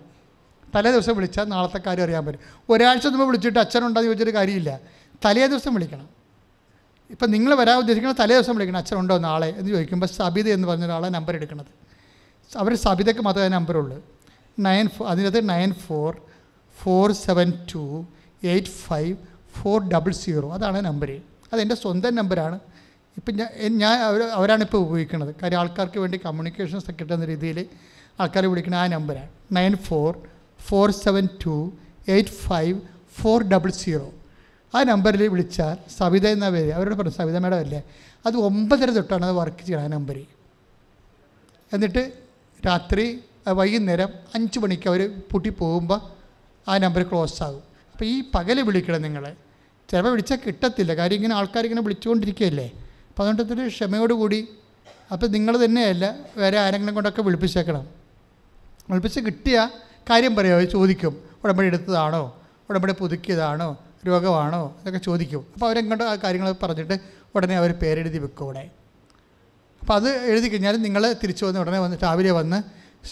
Speaker 4: തലേ ദിവസം വിളിച്ചാൽ നാളത്തെ കാര്യം അറിയാൻ പറ്റും. ഒരാഴ്ച മുമ്പ് വിളിച്ചിട്ട് അച്ഛനുണ്ടോ എന്ന് ചോദിച്ചിട്ട് കാര്യമില്ല. തലേ ദിവസം വിളിക്കണം. ഇപ്പം നിങ്ങൾ വരാൻ ഉദ്ദേശിക്കുന്ന തലേ ദിവസം വിളിക്കണം. അച്ഛനുണ്ടോ നാളെ എന്ന് ചോദിക്കുമ്പോൾ സബിത എന്ന് പറഞ്ഞ ഒരാളെ നമ്പർ എടുക്കണത് അവർ സബിതയ്ക്ക് മാത്രമേ നമ്പറുള്ളൂ. നയൻ ഫോ അതിനകത്ത് nine four four seven two eight five four double zero അതാണ് നമ്പർ. അതെന്റെ സ്വന്തം നമ്പറാണ്. ഇപ്പം ഞാൻ ഞാൻ അവർ അവരാണ് ഇപ്പോൾ ഉപയോഗിക്കുന്നത്. കാര്യം ആൾക്കാർക്ക് വേണ്ടി കമ്മ്യൂണിക്കേഷൻ ഒക്കെ എന്ന രീതിയിൽ ആൾക്കാർ വിളിക്കുന്ന ആ നമ്പറാണ്. Nine four four seven two eight five four double zero ആ നമ്പറിൽ വിളിച്ചാൽ സവിത എന്ന പേര് അവരോട് പറഞ്ഞു സവിത മേഡം അല്ലേ? അത് ഒമ്പതര തൊട്ടാണ് അത് വർക്ക് ചെയ്യണം ആ നമ്പർ എന്നിട്ട് രാത്രി വൈകുന്നേരം അഞ്ച് മണിക്ക് അവർ പൂട്ടി പോകുമ്പോൾ ആ നമ്പർ ക്ലോസ് ആകും. അപ്പോൾ ഈ പകൽ വിളിക്കണം നിങ്ങളെ ചിലപ്പോൾ വിളിച്ചാൽ കിട്ടത്തില്ല. കാര്യം ഇങ്ങനെ ആൾക്കാരിങ്ങനെ വിളിച്ചുകൊണ്ടിരിക്കുകയല്ലേ അപ്പോൾ അതുകൊണ്ട് ഇത്തിരി ക്ഷമയോടുകൂടി അപ്പോൾ നിങ്ങൾ തന്നെയല്ല വേറെ ആരെങ്കിലും കൊണ്ടൊക്കെ വിളിപ്പിച്ചേക്കണം. വിളിപ്പിച്ച് കിട്ടിയ കാര്യം പറയുമോ? ചോദിക്കും. ഉടമ്പടി എടുത്തതാണോ? ഉടമ്പടി പുതുക്കിയതാണോ? രോഗമാണോ? ഇതൊക്കെ ചോദിക്കും. അപ്പോൾ അവരെങ്ങോട്ട് ആ കാര്യങ്ങൾ പറഞ്ഞിട്ട് ഉടനെ അവർ പേരെഴുതി വെക്കും ഇവിടെ അപ്പോൾ അത് എഴുതി കഴിഞ്ഞാൽ നിങ്ങൾ തിരിച്ചു വന്ന് ഉടനെ വന്ന് രാവിലെ വന്ന്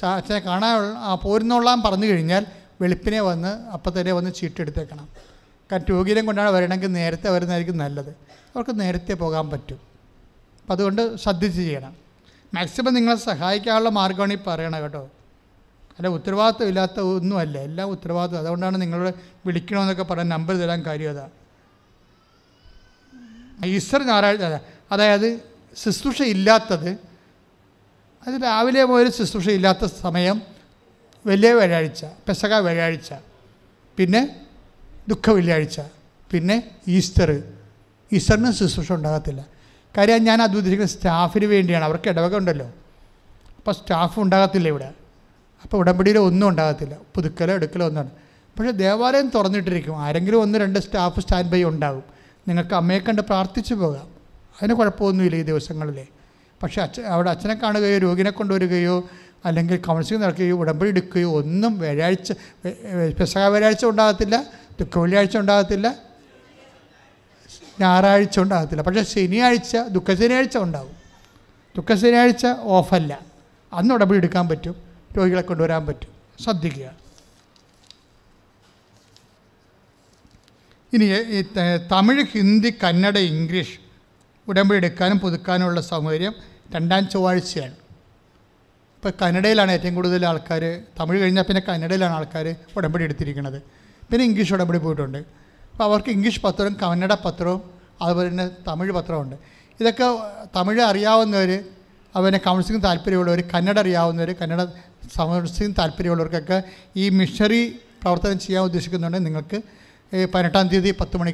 Speaker 4: അച്ഛനെ കാണാൻ പോരുന്നോളാം പറഞ്ഞു കഴിഞ്ഞാൽ വെളുപ്പിനെ വന്ന് അപ്പം തന്നെ വന്ന് ചീട്ടെടുത്തേക്കണം കാരണം രോഗിയിലും കൊണ്ടാണ് വരണമെങ്കിൽ നേരത്തെ വരുന്നതായിരിക്കും നല്ലത്. അവർക്ക് നേരത്തെ പോകാൻ പറ്റും. അപ്പം അതുകൊണ്ട് ശ്രദ്ധിച്ച് ചെയ്യണം. മാക്സിമം നിങ്ങളെ സഹായിക്കാനുള്ള മാർഗമാണ് ഈ പറയണം കേട്ടോ. അല്ല ഉത്തരവാദിത്വം ഇല്ലാത്ത ഒന്നുമല്ല. എല്ലാം ഉത്തരവാദിത്വം അതുകൊണ്ടാണ് നിങ്ങളോട് വിളിക്കണമെന്നൊക്കെ പറയാൻ നമ്പർ തരാൻ കാര്യം അതാ. ഈസ്റ്റർ ഞായറാഴ്ച അതായത് ശുശ്രൂഷ ഇല്ലാത്തത് അത് രാവിലെ മുതൽ ശുശ്രൂഷ ഇല്ലാത്ത സമയം വലിയ വ്യാഴാഴ്ച പെസക വ്യാഴാഴ്ച പിന്നെ ദുഃഖ വെള്ളിയാഴ്ച പിന്നെ ഈസ്റ്റർ. ഈസ്റ്ററിന് ശുശ്രൂഷ ഉണ്ടാകത്തില്ല. കാര്യം ഞാൻ അത് ഉദ്ദേശിക്കുന്ന സ്റ്റാഫിന് വേണ്ടിയാണ്. അവർക്ക് ഇടവക ഉണ്ടല്ലോ. അപ്പോൾ സ്റ്റാഫ് ഉണ്ടാകത്തില്ല ഇവിടെ. അപ്പോൾ ഉടമ്പടിയിൽ ഒന്നും ഉണ്ടാകത്തില്ല. പുതുക്കലോ എടുക്കലോ ഒന്നാണ് പക്ഷേ ദേവാലയം തുറന്നിട്ടിരിക്കും. ആരെങ്കിലും ഒന്ന് രണ്ട് സ്റ്റാഫ് സ്റ്റാൻഡ് ബൈ ഉണ്ടാകും. നിങ്ങൾക്ക് അമ്മയെ കണ്ട് പ്രാർത്ഥിച്ചു പോകാം. അതിന് കുഴപ്പമൊന്നുമില്ല ഈ ദിവസങ്ങളിൽ. പക്ഷേ അച്ഛൻ അവിടെ അച്ഛനെ കാണുകയോ രോഗിനെ കൊണ്ടുവരികയോ അല്ലെങ്കിൽ കൗൺസിലിംഗ് നടക്കുകയോ ഉടമ്പടി എടുക്കുകയോ ഒന്നും വ്യാഴാഴ്ച പെസക വ്യാഴാഴ്ച ഉണ്ടാകത്തില്ല. ദുഃഖ വെള്ളിയാഴ്ച ഉണ്ടാകത്തില്ല. ഞായറാഴ്ച ഉണ്ടാകത്തില്ല. പക്ഷേ ശനിയാഴ്ച ദുഃഖ ശനിയാഴ്ച ഉണ്ടാകും. ദുഃഖ ശനിയാഴ്ച ഓഫല്ല. അന്ന് ഉടമ്പടി എടുക്കാൻ പറ്റും. രോഗികളെ കൊണ്ടുവരാൻ പറ്റും. ശ്രദ്ധിക്കുക. ഇനി തമിഴ് ഹിന്ദി കന്നഡ ഇംഗ്ലീഷ് ഉടമ്പടി എടുക്കാനും പുതുക്കാനുമുള്ള സൗകര്യം രണ്ടാം ചൊവ്വാഴ്ചയാണ്. ഇപ്പോൾ കന്നഡയിലാണ് ഏറ്റവും കൂടുതൽ ആൾക്കാർ തമിഴ് കഴിഞ്ഞാൽ പിന്നെ കന്നഡയിലാണ് ആൾക്കാർ ഉടമ്പടി എടുത്തിരിക്കുന്നത്. പിന്നെ ഇംഗ്ലീഷ് ഉടമ്പടി പോയിട്ടുണ്ട്. അപ്പോൾ അവർക്ക് ഇംഗ്ലീഷ് പത്രവും കന്നഡ പത്രവും അതുപോലെ തന്നെ തമിഴ് പത്രമുണ്ട് ഇതൊക്കെ തമിഴ് അറിയാവുന്നവർ അതുപോലെ കൗൺസിലിംഗ് താല്പര്യമുള്ളവർ കന്നഡ അറിയാവുന്നവർ കന്നഡ കൗൺസിലിംഗ് താല്പര്യമുള്ളവർക്കൊക്കെ ഈ മിഷണറി പ്രവർത്തനം ചെയ്യാൻ ഉദ്ദേശിക്കുന്നുണ്ടെങ്കിൽ നിങ്ങൾക്ക് പതിനെട്ടാം തീയതി പത്ത് മണിക്ക്